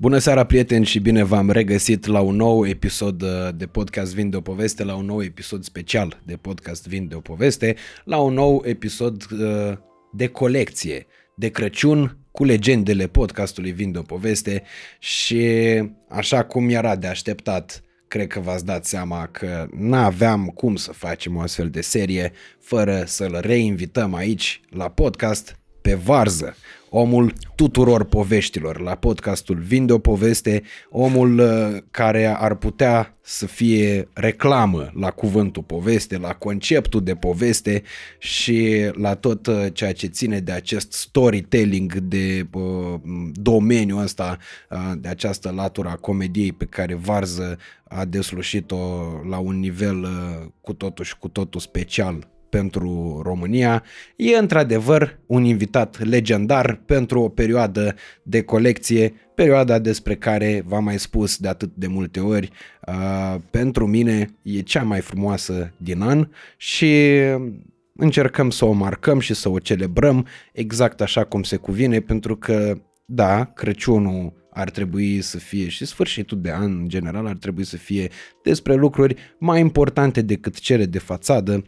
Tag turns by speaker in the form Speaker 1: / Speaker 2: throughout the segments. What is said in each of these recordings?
Speaker 1: Bună seara, prieteni, și bine v-am regăsit la un nou episod uh, de podcast Vin de o poveste, la un nou episod special de podcast Vin de o poveste, la un nou episod uh, de colecție de Crăciun cu legendele podcastului Vin de o poveste și așa cum era de așteptat, cred că v-ați dat seama că n-aveam cum să facem o astfel de serie fără să-l reinvităm aici la podcast pe varză, omul tuturor poveștilor, la podcastul Vinde o poveste, omul uh, care ar putea să fie reclamă la cuvântul poveste, la conceptul de poveste și la tot uh, ceea ce ține de acest storytelling de uh, domeniul ăsta, uh, de această latură a comediei pe care Varză a deslușit-o la un nivel uh, cu totul și cu totul special pentru România. E într-adevăr un invitat legendar pentru o perioadă de colecție, perioada despre care v-am mai spus de atât de multe ori, uh, pentru mine e cea mai frumoasă din an și încercăm să o marcăm și să o celebrăm exact așa cum se cuvine, pentru că, da, Crăciunul ar trebui să fie și sfârșitul de an în general ar trebui să fie despre lucruri mai importante decât cele de fațadă,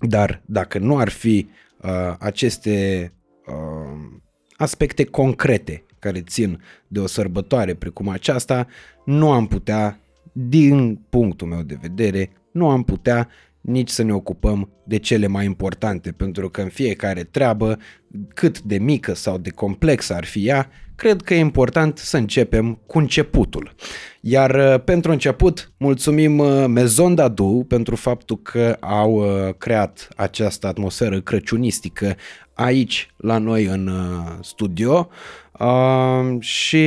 Speaker 1: dar dacă nu ar fi uh, aceste uh, aspecte concrete care țin de o sărbătoare precum aceasta, nu am putea, din punctul meu de vedere, nu am putea nici să ne ocupăm de cele mai importante, pentru că în fiecare treabă, cât de mică sau de complexă ar fi ea, cred că e important să începem cu începutul. Iar uh, pentru început, mulțumim uh, Maison Dadu pentru faptul că au uh, creat această atmosferă crăciunistică aici la noi în studio și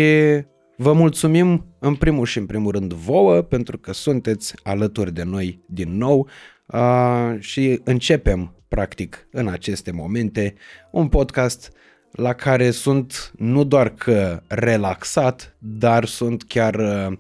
Speaker 1: vă mulțumim în primul și în primul rând vouă pentru că sunteți alături de noi din nou și începem practic în aceste momente un podcast la care sunt nu doar că relaxat, dar sunt chiar uh,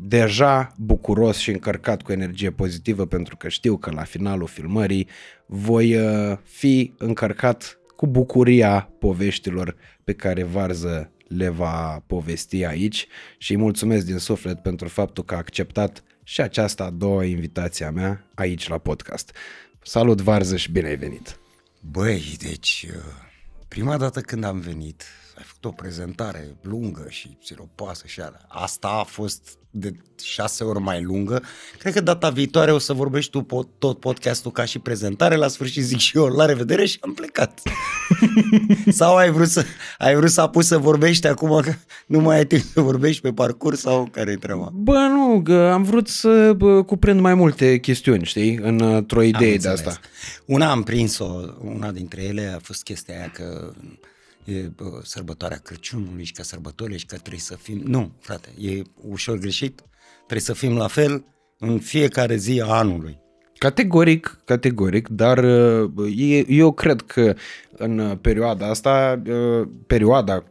Speaker 1: deja bucuros și încărcat cu energie pozitivă pentru că știu că la finalul filmării voi uh, fi încărcat cu bucuria poveștilor pe care Varză le va povesti aici și îi mulțumesc din suflet pentru faptul că a acceptat și aceasta a doua invitație a mea aici la podcast. Salut Varză și bine ai venit!
Speaker 2: Băi, deci uh, prima dată când am venit, ai făcut o prezentare lungă și siropoasă și alea. Asta a fost de șase ori mai lungă. Cred că data viitoare o să vorbești tu pot, tot podcastul ca și prezentare, la sfârșit zic și eu la revedere și am plecat. sau ai vrut să ai vrut să apuci să vorbești acum că nu mai ai timp să vorbești pe parcurs sau care e treaba?
Speaker 1: Bă, nu, am vrut să bă, cuprind mai multe chestiuni, știi, într-o idee de asta.
Speaker 2: Una am prins-o, una dintre ele a fost chestia aia că e sărbătoarea Crăciunului și ca sărbătorile și că trebuie să fim... Nu, frate, e ușor greșit. Trebuie să fim la fel în fiecare zi a anului.
Speaker 1: Categoric, categoric, dar eu cred că în perioada asta, perioada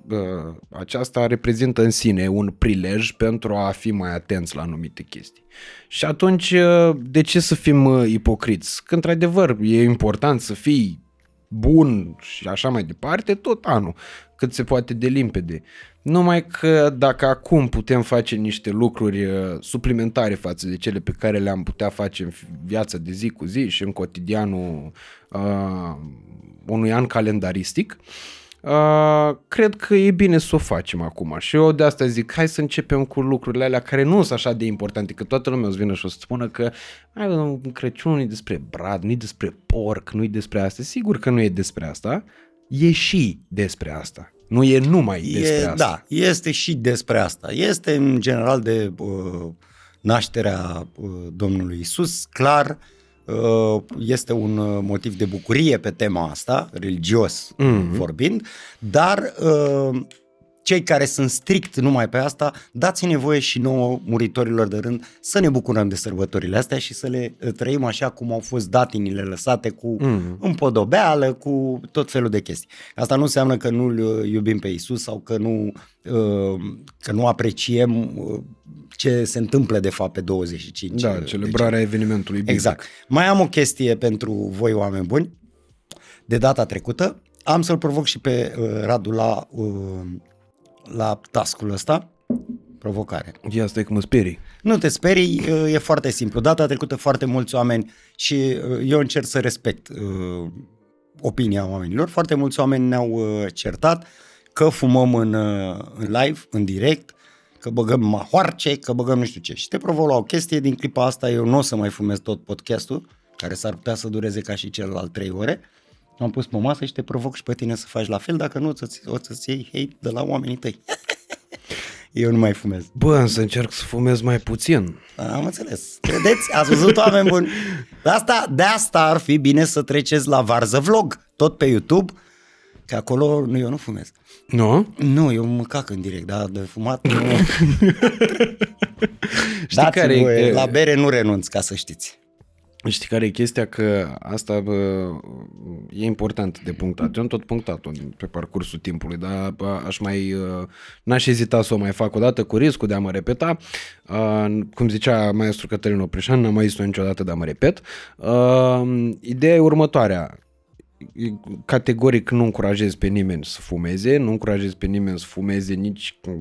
Speaker 1: aceasta reprezintă în sine un prilej pentru a fi mai atenți la anumite chestii. Și atunci, de ce să fim ipocriți? Că, într-adevăr, e important să fii bun și așa mai departe, tot anul, cât se poate de limpede. Numai că dacă acum putem face niște lucruri uh, suplimentare față de cele pe care le-am putea face în viața de zi cu zi și în cotidianul uh, unui an calendaristic, uh, Uh, cred că e bine să o facem acum și eu de asta zic, hai să începem cu lucrurile alea care nu sunt așa de importante, că toată lumea o să vină și o să spună că ai, un Crăciun nu e despre brad, nu e despre porc, nu e despre asta. Sigur că nu e despre asta, e și despre asta. Nu e numai despre e, asta.
Speaker 2: Da, este și despre asta. Este în general de uh, nașterea uh, Domnului Isus, clar, uh, Uh, este un uh, motiv de bucurie pe tema asta, religios mm-hmm. vorbind, dar uh, cei care sunt strict numai pe asta, dați-ne voie și nouă muritorilor de rând să ne bucurăm de sărbătorile astea și să le trăim așa cum au fost datinile lăsate cu mm. împodobeală, cu tot felul de chestii. Asta nu înseamnă că nu-L iubim pe Isus sau că nu, că nu apreciem ce se întâmplă de fapt pe 25.
Speaker 1: Da, celebrarea deci, evenimentului biblic.
Speaker 2: Exact. Mai am o chestie pentru voi oameni buni. De data trecută am să-l provoc și pe uh, Radu la uh, la tascul ăsta, provocare.
Speaker 1: Ia stai că mă sperii.
Speaker 2: Nu te sperii, uh, e foarte simplu. Data trecută foarte mulți oameni și uh, eu încerc să respect uh, opinia oamenilor. Foarte mulți oameni ne-au uh, certat că fumăm în, uh, în live, în direct, că băgăm mahoarce, că băgăm nu știu ce. Și te provoc la o chestie, din clipa asta eu nu o să mai fumez tot podcastul, care s-ar putea să dureze ca și celălalt 3 ore. Am pus pe masă și te provoc și pe tine să faci la fel, dacă nu o să-ți, o să-ți iei hate de la oamenii tăi. eu nu mai fumez.
Speaker 1: Bă, să încerc să fumez mai puțin.
Speaker 2: Am înțeles. Credeți? Ați văzut oameni buni? De asta, de asta ar fi bine să treceți la Varză Vlog, tot pe YouTube, că acolo nu, eu nu fumez.
Speaker 1: Nu?
Speaker 2: Nu, eu mă cac în direct, dar de fumat nu.
Speaker 1: Știi
Speaker 2: Dați
Speaker 1: care
Speaker 2: voie,
Speaker 1: e,
Speaker 2: La bere nu renunț, ca să știți.
Speaker 1: Știi care e chestia? Că asta bă, e important de punctat. Eu am tot punctat-o pe parcursul timpului, dar bă, aș mai, uh, n-aș ezita să o mai fac o dată cu riscul de a mă repeta. Uh, Cum zicea maestru Cătălin Oprișan, n-am mai zis-o niciodată, dar mă repet. Uh, Ideea e următoarea categoric nu încurajez pe nimeni să fumeze, nu încurajez pe nimeni să fumeze nici uh,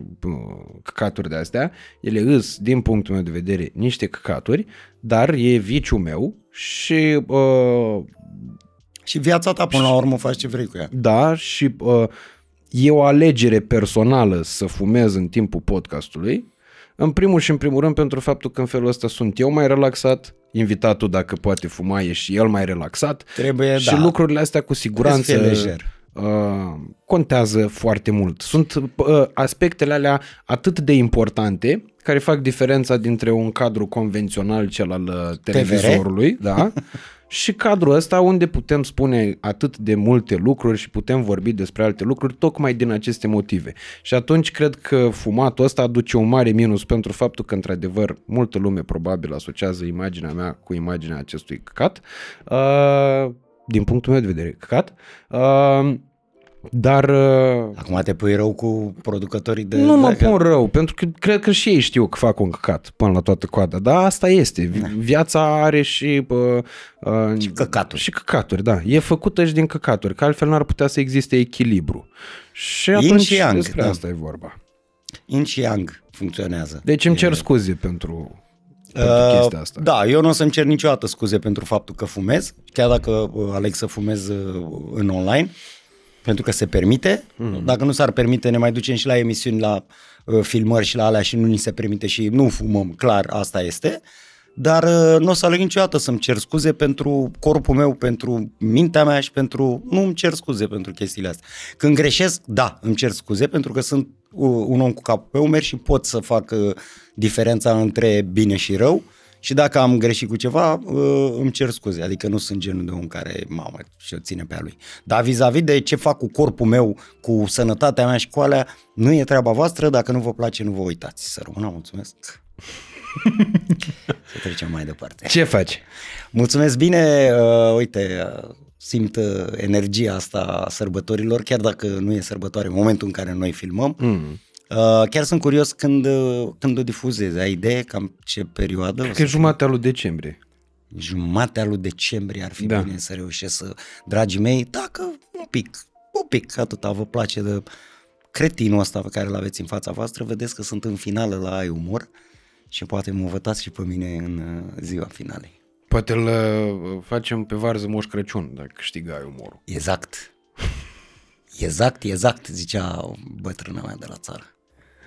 Speaker 1: căcaturi de astea. Ele îs, din punctul meu de vedere, niște căcaturi, dar e viciul meu și uh,
Speaker 2: Și viața ta, până la urmă, faci ce vrei cu ea.
Speaker 1: da, și uh, e o alegere personală să fumez în timpul podcastului. În primul și în primul rând pentru faptul că în felul ăsta sunt eu mai relaxat, invitatul dacă poate fuma e și el mai relaxat
Speaker 2: Trebuie,
Speaker 1: și
Speaker 2: da.
Speaker 1: lucrurile astea cu siguranță
Speaker 2: Trebuie să fie lejer.
Speaker 1: uh, contează foarte mult. Sunt uh, aspectele alea atât de importante care fac diferența dintre un cadru convențional, cel al uh, televizorului, da, și cadrul ăsta unde putem spune atât de multe lucruri și putem vorbi despre alte lucruri tocmai din aceste motive. Și atunci cred că fumatul ăsta aduce un mare minus pentru faptul că într-adevăr multă lume probabil asociază imaginea mea cu imaginea acestui căcat. Uh, din punctul meu de vedere, căcat. Uh, dar uh,
Speaker 2: Acum te pui rău cu producătorii de...
Speaker 1: nu mă
Speaker 2: dacă-
Speaker 1: pun rău, pentru că cred că și ei știu că fac un căcat până la toată coada. Dar asta este. Vi- Viața are și... Uh, uh,
Speaker 2: Și căcaturi.
Speaker 1: Și căcaturi, da. E făcută și din căcaturi, că altfel n-ar putea să existe echilibru. Și
Speaker 2: Yin
Speaker 1: atunci
Speaker 2: și yang,
Speaker 1: despre
Speaker 2: da.
Speaker 1: asta e vorba.
Speaker 2: Yin și Yang funcționează.
Speaker 1: Deci îmi cer scuze pentru, pentru
Speaker 2: Uh,
Speaker 1: chestia asta.
Speaker 2: Da, eu nu o să-mi cer niciodată scuze pentru faptul că fumez, chiar dacă uh, aleg să fumez uh, în online, pentru că se permite. Mm. Dacă nu s-ar permite, ne mai ducem și la emisiuni, la uh, filmări și la alea și nu ni se permite și nu fumăm, clar, asta este. Dar uh, nu o să aleg niciodată să-mi cer scuze pentru corpul meu, pentru mintea mea și pentru... Nu îmi cer scuze pentru chestiile astea. Când greșesc, da, îmi cer scuze pentru că sunt uh, un om cu capul pe umeri și pot să fac uh, diferența între bine și rău. Și dacă am greșit cu ceva, uh, îmi cer scuze. Adică nu sunt genul de om care, mamă, și o ține pe a lui. Dar vis-a-vis de ce fac cu corpul meu, cu sănătatea mea și cu alea, nu e treaba voastră. Dacă nu vă place, nu vă uitați. Să rămână, mulțumesc. Să trecem mai departe.
Speaker 1: Ce faci?
Speaker 2: Mulțumesc bine, uh, uite, uh, simt uh, energia asta a sărbătorilor, chiar dacă nu e sărbătoare în momentul în care noi filmăm.
Speaker 1: Mm.
Speaker 2: Uh, chiar sunt curios când, uh, când o difuzezi. Ai idee cam ce perioadă? o
Speaker 1: Cred
Speaker 2: să
Speaker 1: că e jumatea lui decembrie.
Speaker 2: jumatea lui decembrie ar fi
Speaker 1: Da.
Speaker 2: da. bine să reușesc să, dragii mei, dacă un pic, un pic, atâta vă place de cretinul ăsta pe care îl aveți în fața voastră, vedeți că sunt în finală la Ai Umor și poate mă votați și pe mine în uh, ziua finalei.
Speaker 1: Poate îl uh, facem pe varză Moș Crăciun, dacă câștigai umorul.
Speaker 2: Exact. Exact, exact, zicea bătrâna mea de la țară.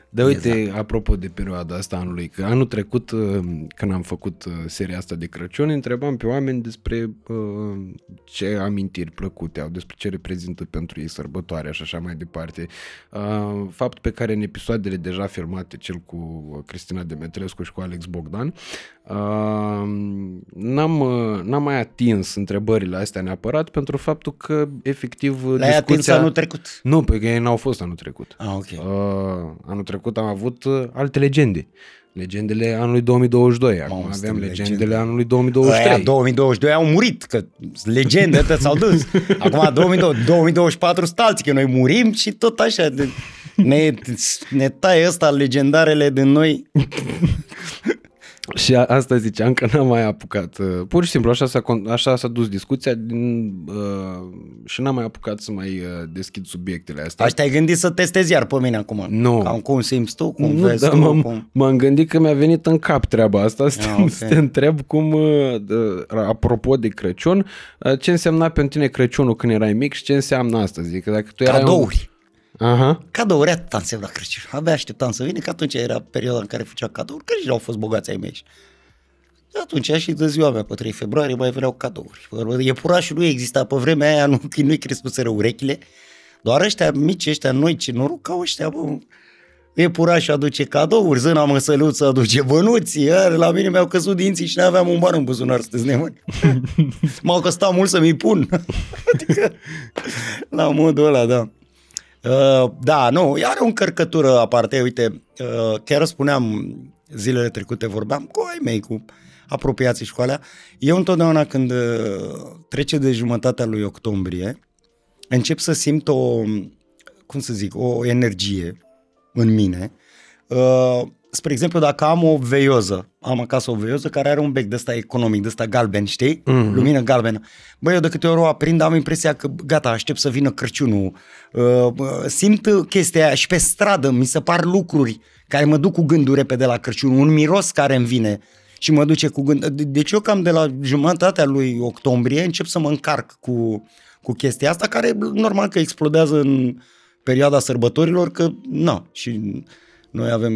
Speaker 1: Dar uite, exact. apropo de perioada asta anului, că anul trecut, uh, când am făcut uh, seria asta de Crăciun, întrebam pe oameni despre uh, ce amintiri plăcute au, despre ce reprezintă pentru ei sărbătoarea și așa mai departe. Uh, fapt pe care în episoadele deja filmate, cel cu Cristina Demetrescu și cu Alex Bogdan, uh, n-am, uh, n-am mai atins întrebările astea neapărat pentru faptul că efectiv
Speaker 2: Le-ai atins
Speaker 1: discuția...
Speaker 2: anul trecut?
Speaker 1: Nu, pe că ei n-au fost anul trecut.
Speaker 2: Ah, ok.
Speaker 1: Uh, anul trecut am avut uh, alte legende. Legendele anului 2022. Acum
Speaker 2: Mamă,
Speaker 1: avem
Speaker 2: sunt
Speaker 1: legendele
Speaker 2: legende.
Speaker 1: anului
Speaker 2: Aia
Speaker 1: 2023.
Speaker 2: 2022 au murit, că legende ătea s-au dus. Acum 2022, 2024 sunt alții, că noi murim și tot așa. De, ne, ne taie ăsta legendarele din noi.
Speaker 1: Și a, asta ziceam că n-am mai apucat. uh, Pur și simplu așa s-a, con- așa s-a dus discuția din, uh, și n-am mai apucat să mai uh, deschid subiectele astea.
Speaker 2: Aș te-ai gândit să testezi iar pe mine acum.
Speaker 1: Nu.
Speaker 2: Cam cum simți tu, cum
Speaker 1: nu,
Speaker 2: vezi
Speaker 1: dar
Speaker 2: tu,
Speaker 1: m-am,
Speaker 2: cum...
Speaker 1: m-am gândit că mi-a venit în cap treaba asta să,
Speaker 2: Ah,
Speaker 1: te,
Speaker 2: ok.
Speaker 1: să te întreb cum, uh, uh, apropo de Crăciun, uh, ce însemna pentru tine Crăciunul când erai mic și ce înseamnă astăzi? Adică dacă tu erai
Speaker 2: Cadouri.
Speaker 1: Un... Aha.
Speaker 2: Cadouri, atât am însemnat Crăciun. Abia așteptam să vină, că atunci era perioada în care făcea cadouri, că și au fost bogați ai mei. De atunci și de ziua mea, pe 3 februarie, mai veneau cadouri. Iepurașul nu exista pe vremea aia, nu, că nu-i crescuseră urechile. Doar ăștia mici, ăștia noi, ce noroc au ăștia, bă. Iepurașul aduce cadouri, zâna măsăluță aduce bănuți, iar la mine mi-au căzut dinții și n-aveam un bar în buzunar, sunteți nemani. M-au costat mult să mi pun. adică, la modul ăla, da. Uh, da, nu, are o încărcătură aparte, uite, uh, chiar spuneam zilele trecute, vorbeam cu ai mei, cu apropiații și cu alea. Eu întotdeauna când uh, trece de jumătatea lui octombrie, încep să simt o, cum să zic, o energie în mine. Uh, spre exemplu, dacă am o veioză, am acasă o veioză care are un bec de ăsta economic, de ăsta galben, știi? Mm-hmm. Lumină galbenă. Băi, eu de câte ori o aprind, am impresia că gata, aștept să vină Crăciunul. Uh, uh, simt chestia aia și pe stradă mi se par lucruri care mă duc cu gândul repede la Crăciun, un miros care îmi vine și mă duce cu gând. De- Deci eu cam de la jumătatea lui octombrie încep să mă încarc cu, cu chestia asta, care normal că explodează în perioada sărbătorilor, că na, și noi avem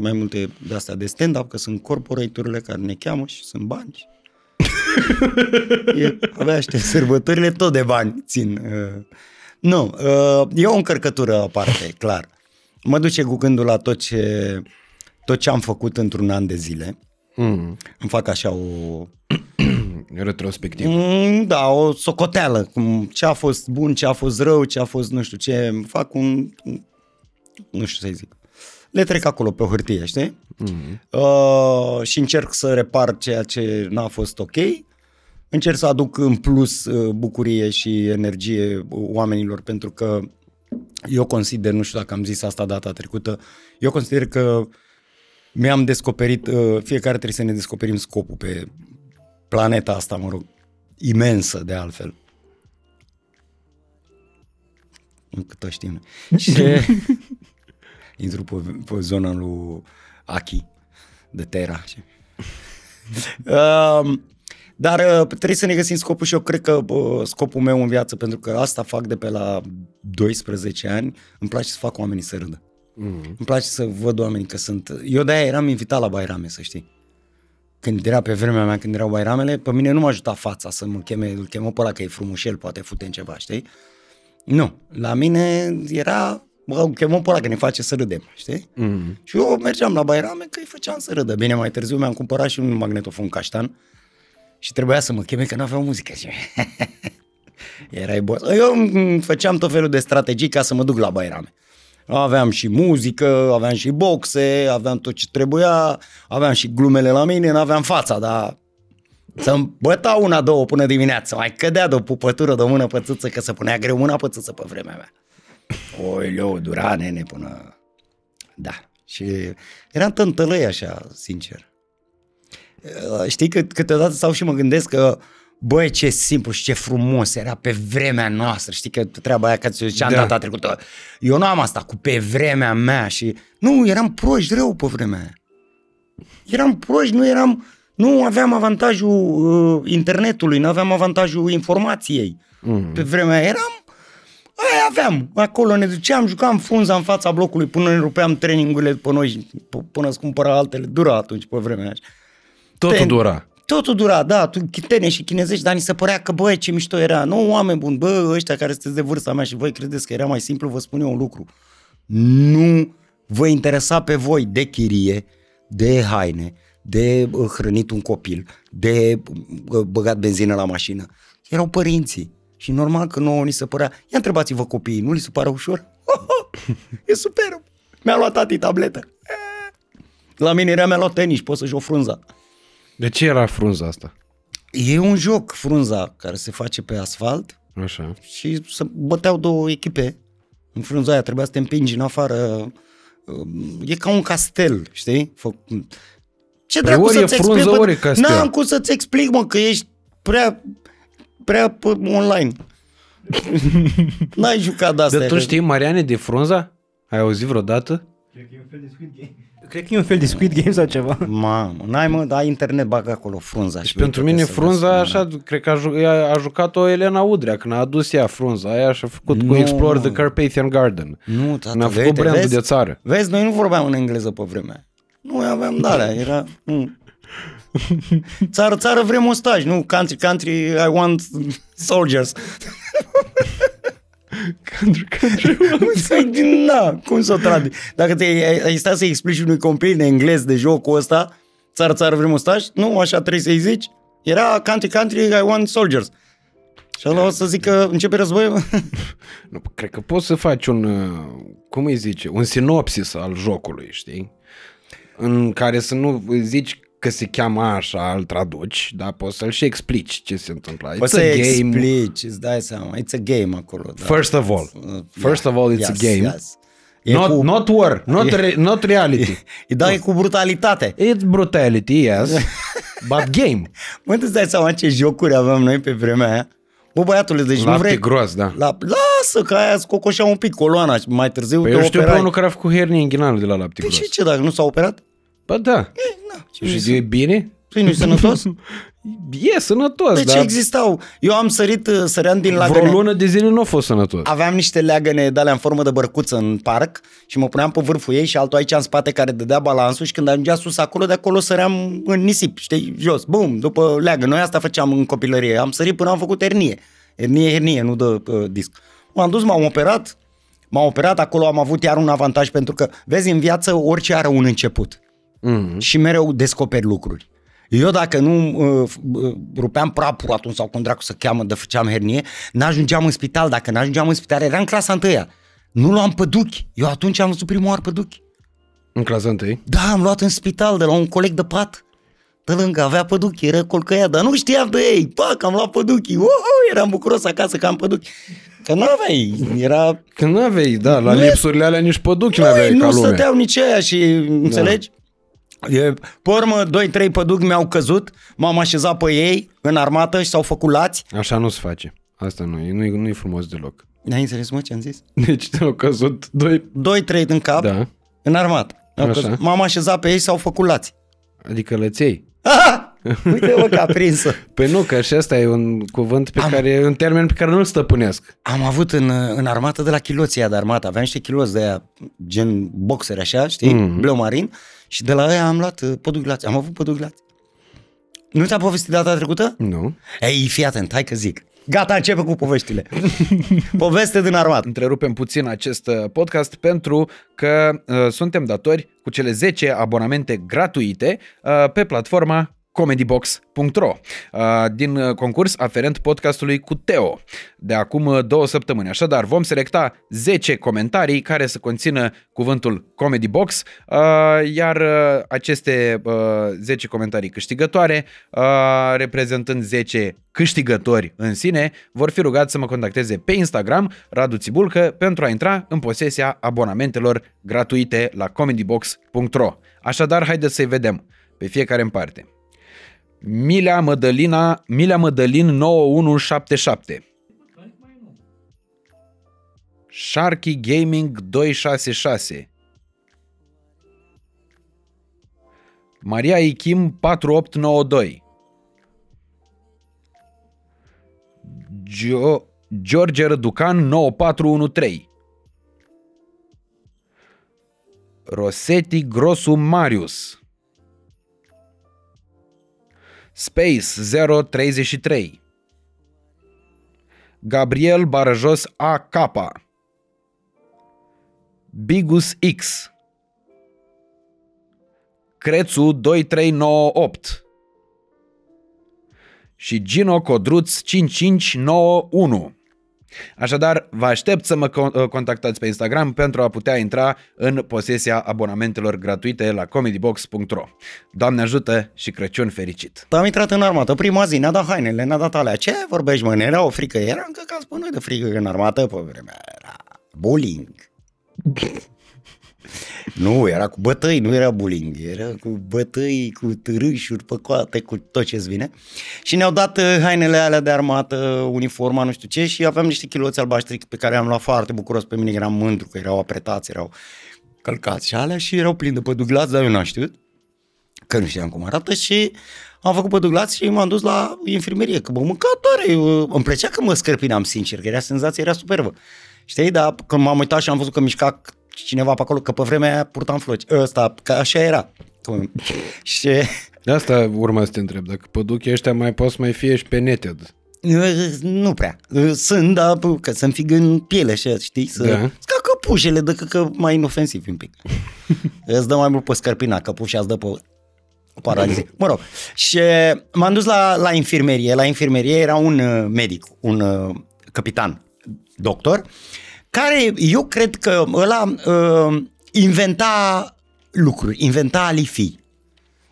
Speaker 2: mai multe de astea de stand-up, că sunt corporate-urile care ne cheamă și sunt bani. e, abia aștept sărbătorile tot de bani țin. Uh, nu, uh, e o încărcătură aparte, clar. Mă duce cu gândul la tot ce, tot ce am făcut într-un an de zile.
Speaker 1: Mm.
Speaker 2: Îmi fac așa o,
Speaker 1: Retrospectiv.
Speaker 2: Mm, Da, o socoteală, cum ce a fost bun, ce a fost rău, ce a fost nu știu ce, îmi fac un, nu știu să zic. Le trec acolo pe hârtie, știi? Mm-hmm. Uh, și încerc să repar ceea ce n-a fost ok. Încerc să aduc în plus uh, bucurie și energie oamenilor pentru că eu consider, nu știu dacă am zis asta data trecută, eu consider că mi-am descoperit, uh, fiecare trebuie să ne descoperim scopul pe planeta asta, mă rog, imensă de altfel. Încă tot știm. Și intru pe, pe zona lui Aki de Terra. uh, dar uh, trebuie să ne găsim scopul și eu cred că uh, scopul meu în viață, pentru că asta fac de pe la 12 ani, îmi place să fac oamenii să râdă. Mm. Îmi place să văd oamenii că sunt... Eu de-aia eram invitat la Bairame, să știi. Când era pe vremea mea, când erau Bairamele, pe mine nu m-a ajutat fața să mă cheme, îl chemă pe ăla că e frumușel, poate fute în ceva, știi? Nu. La mine era, bă, îl chemă pe ăla că ne face să râdem, știi?
Speaker 1: Mm.
Speaker 2: Și eu mergeam la Bairame că îi făceam să râdă. Bine, mai târziu mi-am cumpărat și un magnetofon caștan și trebuia să mă cheme că n-aveau muzică. Și... Erai boss. Eu îmi făceam tot felul de strategii ca să mă duc la Bairame. Aveam și muzică, aveam și boxe, aveam tot ce trebuia, aveam și glumele la mine, n-aveam fața, dar să-mi băta una, două până dimineața, mai cădea de o pupătură de o mână pe țâță, că se punea greu mâna pe țâță pe vremea mea. Oileu, dura nene până... Da. Și eram tântălăi așa, sincer. Uh, Știi că câteodată stau și mă gândesc că Băi, ce simplu și ce frumos era pe vremea noastră. Știi că treaba aia, că ți ziceam
Speaker 1: Da.
Speaker 2: da. data trecută. Eu nu am asta cu pe vremea mea și... Nu, eram proști rău pe vremea aia. Eram proști, nu eram... Nu aveam avantajul uh, internetului, nu aveam avantajul informației. Mm. Pe vremea aia eram... Aia aveam. Acolo ne duceam, jucam frunza în fața blocului până ne rupeam treningurile după noi, p- până îți cumpăra altele. Dura atunci pe vremea aia.
Speaker 1: Totul
Speaker 2: Ten-
Speaker 1: dura.
Speaker 2: Totul dura, da, tu chitene și chinezești, dar ni se părea că, băi, ce mișto era. Nu, oameni buni, bă, ăștia care sunteți de vârsta mea și voi credeți că era mai simplu, vă spun eu un lucru. Nu vă interesa pe voi de chirie, de haine, de uh, hrănit un copil, de uh, băgat benzină la mașină. Erau părinții. Și normal că nouă ni se părea, ia întrebați-vă copiii, nu li se pare ușor? e superb. Mi-a luat tati tabletă. La mine era mi-a luat tenis, poți să joc frunza.
Speaker 1: De ce era frunza asta?
Speaker 2: E un joc, frunza, care se face pe asfalt
Speaker 1: Așa.
Speaker 2: și să băteau două echipe. În frunza aia trebuia să te împingi în afară. E ca un castel, știi? Fă... Ce
Speaker 1: Păi
Speaker 2: dracu
Speaker 1: ori
Speaker 2: să-ți
Speaker 1: e frunză,
Speaker 2: explic?
Speaker 1: ori e castel.
Speaker 2: N-am cum să-ți explic, mă, că ești prea, prea pe online. N-ai jucat de asta.
Speaker 1: Dar tu știi Mariane de frunza? Ai auzit vreodată?
Speaker 3: Cred că e un fel de Squid Game. Cred că e un fel de Squid Game sau ceva.
Speaker 2: Mamă, n-ai mă, da internet, bag acolo frunza.
Speaker 1: Și
Speaker 2: și
Speaker 1: pentru
Speaker 2: uite-te
Speaker 1: mine
Speaker 2: să
Speaker 1: frunza
Speaker 2: vezi,
Speaker 1: așa, cred că a, ju- ea a jucat-o Elena Udrea când a adus ea frunza aia și a făcut cu
Speaker 2: Nu,
Speaker 1: Explore
Speaker 2: mă.
Speaker 1: the Carpathian Garden.
Speaker 2: Nu, tata,
Speaker 1: Ne-a făcut
Speaker 2: uite,
Speaker 1: brandul
Speaker 2: vezi?
Speaker 1: de țară.
Speaker 2: Vezi, noi nu vorbeam în engleză pe vremea. Nu aveam darea, era... Nu. Țară, țară vrem ostaj, nu country, country, I want soldiers.
Speaker 1: Country, country.
Speaker 2: Na, cum să o tradu? Dacă te, ai, ai stat să explici unui copil în englez de jocul ăsta, țară, țară vrem ostaj, nu, așa trebuie să-i zici. Era country, country, I want soldiers. Și ăla o să zică, începe războiul?
Speaker 1: Nu, cred că poți să faci un, uh, cum îi zice, un sinopsis al jocului, știi? În care să nu zici că se cheamă așa, îl traduci, dar poți să-l și explici ce se întâmplă. It's
Speaker 2: Poți să
Speaker 1: a game.
Speaker 2: explici, îți dai seama, it's a game acolo. Da.
Speaker 1: First of all. First of all, it's a game.
Speaker 2: Yes. E
Speaker 1: Not,
Speaker 2: cu,
Speaker 1: not war, not, re, not reality.
Speaker 2: e, da, e cu brutalitate.
Speaker 1: It's brutality, yes, but game.
Speaker 2: Mă, tu îți dai seama ce jocuri aveam noi pe vremea aia? Bă, băiatule, deci nu
Speaker 1: Lapte
Speaker 2: vrei...
Speaker 1: gros, da.
Speaker 2: La, lasă că aia scocoșea un pic coloana și mai târziu
Speaker 1: Păi
Speaker 2: te
Speaker 1: eu știu pe
Speaker 2: operai.
Speaker 1: unul care a făcut hernie inghinală de la lapte
Speaker 2: Păi
Speaker 1: gros.
Speaker 2: și ce dacă nu s-a operat?
Speaker 1: Bă, da.
Speaker 2: Na, ce
Speaker 1: Și
Speaker 2: nu
Speaker 1: e bine?
Speaker 2: Păi nu-i sănătos?
Speaker 1: E sănătos,
Speaker 2: Deci
Speaker 1: dar
Speaker 2: existau. Eu am sărit, uh, săream din
Speaker 1: vreo
Speaker 2: lagăne.
Speaker 1: lună de zile nu a fost sănătos.
Speaker 2: Aveam niște leagăne de alea în formă de bărcuță în parc și mă puneam pe vârful ei și altul aici în spate care dădea balansul și când ajungea sus acolo, de acolo săream în nisip, știi, jos, bum, după leagă. Noi asta făceam în copilărie. Am sărit până am făcut ernie. Ernie, hernie, nu de uh, disc. M-am dus, m-am operat, m-am operat, acolo am avut iar un avantaj pentru că, vezi, în viață orice are un început
Speaker 1: Mm.
Speaker 2: și mereu descoperi lucruri. Eu dacă nu uh, uh, rupeam prapul atunci sau cum dracu să cheamă de făceam hernie, n-ajungeam în spital. Dacă n-ajungeam în spital, eram în clasa întâia. Nu luam păduchi. Eu atunci am văzut prima oară păduchi.
Speaker 1: În clasa întâi.
Speaker 2: Da, am luat în spital de la un coleg de pat. De lângă, avea păduchi, era colcăia, dar nu știam de ei. Pac, am luat păduchi. Oh, eram bucuros acasă că am păduchi. Că nu aveai, era...
Speaker 1: Când n-aveai, da, la
Speaker 2: Nu e-
Speaker 1: lipsurile alea nici păduchi
Speaker 2: Băi,
Speaker 1: n-aveai ca
Speaker 2: nu
Speaker 1: lume.
Speaker 2: stăteau nici aia și, înțelegi? E, pe urmă, doi, trei păduchi mi-au căzut, m-am așezat pe ei în armată și s-au făcut lați.
Speaker 1: Așa nu se face. Asta nu e, nu e, nu e frumos deloc.
Speaker 2: N-ai înțeles, mă, ce am zis?
Speaker 1: Deci te-au căzut doi...
Speaker 2: Doi, trei în cap,
Speaker 1: Da.
Speaker 2: în armată. Mi-au
Speaker 1: Așa.
Speaker 2: căzut. M-am așezat pe ei și s-au făcut lați.
Speaker 1: Adică lăței.
Speaker 2: Aha! Uite, mă, că a prinsă.
Speaker 1: Păi nu, că și asta e un cuvânt pe
Speaker 2: Am-
Speaker 1: care, un termen pe care nu-l stăpânesc.
Speaker 2: Am avut în, în armată de la chiloții de armată. Aveam niște chiloți de aia, gen boxeri așa, știi?
Speaker 1: Mhm.
Speaker 2: Mm-hmm. Bleu marin. Și de la aia am luat uh, păduchi lați. Am avut păduchi lați. Nu ți-am povestit data trecută?
Speaker 1: Nu.
Speaker 2: Ei, fii atent, hai că zic. Gata, începe cu poveștile. Poveste din armată.
Speaker 1: Întrerupem puțin acest uh, podcast pentru că uh, suntem datori cu cele 10 abonamente gratuite uh, pe platforma comedybox.ro uh, din uh, concurs aferent podcastului cu Teo de acum uh, două săptămâni. Așadar, vom selecta 10 comentarii care să conțină cuvântul Comedy Box, uh, iar uh, aceste uh, 10 comentarii câștigătoare, uh, reprezentând 10 câștigători în sine, vor fi rugați să mă contacteze pe Instagram, Radu Țibulcă, pentru a intra în posesia abonamentelor gratuite la comedybox.ro. Așadar, haideți să-i vedem pe fiecare în parte. Milea Mădălina, Milea Mădălin 9177. Sharky Gaming 266. Maria Ichim 4892. Gio- George Răducan 9413. Rosetti Grosu Marius. Space 033. Gabriel Barajos AK. Bigus X. Crețu 2398 și Gino Codruț 5591. Așadar, vă aștept să mă con- contactați pe Instagram pentru a putea intra în posesia abonamentelor gratuite la comedybox.ro. Doamne ajută și Crăciun fericit!
Speaker 2: Am intrat în armată, prima zi, ne-a dat hainele, ne-a dat alea. Ce vorbești, mă? Ne era o frică. Era încă ca spune de frică în armată pe vremea. Era bullying. Nu, era cu bătăi, nu era bullying, era cu bătăi, cu târâșuri pe coate, cu tot ce-ți vine. Și ne-au dat uh, hainele alea de armată, uniforma, nu știu ce, și aveam niște chiloți albaștri pe care am luat foarte bucuros pe mine, eram mândru că erau apretați, erau călcați și alea și erau plini de păduglați, dar eu n-am știut, că nu știam cum arată și am făcut păduglați și m-am dus la infirmerie, că mă mânca tare, îmi plăcea că mă scărpinam sincer, că era senzația, era superbă. Știi, dar când m-am uitat și am văzut că mișca cineva pe acolo, că pe vremea aia purtam floci. Ăsta, că așa era. și...
Speaker 1: De asta urma să te întreb, dacă păduchii ăștia mai poți mai fie și pe neted.
Speaker 2: Nu prea. Sunt, dar că să-mi fig în piele așa, știi? Să... Da. Ca căpușele, de că mai inofensiv un pic. îți dă mai mult pe scărpina, căpușa îți dă pe paralize. Mă rog. Și m-am dus la, la infirmerie. La infirmerie era un uh, medic, un uh, capitan, doctor, care eu cred că ăla uh, inventa lucruri, inventa alifii.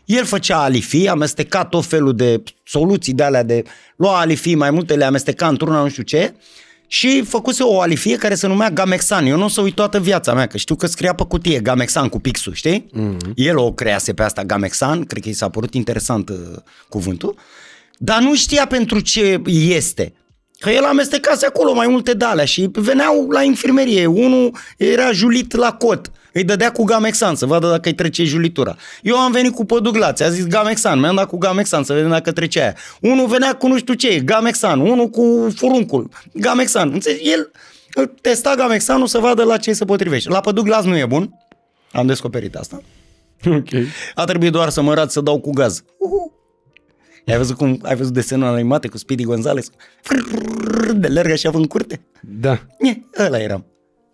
Speaker 2: El făcea alifii, amesteca tot felul de soluții de alea de lua alifii, mai multe le amesteca într-una nu știu ce și făcuse o alifie care se numea Gamexan. Eu nu o să uit toată viața mea, că știu că scria pe cutie Gamexan cu pixul, știi? Mm-hmm. El o crease pe asta Gamexan, cred că i s-a părut interesant uh, cuvântul, dar nu știa pentru ce este. Că el amestecase acolo mai multe dale și veneau la infirmerie. Unul era julit la cot. Îi dădea cu Gamexan să vadă dacă îi trece julitura. Eu am venit cu păduglați, a zis Gamexan, mi-am dat cu Gamexan să vedem dacă trece aia. Unul venea cu nu știu ce, Gamexan, unul cu furuncul, Gamexan. Înțelegi? El testa Gamexanul să vadă la ce se potrivește. La păduglaț nu e bun, am descoperit asta.
Speaker 1: Ok.
Speaker 2: A trebuit doar să mă arăt să dau cu gaz. Uhu. Ai văzut cum ai văzut desenul animate cu Speedy Gonzales? De lerg așa în curte?
Speaker 1: Da.
Speaker 2: E, ăla eram.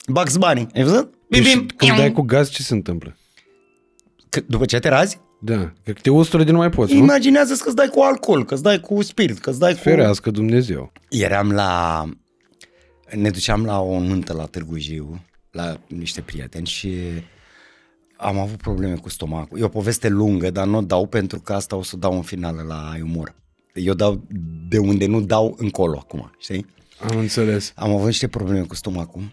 Speaker 2: Bugs Bunny, ai văzut?
Speaker 1: Bim, deci, bim. când dai cu gaz, ce se întâmplă?
Speaker 2: C- după ce te razi?
Speaker 1: Da, că te ustură de nu mai poți,
Speaker 2: Imaginează că îți dai cu alcool, că îți dai cu spirit, că îți dai cu...
Speaker 1: Ferească Dumnezeu.
Speaker 2: Eram la... Ne duceam la o nuntă la Târgu Jiu, la niște prieteni și am avut probleme cu stomacul. E o poveste lungă, dar nu o dau pentru că asta o să dau în final la umor. Eu dau de unde nu dau încolo acum, știi?
Speaker 1: Am înțeles.
Speaker 2: Am avut niște probleme cu stomacul.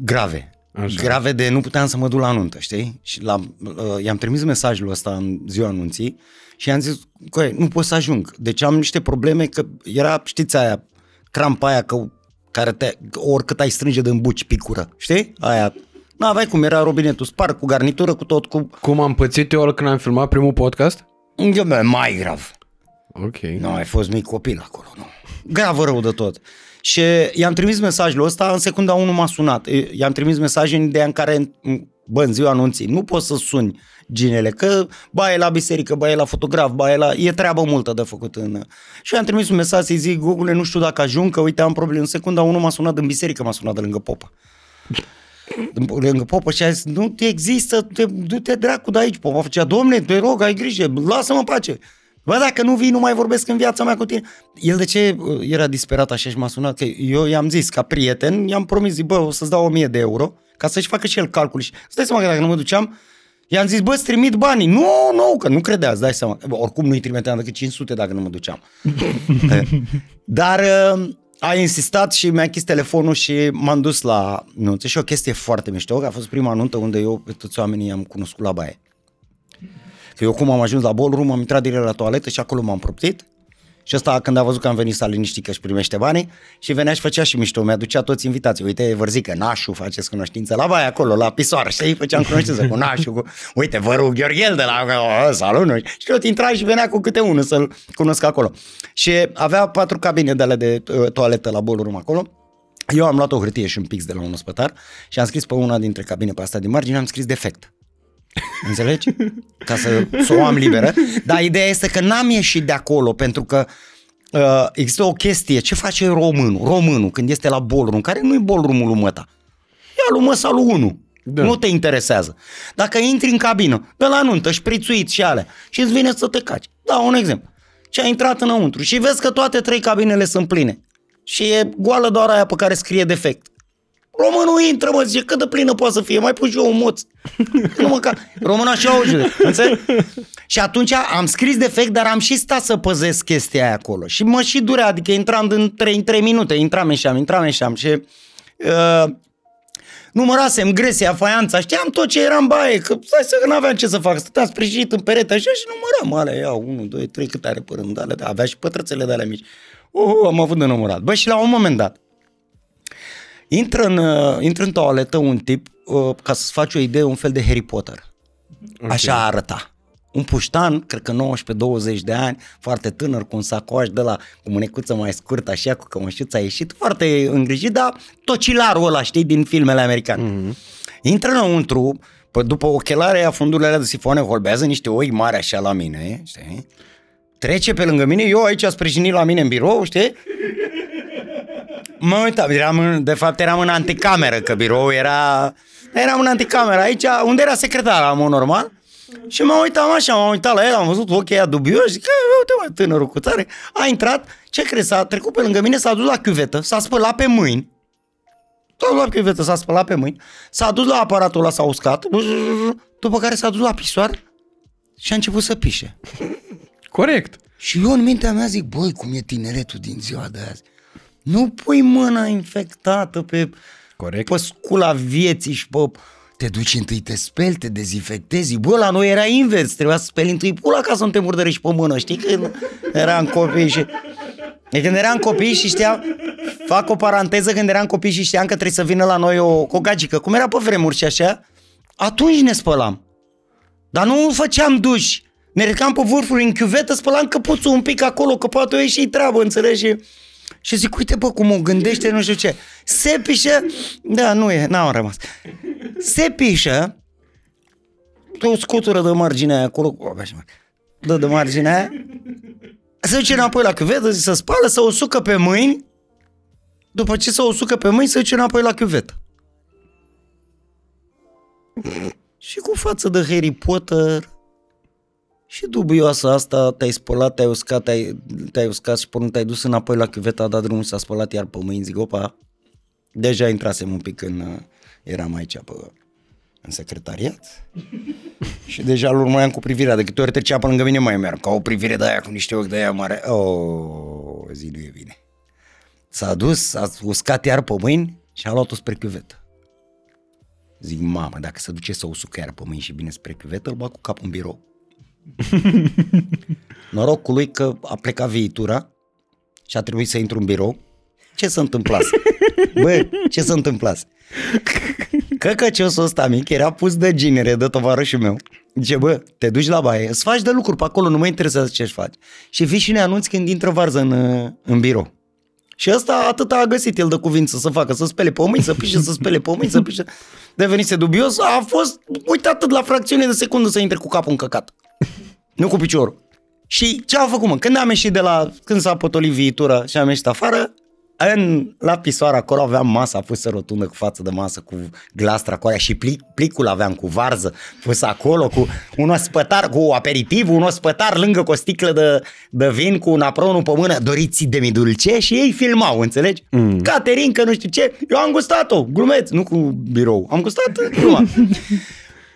Speaker 2: Grave. Așa. Grave de nu puteam să mă duc la nuntă, știi? Și la, uh, i-am trimis mesajul ăsta în ziua anunții și i-am zis, că nu pot să ajung. Deci am niște probleme că era, știți aia, crampa aia că, care te, oricât ai strânge de buci picură, știi? Aia N-aveai cum, era robinetul spart cu garnitură, cu tot, cu...
Speaker 1: Cum am pățit eu când am filmat primul podcast?
Speaker 2: Eu, mai grav.
Speaker 1: Ok.
Speaker 2: Nu, ai fost mic copil acolo, nu. Grav rău de tot. Și i-am trimis mesajul ăsta, în secunda 1 m-a sunat. I-am trimis mesaj în ideea în care, bă, în ziua anunții, nu poți să suni ginele, că ba e la biserică, ba e la fotograf, ba e la... E treabă multă de făcut în... Și am trimis un mesaj să-i zic, Google, nu știu dacă ajung, că uite, am probleme. În secunda 1 m-a sunat în biserică, m-a sunat de lângă popă lângă popă și a zis, nu există, te, du-te dracu de aici. Popa făcea, domne, te rog, ai grijă, lasă-mă în pace. Bă, dacă nu vii, nu mai vorbesc în viața mea cu tine. El de ce uh, era disperat așa și m-a sunat? Că eu i-am zis, ca prieten, i-am promis, zi, bă, o să-ți dau 1000 de euro, ca să-și facă și el calcul. Și stai seama că dacă nu mă duceam, i-am zis, bă, îți trimit banii. Nu, nu, că nu credea, îți dai seama. Bă, oricum nu-i trimiteam decât 500 dacă nu mă duceam. Dar uh, a insistat și mi-a închis telefonul și m-am dus la nuntă și o chestie foarte mișto, că a fost prima nuntă unde eu pe toți oamenii am cunoscut la baie. Că eu cum am ajuns la ballroom, am intrat direct la toaletă și acolo m-am proptit și ăsta când a văzut că am venit s-a liniștit că își primește banii și venea și făcea și mișto, mi-aducea toți invitații. Uite, vă zic că Nașu faceți cunoștință la baie acolo, la pisoară, și făceam cunoștință cu Nașu, cu, uite, vă rog, Gheorghel de la salut, nu? Și tot intra și venea cu câte unul să-l cunosc acolo. Și avea patru cabine de alea de uh, toaletă la ballroom acolo. Eu am luat o hârtie și un pix de la un ospătar și am scris pe una dintre cabine pe asta din margine, am scris defect. Înțelegi? Ca să, să o am liberă. Dar ideea este că n-am ieșit de acolo pentru că uh, există o chestie. Ce face românul? Românul când este la ballroom, care nu e ballroom-ul lui măta. Ia lui măsa lui 1. Da. Nu te interesează. Dacă intri în cabină, de la nuntă, șprițuit și ale, și îți vine să te caci. Da, un exemplu. Și ai intrat înăuntru și vezi că toate trei cabinele sunt pline. Și e goală doar aia pe care scrie defect. Românul intră, mă, zice, cât de plină poate să fie, mai pun și eu un moț. nu mă ca... Românul așa o înțeleg? Și atunci am scris defect, dar am și stat să păzesc chestia aia acolo. Și mă și durea, adică intram în 3, în 3 minute, intram, ieșeam, intram, ieșeam. Și uh, numărasem gresia, faianța, știam tot ce era în baie, că stai să nu aveam ce să fac, stăteam sprijinit în perete așa și număram alea, ia, 1, 2, 3, cât are pe rând, alea, avea și pătrățele de alea mici. Uh, am avut de numărat. Bă, și la un moment dat, intră în, uh, intră în toaletă un tip, uh, ca să-ți faci o idee, un fel de Harry Potter. Okay. Așa arăta. Un puștan, cred că 19-20 de ani, foarte tânăr, cu un sacoș de la cu mânecuță mai scurtă, așa, cu cămășuța a ieșit, foarte îngrijit, dar tocilarul ăla, știi, din filmele americane. Mm-hmm. Intră înăuntru, pă, după ochelare, a fundurile alea de sifoane, holbează niște oi mari așa la mine, știi? Trece pe lângă mine, eu aici sprijinit la mine în birou, știi? Mă uitam, eram în, de fapt eram în anticameră, că birou era... Eram în anticameră aici, unde era secretar, am normal. Și mă uitam așa, m-am uitat la el, am văzut ochii aia dubioși, zic, uite mă, tânărul cu tare. A intrat, ce crezi, s-a trecut pe lângă mine, s-a dus la chiuvetă, s-a spălat pe mâini. S-a dus la chiuvetă, s-a spălat pe mâini, s-a dus la aparatul ăla, s-a uscat, după care s-a dus la pisoar și a început să pișe.
Speaker 1: Corect.
Speaker 2: Și eu în mintea mea zic, băi, cum e tineretul din ziua de azi. Nu pui mâna infectată pe,
Speaker 1: Corect.
Speaker 2: pe scula vieții și pe... Te duci întâi, te speli, te dezinfectezi. Bă, la noi era invers, trebuia să speli întâi pula ca să nu te murdărești pe mână. Știi când eram copii și... E când eram copii și știam, fac o paranteză, când eram copii și știam că trebuie să vină la noi o, o gagică, cum era pe vremuri și așa, atunci ne spălam. Dar nu făceam duș. Ne ridicam pe vârfuri în chiuvetă, spălam căpuțul un pic acolo, că poate o ieși treabă, înțelegi? Și zic, uite bă cum o gândește, nu știu ce. Se pișă, da, nu e, n-am rămas. Se pișă, o scutură de margine aia acolo, dă de margine aia, se duce înapoi la chiuvetă, se spală, să o sucă pe mâini, după ce se o sucă pe mâini, se duce înapoi la chiuvetă. Și cu față de Harry Potter, și dubioasă asta, te-ai spălat, te-ai uscat, te-ai, te-ai uscat și până te-ai dus înapoi la chiuveta, a dat drumul s-a spălat iar pe mâini, zic, opa, deja intrasem un pic când uh, eram aici pe, în secretariat și deja îl urmăream cu privirea, de câte ori trecea pe lângă mine mai merg, ca o privire de aia cu niște ochi de aia mare, oh, zi nu e bine. S-a dus, a uscat iar pe mâini și a luat-o spre chiuvetă. Zic, mamă, dacă se duce să usucă iar pe mâini și bine spre chiuvetă, îl bag cu capul în birou. Norocul lui că a plecat viitura și a trebuit să intru în birou. Ce se întâmplase? Bă, ce se întâmplase? Căcăciosul ăsta mic era pus de ginere de tovarășul meu. Zice, bă, te duci la baie, îți faci de lucruri pe acolo, nu mă interesează ce-și faci. Și vii și ne anunți când intră varză în, în birou. Și ăsta atât a găsit el de cuvință să facă, să spele pe mâini, să pișe, să spele pe mâini, să pișe. Devenise dubios, a fost, uite atât la fracțiune de secundă să intre cu capul în căcat. Nu cu piciorul. Și ce a făcut, mă? Când am ieșit de la, când s-a potolit viitura și am ieșit afară, în, la pisoară acolo aveam masa pusă rotundă cu față de masă, cu glastra acolo și plic, plicul aveam cu varză pus acolo, cu un ospătar, cu aperitiv, un ospătar lângă cu o sticlă de, de vin, cu un apronul pe mână, doriți de mi dulce și ei filmau, înțelegi? Mm. Caterinca, nu știu ce, eu am gustat-o, glumeț, nu cu birou, am gustat gluma.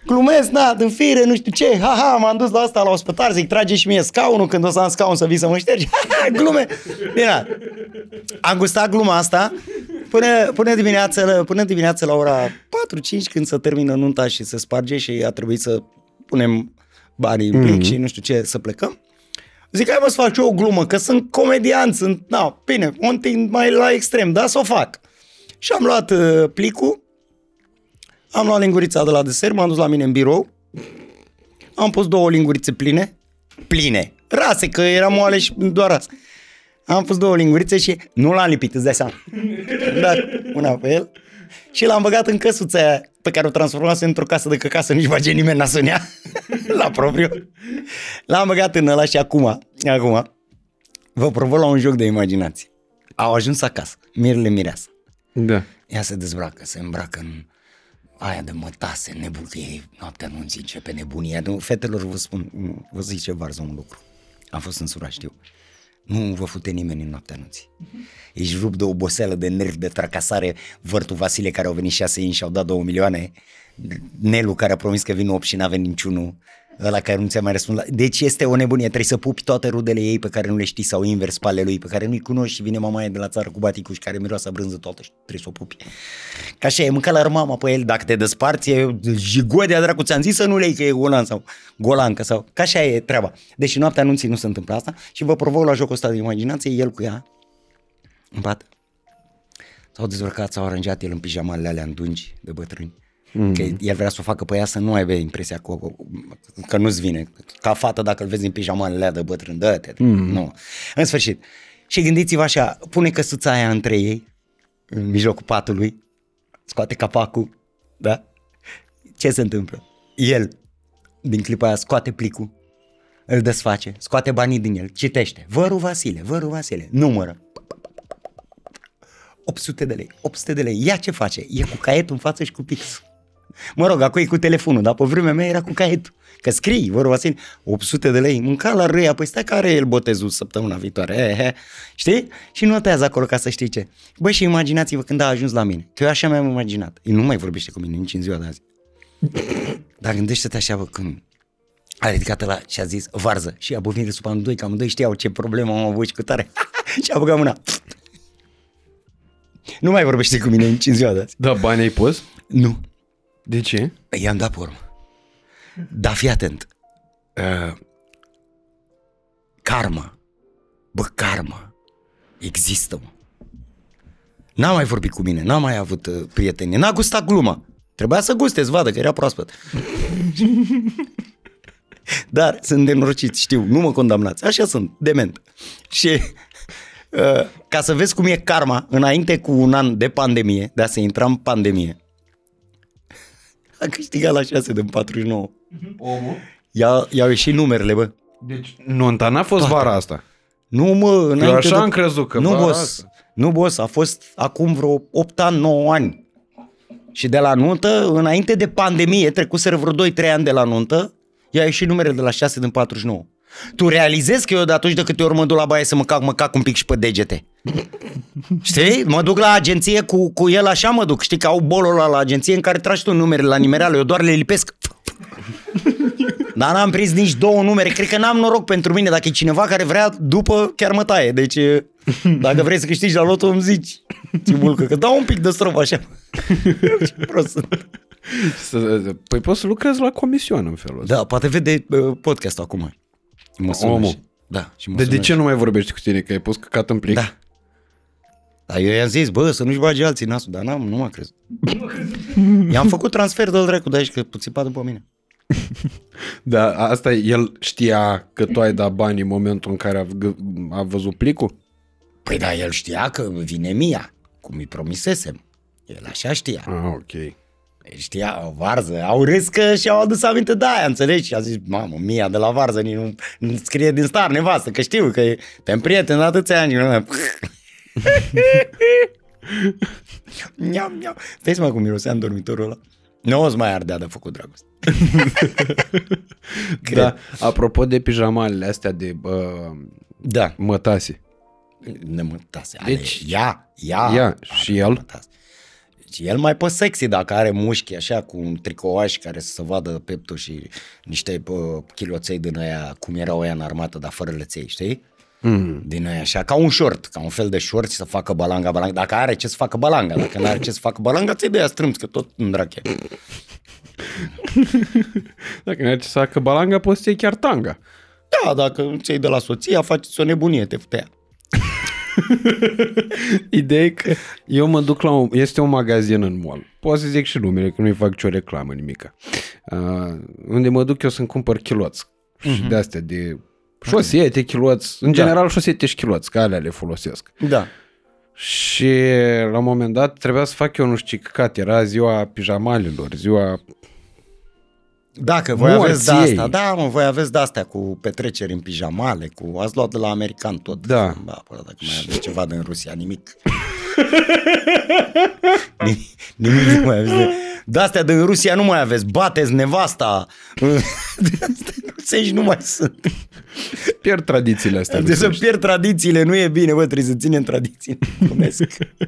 Speaker 2: Glumesc, na, în fire, nu știu ce, ha-ha, m-am dus la asta la ospătar, zic, trage și mie scaunul când o să am scaun să vii să mă ștergi, ha-ha, glume. Bine, am gustat gluma asta până, până, dimineața, până dimineața la ora 4-5 când se termină nunta și se sparge și a trebuit să punem banii în plic mm-hmm. și nu știu ce, să plecăm. Zic, hai mă să fac eu o glumă, că sunt comedian, sunt, na, bine, un mai la extrem, da, să o fac. Și am luat uh, plicul, am luat lingurița de la desert, m-am dus la mine în birou, am pus două lingurițe pline, pline, rase, că era moale și doar rase. Am pus două lingurițe și nu l-am lipit, îți dai seama. Dar una pe el și l-am băgat în căsuța aia pe care o transformase într-o casă de căcasă, nici bage nimeni n-a sunea la propriu. L-am băgat în ăla și acum, acum, vă provă la un joc de imaginație. Au ajuns acasă, mirele mireasă.
Speaker 1: Da.
Speaker 2: Ea se dezbracă, se îmbracă în aia de mătase, nebunie, noaptea nu începe nebunia. Nu, fetelor vă spun, vă zice varză un lucru. Am fost în sura, știu. Nu vă fute nimeni în noaptea anunții. Ești rup de oboseală, de nervi, de tracasare. Vărtul Vasile care au venit șase ani și au dat două milioane. Nelu care a promis că vin 8 și n-a venit niciunul. Ăla care nu ți-a mai răspuns la... Deci este o nebunie, trebuie să pupi toate rudele ei pe care nu le știi sau invers pe ale lui, pe care nu-i cunoști și vine mama aia de la țară cu baticul și care miroase a brânză toată și trebuie să o pupi. Ca așa, e mânca la mama pe el, dacă te desparți, e jigodea dracu, ți-am zis să nu le iei că e golan sau golancă sau... Ca așa e treaba. Deci noaptea anunții nu se întâmplă asta și vă provoc la jocul ăsta de imaginație, el cu ea în pat. S-au dezbrăcat, s-au aranjat el în pijamalele alea dungi de bătrâni. Mm. Că el vrea să o facă pe ea să nu aibă impresia că, că nu-ți vine. Ca fată dacă îl vezi în pijamalele alea de bătrân, dă-te. Mm. Nu. În sfârșit. Și gândiți-vă așa, pune căsuța aia între ei, în mijlocul patului, scoate capacul, da? Ce se întâmplă? El, din clipa aia, scoate plicul, îl desface, scoate banii din el, citește. Vărul Vasile, vărul Vasile, numără. 800 de lei, 800 de lei. Ia ce face? E cu caietul în față și cu pix. Mă rog, acum e cu telefonul, dar pe vremea mea era cu caietul. Că scrii, vă Vasile, 800 de lei, mânca la râia, păi stai care e el botezul săptămâna viitoare, he, he. știi? Și notează acolo ca să știi ce. Băi, și imaginați-vă când a ajuns la mine, că eu așa mi-am imaginat. El nu mai vorbește cu mine nici în ziua de azi. Dar gândește-te așa, bă, când a ridicat la și a zis varză și a buvit sub amândoi, că amândoi știau ce problemă am avut și cu tare. și a băgat mâna. Nu mai vorbește cu mine nici în ziua de azi.
Speaker 1: Da, bani ai pus?
Speaker 2: Nu.
Speaker 1: De ce?
Speaker 2: I-am dat pe urmă. Dar fii atent. Uh, karma. Bă, karma. Există, mă. N-a mai vorbit cu mine, n-a mai avut uh, prieteni, n-a gustat gluma. Trebuia să guste, să vadă că era proaspăt. Dar sunt denorocit, știu, nu mă condamnați. Așa sunt, dement. Și uh, ca să vezi cum e karma, înainte cu un an de pandemie, de a se intra în pandemie, a câștigat la 6 din 49.
Speaker 1: Omul?
Speaker 2: I-a, i-au ieșit numerele, bă.
Speaker 1: Deci nunta n-a fost
Speaker 2: Toate.
Speaker 1: vara asta.
Speaker 2: Nu, mă, înainte
Speaker 1: Eu așa
Speaker 2: de...
Speaker 1: am crezut că
Speaker 2: Nu,
Speaker 1: vara
Speaker 2: boss.
Speaker 1: asta.
Speaker 2: Nu, boss, a fost acum vreo 8 ani, 9 ani. Și de la nuntă, înainte de pandemie, trecuseră vreo 2-3 ani de la nuntă, i-a ieșit numerele de la 6 din 49. Tu realizezi că eu de atunci de câte ori mă duc la baie să mă cac, mă cac un pic și pe degete. Știi? Mă duc la agenție cu, cu el așa mă duc. Știi că au bolul ăla la agenție în care tragi tu numerele la nimereală. Eu doar le lipesc. Dar n-am prins nici două numere. Cred că n-am noroc pentru mine. Dacă e cineva care vrea, după chiar mă taie. Deci, dacă vrei să câștigi la loto, îmi zici. Țibulcă, că dau un pic de strop așa. Ce prost sunt.
Speaker 1: Să- Păi poți să lucrezi la comision în felul ăsta.
Speaker 2: Da, poate vede uh, podcastul acum. Mă sună
Speaker 1: Omul.
Speaker 2: și- Da, și mă
Speaker 1: De, de
Speaker 2: sună
Speaker 1: ce
Speaker 2: și-
Speaker 1: nu mai vorbești cu tine? Că ai pus căcat în plic?
Speaker 2: Da. Dar eu i-am zis, bă, să nu-și bage alții nasul, dar n-am, nu m-a crezut. I-am făcut transfer de dracu de aici, că țipa după mine.
Speaker 1: Da, asta e- el știa că tu ai dat bani în momentul în care a, v- a văzut plicul?
Speaker 2: Păi da, el știa că vine Mia, cum îi promisesem. El așa știa.
Speaker 1: Ah, ok.
Speaker 2: El știa, o varză, au râs că și-au adus aminte de aia, înțelegi? Și a zis, mamă, Mia de la varză, nici nu, nu scrie din star nevastă, că știu că e, te-am prieten de atâția ani. Miau, miau. Vezi mă cum mirosea în dormitorul ăla? Nu o să mai ardea de făcut dragoste. Cred.
Speaker 1: Da, apropo de pijamalele astea de uh,
Speaker 2: Da.
Speaker 1: mătase.
Speaker 2: Nemătase.
Speaker 1: Deci-
Speaker 2: Deci, ia, ia.
Speaker 1: Ia, și el?
Speaker 2: Mătase. Deci el mai pe sexy dacă are mușchi așa cu un tricouaș care să se vadă peptul și niște bă, chiloței din aia, cum erau aia în armată, dar fără lăței, știi?
Speaker 1: Mm.
Speaker 2: Din aia așa, ca un short, ca un fel de short și să facă balanga, balanga. Dacă are ce să facă balanga, dacă nu are ce să facă balanga, ți-i de aia strâmți, că tot în drache.
Speaker 1: Dacă nu ai ce să facă balanga, poți să iei chiar tanga.
Speaker 2: Da, dacă ți de la soția, faceți o nebunie, te putea.
Speaker 1: Ideea e că eu mă duc la un, este un magazin în mall. Poți să zic și numele, că nu-i fac nicio reclamă, nimica. Uh, unde mă duc eu să-mi cumpăr chiloți. Și de astea de șosete, chiloți, în general șosete și chiloți, că alea le folosesc.
Speaker 2: Da.
Speaker 1: Și la un moment dat trebuia să fac eu nu știu ce căcat, era ziua pijamalilor, ziua...
Speaker 2: Dacă voi
Speaker 1: Morții
Speaker 2: aveți de asta,
Speaker 1: ei.
Speaker 2: da, mă, voi aveți de astea cu petreceri în pijamale, cu ați luat de la american tot.
Speaker 1: Da.
Speaker 2: Ba, până dacă mai aveți ceva din Rusia, nimic. nimic, nimic nu mai aveți. De, de astea din Rusia nu mai aveți. Bateți nevasta. De astea din Rusia nu mai sunt.
Speaker 1: Pierd tradițiile astea.
Speaker 2: De să
Speaker 1: rusești.
Speaker 2: pierd tradițiile, nu e bine, bă, trebuie să ținem tradiții. Glumesc,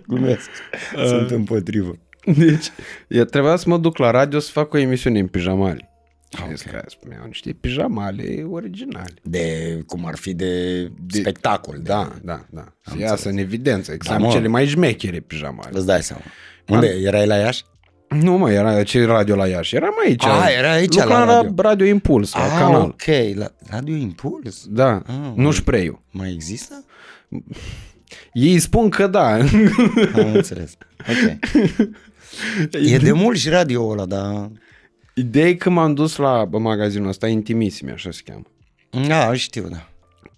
Speaker 2: glumesc. Sunt împotrivă.
Speaker 1: Deci, eu trebuia să mă duc la radio să fac o emisiune în pijamale. Știți că mi-au niște pijamale originale.
Speaker 2: De, cum ar fi de, de spectacol. De,
Speaker 1: Da, da, da. Să iasă în evidență. Exact
Speaker 2: Da, mă.
Speaker 1: cele mai șmechere pijamale.
Speaker 2: Îți dai seama. Unde? Erai la Iași?
Speaker 1: Nu mă, era ce radio la Iași. Eram aici.
Speaker 2: Ah, era aici,
Speaker 1: Lucram
Speaker 2: la
Speaker 1: la
Speaker 2: radio.
Speaker 1: Radio Impuls, la
Speaker 2: ah,
Speaker 1: canal.
Speaker 2: ok. La Radio Impuls?
Speaker 1: Da,
Speaker 2: Ah,
Speaker 1: nu șpreiu.
Speaker 2: Mai există?
Speaker 1: Ei spun că da.
Speaker 2: Am înțeles. Ok. E de mult și radio ăla, dar...
Speaker 1: Ideea e că m-am dus la bă, magazinul ăsta, Intimissimi, așa se cheamă.
Speaker 2: Da, știu, da.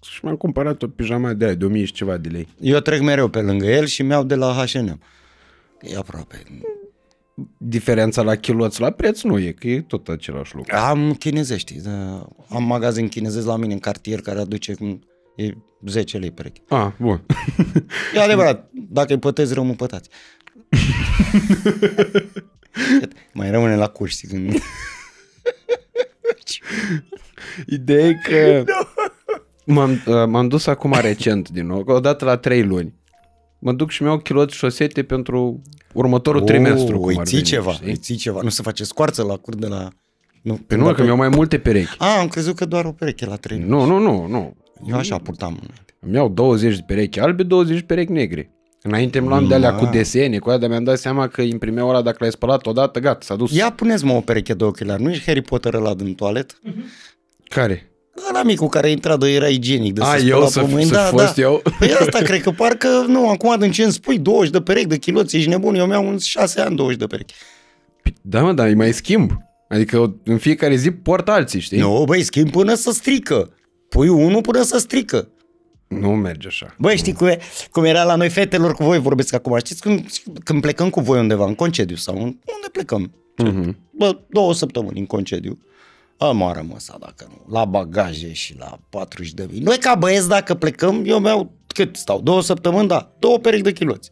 Speaker 1: Și mi-am cumpărat o pijama de aia, de 1000 și ceva de lei.
Speaker 2: Eu trec mereu pe lângă el și mi-au de la H&M. E aproape.
Speaker 1: Diferența la kiloți la preț nu e, că e tot același lucru.
Speaker 2: Am chinezești. Da. Am magazin chinezesc la mine în cartier care aduce cum e 10 lei pereche.
Speaker 1: Ah, bun.
Speaker 2: E adevărat, dacă îi pătezi rău, mă pătați. Mai rămâne la curs, știi, când...
Speaker 1: Ideea e că m-am, uh, m-am dus acum recent din nou, odată la 3 luni. Mă duc și mi-au kiloți șosete pentru următorul trimestru. cum
Speaker 2: îi
Speaker 1: ar
Speaker 2: ții
Speaker 1: veni,
Speaker 2: ceva,
Speaker 1: știi?
Speaker 2: îi ții ceva. Nu se face scoarță la cur de la... Nu,
Speaker 1: Pe nu, că mi-au mai multe perechi.
Speaker 2: A, am crezut că doar o pereche la trei.
Speaker 1: Nu, nu, nu, nu.
Speaker 2: Eu așa purtam.
Speaker 1: Îmi iau 20 de perechi albe, 20 de perechi negri. Înainte îmi luam de alea cu
Speaker 2: Ma.
Speaker 1: desene, cu alea, dar mi-am dat seama că imprimeau ăla, dacă l-ai spălat odată, gata, s-a dus.
Speaker 2: Ia puneți-mă o pereche de ochelari. Nu ești Harry Potter ăla din toalet?
Speaker 1: Care?
Speaker 2: Ăla micul care intra de era igienic. De
Speaker 1: A,
Speaker 2: se
Speaker 1: eu
Speaker 2: spăla
Speaker 1: să-
Speaker 2: pe mâini.
Speaker 1: să
Speaker 2: da,
Speaker 1: fost
Speaker 2: da.
Speaker 1: eu?
Speaker 2: Păi asta cred că parcă, nu, acum din ce îmi spui, 20 de perechi de chiloți, ești nebun, eu mi-am un 6 ani 20 de perechi.
Speaker 1: Da, mă, dar îi mai schimb. Adică în fiecare zi port alții, știi?
Speaker 2: Nu, băi, schimb până să strică. Pui unul până să strică.
Speaker 1: Nu merge așa.
Speaker 2: Băi, știi cum, e, cum era la noi fetelor cu voi, vorbesc acum, știți când, când plecăm cu voi undeva, în concediu sau în, unde plecăm?
Speaker 1: Mhm.
Speaker 2: Bă, două săptămâni în concediu. Am rămas, dacă nu, la bagaje și la 40 de mii. Noi ca băieți, dacă plecăm, eu mi-au, cât stau, două săptămâni, da, două perechi de chiloți.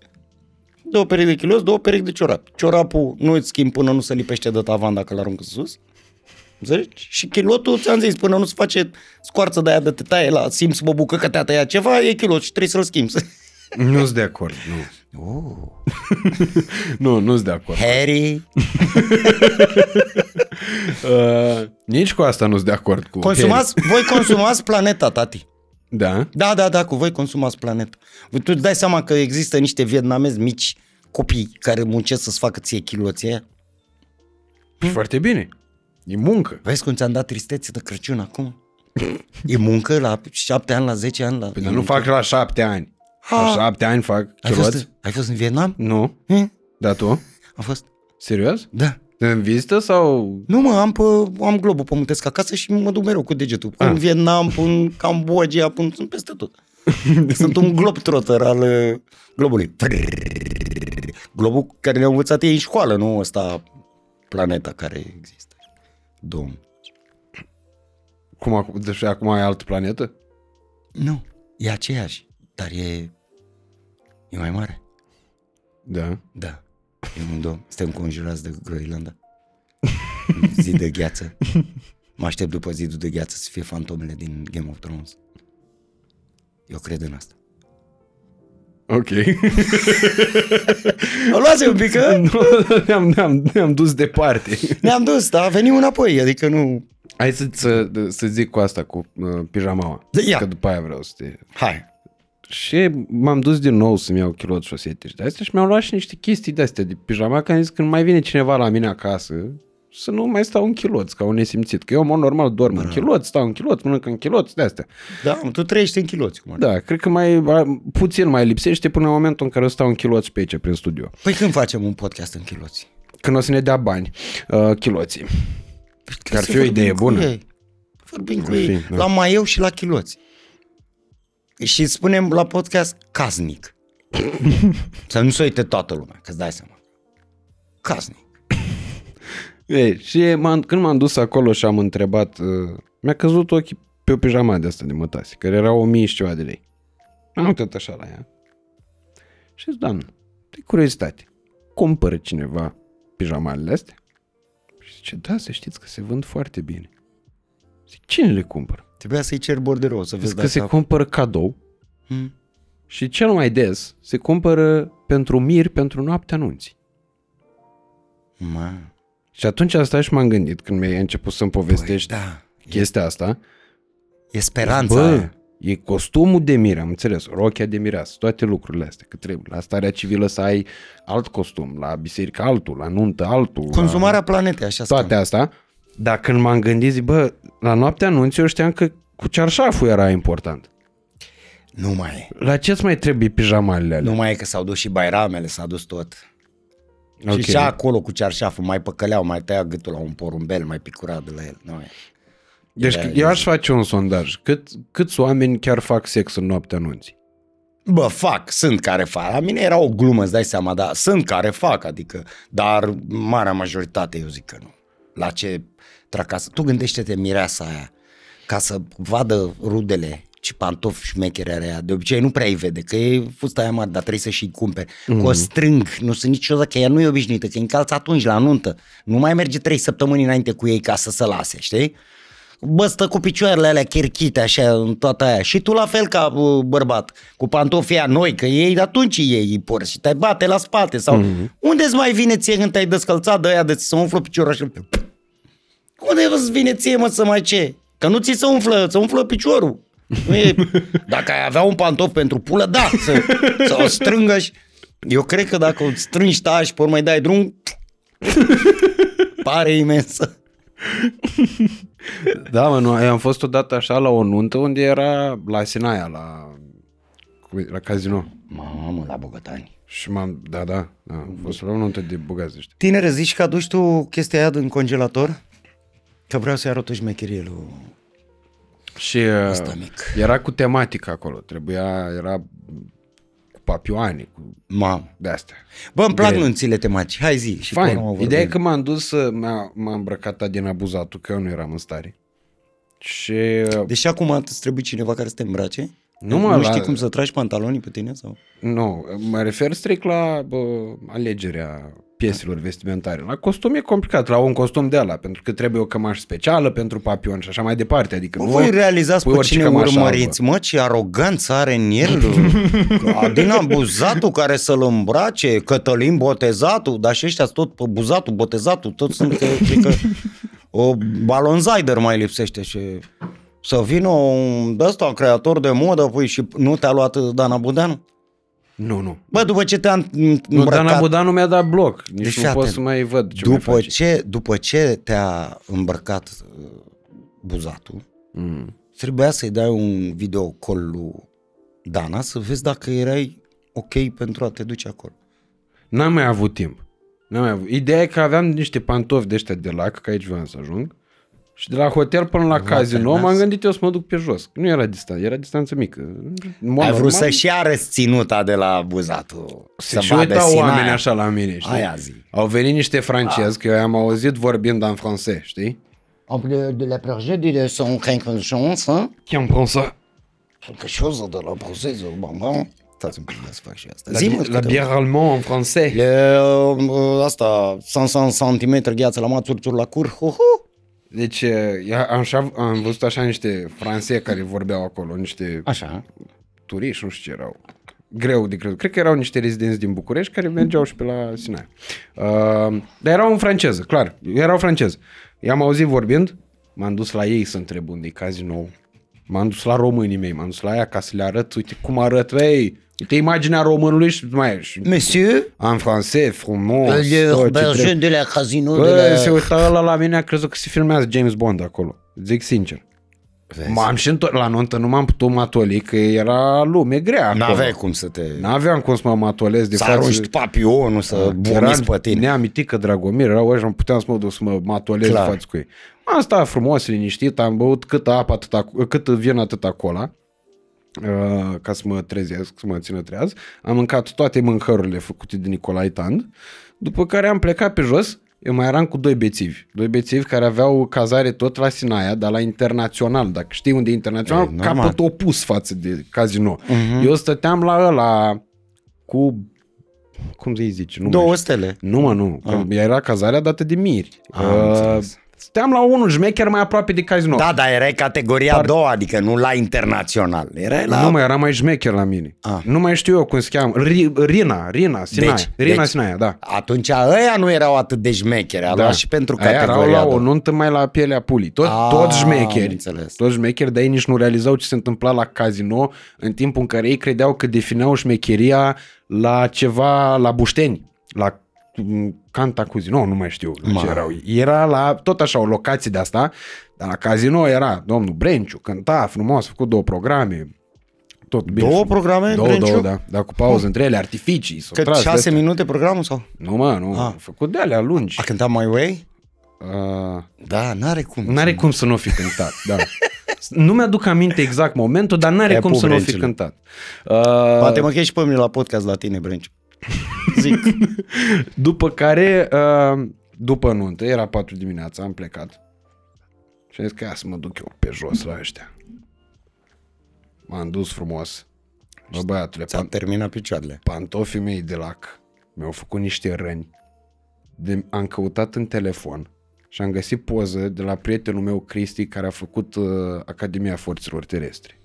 Speaker 2: Două perechi de chiloți, două perechi de ciorapi. Ciorapul nu îți schimb până nu se lipește de tavan dacă îl aruncă sus. Înțelegi? Și chilotul, ți-am zis, până nu se face scoarță de aia de te taie la simți mă bucă că te-a tăiat ceva, e kilot și trebuie să-l schimbi.
Speaker 1: Nu sunt de acord, nu.
Speaker 2: Oh.
Speaker 1: Nu, nu sunt de acord.
Speaker 2: Harry,
Speaker 1: Uh, nici cu asta nu sunt de acord cu
Speaker 2: consumați, voi consumați planeta, tati.
Speaker 1: Harry. Da?
Speaker 2: Da, da, da, cu voi consumați planeta. Tu îți dai seama că există niște vietnamezi mici, copii, care muncesc să-ți facă ție chiloții aia?
Speaker 1: Și foarte bine. E muncă.
Speaker 2: Vezi cum ți-am dat tristețe de Crăciun acum? E muncă la 7 ani, la 10 ani? La...
Speaker 1: Păi dar nu fac la șapte ani. La
Speaker 2: Ah.
Speaker 1: șapte ani fac
Speaker 2: ai, fost,
Speaker 1: chiloți?
Speaker 2: ai fost în Vietnam?
Speaker 1: Nu.
Speaker 2: Hm?
Speaker 1: Da, tu?
Speaker 2: Am fost?
Speaker 1: Serios?
Speaker 2: Da.
Speaker 1: În vizită sau...
Speaker 2: Nu mă, am, pe, am globul pământesc acasă și mă duc mereu cu degetul.
Speaker 1: Ah.
Speaker 2: În Vietnam, în Cambodgia, până sunt peste tot. Sunt un globetrotter al uh, globului. Globul care ne-au învățat ei în școală, nu ăsta planeta care există. Domn.
Speaker 1: Cum acum, deci acum ai altă planetă?
Speaker 2: Nu, e aceeași, dar e, e mai mare.
Speaker 1: Da.
Speaker 2: Da. E un domn. Suntem conjurați de Groenlanda. Zid de gheață. Mă aștept după zidul de gheață să fie fantomele din Game of Thrones. Eu cred în asta.
Speaker 1: Ok.
Speaker 2: O luați un pic, că
Speaker 1: Nu, ne-am, ne-am, ne-am dus departe.
Speaker 2: ne-am dus, dar venim înapoi, adică nu...
Speaker 1: Hai să, să, să zic cu asta, cu uh, pijamaua.
Speaker 2: Ia.
Speaker 1: Că după aia vreau să te...
Speaker 2: Hai.
Speaker 1: Și m-am dus din nou să-mi iau kilot șosete și de astea și mi-am luat și niște chestii de astea de pijama, că am zis când mai vine cineva la mine acasă, să nu mai stau în chiloți, ca un nesimțit. Că eu, în mod normal, dorm în chiloți, stau în chiloți, mănânc în chiloți, de astea.
Speaker 2: Da, mă, tu trăiești în chiloți. Cum ar.
Speaker 1: Da, cred că mai a, puțin mai lipsește până în momentul în care eu stau în chiloți pe aici, prin studio.
Speaker 2: Păi când facem un podcast în chiloți?
Speaker 1: Când o să ne dea bani, uh, chiloții. Că ar
Speaker 2: Să
Speaker 1: fi o
Speaker 2: vorbim
Speaker 1: idee
Speaker 2: cu
Speaker 1: bună.
Speaker 2: Ei. Vorbim cu
Speaker 1: Ar fi,
Speaker 2: ei.
Speaker 1: da.
Speaker 2: La maieu și la chiloți. Și spunem la podcast casnic. să nu se uite toată lumea, că-ți dai seama. Casnic.
Speaker 1: Ei, și m-am, când m-am dus acolo și am întrebat, uh, mi-a căzut ochii pe o pijama de asta de mătase, care era o mie și ceva de lei. Am uitat așa la ea. Și zic, doamnă, de curiozitate, cumpără cineva pijamalele astea? Și zice, da, să știți că se vând foarte bine. Zic, cine le cumpără?
Speaker 2: Trebuia să-i cer borderou, să vezi
Speaker 1: Zic că se
Speaker 2: dacă...
Speaker 1: cumpără cadou
Speaker 2: Hmm.
Speaker 1: și cel mai des se cumpără pentru miri pentru noaptea anunții.
Speaker 2: Ma.
Speaker 1: Și atunci asta și m-am gândit când mi-ai început să-mi povestești
Speaker 2: Păi, da.
Speaker 1: chestia asta.
Speaker 2: E speranța
Speaker 1: Bă,
Speaker 2: aia.
Speaker 1: e costumul de mire, am înțeles, rochia de mireasă, toate lucrurile astea, că trebuie. La starea civilă să ai alt costum, la biserică altul, la nuntă altul.
Speaker 2: Consumarea planetei, așa
Speaker 1: la toate
Speaker 2: stăm.
Speaker 1: astea. Dar când m-am gândit, zic, bă, la noaptea anunții eu știam că cu cearșaful era important.
Speaker 2: Nu mai e.
Speaker 1: La ce-ți mai trebuie pijamalele alea?
Speaker 2: Nu mai e că s-au dus și bairamele, s-a dus tot.
Speaker 1: Ok.
Speaker 2: Și și acolo cu cearșaful mai păcăleau, mai tăia gâtul la un porumbel, mai picura de la el. Nu e.
Speaker 1: Deci
Speaker 2: Da,
Speaker 1: eu aș face un sondaj. Cât, câți oameni chiar fac sex în noaptea anunții?
Speaker 2: Bă, fac, sunt care fac. La mine era o glumă, îți dai seama, dar sunt care fac, adică, dar marea majoritate eu zic că nu. La ce tracasă? Tu gândește-te mireasa aia, ca să vadă rudele ce pantofi șmechere are ea. De obicei nu prea îi vede, că e fusta aia mare, dar trebuie să și cumperi. Mm-hmm. Că o strâng, nu sunt niciodată, că ea nu e obișnuită, că îi încalți atunci la nuntă. Nu mai merge trei săptămâni înainte cu ei ca să se lase, știi? Bă, stă cu picioarele alea chirchite așa în toată aia. Și tu la fel ca uh, bărbat, cu pantofii aia noi, că ei atunci ei îi por și te bate la spate sau mm-hmm. unde-ți mai vine ție când te-ai descălțat de aia de ți se umflă piciorul așa? Unde îți vine ție mă să mai ce? Că nu ți se umflă, se umflă piciorul. Nu e... Dacă ai avea un pantof pentru pulă, da, să, să o strângă și... Eu cred că dacă o strângi ta și pe urmă îi dai drum, pare imensă.
Speaker 1: Da, mă, nu, eu am fost odată așa la o nuntă unde era la Sinaia, la, cu- la casino.
Speaker 2: Mamă, la bogătani.
Speaker 1: Și m-am, da, da, da, am fost la o nuntă de bogați ăștia.
Speaker 2: Tinere, zici că aduci tu chestia aia din congelator? Că vreau să-i arăt o șmecherie lui...
Speaker 1: Și uh,
Speaker 2: Asta mic.
Speaker 1: era cu tematică acolo, trebuia, era cu papioane, cu
Speaker 2: Mamă.
Speaker 1: de-astea.
Speaker 2: Bă, îmi plac
Speaker 1: Grele.
Speaker 2: nunțile tematice. Hai zi. Și pe urmă
Speaker 1: Fain.
Speaker 2: vorbim.
Speaker 1: Ideea e că m-am dus, să- m-a, m-a îmbrăcat din abuzatul, că eu nu eram în stare. Și uh,
Speaker 2: Deci acum îți trebuie cineva care să te îmbrace?
Speaker 1: Nu, mă,
Speaker 2: nu
Speaker 1: la-
Speaker 2: știi cum să tragi pantalonii pe tine? sau?
Speaker 1: nu, mă refer strict la bă, alegerea pieselor vestimentare. La costum e complicat, la un costum de ala, pentru că trebuie o cămașă specială pentru papion și așa mai departe. Adică
Speaker 2: Bă,
Speaker 1: nu
Speaker 2: voi realizați
Speaker 1: pui
Speaker 2: pe
Speaker 1: orice
Speaker 2: cine
Speaker 1: cămașă
Speaker 2: urmăriți, mă, ce aroganță are în el. Adin Buzatul care să-l îmbrace, Cătălin Botezatul, dar și ăștia tot pe Buzatul, Botezatul, toți sunt, că, cred că o balonzaider mai lipsește și să vină un ăsta, creator de modă, păi și nu te-a luat Dana Budeanu?
Speaker 1: Nu, nu.
Speaker 2: Bă, după ce te-a
Speaker 1: Nu,
Speaker 2: îmbrăcat...
Speaker 1: Dana Budanu mi-a dat bloc. Nici
Speaker 2: Deci,
Speaker 1: nu
Speaker 2: fii
Speaker 1: pot
Speaker 2: atent.
Speaker 1: să mai văd ce mai
Speaker 2: după,
Speaker 1: face.
Speaker 2: ce, după ce te-a îmbrăcat uh, buzatul,
Speaker 1: Mm.
Speaker 2: trebuia să-i dai un video call lui Dana să vezi dacă erai ok pentru a te duce acolo.
Speaker 1: N-am mai avut timp. N-am mai avut. Ideea e că aveam niște pantofi de ăștia de lac, că aici vreau să ajung. Și de la hotel până la casino
Speaker 2: nas.
Speaker 1: m-am gândit eu să mă duc pe jos. Nu era distanță, era distanță mică. În mod
Speaker 2: Ai vrut
Speaker 1: normal,
Speaker 2: să-și ia răsținuta de la buzatul.
Speaker 1: se și uitau oameni așa la mine, știi?
Speaker 2: Aia zi.
Speaker 1: Au venit niște francezi, că eu am auzit vorbind în francez, știi?
Speaker 2: En plus de la prăjede de son quelque chose, hein?
Speaker 1: Chiam francez.
Speaker 2: quelque chose de la prozeză, bon, Stați un pic să fac și asta.
Speaker 1: La,
Speaker 2: Zi-mă
Speaker 1: bi- la
Speaker 2: câteva.
Speaker 1: bière allemand în francez.
Speaker 2: E, uh, asta, 500 cm gheață la mat, țurțuri la cur, hu, hu.
Speaker 1: Deci ia- am, așa, am văzut așa niște francezi care vorbeau acolo, niște
Speaker 2: Așa.
Speaker 1: turiști, nu știu ce erau. Greu de crezut. Cred că erau niște rezidenți din București care mergeau și pe la Sinai. Uh, dar erau în franceză, clar. Erau franceză. I-am auzit vorbind, m-am dus la ei să întreb unde e cazinou. M-am dus la românii mei, m-am dus la ea ca să le arăt, uite cum arăt, ei, uite imaginea românului și mai și
Speaker 2: Monsieur,
Speaker 1: în francez, frumos,
Speaker 2: le
Speaker 1: tot ce
Speaker 2: berger
Speaker 1: trebuie.
Speaker 2: de la casino de
Speaker 1: Bă,
Speaker 2: la...
Speaker 1: se uita ăla la mine, a crezut că se filmează James Bond acolo. Zic sincer.
Speaker 2: Vezi?
Speaker 1: M-am și întors la nuntă, nu m-am putut matoli, că era lume grea acolo.
Speaker 2: N-aveai cum să te...
Speaker 1: N-aveam cum să mă matolez de
Speaker 2: Să
Speaker 1: față.
Speaker 2: arunci papionul, să vomiți pe tine.
Speaker 1: neamitică Dragomir, erau ăștia, puteam să mă duc să mă matolez
Speaker 2: Clar.
Speaker 1: de față cu ei. Am stat frumos, liniștit, am băut cât apă, atâta, cât vin atâta cola uh, ca să mă trezesc, să mă țină treaz. Am mâncat toate mâncărurile făcute de Nicolae Tand, după care am plecat pe jos, eu mai eram cu doi bețivi. Doi bețivi care aveau cazare tot la Sinaia, dar la internațional. Dacă știi unde e internațional,
Speaker 2: E, normal.
Speaker 1: capăt opus față de casino. Uh-huh. Eu stăteam la ăla cu... Cum să-i zice? Nu mai
Speaker 2: Două
Speaker 1: știu.
Speaker 2: stele.
Speaker 1: Nu, mă, nu. Că Era cazarea dată de miri.
Speaker 2: Am
Speaker 1: Uh,
Speaker 2: înțeles.
Speaker 1: Stăteam la unul șmecher mai aproape de casino.
Speaker 2: Da, dar erai categoria
Speaker 1: Par-
Speaker 2: a doua, adică nu la internațional. Erai la...
Speaker 1: Nu mai era mai șmecher la mine.
Speaker 2: Ah.
Speaker 1: Nu mai știu eu cum se cheamă. Ri- Rina, Rina, Sinaia.
Speaker 2: Deci-
Speaker 1: Rina
Speaker 2: deci-
Speaker 1: Sinaia, da.
Speaker 2: Atunci ăia nu erau atât de șmecheri, a luat și pentru
Speaker 1: Aia
Speaker 2: categoria
Speaker 1: erau la
Speaker 2: a
Speaker 1: o
Speaker 2: doua.
Speaker 1: nuntă mai la pielea pulii. Tot,
Speaker 2: Ah,
Speaker 1: toți
Speaker 2: am
Speaker 1: șmecheri.
Speaker 2: înțeles.
Speaker 1: Toți șmecheri, dar ei nici nu realizau ce se întâmpla la casino în timpul în care ei credeau că defineau șmecheria la ceva, la bușteni, la mm, Cantacuzi, nu, nu mai știu la ce
Speaker 2: Ma.
Speaker 1: erau. Era la tot așa o locație de asta, dar la casino era domnul Brenciu, cânta frumos, a făcut două programe, tot bine.
Speaker 2: Două
Speaker 1: frumos.
Speaker 2: programe,
Speaker 1: Două,
Speaker 2: Brenciu?
Speaker 1: două, da, dar cu pauză între ele, artificii. s-au
Speaker 2: Cât
Speaker 1: tras de
Speaker 2: șase
Speaker 1: astea.
Speaker 2: minute programul sau?
Speaker 1: Nu, mă, nu,
Speaker 2: Ah.
Speaker 1: a făcut de alea lungi.
Speaker 2: A cântat My Way?
Speaker 1: Uh,
Speaker 2: Da, n-are cum.
Speaker 1: N-are cum să nu fi cântat, da. Nu mi-aduc aminte exact momentul, dar n-are
Speaker 2: E
Speaker 1: cum să nu fi
Speaker 2: Brenciule.
Speaker 1: cântat. Uh,
Speaker 2: Poate mă chemi și pe mine la podcast la tine, Brenciu. Zic.
Speaker 1: după care, uh, după nuntă, era 4 dimineața, am plecat. Și am zis că ia să mă duc eu pe jos la ăștia. M-am dus frumos. Bă, băiatule,
Speaker 2: Ți-am
Speaker 1: pan-
Speaker 2: terminat picioarele.
Speaker 1: pantofii mei de lac mi-au făcut niște răni. De, am căutat în telefon și am găsit poză de la prietenul meu, Cristi, care a făcut uh, Academia Forțelor Terestre.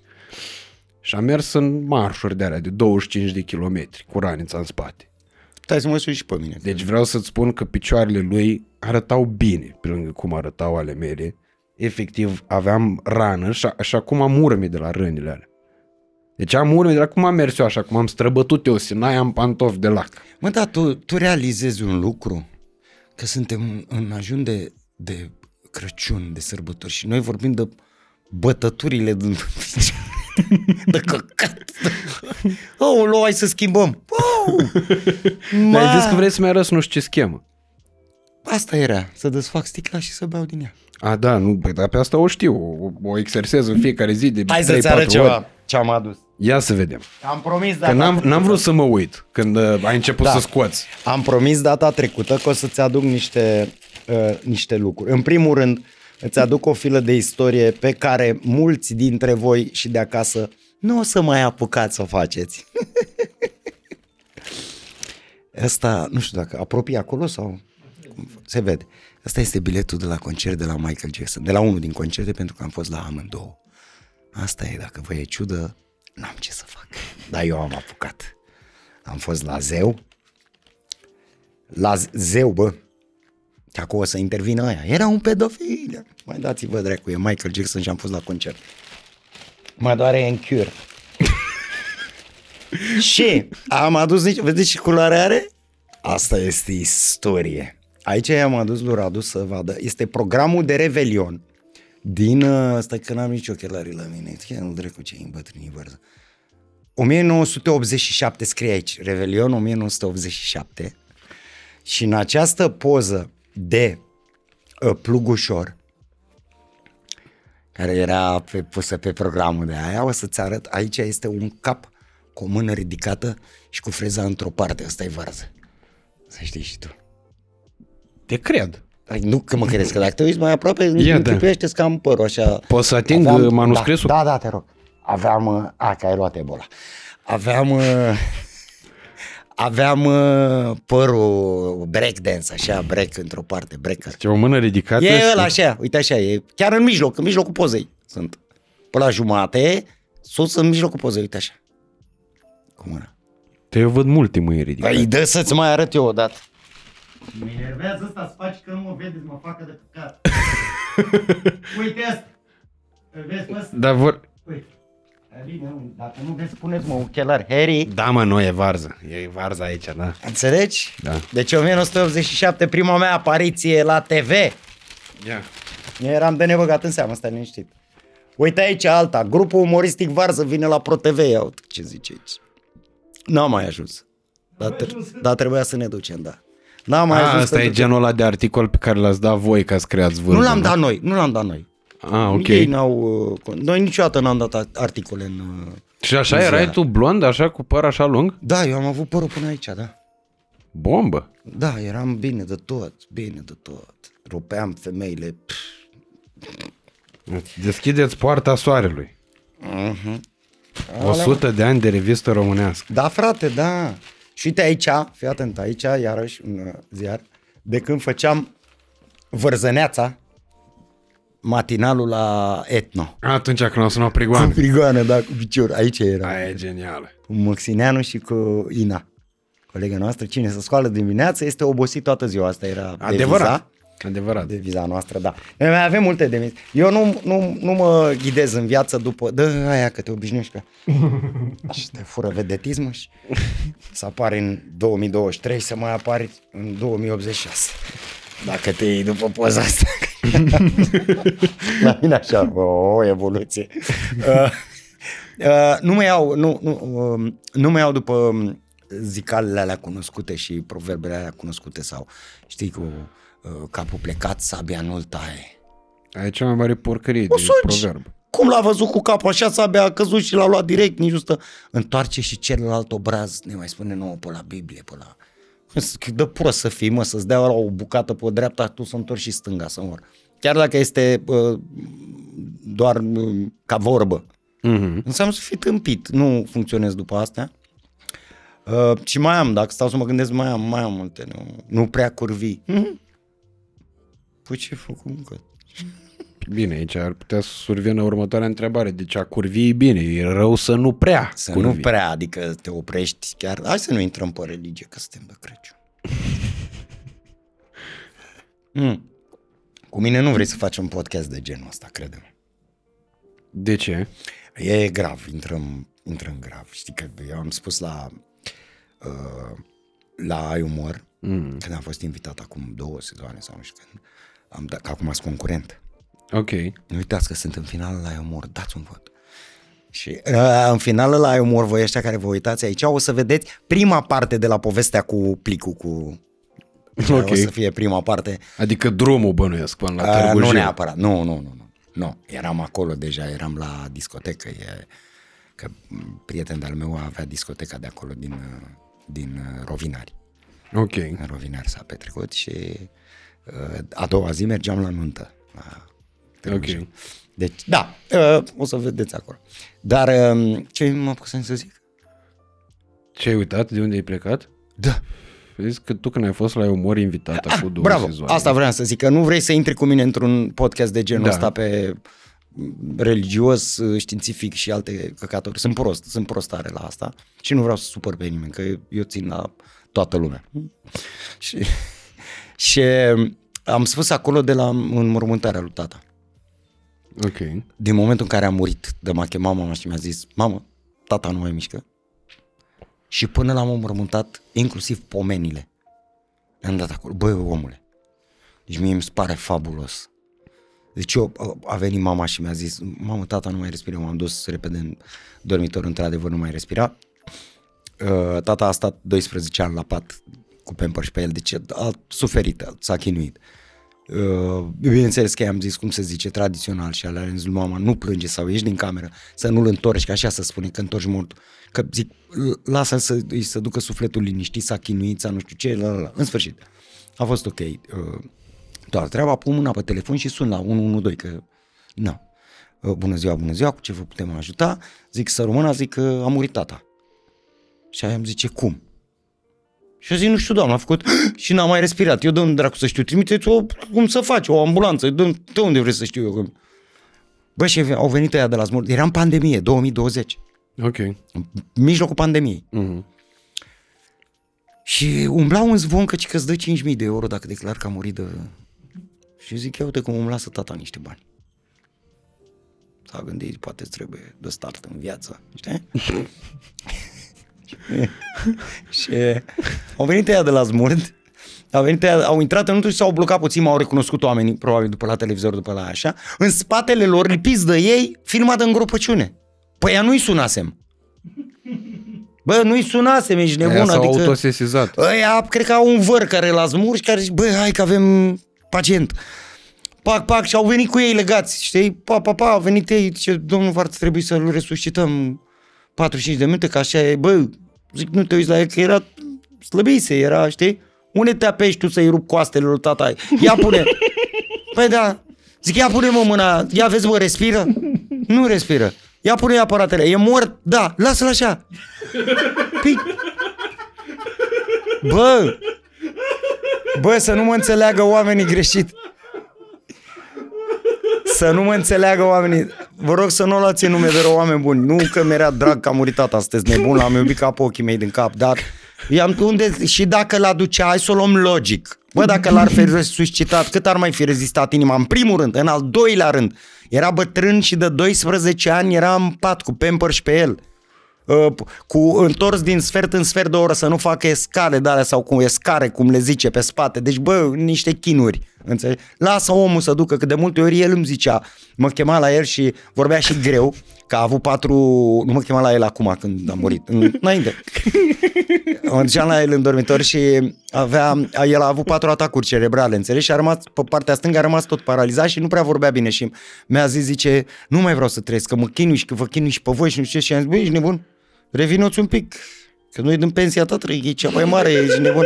Speaker 1: Și am mers în marșuri de alea de 25 de kilometri, cu ranița în spate.
Speaker 2: Stai să mă sui și pe mine.
Speaker 1: Deci vreau să-ți spun că picioarele lui arătau bine, pe lângă cum arătau ale mele. Efectiv, aveam rană și, și acum am urme de la rănile alea. Deci am urme de la cum am mers eu așa, cum am străbătut eu Sinai, am pantofi de lac.
Speaker 2: Mă, dar tu, tu realizezi un lucru? Că suntem în, în ajun de, de Crăciun, de sărbători și noi vorbim de bătăturile din de căcat. Oh, lu, hai să schimbăm. Oh,
Speaker 1: Dar ai zis că
Speaker 2: ma,
Speaker 1: vrei să-mi arăți nu știu ce schemă.
Speaker 2: Asta era, să desfac sticla și să beau din ea.
Speaker 1: A, da, nu, bă, dar pe asta o știu, o, o exersez în fiecare zi de
Speaker 2: Hai
Speaker 1: 3-4
Speaker 2: să-ți arăt
Speaker 1: ori.
Speaker 2: ceva ce am adus.
Speaker 1: Ia să vedem.
Speaker 2: Am promis
Speaker 1: Că n-am, n-am vrut să mă uit când uh, ai început
Speaker 2: Da.
Speaker 1: să scoți.
Speaker 2: Am promis data trecută că o să-ți aduc niște, uh, niște lucruri. În primul rând, îți aduc o filă de istorie pe care mulți dintre voi și de acasă nu o să mai apucați să o faceți. Asta, nu știu dacă apropie acolo sau se vede. Asta este biletul de la concert de la Michael Jackson, de la unul din concerte pentru că am fost la amândouă. Asta e, dacă vă e ciudă, n-am ce să fac. Dar eu am apucat. Am fost la Zeu, la Z- Zeu, bă, că acolo o să intervină aia. Era un pedofil. Mai dați-vă dracu, e Michael Jackson și am fost la concert. Mă doare în cur. și am adus nici... Vedeți ce culoare are? Asta este istorie. Aici i-am adus lui Radu să vadă. Este programul de Revelion din... uh, Stai că n-am nici ochelari la mine. Chiar nu dracu ce îmbătrânii vărză. 1987 scrie aici, Revelion 1987 și în această poză de uh, plugușor care era pe, pusă pe programul de aia, o să-ți arăt, aici este un cap cu o mână ridicată și cu freza într-o parte, asta e varză. Să știi și tu.
Speaker 1: Te cred.
Speaker 2: Ai, nu că mă crezi, că dacă te uiți mai aproape,
Speaker 1: Ia, da.
Speaker 2: închipuiește că am părul așa.
Speaker 1: Poți să ating uh, manuscrisul?
Speaker 2: Da, da, da, te rog. Aveam, uh, a, că ai luat ebola. Aveam, uh, aveam uh, părul breakdance, așa, break într-o parte, breaker.
Speaker 1: Ce o mână ridicată.
Speaker 2: E
Speaker 1: și-
Speaker 2: ăla așa, uite așa, e chiar în mijloc, în mijlocul pozei sunt. Pe la jumate, sus în mijlocul pozei, uite așa. Cu mâna.
Speaker 1: Te eu văd multe mâini ridicate.
Speaker 2: Păi dă să-ți mai arăt eu odată. Mă enervează ăsta să faci că nu mă vedeți, mă facă de păcat. Uite asta. Îl vezi pe ăsta?
Speaker 1: Dar vor...
Speaker 2: Uite. E Bine, nu, dacă nu vezi, puneți mă ochelari. Harry,
Speaker 1: Da, mă, nu, e varză. E varză aici, da.
Speaker 2: înțelegi?
Speaker 1: Da.
Speaker 2: Deci 1987, prima mea apariție la TV.
Speaker 1: Ia.
Speaker 2: Eu eram de nebăgat în seamă, stai liniștit. Uite aici alta, grupul umoristic Varză vine la ProTV, ia uite ce zice aici. N-am mai ajuns. Dar, tre- dar trebuia să ne ducem, da. N-am mai
Speaker 1: A,
Speaker 2: ajuns
Speaker 1: asta e
Speaker 2: pentru-
Speaker 1: genul ăla de articol pe care l-ați dat voi ca să creați vârful.
Speaker 2: Nu l-am dat noi, nu l-am dat noi.
Speaker 1: Ah, ok.
Speaker 2: Ei n-au, uh, noi niciodată n-am dat a- articole în... uh,
Speaker 1: Și așa
Speaker 2: în
Speaker 1: erai
Speaker 2: ziar.
Speaker 1: tu blond, așa, cu păr așa lung?
Speaker 2: Da, eu am avut părul până aici, da.
Speaker 1: Bombă.
Speaker 2: Da, eram bine de tot, bine de tot. Rupeam femeile. Pff,
Speaker 1: Deschideți poarta soarelui. 100 de ani de revistă românească.
Speaker 2: Da, frate, da. Și uite aici, fii atent, aici, iarăși, un uh, ziar, de când făceam vărzăneața, matinalul la Etno.
Speaker 1: Atunci când o sunat
Speaker 2: Cu
Speaker 1: prigoane.
Speaker 2: prigoană, da, cu picior. Aici era.
Speaker 1: Aia e genială.
Speaker 2: Cu Măxineanu și cu Ina. Colega noastră, cine se scoală dimineața, este obosit toată ziua. Asta era
Speaker 1: Adevărat.
Speaker 2: deviza.
Speaker 1: Adevărat.
Speaker 2: Deviza noastră, da. Noi mai avem multe devize. Eu nu, nu, nu mă ghidez în viață după, dă aia că te obișnuiești că și te fură vedetismul și să apari în 2023 să mai apari în 2086. Dacă te iei după poza asta. La mine așa, o evoluție. Uh, uh, nu mă iau, nu, nu, uh, nu mă iau după um, zicalele alea cunoscute și proverbele alea cunoscute sau știi cu uh, capul plecat, sabia nu-l taie.
Speaker 1: Aia e cea mai mare porcărie
Speaker 2: O
Speaker 1: din
Speaker 2: sugi.
Speaker 1: proverb.
Speaker 2: Cum l-a văzut cu capul așa, sabia a căzut și l-a luat direct, nici nu stă. Întoarce și celălalt obraz, ne mai spune nouă pe la Biblie, pe la... Că Dă prost să fii, mă, să-ți dea la o bucată pe dreapta, tu să întorci și stânga să mor. Chiar dacă este uh, doar uh, ca vorbă.
Speaker 1: Mhm.
Speaker 2: Înseamnă să fii tâmpit, nu funcționez după astea. Uh, și mai am, dacă stau să mă gândesc, mai am, mai am multe, nu, nu prea curvi. Mm-hmm. Păi ce făcut că?
Speaker 1: Bine, aici ar putea să survină următoarea întrebare. Deci a curvi e bine, e rău să nu prea
Speaker 2: Să
Speaker 1: curvi.
Speaker 2: nu prea, adică te oprești chiar. Hai să nu intrăm pe religie, că suntem de Crăciun. mm. Cu mine nu vrei să faci un podcast de genul ăsta, crede
Speaker 1: De ce?
Speaker 2: E grav, intrăm, intrăm grav. Știi că eu am spus la uh, la Ai Umor, mm. când am fost invitat acum două sezoane sau nu știu când, am dat, că acum sunt concurent.
Speaker 1: Ok.
Speaker 2: Nu uitați că sunt în finală la Ai Umor, dați un vot. Și uh, în finală la Ai Umor, voi ăștia care vă uitați aici, o să vedeți prima parte de la povestea cu plicul cu...
Speaker 1: Ok.
Speaker 2: O să fie prima parte.
Speaker 1: Adică drumul bănuiesc până la
Speaker 2: Uh,
Speaker 1: Târgu
Speaker 2: nu
Speaker 1: Jiu.
Speaker 2: neapărat, nu, nu, nu, nu. Nu, eram acolo deja, eram la discotecă, e, că prietenul de-al meu avea discoteca de acolo din, uh, din uh, Rovinari.
Speaker 1: Ok.
Speaker 2: În Rovinari s-a petrecut și uh, a doua zi mergeam la nuntă. La Târgu
Speaker 1: Ok.
Speaker 2: Jiu. Deci, da, uh, o să vedeți acolo. Dar um, ce mă pus să zic?
Speaker 1: Ce ai uitat? De unde ai plecat?
Speaker 2: Da.
Speaker 1: Vezi că tu când ai fost la umor invitat
Speaker 2: Ah,
Speaker 1: acum două
Speaker 2: bravo,
Speaker 1: sezoane.
Speaker 2: asta vreau să zic, că nu vrei să intri cu mine într-un podcast de genul
Speaker 1: Da.
Speaker 2: ăsta pe religios, științific și alte căcaturi. Sunt prost, sunt prostare la asta și nu vreau să supăr pe nimeni, că eu țin la toată lumea. Și, și am spus acolo de la înmormântarea lui tata.
Speaker 1: Ok.
Speaker 2: Din momentul în care a murit, de m-a chemat mama și mi-a zis, mamă, tata nu mai mișcă. Și până l-am înmormântat, inclusiv pomenile. Le-am dat acolo, băi, omule. Deci mie îmi pare fabulos. Deci eu, a venit mama și mi-a zis, mamă, tata nu mai respiră, m-am dus repede în dormitor, într-adevăr nu mai respira. Uh, Tata a stat 12 ani la pat cu Pampers pe el, deci a suferit, s-a chinuit. Uh, bineînțeles că i-am zis cum se zice, tradițional și alea, am zis lui mama, nu plânge sau ieși din cameră, să nu-l întorci, că așa se spune, că întorci mort. Că zic, lasă să îi să ducă sufletul liniștit, s-a chinuit, sau nu știu ce, la, la, la. în sfârșit. A fost ok. Uh, doar treaba, pun mâna pe telefon și sun la 112, că nu. Uh, bună ziua, bună ziua, cu ce vă putem ajuta? Zic să rămână, zic că a murit tata. Și aia îmi zice, cum? Și eu zic, nu știu, doamna, a făcut și n-a mai respirat. Eu dăm dracu să știu, trimiteți-o, cum să faci, o ambulanță, dăm, de unde vreți să știu eu? Bă, și au venit ăia de la Smur, era în pandemie, 2020,
Speaker 1: Ok.
Speaker 2: în mijlocul pandemiei.
Speaker 1: Mhm.
Speaker 2: Și umblau în zvon că că îți dă 5.000 de euro dacă declar că a murit de... Și zic, ia uite cum îmi lasă tata niște bani. S-a gândit, poate îți trebuie de start în viață, știi? și au venit ăia de la Smurd, au venit ăia, au intrat în și s-au blocat puțin, m-au recunoscut oamenii, probabil după la televizor, după la așa. În spatele lor, lipiți de ei, filmat în gropăciune. Păi ea nu-i sunasem. Bă, nu-i sunasem, ești nebun,
Speaker 1: Aia s-au
Speaker 2: adică...
Speaker 1: autosesizat.
Speaker 2: Ăia, cred că au un văr care la zmur și care zice, băi, hai că avem pacient. Pac, pac, și au venit cu ei legați, știi? Pa, pa, pa, au venit ei, ce domnul Varț, trebuie să-l resuscităm 45 de minute, că așa e, bă, zic, nu te uiți la el, că era slăbise, era, știi? Unde te apeși tu să-i rup coastele lui tata? Ia pune. păi da. Zic, ia pune mă mâna, ia vezi mă, respiră? Nu respiră. Ia pune aparatele. E mort? Da, lasă-l așa. Păi, Bă! Bă, să nu mă înțeleagă oamenii greșit. Să nu mă înțeleagă oamenii. Vă rog să nu o luați în nume de rău, oameni buni. Nu că mi-era drag că a murit tata, sunteți nebun, l-am iubit ca pe ochii mei din cap, dar i-am, unde, și dacă l-aducea, hai să o luăm logic. Bă, dacă l-ar fi resuscitat, cât ar mai fi rezistat inima? În primul rând, în al doilea rând, era bătrân și de 12 ani era în pat cu pamper și pe el. Uh, cu întors din sfert în sfert de oră să nu facă escale de alea sau cu escare, cum le zice, pe spate. Deci, bă, niște chinuri. Înțelegi? Lasă omul să ducă, că de multe ori el îmi zicea, mă chema la el și vorbea și greu, că a avut patru, nu mă chema la el acum când a murit, înainte. Mă duceam la el în dormitor și avea, el a avut patru atacuri cerebrale, înțelegi? Și a rămas, pe partea stângă a rămas tot paralizat și nu prea vorbea bine și mi-a zis, zice, nu mai vreau să trăiesc, că mă chinui și că vă chinui și pe voi și nu știu ce. Și am zis, băi, ești nebun? Revinoți un pic, că noi din pensia ta trăi, e cea mai mare, ești nebun.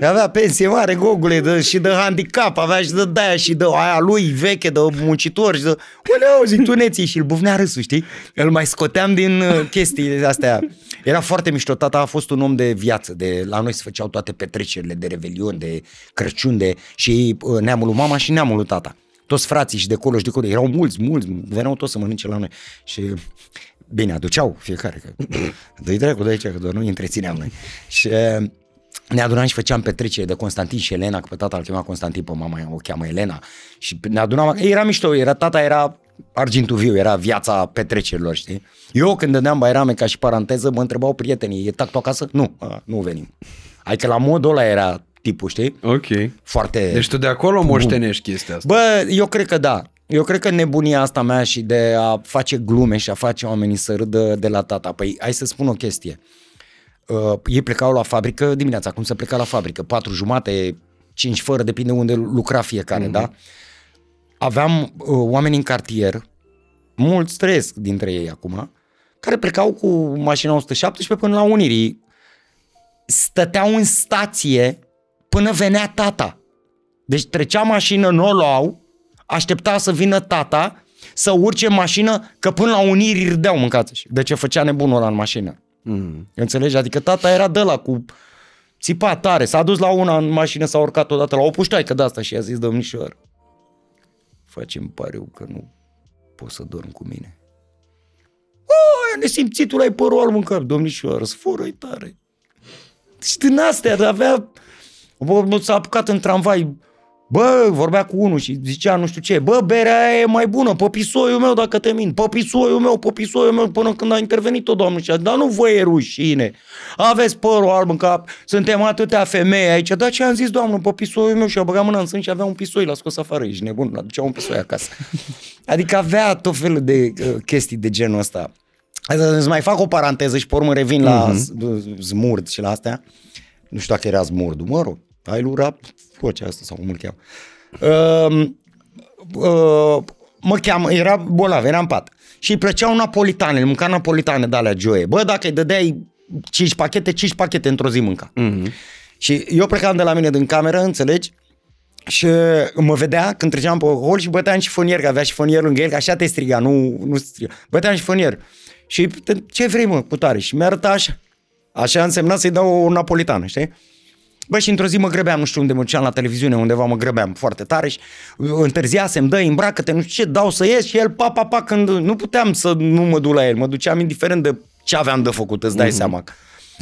Speaker 2: Avea pensie mare, gogule, de, și de handicap, avea și de daia și de aia lui veche, de muncitor și de... Oleu, zic, tu neții și îl bufnea râsul, știi? Îl mai scoteam din uh, chestiile astea. Era foarte mișto, tata a fost un om de viață, de, la noi se făceau toate petrecerile de revelion, de Crăciun, de, și uh, neamul lui mama și neamul lui tata. Toți frații și de acolo și de acolo, erau mulți, mulți, veneau toți să mănânce la noi. Și Bine, aduceau fiecare, că dă-i dracu de aici, că doar nu întrețineam noi. Și ne adunam și făceam petrecere de Constantin și Elena, că pe tata îl chema Constantin, pe mama o cheamă Elena. Și ne adunam, era mișto, era, tata era argintul viu, era viața petrecerilor, știi? Eu când dădeam bairame ca și paranteză, mă întrebau prietenii, e tactul acasă? Nu, a, nu venim. Adică la modul ăla era tipul, știi?
Speaker 1: Ok.
Speaker 2: Foarte...
Speaker 1: Deci tu de acolo moștenești chestia asta.
Speaker 2: Bă, eu cred că da. Eu cred că nebunia asta mea și de a face glume și a face oamenii să râdă de la tata. Păi, hai să spun o chestie. Uh, ei plecau la fabrică dimineața, cum să pleca la fabrică, patru jumate, cinci fără, depinde unde lucra fiecare, mm-hmm. da? Aveam uh, oameni în cartier, mulți trăiesc dintre ei acum, care plecau cu mașina 117 până la Unirii. Stăteau în stație până venea tata. Deci trecea mașină, nu o luau, aștepta să vină tata să urce în mașină, că până la Unirii râdeau mâncați. De ce făcea nebunul ăla în mașină. Mm. Înțelegi? Adică tata era de la cu țipa tare. S-a dus la una în mașină, s-a urcat odată la o puștoaică de asta și a zis, domnișor, facem pariu că nu poți să dormi cu mine. O, nesimțitul ai părul alb în cap, domnișoară, sforă tare. Și din astea, avea... S-a apucat în tramvai Bă, vorbea cu unul și zicea nu știu ce, bă, berea aia e mai bună, popisoiul meu dacă te mint, popisoiul meu, popisoiul meu, până când a intervenit o doamnă și a zis, dar nu vă e rușine, aveți părul alb în cap, suntem atâtea femei aici, dar ce am zis, doamnă, popisoiul meu și a băgat mâna în sân și avea un pisoi, l-a scos afară, ești nebun, aducea un pisoi acasă. Adică avea tot felul de uh, chestii de genul ăsta. Să mai fac o paranteză și pe urmă revin la mm-hmm. zmurd și la astea. Nu știu dacă era zmurd, mă rog, ai lui rap, vocea asta sau cum îl cheamă. Uh, uh, mă cheamă, era bolnav, era în pat. Și îi plăceau napolitane, mânca napolitane de alea joie. Bă, dacă îi dădeai 5 pachete, 5 pachete într-o zi mânca. Mm-hmm. Și eu plecam de la mine din cameră, înțelegi? Și mă vedea când treceam pe hol și băteam șifonier, că avea șifonier lângă el, că așa te striga, nu, nu striga. Băteam șifonier. Și ce vrei, mă, putare? Și mi-a arătat așa. Așa însemna să-i dau o napolitană, știi? Bă, și într-o zi mă grăbeam, nu știu unde mă duceam la televiziune, undeva mă grăbeam foarte tare și întârziasem, dă îmbracă-te, nu știu ce, dau să ies și el, pa, pa, pa, când nu puteam să nu mă duc la el, mă duceam indiferent de ce aveam de făcut, îți dai mm-hmm. seama.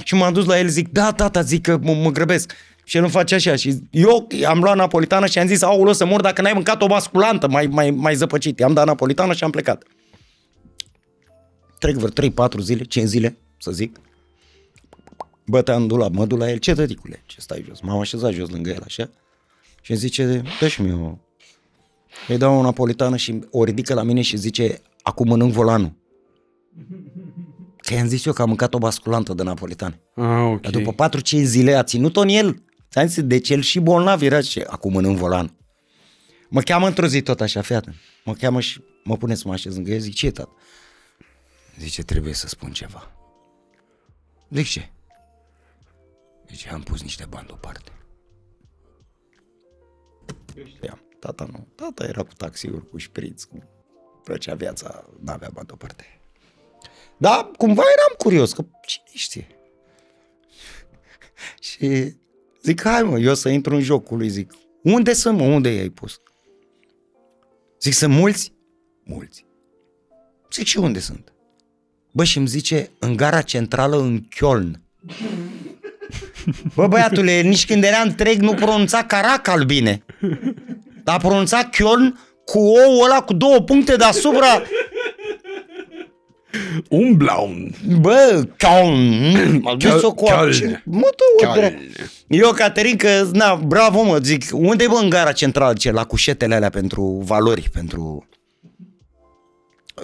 Speaker 2: Și m-am dus la el, zic, da, tata, zic că mă, mă grăbesc. Și el nu face așa. Și eu am luat napolitană și am zis, aoleu, să mor dacă n-ai mâncat o basculantă mai, mai, mai zăpăcit. I-am dat napolitană și am plecat. Trec vreo 3-4 zile, 5 zile, să zic bătea în dulap, mă duc la el, ce tăticule, ce stai jos? M-am așezat jos lângă el, așa, și îmi zice, dă și mie o... Îi dau o napolitană și o ridică la mine și zice, acum mănânc volanul. Că i-am zis eu că am mâncat o basculantă de napolitane.
Speaker 1: Ah, okay.
Speaker 2: Dar după 4-5 zile a ținut-o în el. Ți-am zis, deci el și bolnav era ce acum mănânc volan. Mă cheamă într-o zi tot așa, fiată. Mă cheamă și mă pune să mă așez lângă el, zic, ce e, Zice, trebuie să spun ceva. Zic, ce? Deci am pus niște bani deoparte. Știam. Tata nu. Tata era cu taxiuri, cu șpriț, cu plăcea viața, n-avea bani deoparte. Da, cumva eram curios, că cine știe. și zic, hai mă, eu să intru în jocul lui, zic, unde să mă, unde i-ai pus? Zic, sunt mulți? Mulți. Zic, și unde sunt? Bă, și îmi zice, în gara centrală în Köln. Bă, băiatule, nici când era întreg nu pronunța Caracal bine. Dar a pronunțat Köln cu ou ăla cu două puncte deasupra.
Speaker 1: Umblaun.
Speaker 2: Bă, Köln. M-a dus-o cu
Speaker 1: Köln.
Speaker 2: Mă, tu, Eu, Caterin, că, na, bravo, mă, zic, unde e, bă, în gara centrală, ce, la cușetele alea pentru valori, pentru...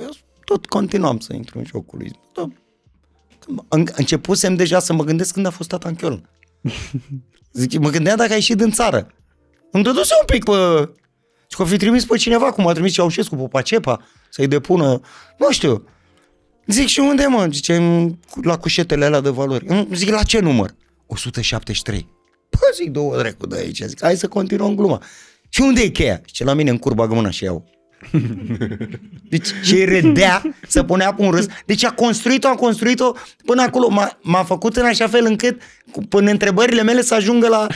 Speaker 2: Eu tot continuam să intru în jocul lui. Da. În- Începusem deja să mă gândesc când a fost tata în Köln. Zic, mă gândeam dacă a ieșit din țară. Îmi dăduse un pic, bă... Și că o fi trimis pe cineva, cum a trimis Ceaușescu pe Pacepa, să-i depună, nu știu. Zic, și unde, mă? Zice, "În- la cușetele alea de valori. "Mm, Zic, la ce număr? 173. Păi zic, două dracu de aici. Zic, hai să continuăm gluma. Și unde e cheia? Zice, la mine în curba mâna și iau. Deci și râdea, să punea pe un râs. Deci a construit-o, a construit-o până acolo. M-a, m-a făcut în așa fel încât cu- până întrebările mele să ajungă la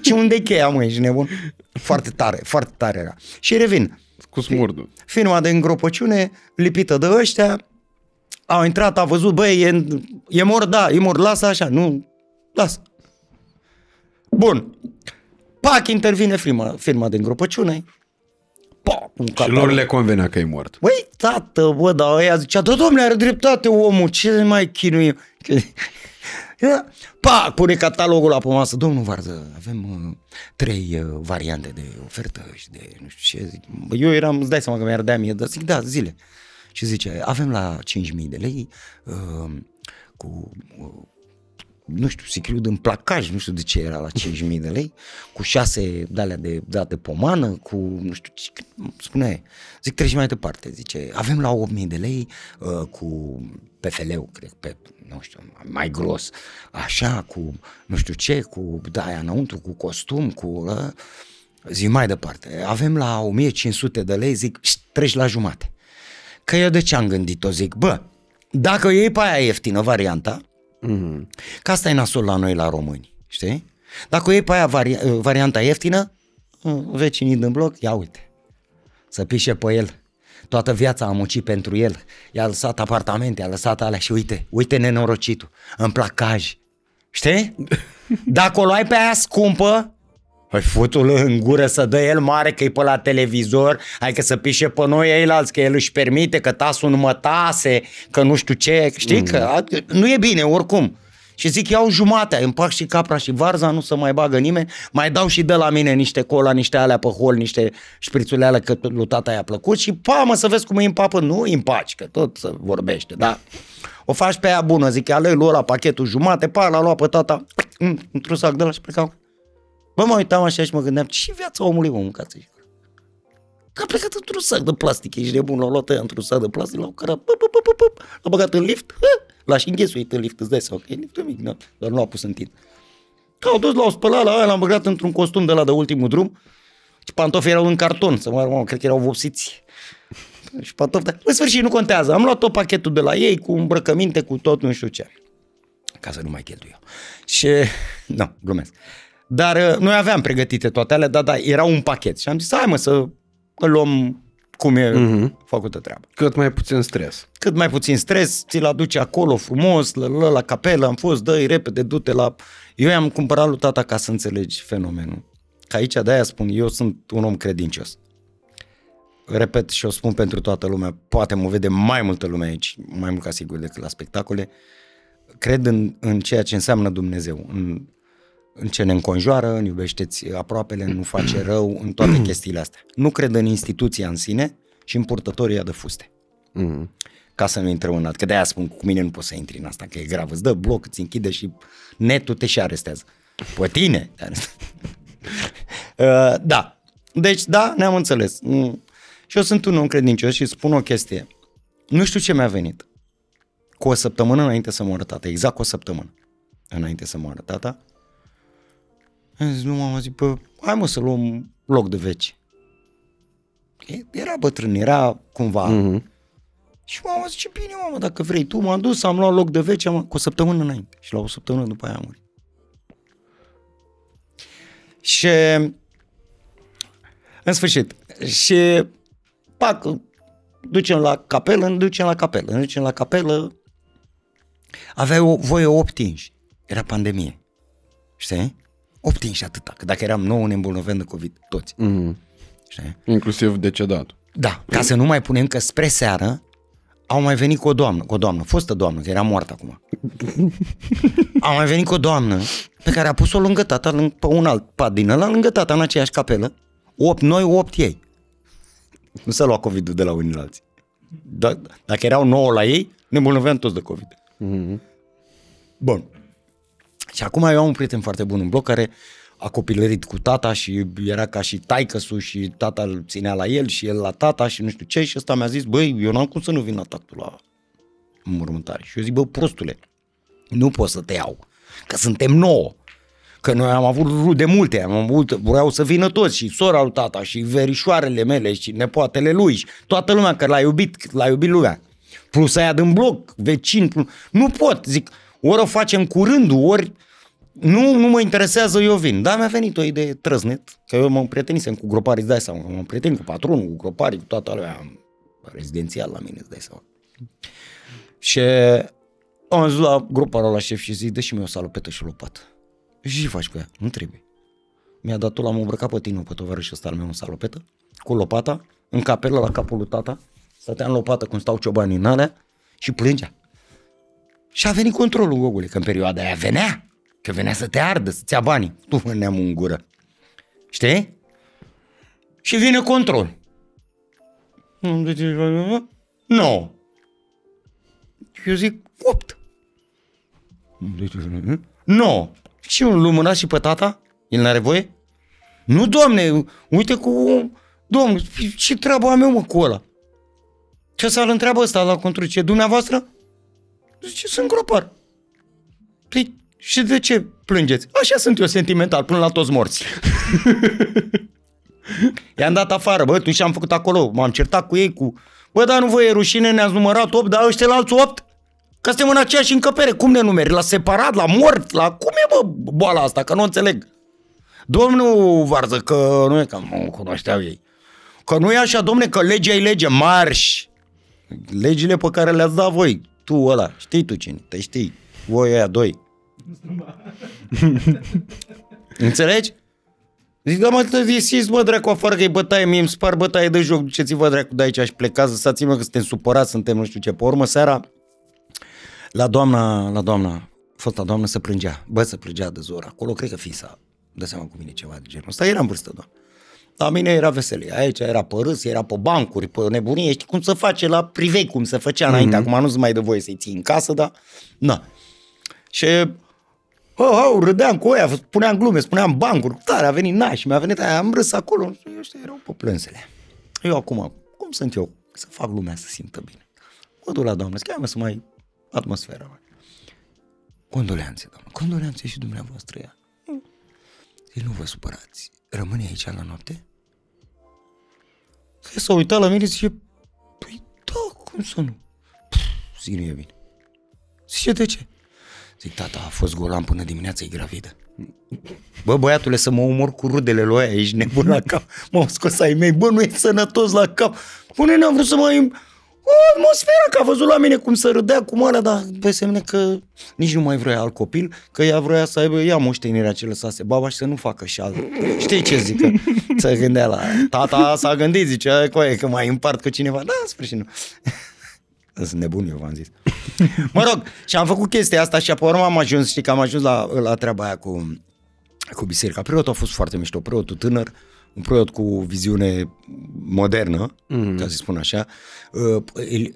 Speaker 2: ce unde e cheia, mă, ești nebun? Foarte tare, foarte tare era. Și revin.
Speaker 1: Cu smurdul.
Speaker 2: Firma de îngropăciune lipită de ăștia, au intrat, a văzut, băi, e, e mor, da, e mor, lasă așa, nu, lasă. Bun. Pac, intervine firma, firma de îngropăciune. Pa, un
Speaker 1: Și
Speaker 2: catalog.
Speaker 1: lor le convenea că e mort.
Speaker 2: Băi, tată, bă, dar ăia zicea, da, domnule, are dreptate omul, ce mai chinuie? Pa, pune catalogul la pe masă. Domnul Varză, avem uh, trei uh, variante de ofertă și de nu știu ce. Zic, bă, eu eram, îți dai seama că mi-ar da mie, dar zic, da, zile. Și zice, avem la 5.000 de lei uh, cu uh, nu știu, sicriu în placaj, nu știu de ce era la 5.000 de lei, cu șase de-alea de date pomană, cu, nu știu, ce spune, zic, treci mai departe, zice, avem la 8.000 de lei uh, cu PFL-ul, cred, pe, nu știu, mai gros, așa, cu, nu știu ce, cu de-aia înăuntru, cu costum, cu, uh, zic, mai departe, avem la 1.500 de lei, zic, "Șt, treci la jumate. Că eu de ce am gândit-o, zic, bă, dacă o iei pe aia ieftină, varianta,
Speaker 1: Mm.
Speaker 2: Că asta e nasol la noi, la români, știi? Dacă o iei pe aia vari- varianta ieftină, vecinii din bloc, ia uite, să pișe pe el. Toată viața a muncit pentru el. I-a lăsat apartamente, i-a lăsat alea și uite, uite nenorocitul, în placaj. Știi? Dacă o luai pe aia scumpă, Păi futul în gură să dă el mare că e pe la televizor, hai că să pișe pe noi eilalți, că el își permite, că tasul nu mă tase, că nu știu ce, știi, mm. că a- nu e bine oricum. Și zic, iau jumătate, împac și capra și varza, nu să mai bagă nimeni, mai dau și de la mine niște cola, niște alea pe hol, niște șprițule alea că lui tata i-a plăcut și pa, mă, să vezi cum îi împapă, nu îi împaci, că tot să vorbește, da? O faci pe aia bună, zic, alei lui ăla pachetul jumate, pa, l-a luat pe tata, mm, într-un sac de la și plecau. Bă, mă uitam așa și mă gândeam, ce viața omului, mă, mâncați și Că a plecat într-un sac de plastic, ești nebun, l-au luat ăia într-un sac de plastic, l-au cărat, pă, pă, pă, pă, pă, l-a băgat în lift, hă, l-a și înghesuit în lift, îți dai seama, că e liftul mic, nu, dar nu l-a pus în tin. Că au dus, l-au spălat la aia, l-am băgat într-un costum de la de ultimul drum și pantofii erau în carton, să mă, mă cred că erau vopsiți. Și pantofi, dar în sfârșit nu contează. Am luat tot pachetul de la ei cu îmbrăcăminte, cu tot nu știu ce. Ca să nu mai cheltuie eu. Și, nu, glumesc. Dar uh, noi aveam pregătite toate alea, dar da, era un pachet. Și am zis, hai mă să îl luăm cum e
Speaker 1: Mhm.
Speaker 2: făcută treaba.
Speaker 1: Cât mai puțin stres.
Speaker 2: Cât mai puțin stres, ți-l aduce acolo frumos, la, la, la capelă, am fost, dă repede, du-te la... Eu i-am cumpărat lui tata ca să înțelegi fenomenul. Că aici de-aia spun, eu sunt un om credincios. Repet și o spun pentru toată lumea, poate mă vede mai multă lume aici, mai mult ca sigur decât la spectacole. Cred în, în ceea ce înseamnă Dumnezeu, în, în ce ne înconjoară, în iubește-ți aproapele, nu face rău, în toate chestiile astea. Nu cred în instituția în sine și în purtătorii de fuste
Speaker 1: Mm.
Speaker 2: ca să nu intrăm în alt. Că de-aia spun, cu mine nu poți să intri în asta, că e grav. Îți dă bloc, îți închide și netul te și arestează. Pe tine. Uh, da. Deci, da, ne-am înțeles. Mm. Și eu sunt un om credincios și spun o chestie. Nu știu ce mi-a venit. Cu o săptămână înainte să moară tata, exact cu o săptămână înainte să moară tata, am zis, nu mama, zic, bă, hai mă să luăm loc de veci. Era bătrân, era cumva,
Speaker 1: Mhm.
Speaker 2: și mama zice, bine mamă, dacă vrei tu, m-am dus, am luat loc de veci, am, cu o săptămână înainte. Și la o săptămână după aia a murit. Și în sfârșit, și pac, ducem la capelă, ne ducem la capelă, ne ducem la capelă. Avea o voie 8 inși. Era pandemie. Știi? 8 inși atâta, că dacă eram 9 ne îmbolnăveam de COVID, toți.
Speaker 1: Mm.
Speaker 2: Știi?
Speaker 1: Inclusiv decedat.
Speaker 2: Da, ca să nu mai punem că spre seară au mai venit cu o doamnă, cu o doamnă, fostă doamnă, că era moartă acum. Au mai venit cu o doamnă pe care a pus-o lângă tata, lângă, pe un alt pat din ăla, lângă tata, în aceeași capelă. 8 noi, 8 ei. Nu s-a luat COVID-ul de la unii la alții. Da, dacă erau 9 la ei, ne îmbolnăveam toți de COVID.
Speaker 1: Mm.
Speaker 2: Bun. Și acum eu am un prieten foarte bun în bloc care a copilărit cu tata și era ca și taicăsul și tata îl ținea la el și el la tata și nu știu ce și ăsta mi-a zis, băi, eu n-am cum să nu vin la tactul la mormântare. Și eu zic, bă, prostule, nu pot să te iau, că suntem nouă. Că noi am avut rude multe, am avut, vreau să vină toți și sora lui tata și verișoarele mele și nepoatele lui și toată lumea că l-a iubit, l-a iubit lumea. Plus aia din bloc, vecin, plus... nu pot, zic, ori o facem curând, ori nu, nu mă interesează, eu vin. Dar mi-a venit o idee trăznet, că eu mă prietenisem cu groparii, îți dai seama, mă prietenit cu patronul, cu groparii, cu toată lumea rezidențial la mine, îți dai seama. Și am zis la groparul la șef și zic, dă și mie o salopetă și o lopată. Și ce faci cu ea? Nu trebuie. Mi-a dat-o, l-am îmbrăcat pe tine, pe tovarășul ăsta al meu, în salopetă, cu lopata, în capelă la capul lui tata, stătea în lopată cum stau ciobanii în alea și plângea. Și a venit controlul, Gogule, că în perioada aia venea, că venea să te ardă, să-ți ia banii. Tu mă neam în gură. Știi? Și vine control. Nu. Eu zic, opt. Nu. Și un lumânat și pe tata? El n-are voie? Nu, doamne, uite cu... Domnul, ce treaba am eu, mă, cu ăla? Ce să-l întreabă ăsta la control? Ce, dumneavoastră? Zice, sunt gropar. Păi, și de ce plângeți? Așa sunt eu sentimental, până la toți morți. I-am dat afară, bă, tu și-am făcut acolo, m-am certat cu ei, cu... Bă, dar nu vă e rușine, ne-ați numărat 8, dar ăștia la alți 8? Că suntem în aceeași încăpere, cum ne numeri? La separat, la mort, la... Cum e, bă, boala asta, că nu înțeleg. Domnul Varză, că nu e că nu cunoșteau ei. Că nu e așa, domne, că legea e lege, marș. Legile pe care le-ați dat voi, tu ăla, știi tu cine, te știi, voi aia doi. Înțelegi? Zic, da mă, ieșiți mă dracu afară că e bătaie, mie îmi spar bătaie de joc, duceți-vă dracu de aici și plecați, lăsați-mă că suntem supărați, suntem nu știu ce. Pe urmă seara, la doamna, la doamna, fosta doamnă să plângea, bă, să plângea de zor acolo, cred că fi s-a dă seama cu mine ceva de genul ăsta, era în vârstă, doamnă. La mine era veselie, aici era pe râs, era pe bancuri, pe nebunie, știi cum se face la privei, cum se făcea înainte, mm-hmm. acum nu-ți mai dă voie să-i ții în casă, dar, na. Și Oh, oh, râdeam cu ea, spuneam glume, spuneam bancuri, tare, a venit naș, mi-a venit aia, am râs acolo, ăștia erau pe plânsele. Eu acum, cum sunt eu? Să fac lumea să simtă bine. Mă duc la doamnă, cheamă să mai atmosfera. Mai. Condoleanțe, doamnă, condoleanțe și dumneavoastră ea. Ei, nu vă supărați, rămâne aici la noapte? Că s-a uitat la mine și zice, păi da, cum să nu? Zine e bine. Zice, de ce? Zic, tata, a fost golan până dimineața, e gravidă. Bă, băiatule, să mă umor cu rudele lui aia, ești nebun la cap. M-au scos ai mei, bă, nu e sănătos la cap. Până n-am vrut să mai... O atmosfera, că a văzut la mine cum să râdea cu mare, dar pe semne că nici nu mai vrea alt copil, că ea vrea să aibă ea moștenirea ce lăsase baba și să nu facă și alt. Știi ce zic? Că să gândea la... Tata s-a gândit, zice, coaie, că mai împart cu cineva. Da, în sfârșit nu. Sunt nebun, eu v-am zis. Mă rog, și am făcut chestia asta și apoi urmă am ajuns, știi că am ajuns la, la treaba aia cu, cu biserica. Preotul a fost foarte mișto, preotul tânăr, un preot cu viziune modernă, mm. ca să spun așa.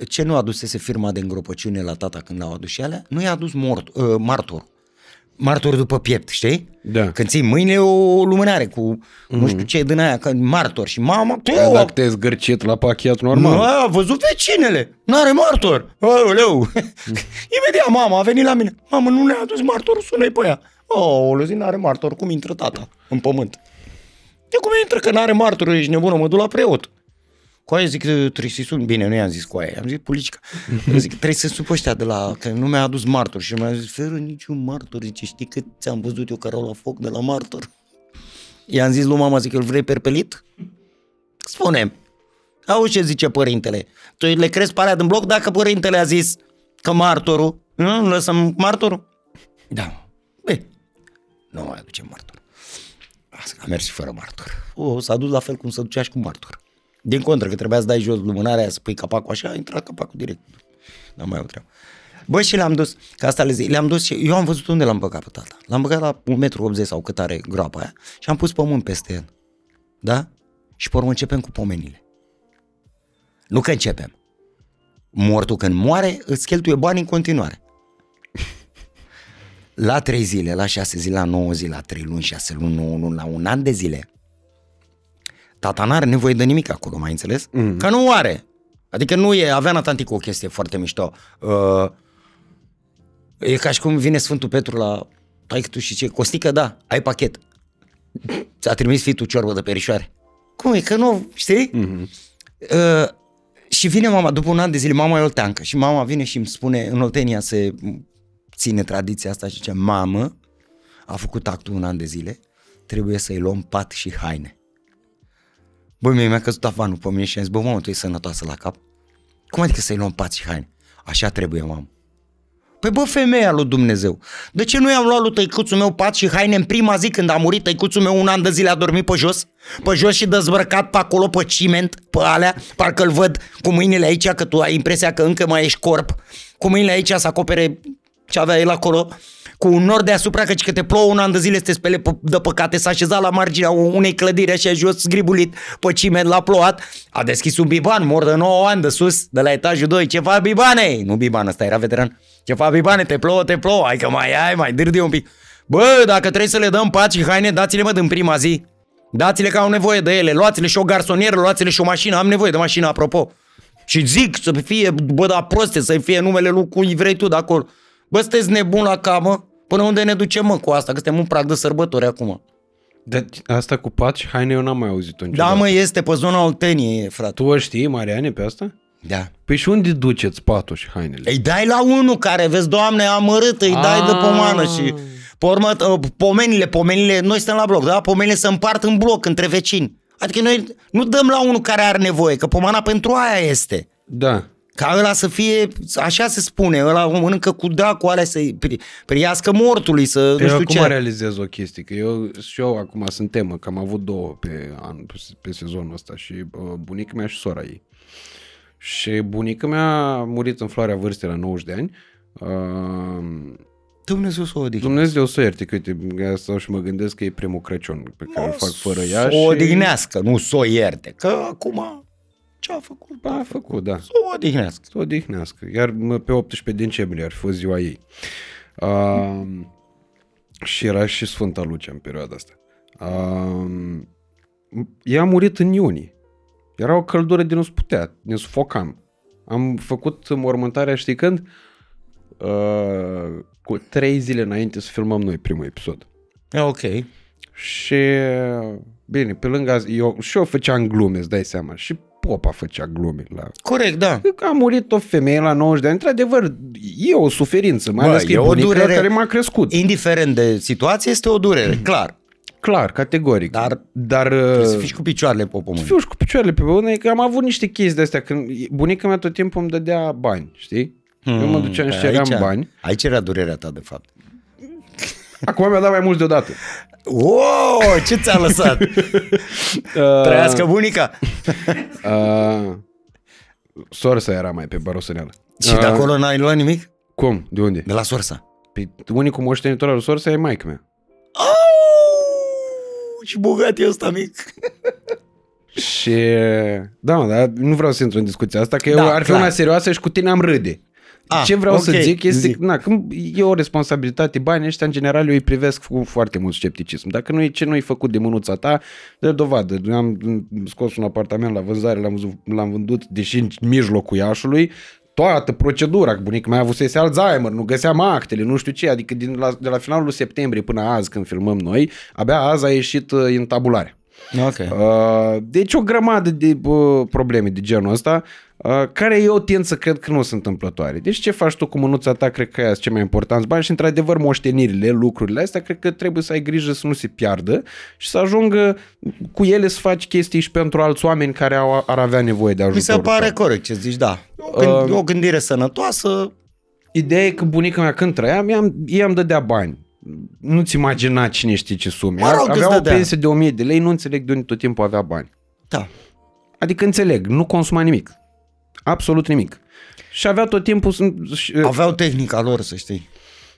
Speaker 2: Ce nu adusese firma de îngropăciune la tata când l-au adus și alea? Nu i-a adus mort, uh, martor. Martor după piept, știi?
Speaker 1: Da.
Speaker 2: Când ții mâine o lumânare cu mm. nu știu ce din aia, că martor și mama...
Speaker 1: Păi, dacă te-ai zgârcit la pachet normal.
Speaker 2: Nu, a văzut vecinele, n-are martor. Aoleu. Imediat mama a venit la mine. Mamă, nu ne-a adus martor, sună-i pe ea. Oh, zi, n-are martor, cum intră tata în pământ? De cum intră că n-are martor, ești nebună, mă duc la preot. Cu aia zic, trebuie să-i sun. Bine, nu i-am zis cu aia, am zis politică. zic, trebuie să sun pe ăștia de la, că nu mi-a adus martor. Și mi-a zis, fără niciun martor. Zice, știi cât ți-am văzut eu care la foc de la martor? I-am zis lui mama, zic, îl vrei perpelit? Spune Auzi ce zice părintele. Tu le crezi pe alea din bloc dacă părintele a zis că martorul, nu, lăsăm martorul? Da. Bine, nu mai aducem martor. Asta a mers și fără martor. O, s-a dus la fel cum se ducea și cu martor. Din contră, că trebuia să dai jos lumânarea aia, să pui capacul așa, a intrat capacul direct. N-am mai o treabă. Bă, și le-am dus, ca asta le zic, le-am dus și eu am văzut unde l-am băgat pe tata. L-am băgat la 1,80 m sau cât are groapa aia și am pus pământ peste el. Da? Și pe urmă începem cu pomenile. Nu că începem. Mortul când moare, îți cheltuie bani în continuare. La trei zile, la șase zile, la nouă zile, la trei luni, șase luni, nouă luni, la un an de zile, tata n-are nevoie de nimic acolo, mai înțeles? Mm. Că nu are. Adică nu e, avea Natantic o chestie foarte mișto. Uh, e ca și cum vine Sfântul Petru la taică tu și ce, Costică, da, ai pachet. Ți-a trimis fitul ciorbă de perișoare. Cum e, că nu, știi? Mm-hmm. Uh, și vine mama, după un an de zile, mama e olteancă și mama vine și îmi spune, în Oltenia se ține tradiția asta și zice, mamă, a făcut actul un an de zile, trebuie să-i luăm pat și haine. Băi, mie mi-a căzut avanul pe mine și am zis, bă, mamă, tu ești sănătoasă la cap? Cum adică să-i luăm pat și haine? Așa trebuie, mamă. Păi bă, femeia lui Dumnezeu, de ce nu i-am luat lui tăicuțul meu pat și haine în prima zi când a murit tăicuțul meu un an de zile a dormit pe jos? Pe jos și dezbrăcat pe acolo pe ciment, pe alea, parcă-l văd cu mâinile aici, că tu ai impresia că încă mai ești corp, cu mâinile aici să acopere ce avea el acolo, cu un nor deasupra, căci că te plouă un an de zile să te spele de păcate, s-a așezat la marginea unei clădiri așa jos, zgribulit pe ciment, l-a plouat, a deschis un biban, mor de 9 ani de sus, de la etajul 2, ce faci bibane? Nu biban, ăsta era veteran. Ce faci bibane? Te plouă, te plouă, hai că mai ai, mai dârdi un pic. Bă, dacă trebuie să le dăm paci și haine, dați-le mă din prima zi. Dați-le că au nevoie de ele, luați-le și o garsonieră, luați-le și o mașină, am nevoie de mașină, apropo. Și zic să fie, bă, da proste, să fie numele lui cui vrei tu de acolo. Bă, sunteți nebun la camă? Până unde ne ducem, mă, cu asta? Că suntem un prag de sărbători acum.
Speaker 1: De asta cu paci, haine, eu n-am mai auzit-o niciodată.
Speaker 2: Da, mă, este pe zona Olteniei, frate.
Speaker 1: Tu o știi, Mariane, pe asta?
Speaker 2: Da.
Speaker 1: Păi și unde duceți patul și hainele?
Speaker 2: Îi dai la unul care, vezi, doamne, amărât, îi dai de pomană
Speaker 1: Ah.
Speaker 2: și... Pe urmă, ă, pomenile, pomenile, noi suntem la bloc, da? Pomenile se împart în bloc între vecini. Adică noi nu dăm la unul care are nevoie, că pomana pentru aia este.
Speaker 1: Da.
Speaker 2: Ca ăla să fie, așa se spune, ăla o mănâncă cu da, cu alea să-i pri- priască mortului, să
Speaker 1: Eu
Speaker 2: nu știu
Speaker 1: acum
Speaker 2: ce.
Speaker 1: realizez o chestie, că eu și eu acum sunt temă, că am avut două pe, an, pe, pe sezonul ăsta și uh, bunica mea și sora ei. Și bunica mea a murit în floarea vârstei la 90 de ani. Uh,
Speaker 2: Dumnezeu să o odihne.
Speaker 1: Dumnezeu să o ierte, că uite, stau și mă gândesc că e primul Crăciun pe care îl fac fără ea
Speaker 2: Să
Speaker 1: și...
Speaker 2: o odihnească, nu să o ierte, că acum ce a făcut?
Speaker 1: Ba, a făcut, da.
Speaker 2: Să o odihnească.
Speaker 1: Să o odihnească. Iar mă, pe 18 decembrie ar fi fost ziua ei. Uh, și era și Sfânta Lucia în perioada asta. Uh, ea a murit în iunie. Era o căldură din nu putea, ne sufocam. Am făcut mormântarea, știi când? Uh, cu trei zile înainte să filmăm noi primul episod.
Speaker 2: E ok.
Speaker 1: Și, bine, pe lângă asta, eu, și eu făceam glume, îți dai seama. Și popa făcea glume la
Speaker 2: Corect, da.
Speaker 1: Că a murit o femeie la 90 de ani, într-adevăr, e o suferință, mai
Speaker 2: Bă,
Speaker 1: ales că
Speaker 2: e
Speaker 1: e
Speaker 2: o
Speaker 1: bunica
Speaker 2: durere.
Speaker 1: care m-a crescut.
Speaker 2: Indiferent de situație, este o durere, clar.
Speaker 1: Clar, categoric.
Speaker 2: Dar
Speaker 1: dar
Speaker 2: Trebuie să
Speaker 1: uh,
Speaker 2: fiși și cu picioarele pe pământ.
Speaker 1: fiu și cu picioarele pe pământ, că am avut niște chestii de-astea, când bunica mea tot timpul îmi dădea bani, știi? Eu mă duceam și
Speaker 2: Păi
Speaker 1: ceream
Speaker 2: aici,
Speaker 1: bani.
Speaker 2: Aici era durerea ta, de fapt.
Speaker 1: Acum mi-a dat mai mult deodată.
Speaker 2: Wow, ce ți-a lăsat? Trăiască bunica.
Speaker 1: Uh, sorsa era mai pe barosăneală.
Speaker 2: Și de acolo n-ai luat nimic?
Speaker 1: Cum? De unde?
Speaker 2: De la sorsa.
Speaker 1: Păi unicul moștenitor al sorsa e maică mea.
Speaker 2: Au, și bogat e ăsta mic.
Speaker 1: Și da, mă, dar nu vreau să intru în discuția asta, că
Speaker 2: Da,
Speaker 1: eu ar fi
Speaker 2: clar.
Speaker 1: una serioasă și cu tine am râde.
Speaker 2: Ah,
Speaker 1: Ce vreau să
Speaker 2: ok,
Speaker 1: zic este
Speaker 2: zi.
Speaker 1: că na, când e o responsabilitate, banii ăștia în general eu îi privesc cu foarte mult scepticism. Dacă nu e ce nu-i făcut de mânuța ta, de dovadă. Am scos un apartament la vânzare, l-am, văzut- l-am vândut, deși în mijlocul Iașului, toată procedura, că bunica mea avusese Alzheimer, nu găseam actele, nu știu ce, adică din la, de la finalul septembrie până azi când filmăm noi, abia azi a ieșit uh, în tabulare.
Speaker 2: Ok.
Speaker 1: Uh, deci o grămadă de uh, probleme de genul ăsta, uh, care eu tind să cred că nu sunt întâmplătoare. Deci ce faci tu cu mânuța ta, cred că aia sunt cei mai importanți bani și într-adevăr moștenirile, lucrurile astea, cred că trebuie să ai grijă să nu se piardă și să ajungă cu ele să faci chestii și pentru alți oameni care au, ar avea nevoie de ajutor.
Speaker 2: Mi se pare corect ce zici, da. O, gând,
Speaker 1: Uh,
Speaker 2: o gândire sănătoasă,
Speaker 1: Ideea e că bunica mea când trăia, i-am, i-am dădea bani. Nu-ți imagina cine știe ce sume.
Speaker 2: Mă rog, îți
Speaker 1: avea o
Speaker 2: dădea.
Speaker 1: pensie de 1000 de lei, nu înțeleg de unde tot timpul avea bani.
Speaker 2: da.
Speaker 1: Adică înțeleg, nu consuma nimic. Absolut nimic. Și avea tot timpul... să- și-
Speaker 2: Aveau tehnica lor, să știi.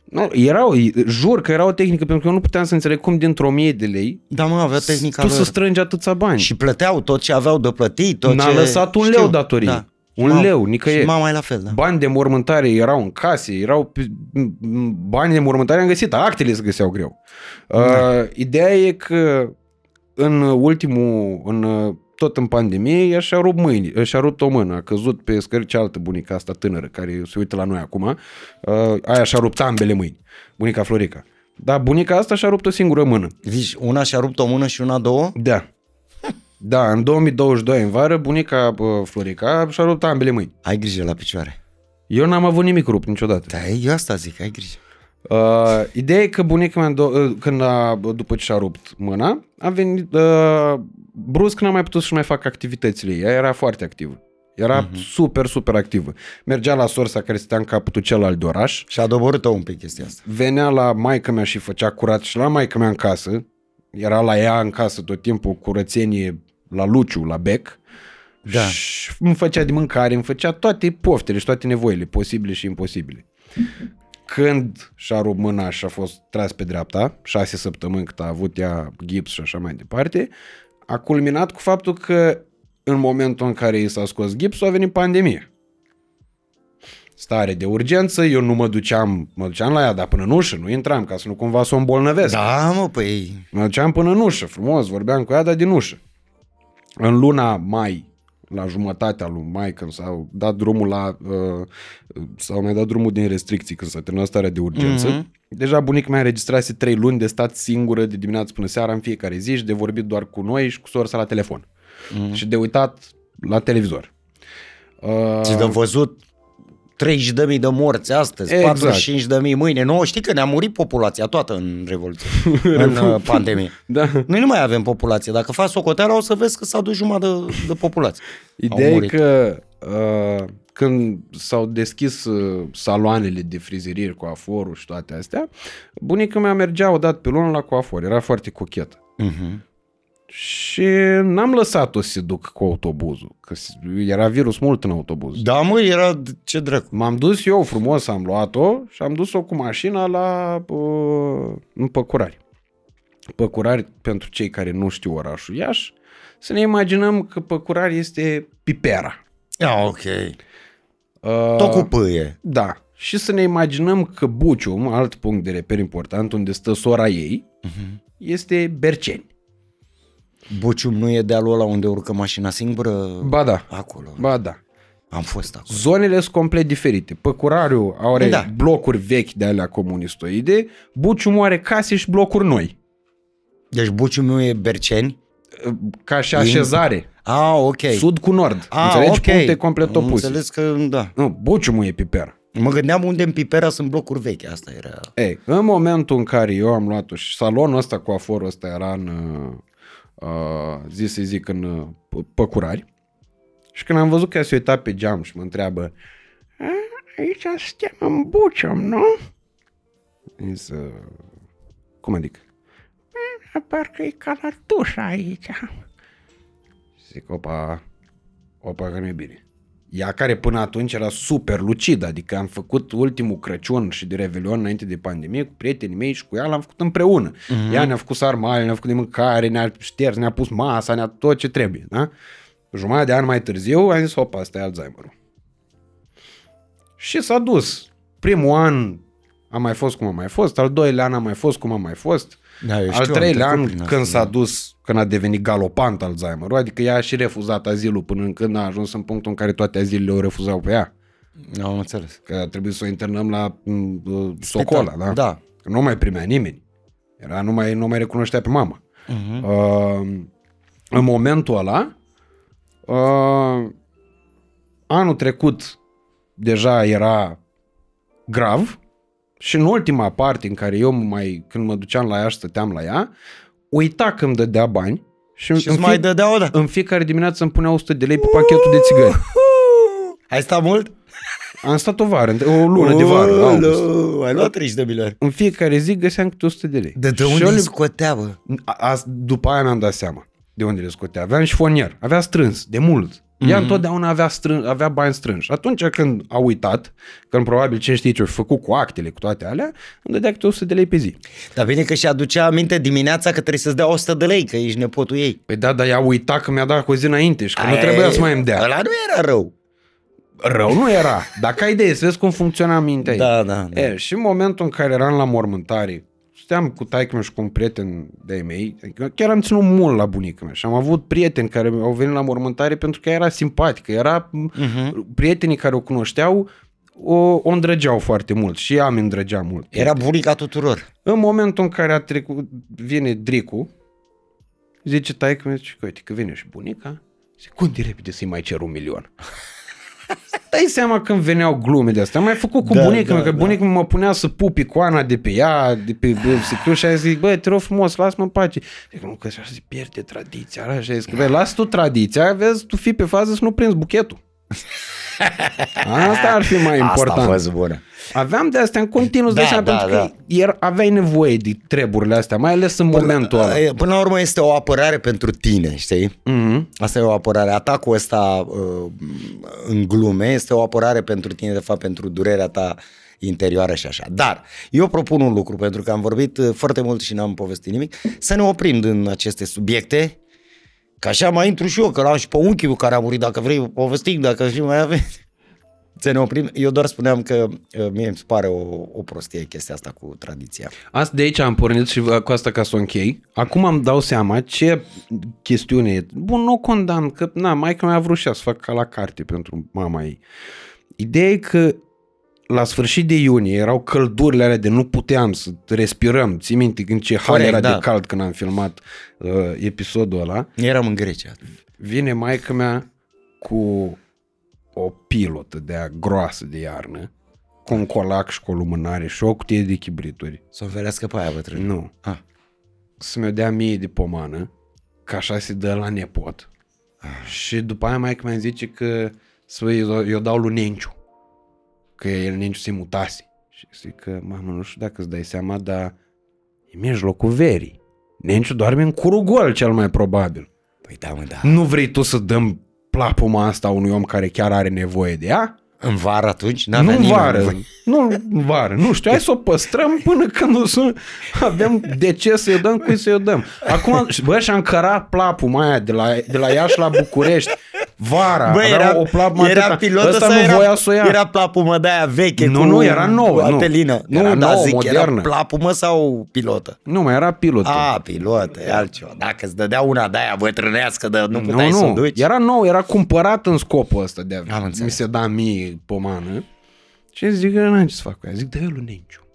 Speaker 1: Nu, era o, jur că era o tehnică, pentru că eu nu puteam să înțeleg cum dintr-o mie de lei
Speaker 2: Da, mă, avea tehnica
Speaker 1: tu
Speaker 2: lor.
Speaker 1: să strângi atâția bani.
Speaker 2: Și plăteau tot ce aveau de plătit, tot
Speaker 1: N-a
Speaker 2: ce...
Speaker 1: lăsat un
Speaker 2: Știu,
Speaker 1: leu datorii.
Speaker 2: Da.
Speaker 1: Un
Speaker 2: Mam-
Speaker 1: leu, nicăieri.
Speaker 2: Și mama e la fel, da.
Speaker 1: Bani de mormântare erau în case, erau pe- m- bani de mormântare am găsit, actele se găseau greu. Uh, ideea e că în ultimul, în, uh, tot în pandemie, ea și-a rupt mâini, și-a rupt o mână, a căzut pe scări cealaltă bunica asta tânără, care se uită la noi acum, uh, aia și-a rupt ambele mâini, bunica Florica. Dar bunica asta și-a rupt o singură mână.
Speaker 2: Zici, una și-a rupt o mână și una două?
Speaker 1: Da. Da, în 2022, în vară, bunica uh, Florica și-a rupt ambele mâini.
Speaker 2: Ai grijă la picioare.
Speaker 1: Eu n-am avut nimic rupt niciodată.
Speaker 2: Da, eu asta zic, ai grijă.
Speaker 1: Uh, ideea e că bunica mea, do- uh, când a, după ce și-a rupt mâna, a venit, uh, brusc n-a mai putut să mai facă activitățile ei. Ea era foarte activă. Era uh-huh. super, super activă. Mergea la sorsa care stătea în capătul celălalt de oraș,
Speaker 2: Și-a doborât-o un pic chestia asta.
Speaker 1: venea la maică mea și făcea curat și la maică mea în casă, era la ea în casă tot timpul curățenie la Luciu, la bec,
Speaker 2: Da.
Speaker 1: și îmi făcea de mâncare, îmi făcea toate poftele și toate nevoile posibile și imposibile. Când și-a rupt mâna și a fost tras pe dreapta, șase săptămâni cât a avut ea gips și așa mai departe, a culminat cu faptul că în momentul în care i s-a scos gipsul a venit pandemie. Stare de urgență, eu nu mă duceam, mă duceam la ea, dar până în ușă, nu intram ca să nu cumva să o îmbolnăvesc.
Speaker 2: Da, mă, păi...
Speaker 1: Mă duceam până în ușă, frumos, vorbeam cu ea, dar din ușă. În luna mai, la jumătatea lui mai, când s-au dat drumul la... Uh, s-au mai dat drumul din restricții, când s-a terminat starea de urgență,
Speaker 2: Mhm.
Speaker 1: mm-hmm. deja bunica mea înregistrase trei luni de stat singură de dimineață până seara în fiecare zi și de vorbit doar cu noi și cu sorsa la telefon. Mm-hmm. Și de uitat la televizor. Uh,
Speaker 2: Și de văzut 30 de mii de morți astăzi,
Speaker 1: Exact.
Speaker 2: 45 de mii mâine. Nu, știi că ne-a murit populația toată în Revoluție, în uh, pandemie.
Speaker 1: da.
Speaker 2: Noi nu mai avem populație. Dacă faci socoteala, o să vezi că s-a dus jumătate de, de populație.
Speaker 1: Ideea
Speaker 2: Au
Speaker 1: e
Speaker 2: murit.
Speaker 1: că uh, când s-au deschis uh, saloanele de frizerieri cu aforul și toate astea, bunica mea mergea odată pe lună la coafor, era foarte cochetă.
Speaker 2: Uh-huh.
Speaker 1: Și n-am lăsat-o să se duc cu autobuzul, că s- era virus mult în autobuz.
Speaker 2: Da, mă, era ce dracu.
Speaker 1: M-am dus eu frumos, am luat-o și am dus-o cu mașina la uh, în Păcurari. Păcurari, pentru cei care nu știu orașul Iași, să ne imaginăm că Păcurari este Pipera.
Speaker 2: Ah, ok.
Speaker 1: Uh,
Speaker 2: Tot cu pâie.
Speaker 1: Da. Și să ne imaginăm că Bucium, alt punct de reper important, unde stă sora ei,
Speaker 2: Mhm.
Speaker 1: este Berceni.
Speaker 2: Bucium nu e dealul ăla unde urcă mașina singură?
Speaker 1: Ba da.
Speaker 2: Acolo.
Speaker 1: Ba da.
Speaker 2: Am fost acolo.
Speaker 1: Zonele sunt complet diferite. Păcurariu are
Speaker 2: Da.
Speaker 1: da. blocuri vechi de alea comunistoide, Bucium are case și blocuri noi.
Speaker 2: Deci Bucium nu e Berceni?
Speaker 1: Ca și așezare.
Speaker 2: Ah, ok.
Speaker 1: Sud cu nord.
Speaker 2: ah,
Speaker 1: Înțelegi?
Speaker 2: ok.
Speaker 1: Puncte complet
Speaker 2: Am
Speaker 1: opuse.
Speaker 2: înțeles că, da.
Speaker 1: Nu, Buciumul e piper.
Speaker 2: Mă gândeam unde în Pipera sunt blocuri vechi. Asta era...
Speaker 1: Ei, în momentul în care eu am luat-o și salonul ăsta cu aforul ăsta era în, uh, uh, zi să zic, în uh, P- Păcurari, și când am văzut că ea se uita pe geam și mă întreabă, "A, aici suntem în Bucium, nu? Zis, uh, cum adică? "E, Parcă e ca la tușa aici. Zic, opa, opa că nu e bine. Ea care până atunci era super lucidă, adică am făcut ultimul Crăciun și de Revelion înainte de pandemie cu prietenii mei și cu ea l-am făcut împreună. Mm-hmm. Ea ne-a făcut sarmale, ne-a făcut de mâncare, ne-a șters, ne-a pus masa, ne-a tot ce trebuie, da? Jumătate de an mai târziu am zis, opa, asta e Alzheimer-ul. Și s-a dus. Primul an a mai fost cum a mai fost, al doilea an a mai fost cum a mai fost,
Speaker 2: Da, eu
Speaker 1: al
Speaker 2: știu, am
Speaker 1: treilea
Speaker 2: trecut
Speaker 1: an
Speaker 2: prin asta,
Speaker 1: când s-a
Speaker 2: da.
Speaker 1: dus, când a devenit galopant Alzheimer-ul, adică ea a și refuzat azilul până când a ajuns în punctul în care toate azilele o refuzau pe ea.
Speaker 2: Am înțeles.
Speaker 1: Că a trebuit să o internăm la m, uh, Socola, da?
Speaker 2: Da.
Speaker 1: Că nu mai primea nimeni. Era, nu mai, nu mai recunoștea pe mama.
Speaker 2: Uh-huh.
Speaker 1: Uh, în momentul ăla, uh, anul trecut deja era grav și în ultima parte în care eu mai, când mă duceam la ea și stăteam la ea, uita că îmi dădea bani și,
Speaker 2: Și
Speaker 1: în,
Speaker 2: îți mai
Speaker 1: fie-
Speaker 2: dădea o dată.
Speaker 1: în fiecare dimineață îmi punea 100 de lei pe pachetul de țigări.
Speaker 2: Ai stat mult?
Speaker 1: Am stat o vară, o lună de vară, august.
Speaker 2: Ulu, Ai luat 30 de milioane.
Speaker 1: În fiecare zi găseam câte 100 de lei.
Speaker 2: De, de
Speaker 1: Și
Speaker 2: unde
Speaker 1: eu
Speaker 2: îi
Speaker 1: le-
Speaker 2: scotea, bă?
Speaker 1: A, a, după aia mi-am dat seama de unde le scotea. Avea și fonier, avea strâns, de mult.
Speaker 2: Mhm.
Speaker 1: Ea întotdeauna avea, strâns, avea bani strânși. Atunci când a uitat, când probabil ce știi ce a făcut cu actele, cu toate alea, îmi dădea câte 100 de lei pe zi.
Speaker 2: Dar bine că și aducea aminte dimineața că trebuie să-ți dea 100 de lei, că ești nepotul ei.
Speaker 1: Păi da, dar ea uita că mi-a dat cu o zi înainte și că nu
Speaker 2: Aia
Speaker 1: trebuia
Speaker 2: e-
Speaker 1: să mai îmi dea.
Speaker 2: Ăla nu era rău.
Speaker 1: Rău nu era. Dacă ai idee să vezi cum funcționa mintea ei.
Speaker 2: Da, da, da.
Speaker 1: E, și în momentul în care eram la mormântare, stăteam cu taică și cu un prieten de-ai mei, adică chiar am ținut mult la bunica mea și am avut prieteni care au venit la mormântare pentru că era simpatică, era uh-huh. prietenii care o cunoșteau o, o îndrăgeau foarte mult și ea mi îndrăgea mult.
Speaker 2: Era bunica tuturor.
Speaker 1: În momentul în care a trecut, vine Dricu, zice taică mi zice, uite că vine și bunica, zice, cum de repede să-i mai cer un milion? Dai seama când veneau glume de astea. Am mai făcut cu
Speaker 2: Da,
Speaker 1: da, bunica
Speaker 2: da,
Speaker 1: da, că
Speaker 2: da.
Speaker 1: bunica mă punea să pup icoana de pe ea, de pe siclu și a zis, băi, te rog frumos, lasă-mă în pace. Zic, nu, că așa se pierde tradiția. Așa, și a zis, că, băi, lasă tu tradiția, vezi, tu fii pe fază să nu prinzi buchetul. Asta ar fi mai important.
Speaker 2: Asta a fost bună.
Speaker 1: Aveam de astea în continuu,
Speaker 2: Da,
Speaker 1: da, seama,
Speaker 2: da,
Speaker 1: pentru
Speaker 2: da.
Speaker 1: că iar aveai nevoie de treburile astea, mai ales în momentul ăla.
Speaker 2: E, Până la urmă este o apărare pentru tine, știi?
Speaker 1: Mm-hmm.
Speaker 2: Asta e o apărare. Atacul ăsta uh, în glume este o apărare pentru tine, de fapt, pentru durerea ta interioară și așa. Dar eu propun un lucru, pentru că am vorbit uh, foarte mult și n-am povestit nimic, să ne oprim din aceste subiecte, că așa mai intru și eu, că l-am și pe unchiul care a murit, dacă vrei povestim, dacă și mai aveți. Să ne oprim. Eu doar spuneam că uh, mie îmi pare o, o prostie chestia asta cu tradiția.
Speaker 1: Asta de aici am pornit și cu asta ca să o închei. Acum îmi dau seama ce chestiune e. Bun, nu o condamn, că na, maica mea a vrut și ea să facă ca la carte pentru mama ei. Ideea e că la sfârșit de iunie erau căldurile alea de nu puteam să respirăm. Ții minte în ce hal
Speaker 2: Corect,
Speaker 1: era
Speaker 2: da.
Speaker 1: de cald când am filmat uh, episodul ăla.
Speaker 2: Eram în Grecia.
Speaker 1: Vine maica mea cu o pilotă de aia groasă de iarnă, cu un colac și cu o lumânare și o cutie de chibrituri.
Speaker 2: Să o ferească pe aia bătrân.
Speaker 1: Nu.
Speaker 2: Ah.
Speaker 1: Să mi-o dea mie de pomană, că așa se dă la nepot. Și după aia mai mi zice că să eu, eu dau lui Nenciu. Că el Nenciu se mutase. Și zic că, mamă, nu știu dacă îți dai seama, dar e mijlocul verii. Nenciu doarme în curugol cel mai probabil.
Speaker 2: Păi da, mă, da.
Speaker 1: Nu vrei tu să dăm plapuma asta unui om care chiar are nevoie de ea?
Speaker 2: În vară atunci?
Speaker 1: nu
Speaker 2: N-avea
Speaker 1: în
Speaker 2: nimeni
Speaker 1: vară.
Speaker 2: nevoie.
Speaker 1: Nu în vară. Nu știu, hai să o păstrăm până când o să avem de ce să-i dăm, cui să-i dăm. Acum, bă, și-am cărat plapul aia de la, de la Iași la București. Vara.
Speaker 2: Bă,
Speaker 1: avea
Speaker 2: era,
Speaker 1: o plapumă
Speaker 2: era
Speaker 1: atâta.
Speaker 2: pilotă
Speaker 1: Ăsta
Speaker 2: sau
Speaker 1: nu
Speaker 2: era,
Speaker 1: voia să o ia.
Speaker 2: era plapumă de aia veche
Speaker 1: Nu,
Speaker 2: cu
Speaker 1: nu, era nouă, nu.
Speaker 2: Atelină. Nu,
Speaker 1: Era
Speaker 2: da,
Speaker 1: nouă,
Speaker 2: zic,
Speaker 1: modernă.
Speaker 2: era plapumă sau pilotă?
Speaker 1: Nu, mai era pilot.
Speaker 2: A, pilotă, e altceva. Dacă îți dădea una de aia bătrânească, de nu puteai
Speaker 1: nu,
Speaker 2: să o
Speaker 1: nu.
Speaker 2: duci.
Speaker 1: Era nou, era cumpărat în scopul ăsta de
Speaker 2: Am
Speaker 1: a
Speaker 2: înțeles.
Speaker 1: mi se da mie pomană. Și zic că n-am ce să fac cu ea. Zic, dă-i lui Nenciu.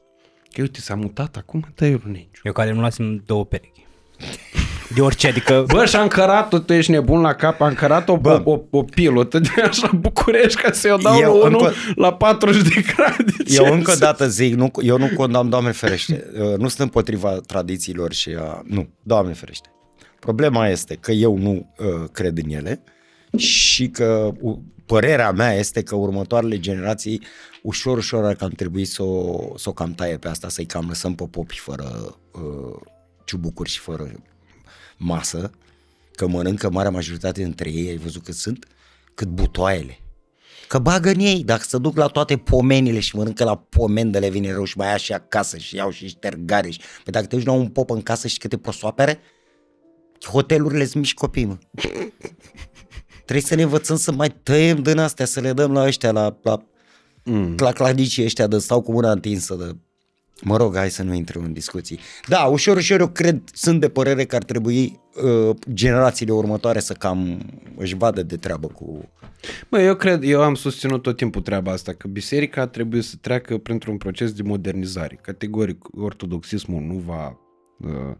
Speaker 1: Că uite, s-a mutat acum, dă-i lui Nenciu.
Speaker 3: Eu care nu lasem două perechi. De orice, adică...
Speaker 1: Bă, și-am cărat-o, tu ești nebun la cap, am cărat o,
Speaker 2: Bă.
Speaker 1: o, o, o pilotă de așa București ca să-i o dau
Speaker 2: Eu
Speaker 1: lui unul
Speaker 2: încă-
Speaker 1: la 40 de grade.
Speaker 2: Eu
Speaker 1: Ce
Speaker 2: încă o
Speaker 1: să-
Speaker 2: dată zic, nu, eu nu condamn, Doamne ferește, uh, nu sunt împotriva tradițiilor și a... Nu, Doamne ferește. Problema este că eu nu uh, cred în ele și că uh, părerea mea este că următoarele generații ușor, ușor ar cam trebui să o, să o cam taie pe asta, să-i cam lăsăm pe popi fără uh, ciubucuri și fără masă, că mănâncă marea majoritate dintre ei, ai văzut cât sunt, cât butoaiele. Că bagă în ei, dacă se duc la toate pomenile și mănâncă la pomen de le vine rău și mai ia și acasă și iau și ștergare. Și... Păi dacă te duci la un pop în casă și câte posoapere, hotelurile sunt mici copii, mă. Trebuie să ne învățăm să mai tăiem din astea, să le dăm la ăștia, la, la, mm. la cladicii ăștia de stau cu mâna întinsă, de... Mă rog, hai să nu intrăm în discuții. Da, ușor, ușor eu cred, sunt de părere că ar trebui uh, generațiile următoare să cam își vadă de treabă cu...
Speaker 1: Bă, eu cred, eu am susținut tot timpul treaba asta, că biserica trebuie să treacă printr-un proces de modernizare. Categoric, ortodoxismul nu va Uh,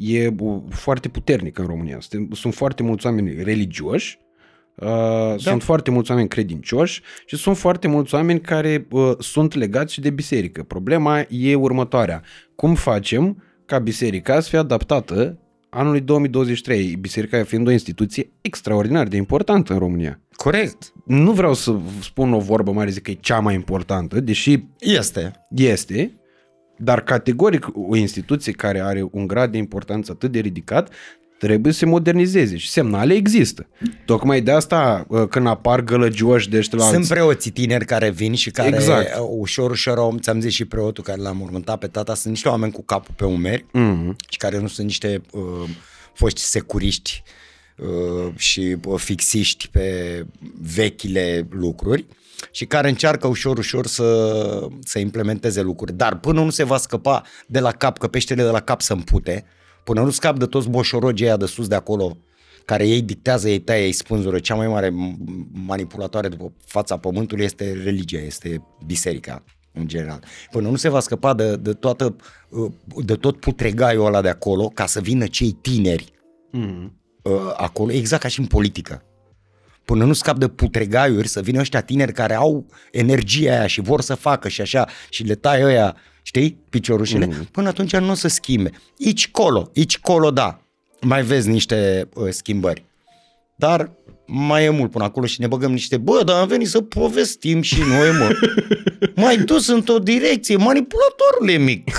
Speaker 1: E uh, foarte puternic în România. Suntem- Sunt foarte mulți oameni religioși, uh, sunt foarte mulți oameni credincioși și sunt foarte mulți oameni care uh, sunt legați și de biserică. Problema e următoarea. Cum facem ca biserica să fie adaptată anului 2023, biserica fiind o instituție extraordinar de importantă în România.
Speaker 2: Corect.
Speaker 1: Nu vreau să spun o vorbă mare, zic că e cea mai importantă, deși
Speaker 2: Este.
Speaker 1: este, dar categoric o instituție care are un grad de importanță atât de ridicat trebuie să se modernizeze și semnale există. Tocmai de asta uh, când apar gălăgioși de ăștia la
Speaker 2: Sunt preoții tineri care vin și care
Speaker 1: Exact.
Speaker 2: uh, ușor, ușor, au- ți-am zis și preotul care l-am urmântat pe tata, sunt niște oameni cu capul pe umeri
Speaker 1: Mhm.
Speaker 2: și care nu sunt niște uh, foști securiști uh, și uh, fixiști pe vechile lucruri și care încearcă ușor, ușor să, să implementeze lucruri. Dar până nu se va scăpa de la cap, că peștele de la cap să împute, până nu scap de toți boșorogii aia de sus de acolo, care ei dictează, ei taie, ei spânzură, cea mai mare m- manipulatoare după fața pământului este religia, este biserica în general. Până nu se va scăpa de, de, toată, uh, de tot putregaiul ăla de acolo, ca să vină cei tineri
Speaker 1: Mhm.
Speaker 2: uh, acolo, exact ca și în politică. Până nu scap de putregaiuri, să vină ăștia tineri care au energia aia și vor să facă și așa, și le tai ăia, știi, piciorușele, mm. până atunci nu o să schimbe. Aici colo, aici colo, da, mai vezi niște uh, schimbări. Dar mai e mult până acolo și ne băgăm niște, bă, dar am venit să povestim și noi, mă. mai dus într-o direcție, manipulatorule mic.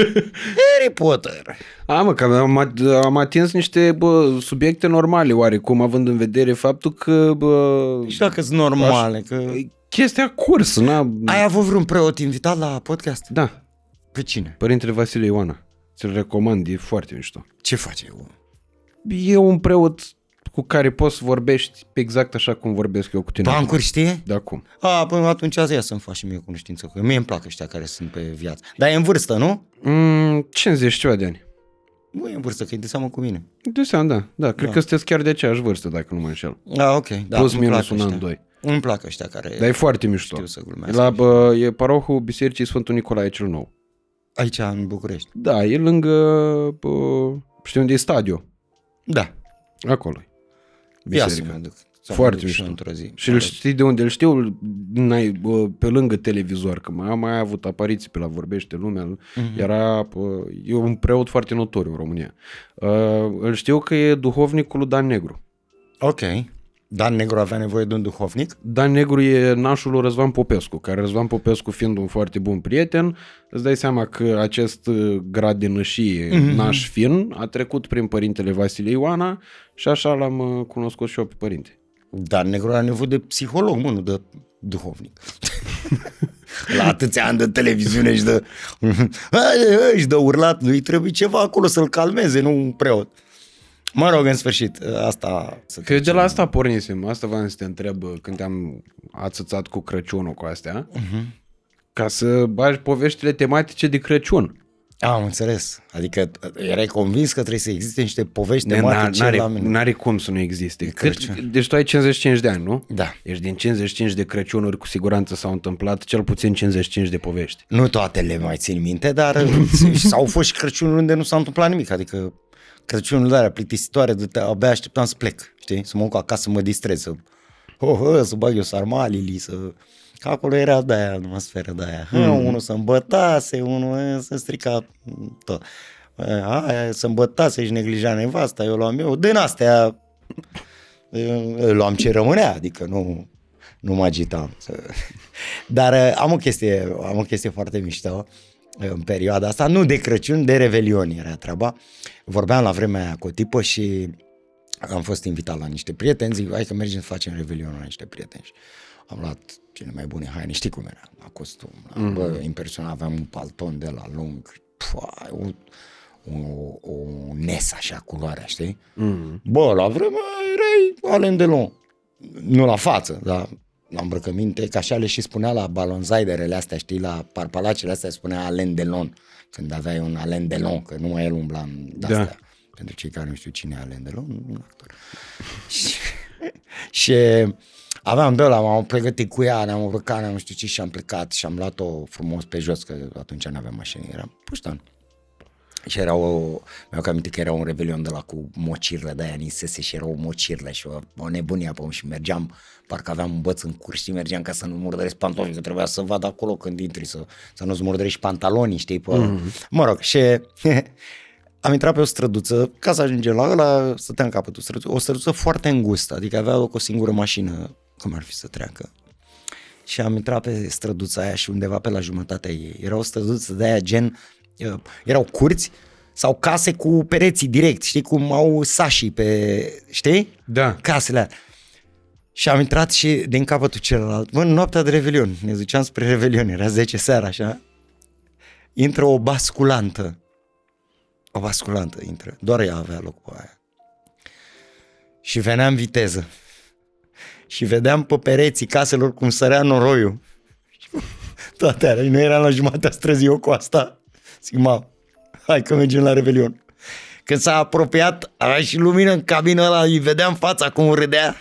Speaker 2: Harry Potter.
Speaker 1: A, mă, că am, am atins niște bă, subiecte normale oarecum, având în vedere faptul că bă,
Speaker 2: Și dacă sunt normale, că...
Speaker 1: chestia curs, na?
Speaker 2: Ai avut vreun preot invitat la podcast?
Speaker 1: Da,
Speaker 2: Pe cine?
Speaker 1: Părintele Vasile Ioana. Ți-l recomand, e foarte mișto.
Speaker 2: Ce face omul?
Speaker 1: E un preot cu care poți să vorbești exact așa cum vorbesc eu cu tine.
Speaker 2: Bancuri știe?
Speaker 1: De acum.
Speaker 2: A, până atunci ia să-mi faci și mie cunoștință, că mie îmi plac ăștia care sunt pe viață. Dar e în vârstă, nu?
Speaker 1: Mm, 50 ceva de ani.
Speaker 2: Nu e în vârstă, că e de seamă cu mine.
Speaker 1: De seama, da. Da, cred că sunteți chiar de aceeași vârstă, dacă nu mă înșel.
Speaker 2: A, ok. Da,
Speaker 1: Plus
Speaker 2: îmi
Speaker 1: minus
Speaker 2: plac
Speaker 1: un an,
Speaker 2: ăștia.
Speaker 1: doi.
Speaker 2: Îmi plac ăștia care...
Speaker 1: Dar e foarte mișto.
Speaker 2: Știu să glumesc.
Speaker 1: La, bă, e parohul Bisericii Sfântul Nicolae cel Nou.
Speaker 2: Aici, în București.
Speaker 1: Da, e lângă, bă, știu unde e stadiu.
Speaker 2: Da.
Speaker 1: Acolo e.
Speaker 2: Ia să
Speaker 1: Biserica.
Speaker 2: mă duc. Să mă
Speaker 1: Foarte
Speaker 2: duc și
Speaker 1: mișto.
Speaker 2: într-o zi.
Speaker 1: Și îl știi de unde? Îl știu n-ai, bă, pe lângă televizor, că mai am mai avut apariții pe la Vorbește Lumea.
Speaker 2: Mhm.
Speaker 1: Era, bă, e un preot foarte notoriu în România. Uh, îl știu că e duhovnicul lui Dan Negru.
Speaker 2: Ok. Dan Negru avea nevoie de un duhovnic?
Speaker 1: Dan Negru e nașul lui Răzvan Popescu, care Răzvan Popescu fiind un foarte bun prieten, îți dai seama că acest uh, grad de nășie, mm-hmm. naș fin, a trecut prin părintele Vasile Ioana și așa l-am uh, cunoscut și eu pe părinte.
Speaker 2: Dan Negru are nevoie de psiholog, mă, nu de duhovnic. La atâția ani de televiziune și de... Hai, și de urlat, lui trebuie ceva acolo să-l calmeze, nu un preot. Mă rog, în sfârșit, asta... Să
Speaker 1: Că de la asta pornisem, asta v-am să te întreb uh, când te-am ațățat cu Crăciunul cu astea, uh-huh. ca să bagi poveștile tematice de Crăciun.
Speaker 2: Am înțeles. Adică erai convins că trebuie să existe niște povești
Speaker 1: De
Speaker 2: tematice
Speaker 1: n-are,
Speaker 2: la mine.
Speaker 1: n-are cum să nu existe. Cât,
Speaker 2: Crăciun.
Speaker 1: deci tu ai 55 de ani, nu?
Speaker 2: Da.
Speaker 1: Ești din 55 de Crăciunuri, cu siguranță s-au întâmplat cel puțin 55 de povești.
Speaker 2: Nu toate le mai țin minte, dar s-au fost și Crăciunul unde nu s-a întâmplat nimic. Adică Crăciunul de alea plictisitoare, de abia așteptam să plec, știi? Să mă duc acasă să mă distrez, să, oh, oh, să bag eu sarmalili, să... Că acolo era de aia, atmosferă de aia. Mm. Unul să îmbătase, unul să strica tot. Aia să îmbătase și neglija nevasta, eu luam eu. Din astea eu luam ce rămânea, adică nu, nu mă agitam. Dar uh, am o chestie, am o chestie foarte mișto uh, în perioada asta, nu de Crăciun, de Revelion era treaba. Vorbeam la vremea aia cu o tipă și am fost invitat la niște prieteni, zic, hai că mergem să facem Revelion la niște prieteni. Și am luat cele mai bune haine, știi cum era, la costum, la, mm. bă, impresionat, aveam un palton de la lung, pua, un, un, un nes așa, culoarea, știi? Mm. Bă, la vremea erai Alain Delon. Nu la față, dar la îmbrăcăminte, că așa le și spunea la balonzaiderele astea, știi, la parpalacele astea spunea Alain Delon, când aveai un Alain Delon, că nu mai el umbla în de-astea. Da. Pentru cei care nu știu cine e Alain Delon, un actor. și, și aveam de la, m-am pregătit cu ea, ne-am urcat, ne-am știu ce și am plecat și am luat-o frumos pe jos, că atunci nu aveam mașină, era puștan. Și era o, mi-au aminte că era un revelion de la cu mocirle de aia nisese și era o mocirle și o, o nebunie pe om și mergeam, parcă aveam un băț în curs și mergeam ca să nu murdăresc pantofi, că trebuia să văd acolo când intri, să, să nu-ți murdărești pantalonii, știi? Pe, mm-hmm. Mă rog, și am intrat pe o străduță, ca să ajungem la ăla, stăteam în capătul străduță, o străduță foarte îngustă, adică avea loc o singură mașină, cum ar fi să treacă. Și am intrat pe străduța aia și undeva pe la jumătatea ei. Era o străduță de aia gen, uh, erau curți sau case cu pereții direct, știi cum au sașii pe, știi?
Speaker 1: Da.
Speaker 2: Casele alea. Și am intrat și din capătul celălalt, mă, noaptea de Revelion, ne duceam spre Revelion, era 10 seara, așa, intră o basculantă o basculantă intră. Doar ea avea loc pe aia. Și venea în viteză. Și vedeam pe pereții caselor cum sărea noroiul. Toate alea. Nu eram la jumătatea străzii eu cu asta. Zic, ma, hai că mergem la Revelion. Când s-a apropiat, avea și lumină în cabină ăla, îi vedeam fața cum râdea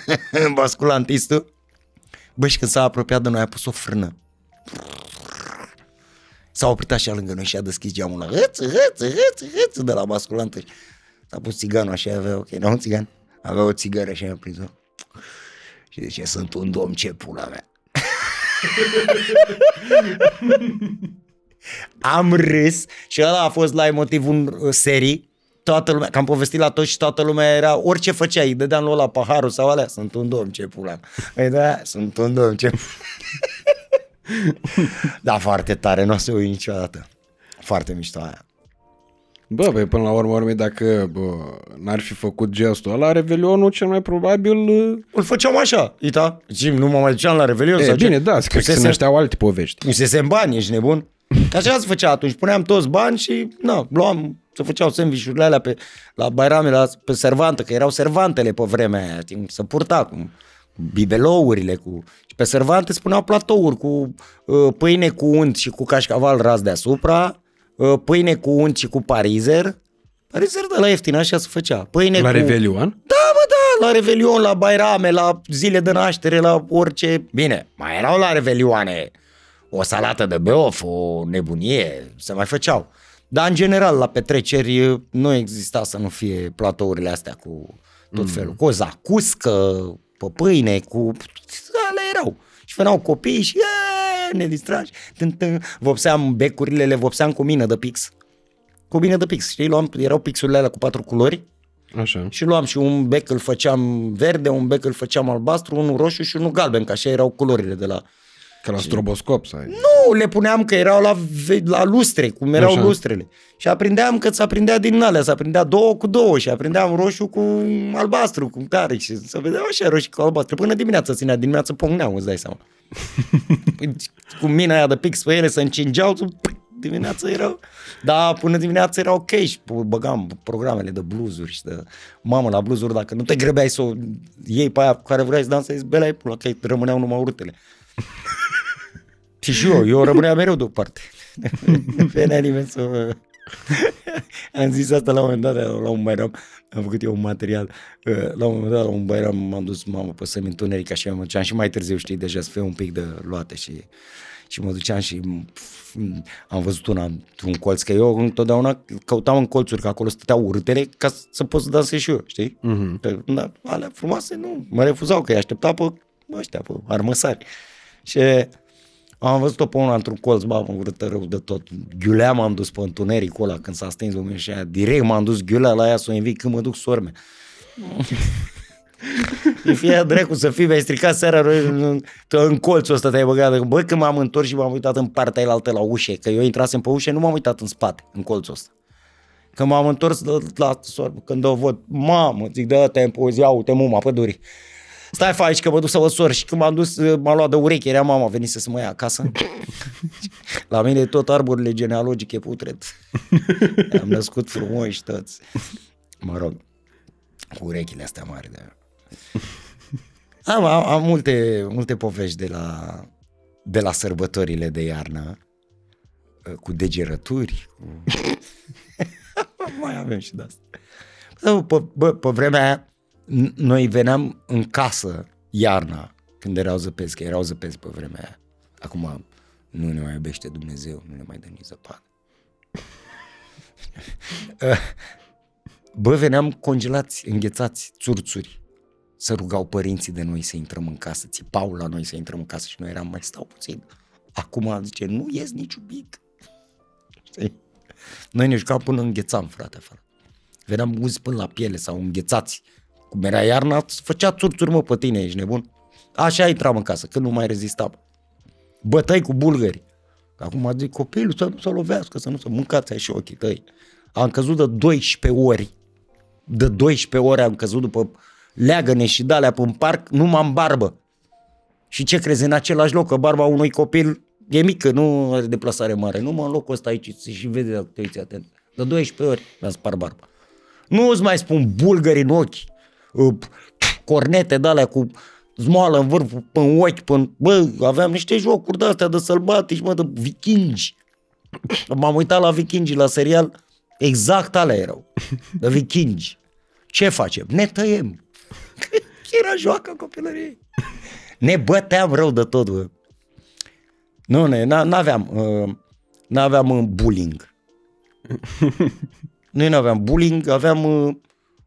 Speaker 2: basculantistul. Bă, și când s-a apropiat de noi, a pus o frână. S-a oprit așa lângă noi și a deschis geamul la hăț, hăț, hăț, hăț de la basculantă. S-a pus țiganul așa, avea, ok, nu un țigan, avea o țigară și a prins-o. Și zice, sunt un domn, ce pula mea. Am râs și ăla a fost la motivul un serii toată lumea, că am povestit la toți și toată lumea era, orice făceai, dădeam lui la paharul sau alea, sunt un domn, ce pula. Păi da, sunt un domn, ce da, foarte tare, nu o să uit niciodată. Foarte mișto aia.
Speaker 1: Bă, băi, până la urmă, urmei, dacă bă, n-ar fi făcut gestul ăla, Revelionul cel mai probabil...
Speaker 2: Îl făceam așa, ita. Și nu mă mai duceam la Revelion.
Speaker 1: E, sau bine, ce? da, cred că se nășteau alte povești.
Speaker 2: Pusese în bani, ești nebun? Așa se făcea atunci, puneam toți bani și, na, luam, se făceau sandvișurile alea pe, la bairame, la, pe servantă, că erau servantele pe vremea aia, timp, să purta cu bibelourile, cu pe servante spuneau platouri cu uh, pâine cu unt și cu cașcaval ras deasupra, uh, pâine cu unt și cu parizer. Parizer de la ieftin, așa se făcea. Pâine
Speaker 1: la
Speaker 2: cu...
Speaker 1: Revelion?
Speaker 2: Da, mă, da, la Revelion, la Bairame, la zile de naștere, la orice. Bine, mai erau la Revelioane o salată de beof, o nebunie, se mai făceau. Dar, în general, la petreceri nu exista să nu fie platourile astea cu tot mm. felul. Cu o zacuscă, pe pâine, cu erau. Și veneau copii și ne distragi. Vopseam becurile, le vopseam cu mină de pix. Cu mină de pix, știi? Luam, erau pixurile alea cu patru culori.
Speaker 1: Așa.
Speaker 2: Și luam și un bec îl făceam verde, un bec îl făceam albastru, unul roșu și unul galben, că așa erau culorile de la...
Speaker 1: Ca la stroboscop să ai.
Speaker 2: Nu, le puneam că erau la, la lustre, cum erau Așa. lustrele. Și aprindeam că ți aprindea din alea, se aprindea două cu două și aprindeam roșu cu albastru, cu care și se vedeau așa roșu cu albastru. Până dimineața ținea, dimineața pongneau, îți dai seama. cu mina aia de pix pe ele se încingeau, dimineața erau, da, până dimineața erau ok și băgam programele de bluzuri și de mamă la bluzuri, dacă nu te grăbeai să o iei pe aia cu care vrei să dansezi, belai pula, că rămâneau numai urtele. Și și eu, eu rămâneam mereu deoparte. nu venea nimeni să Am zis asta la un moment dat, la un bairam, am făcut eu un material, la un moment dat, la un bairam m-am dus, mamă, pe să-mi întuneric așa, mă duceam și mai târziu, știi, deja să fie un pic de luate și și mă duceam și am văzut una într-un colț, că eu întotdeauna căutam în colțuri, că acolo stăteau urâtele, ca să pot să dansez și eu, știi? Uh-huh. Că, da, alea frumoase, nu, mă refuzau, că îi aștepta pe ăștia, pe armăsari. Și am văzut-o pe una într-un colț, bă, am vrut rău de tot. Ghiulea m-am dus pe întunericul ăla când s-a stins lumea și aia. Direct m-am dus ghiulea la ea să o invit când mă duc sorme. E fie dracu să fii, mi-ai stricat seara în, în colțul ăsta te-ai băgat. Bă, când m-am întors și m-am uitat în partea altă la ușe, că eu intrasem pe ușe, nu m-am uitat în spate, în colțul ăsta. Când m-am întors la, la sorbă, când o văd, mamă, zic, dă-te în pozi, ia uite muma, păduri stai fa aici că mă duc să vă sor și când m-am dus, m-am luat de ureche, era mama, venit să mă ia acasă. La mine tot arborile genealogice putred. Am născut frumos toți. Mă rog, cu urechile astea mari de... Am, am, am multe, multe povești de la, de la sărbătorile de iarnă, cu degerături, cu... mai avem și de asta. Pe, bă, pe vremea aia, noi veneam în casă iarna, când erau zăpezi, că erau zăpezi pe vremea aia. Acum nu ne mai iubește Dumnezeu, nu ne mai dă nici zăpadă. Bă, veneam congelați, înghețați, țurțuri. Să rugau părinții de noi să intrăm în casă, țipau la noi să intrăm în casă și noi eram mai stau puțin. Acum zice, nu ies niciun pic. Știi? Noi ne jucam până înghețam, frate, afară. Veneam uzi până la piele sau înghețați. Cum era iarna, făcea țurțuri, mă, pe tine, ești nebun? Așa intram în casă, când nu mai rezistam. Bătăi cu bulgări. Acum zic, copilul să nu se lovească, să nu se mâncați așa ochii tăi. Am căzut de 12 ori. De 12 ori am căzut după leagăne și dalea pe parc, nu m-am barbă. Și ce crezi, în același loc, că barba unui copil e mică, nu are deplasare mare. Nu mă în locul ăsta aici și vede dacă te uiți atent. De 12 ori mi-am spart barba. Nu îți mai spun bulgări în ochi, uh, cornete de alea cu zmoală în vârf, pe ochi, pe Bă, aveam niște jocuri de-astea de sălbatici, mă, de vikingi. M-am uitat la vikingi, la serial, exact alea erau, de vikingi. Ce facem? Ne tăiem. Era joacă copilăriei. Ne băteam rău de tot, bă. Nu, ne, n-aveam, uh, n-aveam uh, bullying. Noi n-aveam bullying, aveam uh,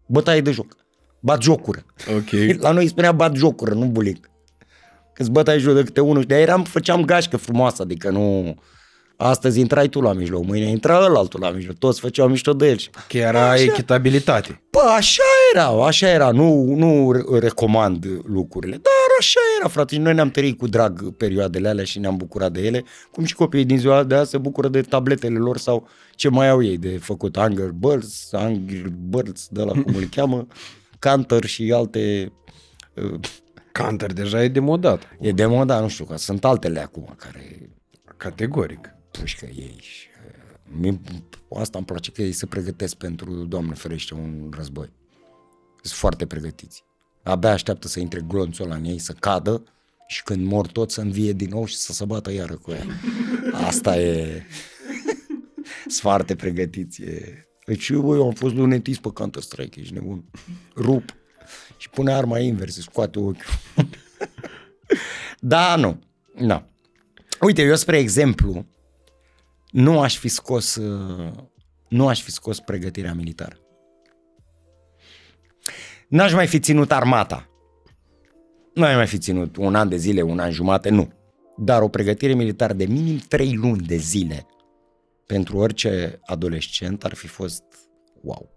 Speaker 2: bătaie de joc. Bat jocură.
Speaker 1: Ok.
Speaker 2: La noi spunea bat jocură, nu bullying. Că îți bătai joc de câte unul. De eram, făceam gașcă frumoasă, adică nu... Astăzi intrai tu la mijloc, mâine intra ăla altul la mijloc, toți făceau mișto de el.
Speaker 1: Că era așa. echitabilitate.
Speaker 2: Bă, așa era, așa era, nu, nu recomand lucrurile, dar așa era, frate, și noi ne-am tărit cu drag perioadele alea și ne-am bucurat de ele, cum și copiii din ziua de azi se bucură de tabletele lor sau ce mai au ei de făcut, Angry Birds, Angry Birds, de la cum îl cheamă, Canter și alte... Uh,
Speaker 1: Canter deja e demodat.
Speaker 2: E demodat, nu știu, că sunt altele acum care...
Speaker 1: Categoric.
Speaker 2: Pușcă ei și... Uh, asta îmi place că ei se pregătesc pentru, Doamne ferește, un război. Sunt foarte pregătiți. Abia așteaptă să intre glonțul ăla în ei, să cadă și când mor tot să învie din nou și să se bată iară cu ea. Asta e... Sunt foarte pregătiți. E... Deci eu, eu am fost lunetist pe Counter-Strike, ești nebun. Rup. Și pune arma invers, scoate ochiul. da, nu. Nu. Uite, eu spre exemplu, nu aș fi scos, uh, nu aș fi scos pregătirea militară. N-aș mai fi ținut armata. Nu ai mai fi ținut un an de zile, un an jumate, nu. Dar o pregătire militară de minim trei luni de zile pentru orice adolescent ar fi fost wow.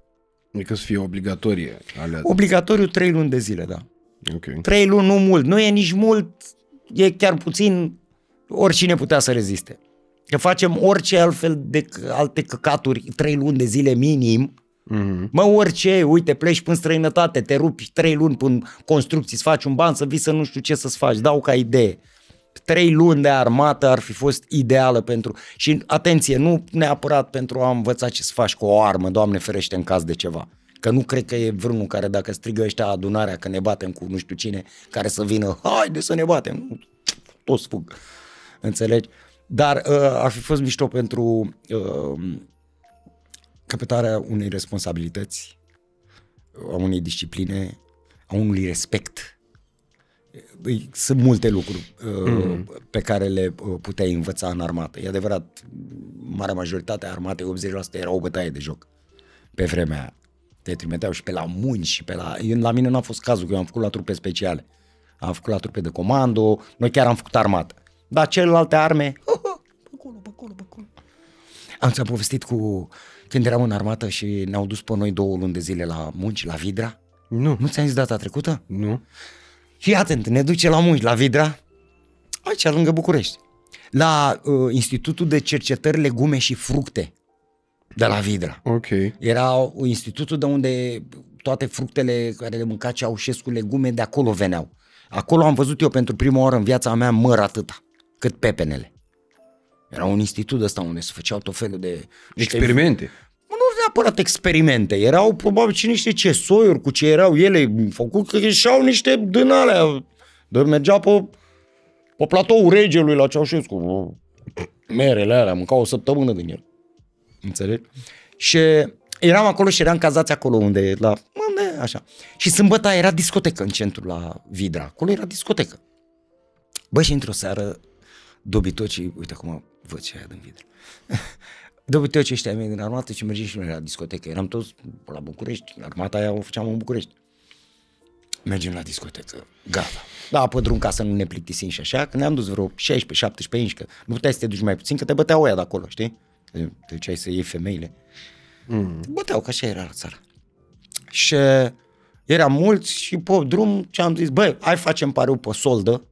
Speaker 1: Adică să fie obligatorie. Alea.
Speaker 2: Obligatoriu trei luni de zile, da.
Speaker 1: Ok.
Speaker 2: Trei luni nu mult, nu e nici mult, e chiar puțin, oricine putea să reziste. Că facem orice altfel de alte căcaturi trei luni de zile minim, Mm-hmm. Mă, orice, uite, pleci în străinătate, te rupi trei luni până construcții, să faci un ban, să vii să nu știu ce să-ți faci, dau ca idee. Trei luni de armată ar fi fost ideală pentru... Și atenție, nu neapărat pentru a învăța ce să faci cu o armă, Doamne ferește, în caz de ceva. Că nu cred că e vreunul care dacă strigă ăștia adunarea că ne batem cu nu știu cine, care să vină, haide să ne batem. Toți fug. Înțelegi? Dar uh, ar fi fost mișto pentru uh, căpătarea unei responsabilități, a unei discipline, a unui respect. Sunt multe lucruri mm. pe care le uh, puteai învăța în armată. E adevărat, marea majoritate a armatei, 80% era o bătaie de joc pe vremea aia. Te trimiteau și pe la munci și pe la... La mine nu a fost cazul, că eu am făcut la trupe speciale. Am făcut la trupe de comando, noi chiar am făcut armată. Dar celelalte arme, pe acolo, pe acolo, pe acolo. Am ți-am povestit cu când eram în armată și ne-au dus pe noi două luni de zile la munci, la Vidra?
Speaker 1: Nu.
Speaker 2: Nu ți-am zis data trecută?
Speaker 1: Nu.
Speaker 2: Și atent, ne duce la munci, la Vidra, aici lângă București, la uh, Institutul de Cercetări Legume și Fructe de la Vidra.
Speaker 1: Ok.
Speaker 2: Era institutul de unde toate fructele care le mânca Ceaușescu, legume, de acolo veneau. Acolo am văzut eu pentru prima oară în viața mea măr atâta, cât pepenele. Era un institut ăsta unde se făceau tot felul de...
Speaker 1: Experimente.
Speaker 2: Nu neapărat experimente, erau probabil și niște ce soiuri cu ce erau ele făcut, că ieșeau niște din alea. De mergea pe, pe platoul regelui la Ceaușescu. Merele alea, mânca o săptămână din el. Înțelegi? Și eram acolo și eram cazați acolo unde, la, unde, așa. Și sâmbătă era discotecă în centru la Vidra. Acolo era discotecă. Bă, și într-o seară, dobitocii, uite acum văd ce aia din Vidra. De uite eu ce ăștia mei din armată și mergem și noi la discotecă. Eram toți la București, armata aia o făceam în București. Mergem la discotecă, gata. Da, pe drum ca să nu ne plictisim și așa, că ne-am dus vreo 16, 17 inci, că nu puteai să te duci mai puțin, că te băteau oia de acolo, știi? Te duceai să iei femeile. Mm. Te băteau, că așa era la țară. Și eram mulți și pe drum ce am zis, băi, hai facem pariu pe soldă,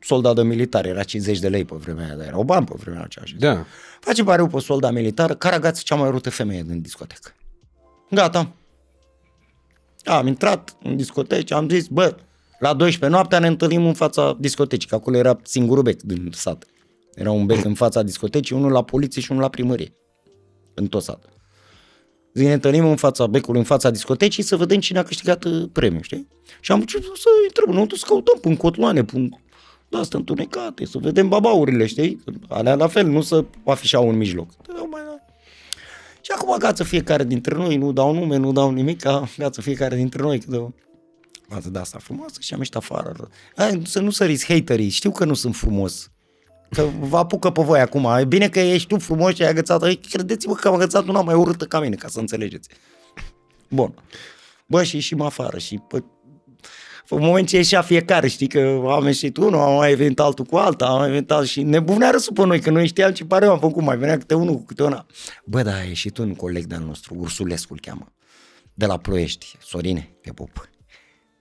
Speaker 2: solda de militar, era 50 de lei pe vremea aia, dar era o bani pe vremea aceea.
Speaker 1: Da.
Speaker 2: Facem pariu pe solda militară, care agață cea mai rută femeie din discotecă. Gata. Am intrat în discoteci, am zis, bă, la 12 noaptea ne întâlnim în fața discotecii, că acolo era singurul bec din sat. Era un bec în fața discotecii, unul la poliție și unul la primărie. În tot satul. Zi ne întâlnim în fața becului, în fața discotecii, să vedem cine a câștigat uh, premiul, știi? Și am început să intrăm înăuntru, să căutăm până cotloane, până de astea întunecate, să vedem babaurile, știi? Alea la fel, nu să afișau în mijloc. Și acum gață fiecare dintre noi, nu dau nume, nu dau nimic, gață fiecare dintre noi câte Față de asta frumoasă și am ieșit afară. Hai, să nu săriți haterii, știu că nu sunt frumos. Că vă apucă pe voi acum. E bine că ești tu frumos și ai agățat. Credeți-mă că am agățat una mai urâtă ca mine, ca să înțelegeți. Bun. Bă, și ieșim afară și pă, în moment ce ieșea fiecare, știi că am ieșit unul, am mai venit altul cu alta, am mai venit altul și nebunea râsul pe noi, că noi știam ce pare eu am făcut, mai venea câte unul cu câte una. Bă, da, a ieșit un coleg de-al nostru, Ursulescu îl cheamă, de la Ploiești, Sorine, pe pup.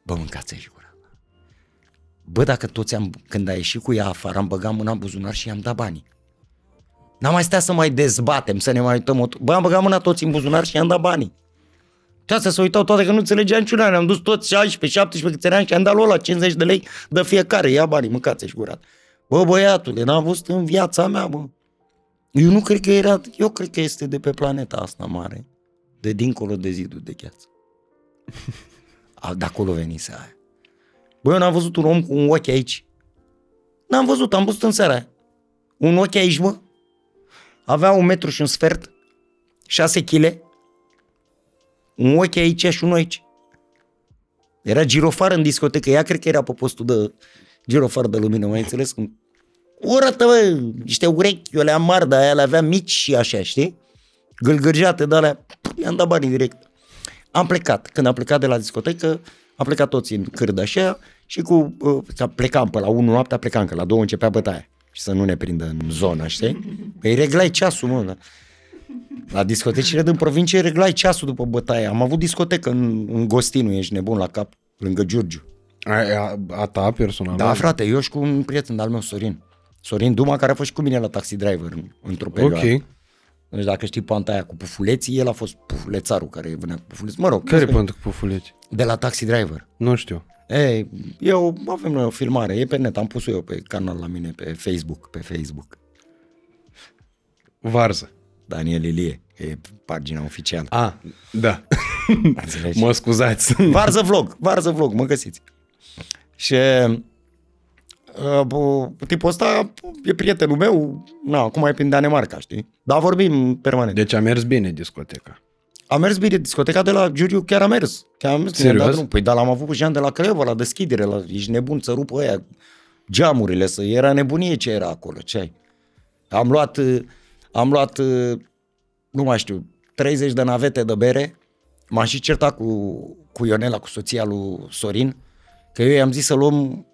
Speaker 2: Bă, mâncați și gura. Bă, dacă toți am, când a ieșit cu ea afară, am băgat mâna în buzunar și i-am dat banii. N-am mai stat să mai dezbatem, să ne mai uităm. Bă, am băgat mâna toți în buzunar și i-am dat banii. Toate să uitau toate că nu înțelegeam niciuna. Ne-am dus toți 16, 17 câți ani și am dat lui la 50 de lei de fiecare. Ia banii, mâncați și gurat. Bă, băiatule, n-am văzut în viața mea, bă. Eu nu cred că era, eu cred că este de pe planeta asta mare, de dincolo de zidul de gheață. de acolo venise aia. Bă, eu n-am văzut un om cu un ochi aici. N-am văzut, am văzut în seara aia. Un ochi aici, bă. Avea un metru și un sfert, șase chile, un ochi aici și unul aici. Era girofar în discotecă, ea cred că era pe postul de girofar de lumină, mai înțeles? Urătă, bă, niște urechi, eu le-am mari, dar aia le aveam mici și așa, știi? Gâlgârjeate de alea, i-am dat banii direct. Am plecat. Când am plecat de la discotecă, am plecat toți în cârdă așa și cu, uh, plecam pe la 1 noaptea, plecam, că la 2 începea bătaia. Și să nu ne prindă în zona, știi? Păi reglai ceasul, mă, da. La discotecile din provincie reglai ceasul după bătaie. Am avut discotecă în, în Gostinu, ești nebun la cap, lângă Giurgiu.
Speaker 1: A, a, a ta personal?
Speaker 2: Da, frate, eu și cu un prieten al meu, Sorin. Sorin Duma, care a fost și cu mine la taxi driver în, într-o perioadă. Ok. Deci dacă știi panta aia cu pufuleții, el a fost pufulețarul care venea cu pufuleți. Mă rog.
Speaker 1: Care panta cu pufuleți?
Speaker 2: De la taxi driver.
Speaker 1: Nu știu.
Speaker 2: Ei, eu avem noi o filmare, e pe net, am pus eu pe canal la mine, pe Facebook, pe Facebook.
Speaker 1: Varză.
Speaker 2: Daniel Ilie, e pagina oficială.
Speaker 1: A, da. mă scuzați.
Speaker 2: Varză vlog, Varză vlog, mă găsiți. Și uh, tipul ăsta e prietenul meu, na, acum e prin Danemarca, știi? Dar vorbim permanent.
Speaker 1: Deci a mers bine discoteca.
Speaker 2: A mers bine, discoteca de la Giuriu chiar a mers. Chiar a mers
Speaker 1: Serios?
Speaker 2: Păi da, l-am avut pe Jean de la Craiova, la deschidere, la, ești nebun să rupă aia geamurile, să era nebunie ce era acolo, ce ai. Am luat uh, am luat, uh, nu mai știu, 30 de navete de bere, m-am și certat cu, cu Ionela, cu soția lui Sorin, că eu i-am zis să luăm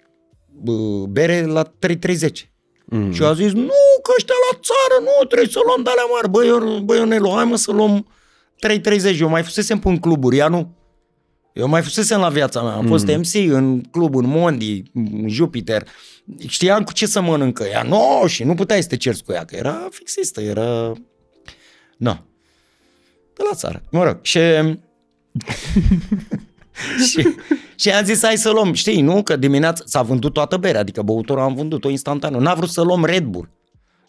Speaker 2: uh, bere la 3.30. Mm. Și eu a zis, nu, că ăștia la țară, nu, trebuie să luăm de-alea mari. Băi, bă Ionelu, hai mă să luăm 3.30. Eu mai fusesem pe în cluburi, ea nu. Eu mai fusesem la viața mea. Am fost mm. MC în club, în Mondi, în Jupiter. Știam cu ce să mănâncă ea. Nu, no, și nu puteai să te cerți cu ea, că era fixistă, era... Nu. De la țară. Mă rog, și... și, și am zis hai să luăm, știi, nu? Că dimineața s-a vândut toată berea, adică băutorul am vândut-o instantaneu. N-a vrut să luăm Red Bull.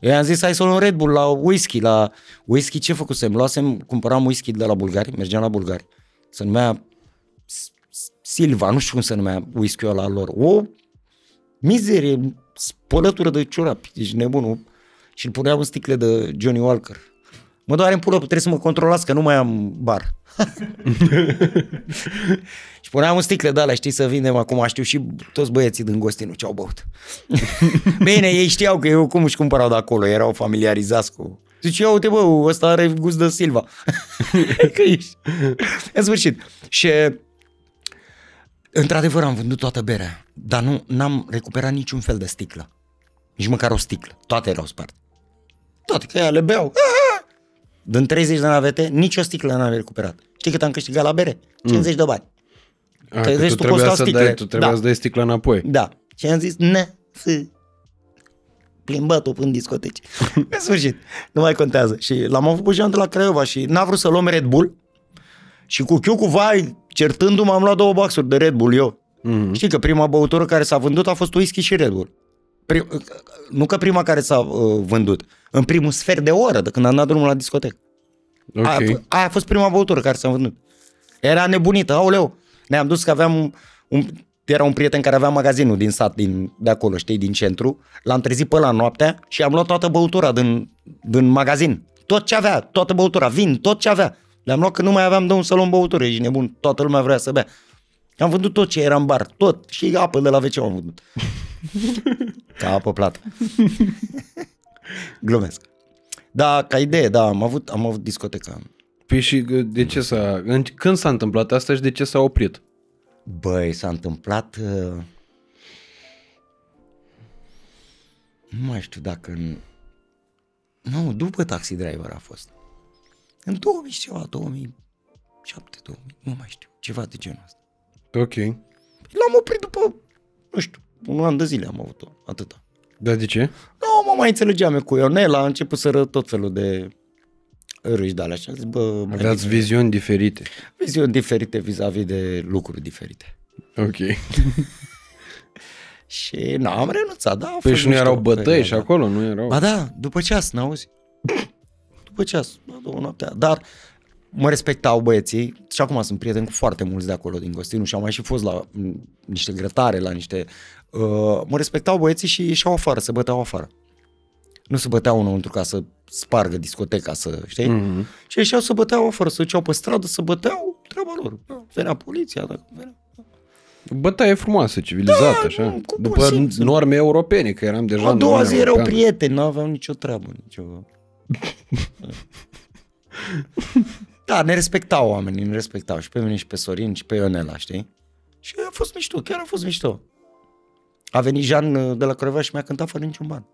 Speaker 2: Eu am zis hai să luăm Red Bull la whisky, la whisky ce făcusem? Luasem, cumpăram whisky de la bulgari, mergeam la bulgari. Se numea Silva, nu știu cum se numea whisky-ul ăla lor. O mizerie, spălătură de ciorap, deci nebunul. Și îl puneam în sticle de Johnny Walker. Mă doare în pulă, trebuie să mă controlați că nu mai am bar. și puneam în sticle de alea, știi, să vindem acum, știu și toți băieții din Gostinu ce au băut. Bine, ei știau că eu cum își cumpărau de acolo, erau familiarizați cu Zice, ia uite bă, ăsta are gust de Silva. că ești. În sfârșit. Și într-adevăr am vândut toată berea, dar nu n-am recuperat niciun fel de sticlă. Nici măcar o sticlă. Toate erau sparte. Toate, că ea le beau. Din 30 de navete, nici o sticlă n-am recuperat. Știi cât am câștigat la bere? 50 de bani.
Speaker 1: A,
Speaker 2: Că
Speaker 1: că tu
Speaker 2: restul
Speaker 1: trebuia
Speaker 2: costau
Speaker 1: să
Speaker 2: sticle.
Speaker 1: dai, tu trebuia
Speaker 2: Da.
Speaker 1: să dai sticla înapoi.
Speaker 2: Da. Și am zis, ne, să plimbat-o în discoteci. În sfârșit, nu mai contează. Și l-am avut pe Jean de la Craiova și n-a vrut să luăm Red Bull. Și cu Chiu, cu vai, certându-mă, am luat două baxuri de Red Bull eu.
Speaker 1: Mhm.
Speaker 2: Știi că prima băutură care s-a vândut a fost whisky și Red Bull. Prim, nu că prima care s-a uh, vândut, în primul sfert de oră de când am dat drumul la discotecă.
Speaker 1: Ok.
Speaker 2: Aia, a f- aia a fost prima băutură care s-a vândut. Era nebunită, aoleu. Ne-am dus că aveam un, un, era un prieten care avea magazinul din sat, din, de acolo, știi, din centru. L-am trezit pe la noaptea și am luat toată băutura din, din magazin. Tot ce avea, toată băutura, vin, tot ce avea. Le-am luat că nu mai aveam de unde să luăm băutură, ești nebun, toată lumea vrea să bea. Am vândut tot ce era în bar, tot, și apă de la WC am vândut. Ca apă plată. Glumesc. Da, ca idee, da, am avut, am avut discoteca.
Speaker 1: Păi și de ce s-a... în- Când s-a întâmplat asta și de ce s-a oprit?
Speaker 2: Băi, s-a întâmplat... uh, Nu mai știu dacă... În... Nu, după Taxi Driver a fost. În 2000 și ceva, 2007, 2000, nu mai știu, ceva de genul ăsta.
Speaker 1: Ok.
Speaker 2: L-am oprit după, nu știu, un an de zile am avut-o, atâta.
Speaker 1: Dar de ce?
Speaker 2: Nu, mă mai înțelegeam eu cu Ionel, a început să ră tot felul de râși de alea și am zis, bă, mai
Speaker 1: Aveați
Speaker 2: bine-
Speaker 1: viziuni diferite.
Speaker 2: viziuni diferite vis-a-vis de lucruri diferite.
Speaker 1: Ok.
Speaker 2: Și n-am renunțat, da, a
Speaker 1: Păi
Speaker 2: fost
Speaker 1: și nu
Speaker 2: mișto
Speaker 1: erau bătăi
Speaker 2: perioada.
Speaker 1: și acolo, nu erau?
Speaker 2: Ba da, după ceas, n-auzi? După ceas, la două noaptea. Dar mă respectau băieții și acum sunt prieten cu foarte mulți de acolo din Gostinu și am mai și fost la m, niște grătare, la niște... Uh, mă respectau băieții și ieșeau afară, se băteau afară. Nu se băteau înăuntru ca să spargă discoteca, să știi?
Speaker 1: Mhm.
Speaker 2: Și ieșeau să băteau afară, să duceau pe stradă, să băteau, treaba lor. Venea poliția, dacă venea.
Speaker 1: Bătaie frumoasă, civilizată,
Speaker 2: Da,
Speaker 1: așa.
Speaker 2: nu, cu bun
Speaker 1: După
Speaker 2: simț.
Speaker 1: norme europene, că eram deja
Speaker 2: A
Speaker 1: în
Speaker 2: doua
Speaker 1: Uniunea
Speaker 2: zi erau
Speaker 1: Europeană.
Speaker 2: prieteni, nu aveau nicio treabă, nicio... da, ne respectau oamenii, ne respectau și pe mine și pe Sorin și pe Ionela, știi? Și a fost mișto, chiar a fost mișto. A venit Jean uh, de la Craiova și mi-a cântat fără niciun ban.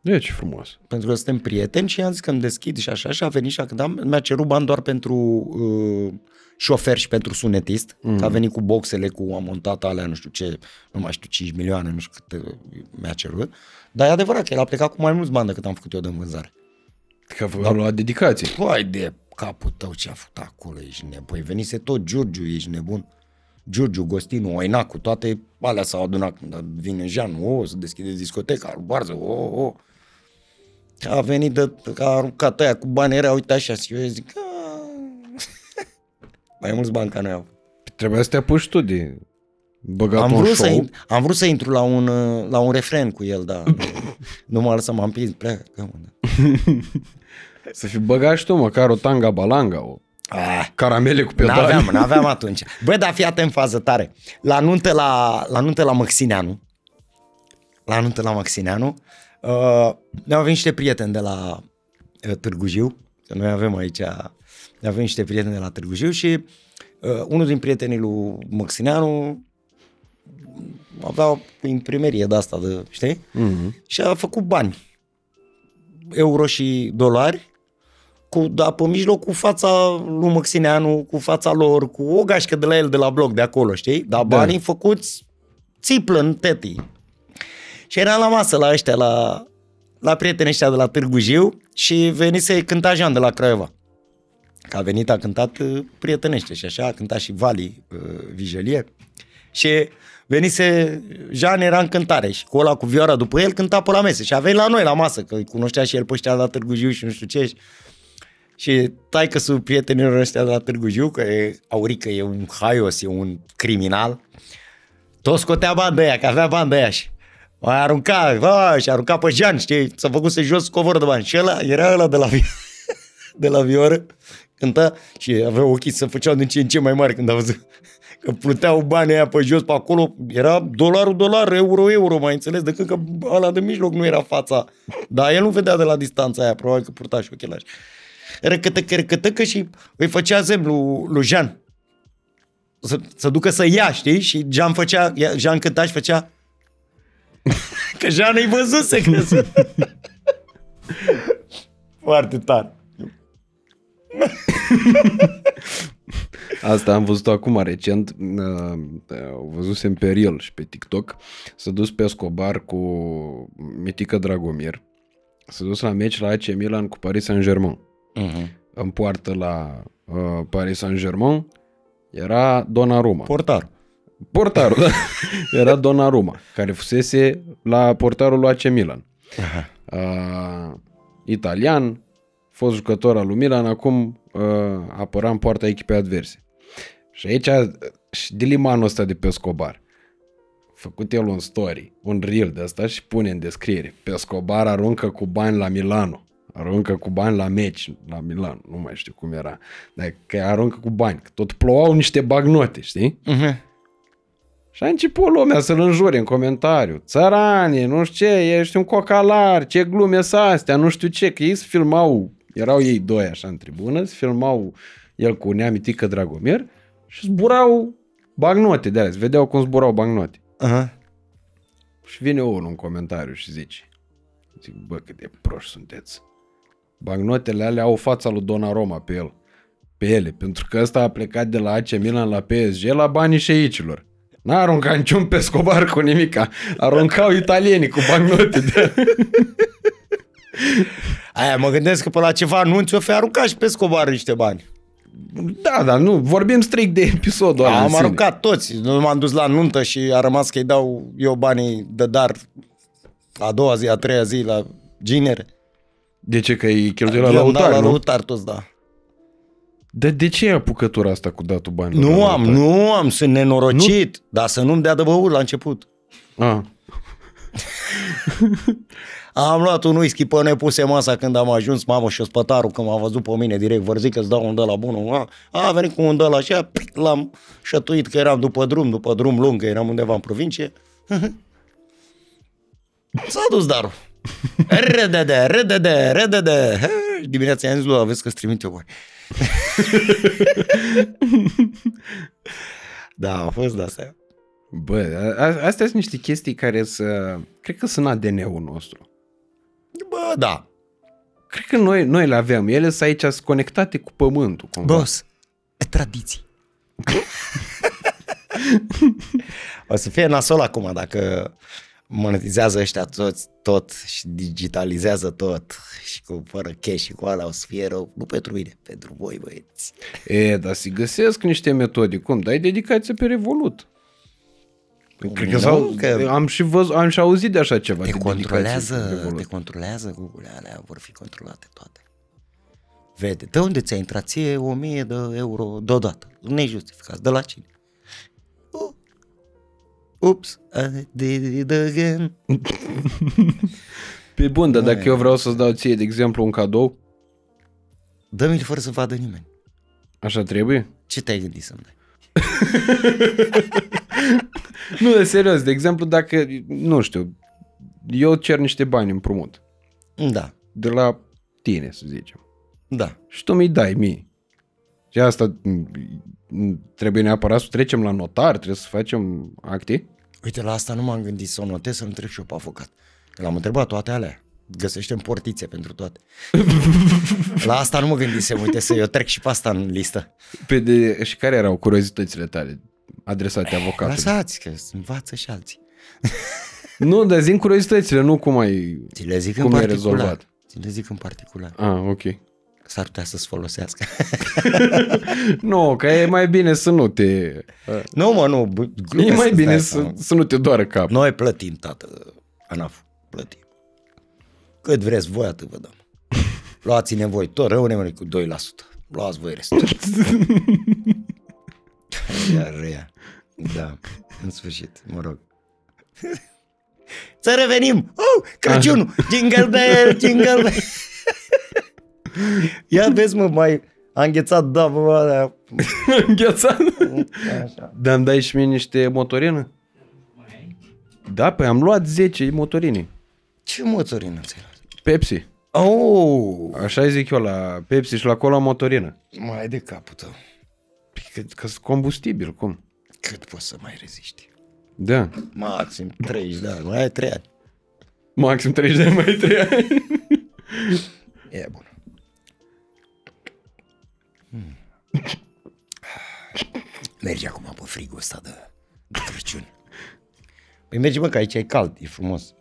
Speaker 1: Deci frumos.
Speaker 2: Pentru că suntem prieteni și i-am zis că îmi deschid și așa și a venit și a cântat. Mi-a cerut bani doar pentru uh, șofer și pentru sunetist. Mm. Că a venit cu boxele, cu amontat alea, nu știu ce, nu mai știu, 5 milioane, nu știu cât uh, mi-a cerut. Dar e adevărat că el a plecat cu mai mulți bani decât am făcut eu de vânzare.
Speaker 1: Că a luat dedicație.
Speaker 2: Păi de capul tău ce a făcut acolo, ești nebun. Păi venise tot Giurgiu, ești nebun. Giurgiu, Gostinu, Oinacu, toate alea s-au adunat când vine Jean, o, să deschide discoteca, barză, o, o. A venit de, a aruncat ăia cu bani, era, uite așa, și eu zic, "A." mai mulți bani ca noi au.
Speaker 1: Trebuia să te apuci tu de băgat
Speaker 2: Am
Speaker 1: un
Speaker 2: vrut,
Speaker 1: show.
Speaker 2: să, in- am vrut să intru la un, uh, la un refren cu el, dar nu m-a lăsat, m-am împins, pleacă. mă, da.
Speaker 1: Să fi băgat și tu măcar o tanga balanga, o
Speaker 2: Ah.
Speaker 1: caramele cu pedale.
Speaker 2: N-aveam, n-aveam atunci. Bă, dar fii atent fază tare. La nuntă la, la, nuntă la Măxineanu, la nuntă la Măxineanu, uh, ne-au venit niște prieteni de la uh, Târgu Jiu, că noi avem aici, ne avem niște prieteni de la Târgu Jiu și uh, unul din prietenii lui Măxineanu avea o imprimerie de asta, de, știi?
Speaker 1: Mhm.
Speaker 2: Și a făcut bani, euro și dolari, cu, da, pe mijloc cu fața lui Măxineanu, cu fața lor, cu o gașcă de la el de la bloc de acolo, știi? Dar
Speaker 1: Da.
Speaker 2: banii făcuți țiplă în tetii. Și eram la masă la ăștia, la, la prietenii ăștia de la Târgu Jiu și venise cânta Jean de la Craiova. Că a venit, a cântat uh, prietenește și așa, a cântat și Vali uh, Vigelie. Și venise, Jean era în cântare și cu ăla cu vioara după el cânta pe la mese și a venit la noi la masă, că îi cunoștea și el pe ăștia de la Târgu Jiu și nu știu ce. Și taică sub prietenilor ăștia de la Târgu Jiu, că e, Aurică e un haios, e un criminal, tot scotea bani de aia, că avea bani de aia și mai arunca, bă, și arunca pe Jean, știi, s-a făcut să jos covoră de bani. Și ăla, era ăla de la, vi- de la Vioră, Cânta și avea ochii să făceau din ce în ce mai mari când a văzut că pluteau banii aia pe jos pe acolo, era dolarul, dolar, euro, euro, mai înțeles, decât că ăla de mijloc nu era fața. Dar el nu vedea de la distanța aia, probabil că purta și ochelași. Răcătăcă, răcătăcă și îi făcea semn lui, lui Jean să, să ducă să ia, știi? Și Jean făcea, Jean cânta și făcea că Jean îi văzuse crezut. Foarte tare.
Speaker 1: Asta am văzut acum recent, uh, uh, văzusem pe Reel și pe TikTok, s-a dus pe Escobar cu Mitică Dragomir, s-a dus la meci la AC Milan cu Paris Saint-Germain. Uh-huh. În poartă la uh, Paris Saint-Germain era Donnarumma.
Speaker 2: Portar.
Speaker 1: Portarul, da. Era Donnarumma, care fusese la portarul lui AC Milan.
Speaker 2: Aha.
Speaker 1: Uh, italian, fost jucător al lui Milan, acum uh, apăra în poarta echipei adverse. Și aici, și dilimanul ăsta de pe Scobar, făcut el un story, un reel de asta și pune în descriere. Pe Scobar aruncă cu bani la Milano. Aruncă cu bani la meci la Milan, nu mai știu cum era. Dar că aruncă cu bani, că tot plouau niște bagnote, știi?
Speaker 2: Uh-huh.
Speaker 1: Și a început lumea să-l înjure în comentariu. Țăranie, nu știu ce, ești un cocalar, ce glume să astea, nu știu ce. Că ei se filmau, erau ei doi așa în tribună, se filmau el cu neamitică Dragomir și zburau bagnote de alea, se vedeau cum zburau bagnote.
Speaker 2: Uh-huh.
Speaker 1: Și vine unul în comentariu și zice, zic, bă, cât de proști sunteți. Bagnotele alea au fața lui Donnarumma pe el. Pe ele, pentru că ăsta a plecat de la AC Milan la PSG la banii șeicilor. N-a aruncat niciun pescobar cu nimica. Aruncau italienii cu bancnote. De...
Speaker 2: Aia mă gândesc că pe la ceva anunț o fi aruncat și pe Scobar niște bani.
Speaker 1: Da, dar nu, vorbim strict de episodul ăla în
Speaker 2: Am
Speaker 1: sine.
Speaker 2: aruncat toți. Nu m-am dus la nuntă și a rămas că îi dau eu banii de dar a doua zi, a treia zi la ginere.
Speaker 1: De ce? Că e cheltuie la
Speaker 2: Eu am dat
Speaker 1: lăutar,
Speaker 2: la
Speaker 1: nu?
Speaker 2: lăutar toți, da.
Speaker 1: Dar de ce e apucătura asta cu datul banilor?
Speaker 2: Nu
Speaker 1: la
Speaker 2: am,
Speaker 1: lăutar?
Speaker 2: nu am, sunt nenorocit, nu? dar să nu-mi dea de băut la început.
Speaker 1: Ah,
Speaker 2: Am luat un whisky până puse masa când am ajuns, mamă, și spătarul când m-a văzut pe mine direct, vărzic că îți dau un de la bunul. A, a venit cu un de la așa, pic, l-am șătuit că eram după drum, după drum lung, că eram undeva în provincie. S-a dus darul. Redede, redede, redede. He, Dimineața i-am zis lui, aveți că-ți trimit eu bani. da, a fost de asta.
Speaker 1: bă, a, a- astea sunt niște chestii care să... Cred că sunt ADN-ul nostru.
Speaker 2: Bă, da.
Speaker 1: Cred că noi, noi le avem. Ele sunt aici sunt conectate cu pământul. Cumva.
Speaker 2: Boss, e tradiții. o să fie nasol acum dacă monetizează ăștia toți, tot și digitalizează tot și cu fără cash și cu ala o să fie rău. Nu pentru mine, pentru voi băieți.
Speaker 1: E, dar se găsesc niște metode. Cum? Dai dedicație pe Revolut. Cred că,
Speaker 2: Nu,
Speaker 1: sau,
Speaker 2: că-
Speaker 1: am, și văz, am și auzit de așa ceva.
Speaker 2: Te
Speaker 1: de dedicație pe
Speaker 2: controlează,
Speaker 1: Revolut.
Speaker 2: te controlează Google, alea vor fi controlate toate. Vede, de unde ți-a intrat ție 1000 de euro deodată, nejustificat, de la cine? Uh. Ups, I did it again.
Speaker 1: Pe bun, dar dacă eu vreau să-ți dau ție, de exemplu, un cadou,
Speaker 2: Dă-mi-l fără să vadă nimeni.
Speaker 1: așa trebuie?
Speaker 2: Ce te-ai gândit să-mi dai?
Speaker 1: Nu, de serios, de exemplu, dacă, nu știu, eu cer niște bani împrumut
Speaker 2: Da,
Speaker 1: de la tine, să zicem,
Speaker 2: da.
Speaker 1: și tu mi dai mie. Și asta m, m, trebuie neapărat să trecem la notar, trebuie să facem acte.
Speaker 2: Uite, la asta nu m-am gândit să o notez, să-l întreb și eu pe avocat. L-am întrebat toate alea. Găsește în portițe pentru toate. la asta nu mă gândisem, uite, să eu trec și pe asta în listă.
Speaker 1: Pe de, și care erau curiozitățile tale adresate avocatului?
Speaker 2: Lăsați, că învață și alții.
Speaker 1: Nu, dar zi curiozitățile, nu cum ai...
Speaker 2: Ți le zic
Speaker 1: Cum
Speaker 2: în
Speaker 1: e
Speaker 2: particular.
Speaker 1: rezolvat?
Speaker 2: Ți le zic în particular.
Speaker 1: Ah, ok.
Speaker 2: S-ar putea să-ți folosească.
Speaker 1: Nu, că e mai bine să nu te...
Speaker 2: nu, mă, nu. bă,
Speaker 1: E
Speaker 2: glumesc,
Speaker 1: mai
Speaker 2: stai
Speaker 1: bine
Speaker 2: seama.
Speaker 1: să, să nu te doară cap.
Speaker 2: Noi plătim, tată, ANAF, plătim. Cât vreți voi, atât vă dăm. Luați-ne voi, tot rămânem cu 2%. Luați voi restul. Ia rea. Da, în sfârșit, mă rog. Să revenim! Oh, Crăciunul! Jingle bell, jingle bell! Ia vezi, mă, mai... A înghețat, da, bă, bă,
Speaker 1: Înghețat.
Speaker 2: așa.
Speaker 1: Dar îmi dai și mie niște motorină? Da, păi am luat 10 motorine.
Speaker 2: Ce motorină ți-ai luat?
Speaker 1: Pepsi.
Speaker 2: Oh,
Speaker 1: Așa zic eu la Pepsi și la cola motorină.
Speaker 2: mai de capul tău.
Speaker 1: Păi Că, că sunt combustibil, cum?
Speaker 2: Cât poți să mai reziști?
Speaker 1: Da.
Speaker 2: Maxim 30 de ani, mai ai 3 ani.
Speaker 1: Maxim 30 de ani mai 3 ani.
Speaker 2: E bun. Hmm. Mergi acum pe frigul ăsta de, de Crăciun. Păi mergi, mă, că aici e cald, e frumos.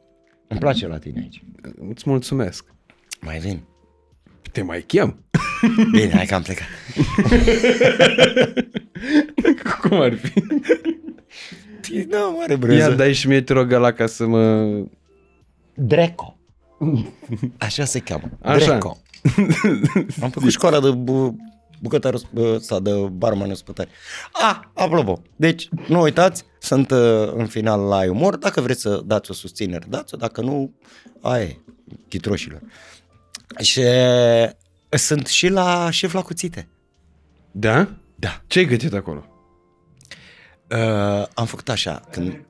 Speaker 2: Îmi place la tine aici.
Speaker 1: Îți mulțumesc.
Speaker 2: Mai vin.
Speaker 1: Te mai chem?
Speaker 2: Bine, hai că am plecat.
Speaker 1: Cum ar fi?
Speaker 2: Da, mare
Speaker 1: Ia
Speaker 2: brânză.
Speaker 1: dai și mie, te rog, ăla ca să mă...
Speaker 2: Dreco. Așa se cheamă.
Speaker 1: Așa.
Speaker 2: Dreco. Am făcut școala de bu- bucătar sau de barman ospătari. Ah, apropo, deci nu uitați, sunt uh, în final la umor, dacă vreți să dați o susținere, dați-o, dacă nu, aia e, chitroșilor. Și sunt și la șef la cuțite.
Speaker 1: Da?
Speaker 2: Da.
Speaker 1: Ce ai gătit acolo?
Speaker 2: Uh, am făcut așa, când,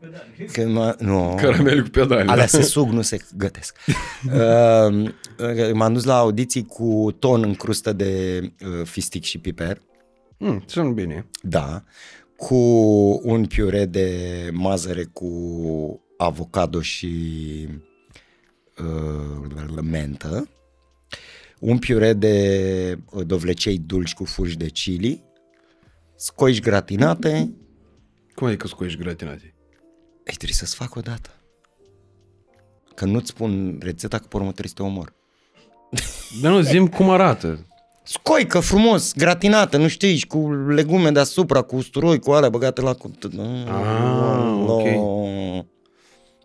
Speaker 2: când mă, nu,
Speaker 1: Caramele cu pedale.
Speaker 2: Alea se sug, nu se gătesc. Uh, m-am dus la audiții cu ton în crustă de uh, fistic și piper.
Speaker 1: Mm, sunt bine.
Speaker 2: Da. Cu un piure de mazăre cu avocado și uh, mentă. Un piure de uh, dovlecei dulci cu fulgi de chili. Scoici gratinate.
Speaker 1: Cum adică scoiești gratinate?
Speaker 2: Ei, trebuie să-ți fac o dată. Că nu-ți spun rețeta, că pe urmă trebuie să te omor.
Speaker 1: Dar nu, zim cum arată.
Speaker 2: Scoică frumos, gratinată, nu știi, și cu legume deasupra, cu usturoi, cu alea băgate la... Cu...
Speaker 1: Ah, ok.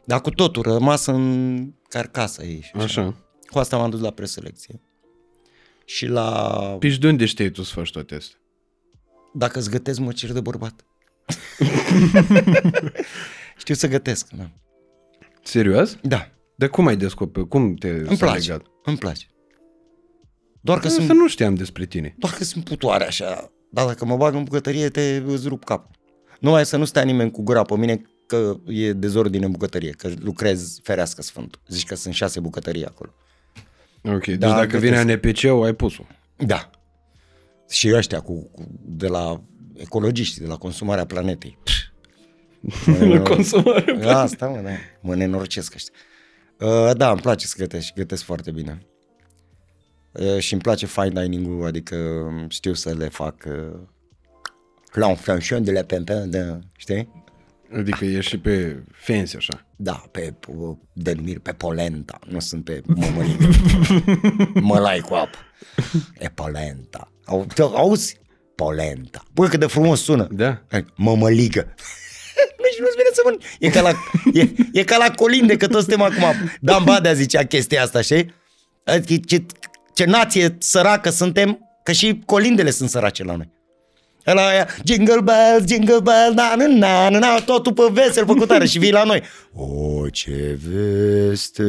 Speaker 2: Dar cu totul, rămas în carcasa ei. și
Speaker 1: Așa.
Speaker 2: Cu asta m-am dus la preselecție. Și la...
Speaker 1: Păi și de unde știi tu să faci toate astea?
Speaker 2: Dacă îți gătesc, mă cer de bărbat. Știu să gătesc, da.
Speaker 1: Serios?
Speaker 2: Da,
Speaker 1: Dar cum ai descoperit? Cum te
Speaker 2: îmi
Speaker 1: s-a
Speaker 2: place,
Speaker 1: legat?
Speaker 2: îmi place. Doar că,
Speaker 1: Asta
Speaker 2: sunt,
Speaker 1: nu știam despre tine.
Speaker 2: doar că sunt putoare așa, dar dacă mă bag în bucătărie, te îți rup capul. Numai să nu stea nimeni cu gura pe mine că e dezordine în bucătărie, că lucrez ferească sfânt. Zici că sunt șase bucătării acolo.
Speaker 1: Ok, deci
Speaker 2: Da,
Speaker 1: dacă
Speaker 2: gătesc.
Speaker 1: vine ANPC-ul, ai pus-o.
Speaker 2: Da. Și ăștia cu, cu, de la ecologiști, de la consumarea planetei.
Speaker 1: La consumare.
Speaker 2: Asta, mă, da. Mă nenorocesc ăștia. Uh, da, îmi place să gătesc și gătesc foarte bine. Uh, și îmi place fine dining-ul, adică știu să le fac uh, la un franchon de la pimpin, da, știi?
Speaker 1: Adică e și pe fancy așa.
Speaker 2: Da, pe uh, denumiri, pe polenta, nu sunt pe mămăligă. Mălai cu apă. E polenta. Au, te- auzi? Polenta. Bă, cât de frumos sună.
Speaker 1: Da.
Speaker 2: Hai, Mămăligă. Nici nu-ți vine să mănânci. E ca la, e, e ca la colinde, că toți suntem acum. Dan Badea zicea chestia asta, știi? Adică ce, ce nație săracă suntem, că și colindele sunt sărace la noi. Ăla aia, jingle bells, jingle bells, na, na, na, na, na, totul pe vesel făcut tare și vii la noi. O, ce veste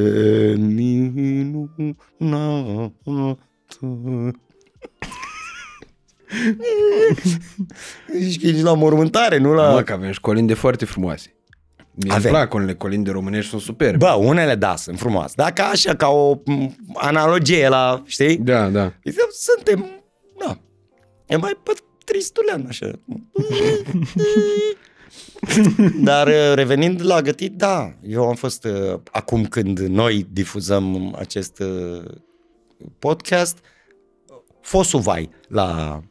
Speaker 2: minunată. Zici că ești la mormântare, nu la...
Speaker 1: Mă, că avem și școlinde foarte frumoase. Mie îmi
Speaker 2: Avem.
Speaker 1: plac unele colinde românești, sunt superbe.
Speaker 2: Bă, unele da, sunt frumoase. Dacă așa, ca o m, analogie la, știi?
Speaker 1: Da, da.
Speaker 2: Suntem, da, e mai pe tristulean, așa. Dar uh, revenind la gătit, da, eu am fost, uh, acum când noi difuzăm acest uh, podcast, fosul vai la...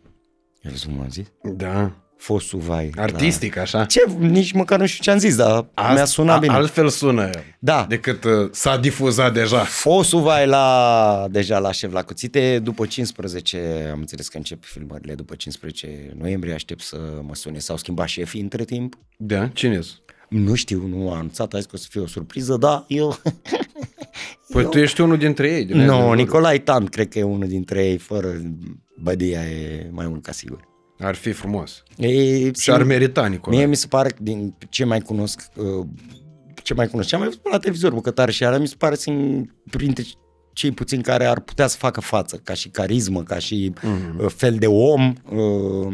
Speaker 2: Ai văzut cum am zis?
Speaker 1: Da.
Speaker 2: Fosul vai.
Speaker 1: Artistic, așa.
Speaker 2: La... Ce? Nici măcar nu știu ce am zis, dar
Speaker 1: Ast-
Speaker 2: mi-a sunat
Speaker 1: a-
Speaker 2: bine.
Speaker 1: Altfel sună
Speaker 2: Da.
Speaker 1: decât uh, s-a difuzat deja.
Speaker 2: Fosul vai la, deja la șef la cuțite, după 15, am înțeles că încep filmările după 15 noiembrie, aștept să mă sune. S-au schimbat șefii între timp.
Speaker 1: Da? Cine
Speaker 2: Nu știu, nu a anunțat, a zis că o să fie o surpriză, da, eu...
Speaker 1: Păi tu ești unul dintre ei. din
Speaker 2: Nu,
Speaker 1: aia de
Speaker 2: no,
Speaker 1: vorbă.
Speaker 2: Nicolae Tant, cred că e unul dintre ei, fără bădia e mai mult ca sigur.
Speaker 1: Ar fi frumos.
Speaker 2: E,
Speaker 1: Și ar merita, Nicolae.
Speaker 2: Mie mi se pare că din ce mai cunosc, uh, ce mai cunosc, ce am mai văzut la televizor bucătare și alea, mi se pare sunt printre cei puțini care ar putea să facă față, ca și carismă, ca și uh, fel de om. Uh,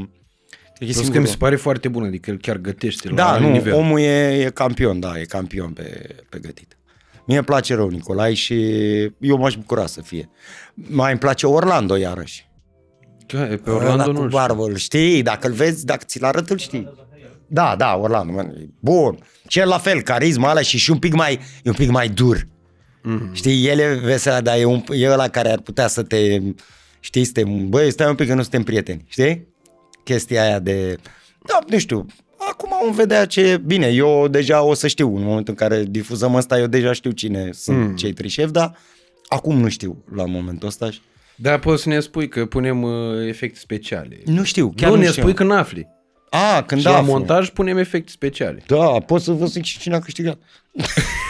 Speaker 2: cred că e
Speaker 1: Plus că
Speaker 2: singurul-
Speaker 1: mi se pare foarte bun, adică el chiar gătește la
Speaker 2: da,
Speaker 1: alt
Speaker 2: nu,
Speaker 1: nivel.
Speaker 2: omul e, e campion, da, e campion pe, pe gătit. Mie îmi place rău Nicolai și eu m-aș bucura să fie. Mai îmi place Orlando iarăși.
Speaker 1: Că, e pe Orlando
Speaker 2: Ăla
Speaker 1: nu
Speaker 2: cu
Speaker 1: știu.
Speaker 2: barbă, îl știi, dacă îl vezi, dacă ți-l arăt, îl știi. Da, da, Orlando, man, e bun. Cel la fel, carisma alea și și un pic mai, e un pic mai dur. Mm-hmm. Știi, el e vesel, dar e, un, e ăla care ar putea să te, știi, să te, băi, stai un pic că nu suntem prieteni, știi? Chestia aia de, da, nu știu, acum vom vedea ce, bine, eu deja o să știu, în momentul în care difuzăm asta, eu deja știu cine sunt mm. cei trei șefi, dar acum nu știu la momentul ăsta. și-
Speaker 1: Da, poți să ne spui că punem uh, efecte speciale.
Speaker 2: Nu știu, chiar
Speaker 1: nu,
Speaker 2: nu
Speaker 1: ne
Speaker 2: știu.
Speaker 1: spui când afli.
Speaker 2: A, când
Speaker 1: Și
Speaker 2: da,
Speaker 1: la montaj punem efecte speciale.
Speaker 2: Da, pot să vă zic și cine a câștigat.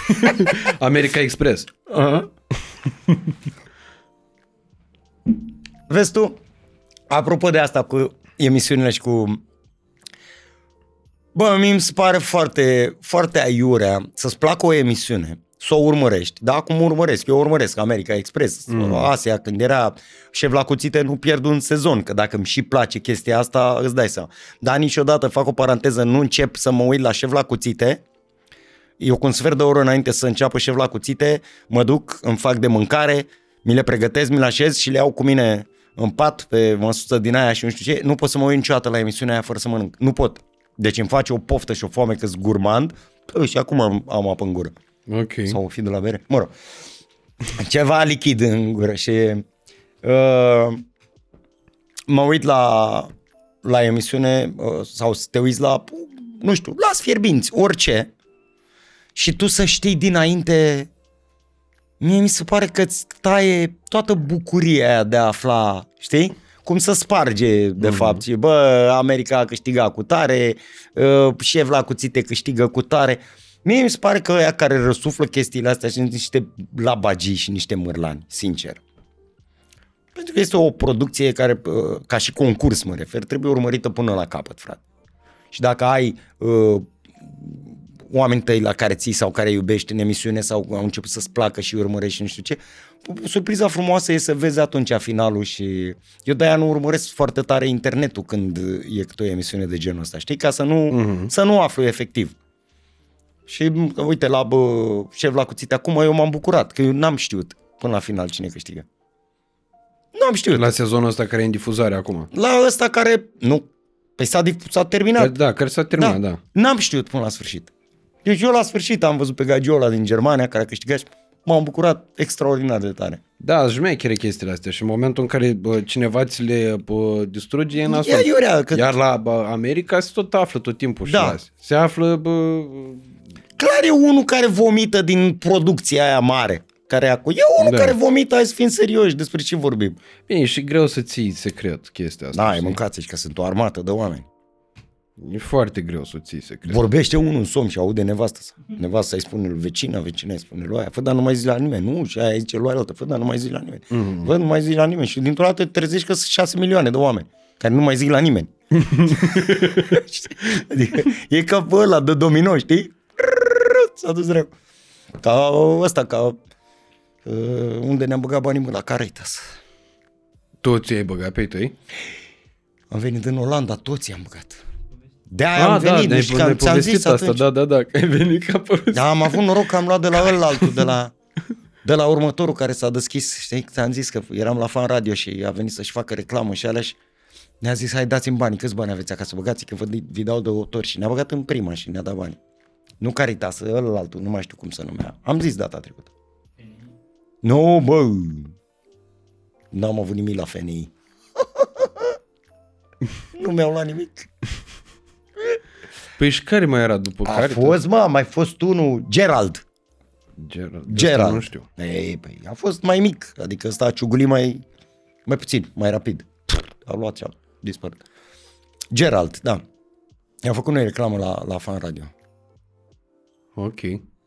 Speaker 1: America Express.
Speaker 2: Vezi tu, apropo de asta cu emisiunile și cu... Bă, mie mi se pare foarte, foarte aiurea să-ți placă o emisiune, să o urmărești. Da, acum urmăresc, eu urmăresc America Express, mm. Asia, când era șef la cuțite, nu pierd un sezon, că dacă îmi și place chestia asta, îți dai seama. Dar niciodată, fac o paranteză, nu încep să mă uit la șef la cuțite, eu cu un sfert de oră înainte să înceapă șef la cuțite, mă duc, îmi fac de mâncare, mi le pregătesc, mi le așez și le iau cu mine în pat pe măsuță din aia și nu știu ce. Nu pot să mă uit niciodată la emisiunea aia fără să mănânc. Nu pot. Deci îmi face o poftă și o foame că sunt gurmand Păi, și acum am, am apă în gură.
Speaker 1: Ok.
Speaker 2: Sau o fi de la bere. Mă rog. Ceva lichid în gură și uh, mă uit la, la emisiune uh, sau să te uiți la, nu știu, las fierbinți, orice și tu să știi dinainte mie mi se pare că îți taie toată bucuria aia de a afla, știi? Cum să sparge, de mm-hmm. fapt. Și, bă, America a câștigat cu tare, uh, șef la cuțite câștigă cu tare. Mie mi se pare că ăia care răsuflă chestiile astea sunt niște labagii și niște mârlani, sincer. Pentru că este o producție care, uh, ca și concurs mă refer, trebuie urmărită până la capăt, frate. Și dacă ai uh, oameni tăi la care ții sau care iubești în emisiune sau au început să-ți placă și îi urmărești și nu știu ce, surpriza frumoasă e să vezi atunci finalul și eu de-aia nu urmăresc foarte tare internetul când e câte o emisiune de genul ăsta, știi? Ca să nu, uh-huh. să nu aflu efectiv. Și uite, la bă, șef la cuțite acum eu m-am bucurat, că eu n-am știut până la final cine câștigă. N-am știut.
Speaker 1: La sezonul ăsta care e în difuzare acum.
Speaker 2: La ăsta care, nu, Păi s-a, dif- s-a terminat.
Speaker 1: Da, care s-a terminat, da.
Speaker 2: N-am știut până la sfârșit. Deci eu la sfârșit am văzut pe Gagiola din Germania care a câștigat și m-am bucurat extraordinar de tare.
Speaker 1: Da, șmechere chestiile astea și în momentul în care bă, cineva ți le bă, distruge, e nasol.
Speaker 2: Ia iurea, că
Speaker 1: Iar la bă, America se tot află tot timpul și
Speaker 2: Da.
Speaker 1: las. Se află, bă,
Speaker 2: clar e unul care vomită din producția aia mare. Care e acolo. E unul
Speaker 1: Da.
Speaker 2: care vomită, hai să fim serioși despre ce vorbim.
Speaker 1: bine, e și greu să ții secret chestia asta.
Speaker 2: Da, e
Speaker 1: știi?
Speaker 2: mâncați că sunt o armată de oameni.
Speaker 1: E foarte greu să o ții secret.
Speaker 2: Vorbește unul în somn și aude nevastă sa. Nevasta îi spune lui vecina, vecina îi spune lui aia, fă, dar nu mai zi la nimeni. Nu, și aia zice lui altă, fă, dar nu mai zi la nimeni. Mm-hmm. Fă, nu mai zi la nimeni. Și dintr-o dată te trezești că sunt șase milioane de oameni care nu mai zic la nimeni. Știi? adică e ca pe ăla de domino, știi? S-a dus rău. Ca ăsta, ca uh, unde ne-am băgat banii mă, la Caritas.
Speaker 1: Toți ai băgat pe ei tăi?
Speaker 2: Am venit în Olanda, toți am băgat. De-aia am
Speaker 1: Ah, da,
Speaker 2: venit,
Speaker 1: ne-ai,
Speaker 2: deci că am,
Speaker 1: ne-ai
Speaker 2: ți-am
Speaker 1: povestit
Speaker 2: zis
Speaker 1: asta,
Speaker 2: atunci.
Speaker 1: da, da, da, că ai venit ca pe
Speaker 2: Da, am avut noroc că am luat de la ăla altul, de la, de la următorul care s-a deschis, știi, ți-am zis că eram la fan radio și a venit să-și facă reclamă și alea și ne-a zis, hai dați-mi bani, câți bani aveți acasă, băgați că vă vi dau de autor și ne-a băgat în prima și ne-a dat bani. Nu Caritas, ăla altul, nu mai știu cum să numea. Am zis data trecută. Nu, bă, n-am avut nimic la FNI. nu mi-au luat nimic.
Speaker 1: Păi și care mai era după
Speaker 2: A
Speaker 1: care?
Speaker 2: fost, mă, a mai fost unul, Gerald.
Speaker 1: Gerald. De
Speaker 2: Gerald.
Speaker 1: asta Nu știu.
Speaker 2: Ei, păi, a fost mai mic, adică ăsta a ciugulit mai, mai puțin, mai rapid. A luat și a dispărut. Gerald, da. I-am făcut noi reclamă la, la Fan Radio.
Speaker 1: Ok.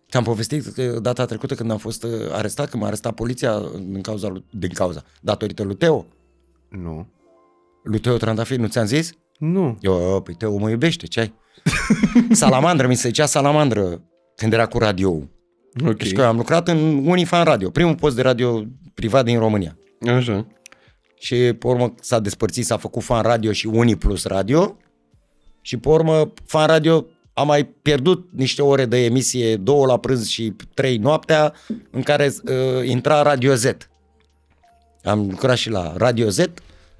Speaker 2: Ți-am povestit că data trecută când am fost uh, arestat, când m-a arestat poliția din cauza, lui- din cauza, datorită lui Teo.
Speaker 1: Nu.
Speaker 2: Lui Teo Trandafir, nu ți-am zis?
Speaker 1: Nu.
Speaker 2: Eu, păi Teo mă iubește, ce ai? salamandră, mi se zicea salamandră când era cu radio.
Speaker 1: Ok.
Speaker 2: Deci că eu am lucrat în Unifan Radio, primul post de radio, privat din România.
Speaker 1: Așa.
Speaker 2: Și pe urmă s-a despărțit, s-a făcut Fan Radio și Unii Plus Radio și pe urmă Fan Radio a mai pierdut niște ore de emisie, două la prânz și trei noaptea, în care uh, intra Radio Z. Am lucrat și la Radio Z,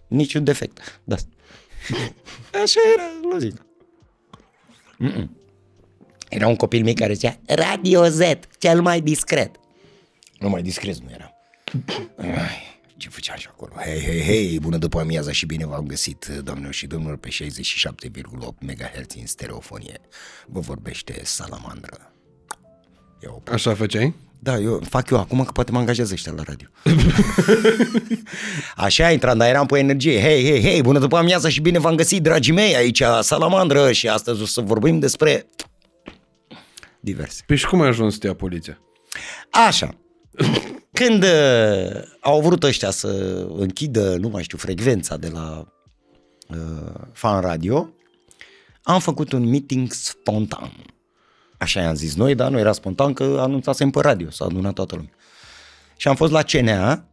Speaker 2: niciun defect. Da. Așa era logic. Mm-mm. Era un copil mic care zicea Radio Z, cel mai discret. Nu mai discret nu era. Ai, ce făceam și acolo? Hei, hei, hei, bună după amiază și bine v-am găsit, doamnelor și domnilor, pe 67,8 MHz în stereofonie. Vă vorbește Salamandră. Eu,
Speaker 1: Așa făceai?
Speaker 2: da, eu fac eu acum că poate mă angajează ăștia la radio. Așa a intrat, dar eram pe energie. Hei, hei, hei, bună după amiază și bine v-am găsit, dragii mei, aici Salamandră și astăzi o să vorbim despre diverse.
Speaker 1: Păi și cum ai ajuns să te ia poliția?
Speaker 2: Așa. Când uh, au vrut ăștia să închidă, nu mai știu, frecvența de la uh, Fan Radio, am făcut un meeting spontan. Așa i-am zis noi, dar nu era spontan că anunțasem pe radio, s-a adunat toată lumea. Și am fost la CNA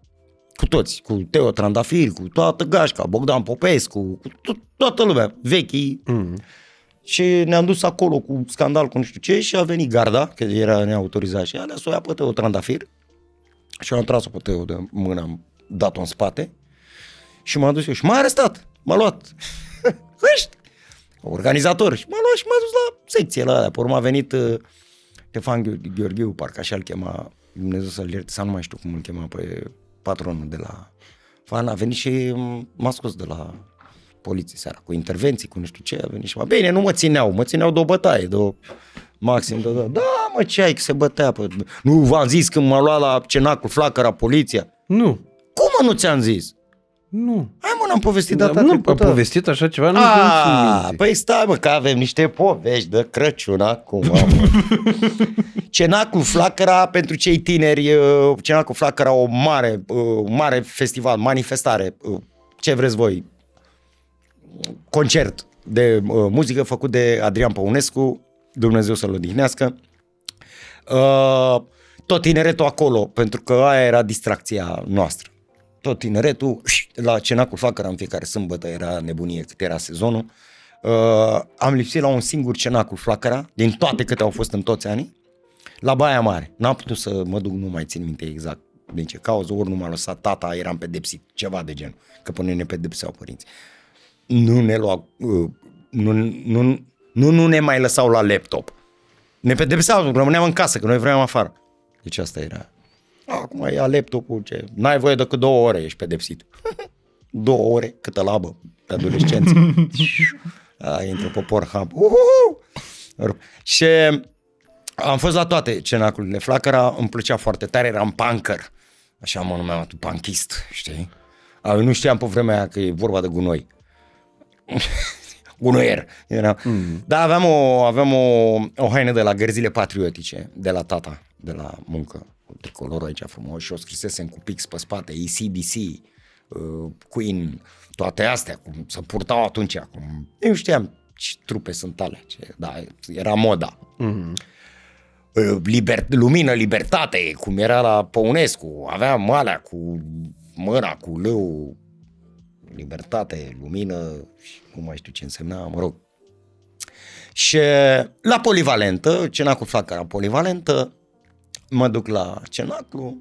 Speaker 2: cu toți, cu Teo Trandafir, cu toată gașca, Bogdan Popescu, cu to- toată lumea, vechii. Mm. Și ne-am dus acolo cu scandal, cu nu știu ce, și a venit garda, că era neautorizat și alea, s-o ia pe Teo Trandafir. Și eu am tras-o pe Teo de mână, am dat-o în spate și m-am dus eu și m-a arestat, m-a luat. Ești organizator și m-a luat și m-a dus la secție la alea. Pe urmă a venit uh, Ștefan Gheor- Gheorghiu, parcă așa îl chema, Dumnezeu să-l ierte, sau nu mai știu cum îl chema pe patronul de la Fan, a venit și m-a scos de la poliție seara, cu intervenții, cu nu știu ce, a venit și m-a, bine, nu mă țineau, mă țineau de o bătaie, de o maxim, de, de, da, mă, ce ai, că se bătea, pe... nu v-am zis când m-a luat la cenacul flacăra poliția,
Speaker 1: Nu.
Speaker 2: cum mă nu ți-am zis?
Speaker 1: Nu.
Speaker 2: Hai mă, n-am povestit
Speaker 1: Da,
Speaker 2: data
Speaker 1: nu a
Speaker 2: trecută.
Speaker 1: povestit așa ceva? Nu
Speaker 2: A,
Speaker 1: nu
Speaker 2: păi stai mă, că avem niște povești de Crăciun acum. mă. Cenacul Flacăra, pentru cei tineri, uh, Cenacul Flacăra, o mare, uh, mare festival, manifestare, uh, ce vreți voi, concert de uh, muzică făcut de Adrian Păunescu, Dumnezeu să-l odihnească. Uh, tot tineretul acolo, pentru că aia era distracția noastră. Tot tineretul, la Cenacul Flacăra în fiecare sâmbătă era nebunie cât era sezonul. Uh, am lipsit la un singur Cenacul Flacăra, din toate câte au fost în toți anii, la Baia Mare. N-am putut să mă duc, nu mai țin minte exact din ce cauză, ori nu m-a lăsat tata, eram pedepsit, ceva de genul, că până ne pedepseau părinții. Nu ne lua, uh, nu, nu, nu, nu ne mai lăsau la laptop. Ne pedepseau, rămâneam în casă, că noi vreau afară. Deci asta era. Acum ia laptopul, ce... N-ai voie decât două ore, ești pedepsit. două ore, câtă labă pe adolescență. A, intră pe Pornhub. Uhuhu! Și am fost la toate cenacurile. Flacăra îmi plăcea foarte tare, eram punker. Așa mă numeam, tu punkist, știi? A, eu nu știam pe vremea aia că e vorba de gunoi. Gunoier. Era. Mm. Da, aveam, o, aveam o, o haină de la gărzile patriotice, de la tata, de la muncă, cu tricolorul aici frumos și o scrisesem cu pix pe spate, ACDC, uh, Queen, toate astea, cum se purtau atunci. Cum, eu știam ce trupe sunt ale, ce, da, era moda. Mm-hmm. Liber, lumină, libertate, cum era la Păunescu, aveam alea cu mâna, cu lău, libertate, lumină, și nu mai știu ce însemna, mă rog. Și la polivalentă, cenacul flacăra polivalentă, mă duc la cenaclu,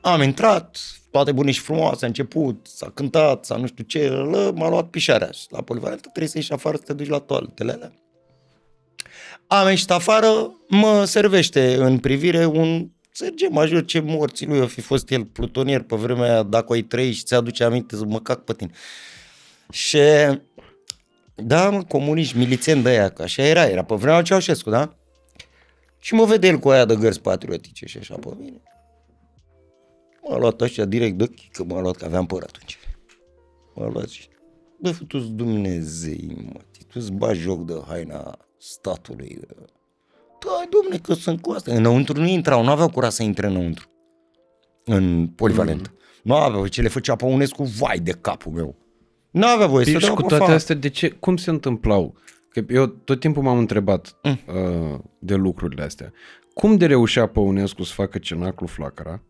Speaker 2: am intrat, toate bune și frumoase, a început, s-a cântat, s-a nu știu ce, lă, m-a luat pișarea și la polivalentă trebuie să ieși afară să te duci la toaletele alea. Am ieșit afară, mă servește în privire un Serge Major, ce morții lui, o fi fost el plutonier pe vremea aia, dacă ai trăi și ți-aduce aminte să mă cac pe tine. Și da, mă, comuniști, milițeni de aia, că așa era, era pe vremea Ceaușescu, da? Și mă vede el cu aia de gărzi patriotice și așa pe mine. M-a luat ăștia direct de ochi, că m-a luat, că aveam păr atunci. M-a luat și, bă, tu Dumnezei, mă, tu-ți bagi joc de haina statului, de... Da, domne, că sunt cu asta. Înăuntru nu intrau, nu aveau curaj să intre înăuntru. În polivalent. Mm. Nu aveau, ce le făcea Păunescu, vai de capul meu. Nu avea voie să
Speaker 1: Păi și
Speaker 2: dau
Speaker 1: cu
Speaker 2: pe
Speaker 1: toate
Speaker 2: afară.
Speaker 1: astea, de ce, cum se întâmplau? Că eu tot timpul m-am întrebat
Speaker 2: Mm.
Speaker 1: uh, de lucrurile astea. Cum de reușea Păunescu să facă cenaclu flacăra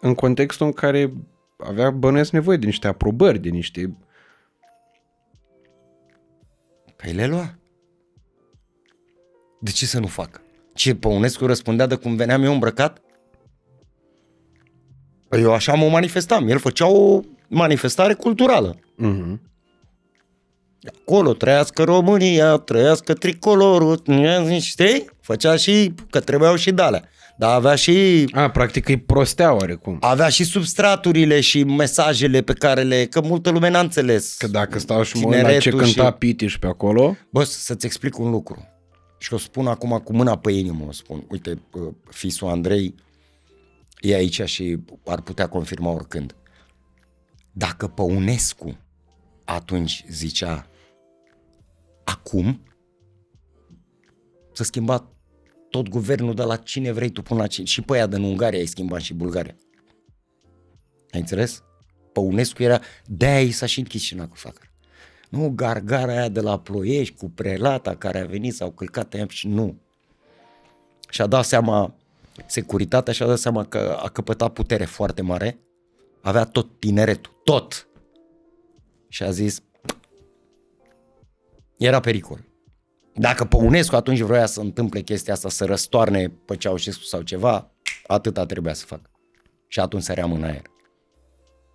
Speaker 1: în contextul în care avea bănuiesc nevoie de niște aprobări, de niște...
Speaker 2: Păi le lua. De ce să nu fac? Ce, Păunescu răspundea de cum veneam eu îmbrăcat? Păi eu așa mă manifestam. El făcea o manifestare culturală.
Speaker 1: Uh-huh.
Speaker 2: Acolo, trăiască România, trăiască tricolorul, știi? Făcea și, că trebuiau și dale. Dar avea și
Speaker 1: A, practic îi prostea oarecum.
Speaker 2: avea și substraturile și mesajele pe care le... Că multă lume n-a înțeles.
Speaker 1: Că dacă stau și mă uit la ce
Speaker 2: Tineretul
Speaker 1: cânta
Speaker 2: și-
Speaker 1: Pitiș pe acolo,
Speaker 2: Bă, să-ți explic un lucru. Și o spun acum cu mâna pe inimă, o spun. Uite, uh, fisul Andrei e aici și ar putea confirma oricând. Dacă Păunescu atunci zicea acum, să schimba tot guvernul de la cine vrei tu până la cine. Și pe aia din Ungaria ai schimbat și Bulgaria. Ai înțeles? Păunescu era, de-aia i s-a și închis și cu flacără. Nu gargara aia de la Ploiești cu prelata care a venit, s-au călcat ea și nu. Și-a dat seama, securitatea și-a dat seama că a căpătat putere foarte mare, avea tot tineretul, tot. Și a zis, era pericol. Dacă Păunescu atunci vroia să întâmple chestia asta, să răstoarne pe Ceaușescu sau ceva, atâta trebuia să facă. Și atunci sărea în aer.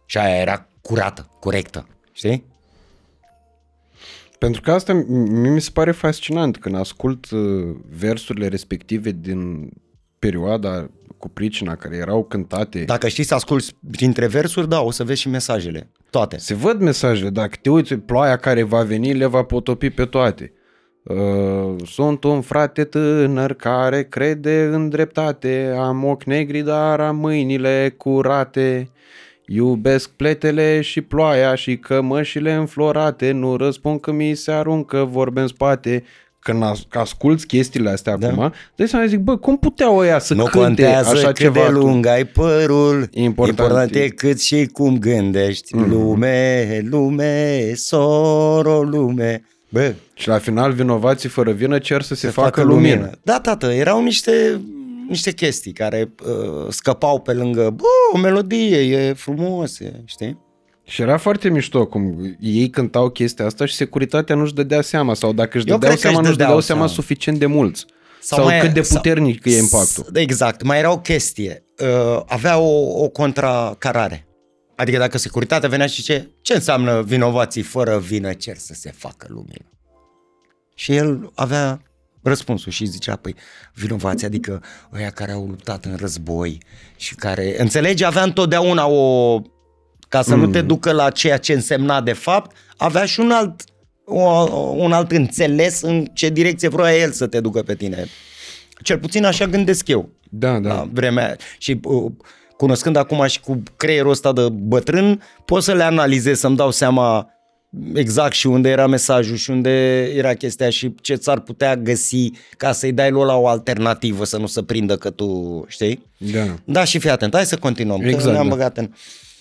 Speaker 2: Și aia era curată, corectă, știi?
Speaker 1: Pentru că asta mie mi se pare fascinant când ascult uh, versurile respective din perioada cu pricina care erau cântate.
Speaker 2: Dacă știi să asculti printre versuri, da, o să vezi și mesajele. Toate.
Speaker 1: Se văd mesajele, dacă te uiți, ploaia care va veni le va potopi pe toate. Uh, sunt un frate tânăr care crede în dreptate, am ochi negri, dar am mâinile curate. Iubesc pletele și ploaia și cămășile înflorate, nu răspund că mi se aruncă vorbe în spate. Când as- că asculți chestiile astea da. acum, dai seama, zic, bă, cum puteau ăia să
Speaker 2: Nu
Speaker 1: cânte
Speaker 2: contează
Speaker 1: așa
Speaker 2: cât
Speaker 1: ceva?
Speaker 2: de lung ai părul,
Speaker 1: Important
Speaker 2: important
Speaker 1: e-
Speaker 2: e cât și cum gândești. Mm. Lume, lume, soro, lume. Bă,
Speaker 1: Și la final vinovații fără vină cer să se, se facă, lumină.
Speaker 2: Da, tată, erau niște, niște chestii care uh, scăpau pe lângă, bă, o melodie, e frumos, e, știi?
Speaker 1: Și era foarte mișto cum ei cântau chestia asta și securitatea nu-și dădea seama sau dacă își
Speaker 2: Eu
Speaker 1: dădeau
Speaker 2: cred că
Speaker 1: seama,
Speaker 2: își
Speaker 1: nu-și
Speaker 2: dădeau
Speaker 1: dădeau seama
Speaker 2: seama.
Speaker 1: suficient de mulți. Sau, sau
Speaker 2: mai-
Speaker 1: cât de
Speaker 2: sau-
Speaker 1: puternic e impactul.
Speaker 2: S- Exact, mai era o chestie. Uh, avea o, o contracarare. Adică dacă securitatea venea și ce, ce înseamnă vinovații fără vină cer să se facă lumină? Și el avea răspunsul și zicea, păi vinovați, adică ăia care au luptat în război și care, înțelegi, avea întotdeauna o, ca să mm. nu te ducă la ceea ce însemna de fapt, avea și un alt, o, un alt înțeles în ce direcție vroia el să te ducă pe tine. Cel puțin așa gândesc eu
Speaker 1: Da, da.
Speaker 2: la vremea și uh, cunoscând acum și cu creierul ăsta de bătrân, pot să le analizez, să-mi dau seama exact și unde era mesajul și unde era chestia și ce ți-ar putea găsi ca să-i dai lui la o alternativă să nu se prindă că tu, știi?
Speaker 1: da.
Speaker 2: Da, și fii atent, hai să continuăm,
Speaker 1: Exact,
Speaker 2: că ne-am
Speaker 1: da.
Speaker 2: băgat în...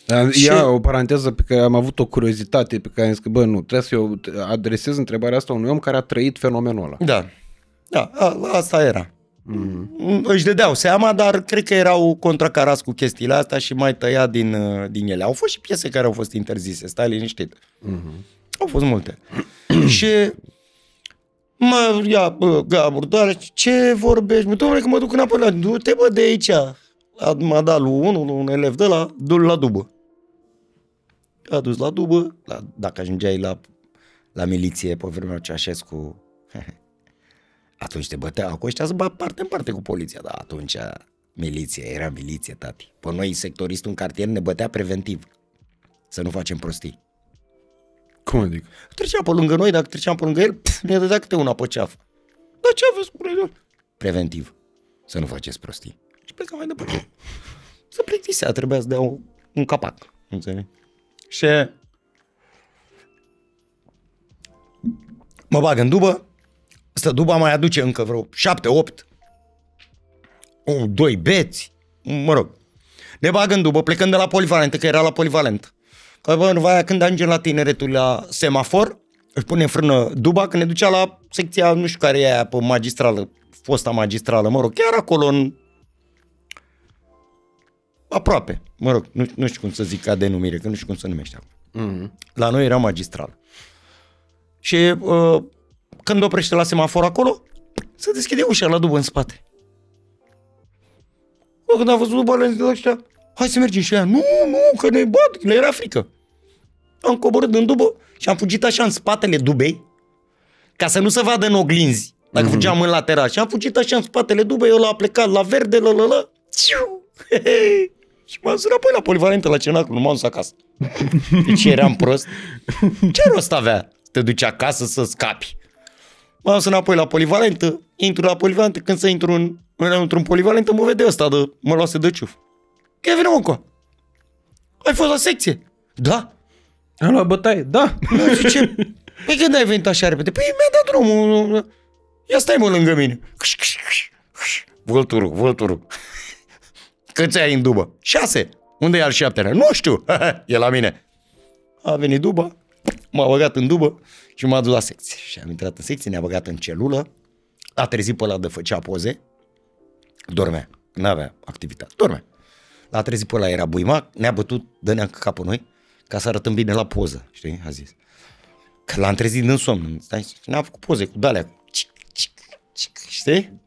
Speaker 1: Dar
Speaker 2: Și-
Speaker 1: Ia o paranteză pe care am avut o curiozitate pe care am zis că, bă, nu, trebuie să eu adresez întrebarea asta unui om care a trăit fenomenul ăla.
Speaker 2: Da, da, a, asta era. Mm-hmm. Își dădeau seama, dar cred că erau contracarați cu chestiile astea și mai tăia din, uh, din ele. Au fost și piese care au fost interzise, stai liniștit. Mm-hmm. Au fost multe. și mă ia, bă, Gabur, doar ce vorbești? Mă, domnule, că mă duc înapoi la... Du-te, bă, de aici. A, m-a dat lui unul, un elev de la, du la dubă. A dus la dubă, la, dacă ajungeai la, la miliție pe vremea lui Ceașescu, atunci te bătea, acum ăștia să bat parte în parte cu poliția, dar atunci miliția, era miliție, tati. Pe noi, sectoristul în cartier, ne bătea preventiv. Să nu facem prostii.
Speaker 1: Cum adică?
Speaker 2: Trecea pe lângă noi, dacă treceam pe lângă el, pf, ne dădea câte una pe ceafă. Dar ce aveți cu noi? Preventiv. Să nu faceți prostii. Și pleca mai departe. Să plictisea, trebuia să dea un, un capac. Înțelegi? Și mă bag în dubă, Stă duba mai aduce încă vreo șapte, opt, un, doi beți, mă rog. Ne bag în dubă, plecând de la polivalent, că era la polivalent. Că bă, în aia când ajungem la tineretul la semafor, își pune în frână duba, că ne ducea la secția, nu știu care e aia, pe magistrală, fosta magistrală, mă rog, chiar acolo în aproape, mă rog, nu, nu știu cum să zic ca denumire, că nu știu cum se numește acum.
Speaker 1: Mhm.
Speaker 2: La noi era magistral. Și uh, când oprește la semafor acolo, se deschide ușa la dubă în spate. Bă, când a văzut balenții ăștia, hai să mergem și ea. Nu, nu, că ne bat, le era frică. Am coborât în dubă și am fugit așa în spatele dubei, ca să nu se vadă în oglinzi, dacă mm-hmm. fugeam în lateral. Și am fugit așa în spatele dubei, eu l-a plecat la verde, la la la, Ciu! He, he. Și m-am sunat apoi la polivalentă la cenacru, nu m-am dus acasă. Deci eram prost. Ce rost avea să te duci acasă să scapi? M-am sunat apoi la polivalentă, intru la polivalentă, când să intru în, în, într-un polivalentă, mă vede ăsta de, mă luase de ciuf. Că vine mă încoa. Ai fost la secție? Da.
Speaker 1: Am luat bătaie, da.
Speaker 2: Nu știu ce. Păi când ai venit așa repede? Păi mi-a dat drumul. Ia stai mă lângă mine. Vâlturul, vâlturul. Câți ai în dubă? Șase. Unde e al șaptelea? Nu știu. e la mine. A venit duba, m-a băgat în dubă și m-a dus la secție. Și am intrat în secție, ne-a băgat în celulă, a trezit pe ăla de făcea poze, dormea, n-avea activitate, dormea. L-a trezit pe ăla, era buimac, ne-a bătut, dă ne-a căcat pe noi, ca să arătăm bine la poză, știi, a zis. Că l-am trezit din somn, stai, și ne-a făcut poze cu dalea, cic, cic, cic, știi?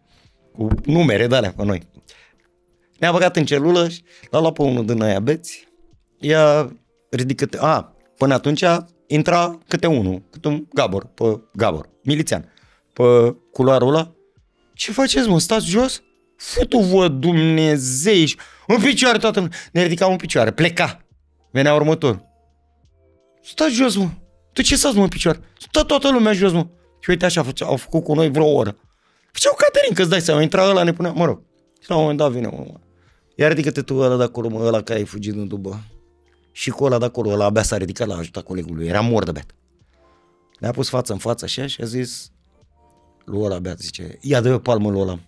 Speaker 2: Cu numere de pe noi. Ne-a băgat în celulă și l-a luat pe unul din aia beți, i-a ridicat, a, până atunci intra câte unul, câte un Gabor, pe Gabor, milițian, pe culoarul ăla. Ce faceți, mă, stați jos? Futu-vă Dumnezei! În picioare toată lumea. Ne ridicam în picioare, pleca. Venea următor. Stați jos, mă. De ce stați, mă, în picioare? Stă toată lumea jos, mă. Și uite așa, făcea, au făcut cu noi vreo oră. Făceau Caterin, că îți dai seama, intra ăla, ne punea, mă rog. Și la un moment dat vine, mă, mă. Ia ridică-te tu ăla de acolo, mă, ăla care ai fugit în dubă. Și cu ăla de acolo, ăla abia s-a ridicat la ajuta colegului, era mor de beat. Ne-a pus față în față așa și a zis lui ăla beat, zice, ia dă o palmă lui ăla.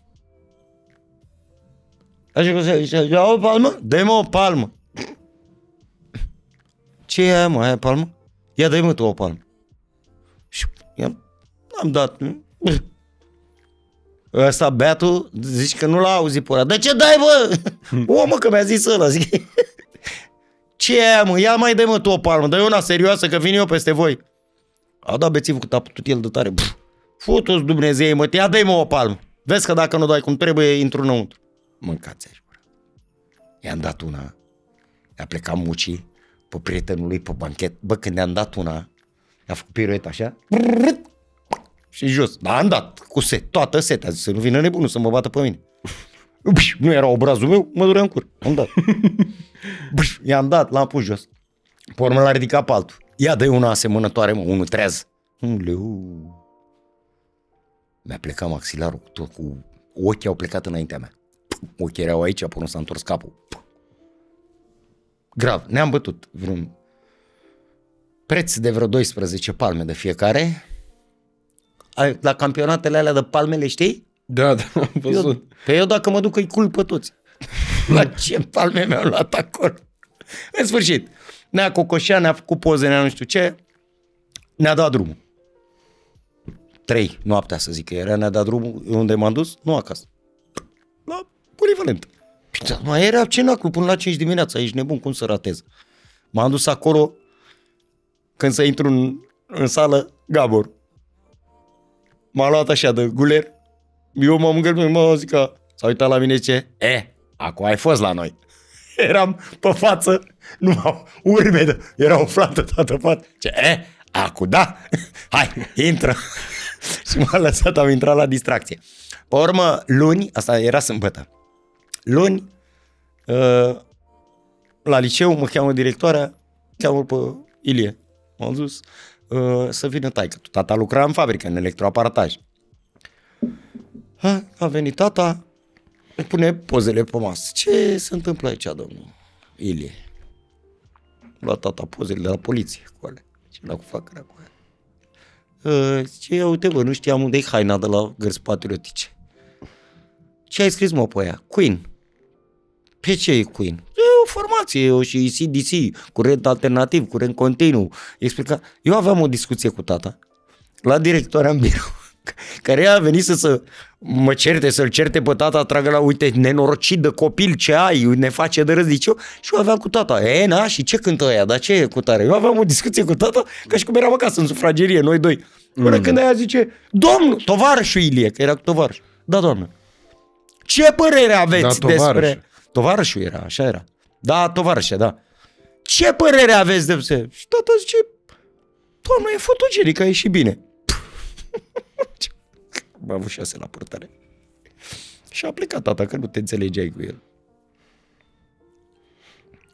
Speaker 2: Așa că se zice, ia o palmă? Dă-mi o palmă. Ce e aia, mă, aia e palmă? Ia dă-mi mă tu o palmă. Și i-am, am dat. Ăsta beatul, zici că nu l-a auzit pe ăla. De ce dai, bă? o, mă, că mi-a zis ăla, zic. Ce e aia, mă? Ia mai dă mă tu o palmă, dă una serioasă că vin eu peste voi. A dat bețivul cât a putut el de tare. Pf, Futu-ți Dumnezei, mă, ia dă mă o palmă. Vezi că dacă nu dai cum trebuie, intru înăuntru. Mâncați aici, bă. I-am dat una. I-a plecat mucii pe prietenul lui pe banchet. Bă, când i-am dat una, i-a făcut pirueta așa. Și jos. Dar am dat cu set, toată setea. Zis să nu vină nebunul să mă bată pe mine. Bș, Nu era obrazul meu, mă durea în cur. Am dat. Bș, I-am dat, l-am pus jos. Pe urmă l-a ridicat pe altul. Ia dă una asemănătoare, mă, unul treaz. Uleu. Mi-a plecat maxilarul cu tot, cu ochii au plecat înaintea mea. Ochii erau aici, până s-a întors capul. Grav, ne-am bătut vreun preț de vreo 12 palme de fiecare. Ai- La campionatele alea de palmele, știi?
Speaker 1: Da, da, am
Speaker 2: Eu,
Speaker 1: văzut.
Speaker 2: pe eu dacă mă duc îi culp pe toți. La ce palme mi-au luat acolo? În sfârșit, ne-a cocoșat, ne-a făcut poze, ne-a nu știu ce, ne-a dat drumul. Trei noaptea, să zic că era, ne-a dat drumul, unde m-am dus? Nu acasă. La polivalent. Păi, Mai era cenaclu până la 5 dimineața, ești nebun, cum să ratez? M-am dus acolo, când să intru în, în sală, Gabor. M-a luat așa de guler, eu m-am îngălbit, mă, zic că s-a uitat la mine ce, e, acum ai fost la noi. Eram pe față, numai urme, de, era umflată toată față. Ce, e, acum da, hai, intră. și m-a lăsat, am intrat la distracție. Pe urmă, luni, asta era sâmbătă, luni, uh, la liceu mă cheamă directoarea, cheamă pe Ilie. M-am dus uh, să vină taică. Tata lucra în fabrică, în electroaparataj. Ha, a venit tata, îi pune pozele pe masă. Ce se întâmplă aici, domnul Ilie? Lua tata pozele de la poliție cu alea. Ce la cu facă cu alea. Uh, ce, ia uite bă, nu știam unde e haina de la gărzi patriotice. Ce ai scris mă pe aia? Queen. Pe ce e Queen? E o formație, e o și CDC, curent alternativ, curent continuu. Explica. Eu aveam o discuție cu tata la directoarea în birou. care a venit să, să mă certe, să-l certe pe tata, tragă la, uite, nenorocit de copil, ce ai, ne face de râs, zice eu, și eu aveam cu tata, e, na, și ce cântă aia, dar ce e cu tare? Eu aveam o discuție cu tata, ca și cum eram acasă în sufragerie, noi doi. Până mm. când aia zice, domnul, tovarășul Ilie, că era cu tovarăș. Da, doamnă. Ce părere aveți
Speaker 1: Da, tovarăș.
Speaker 2: despre... Tovarășul era, așa era. Da, tovarășe, da. Ce părere aveți de... Și tata zice, doamnă, e fotogenic, a ieșit bine. Am avut șase la purtare. Și a plecat tata, că nu te înțelegeai cu el.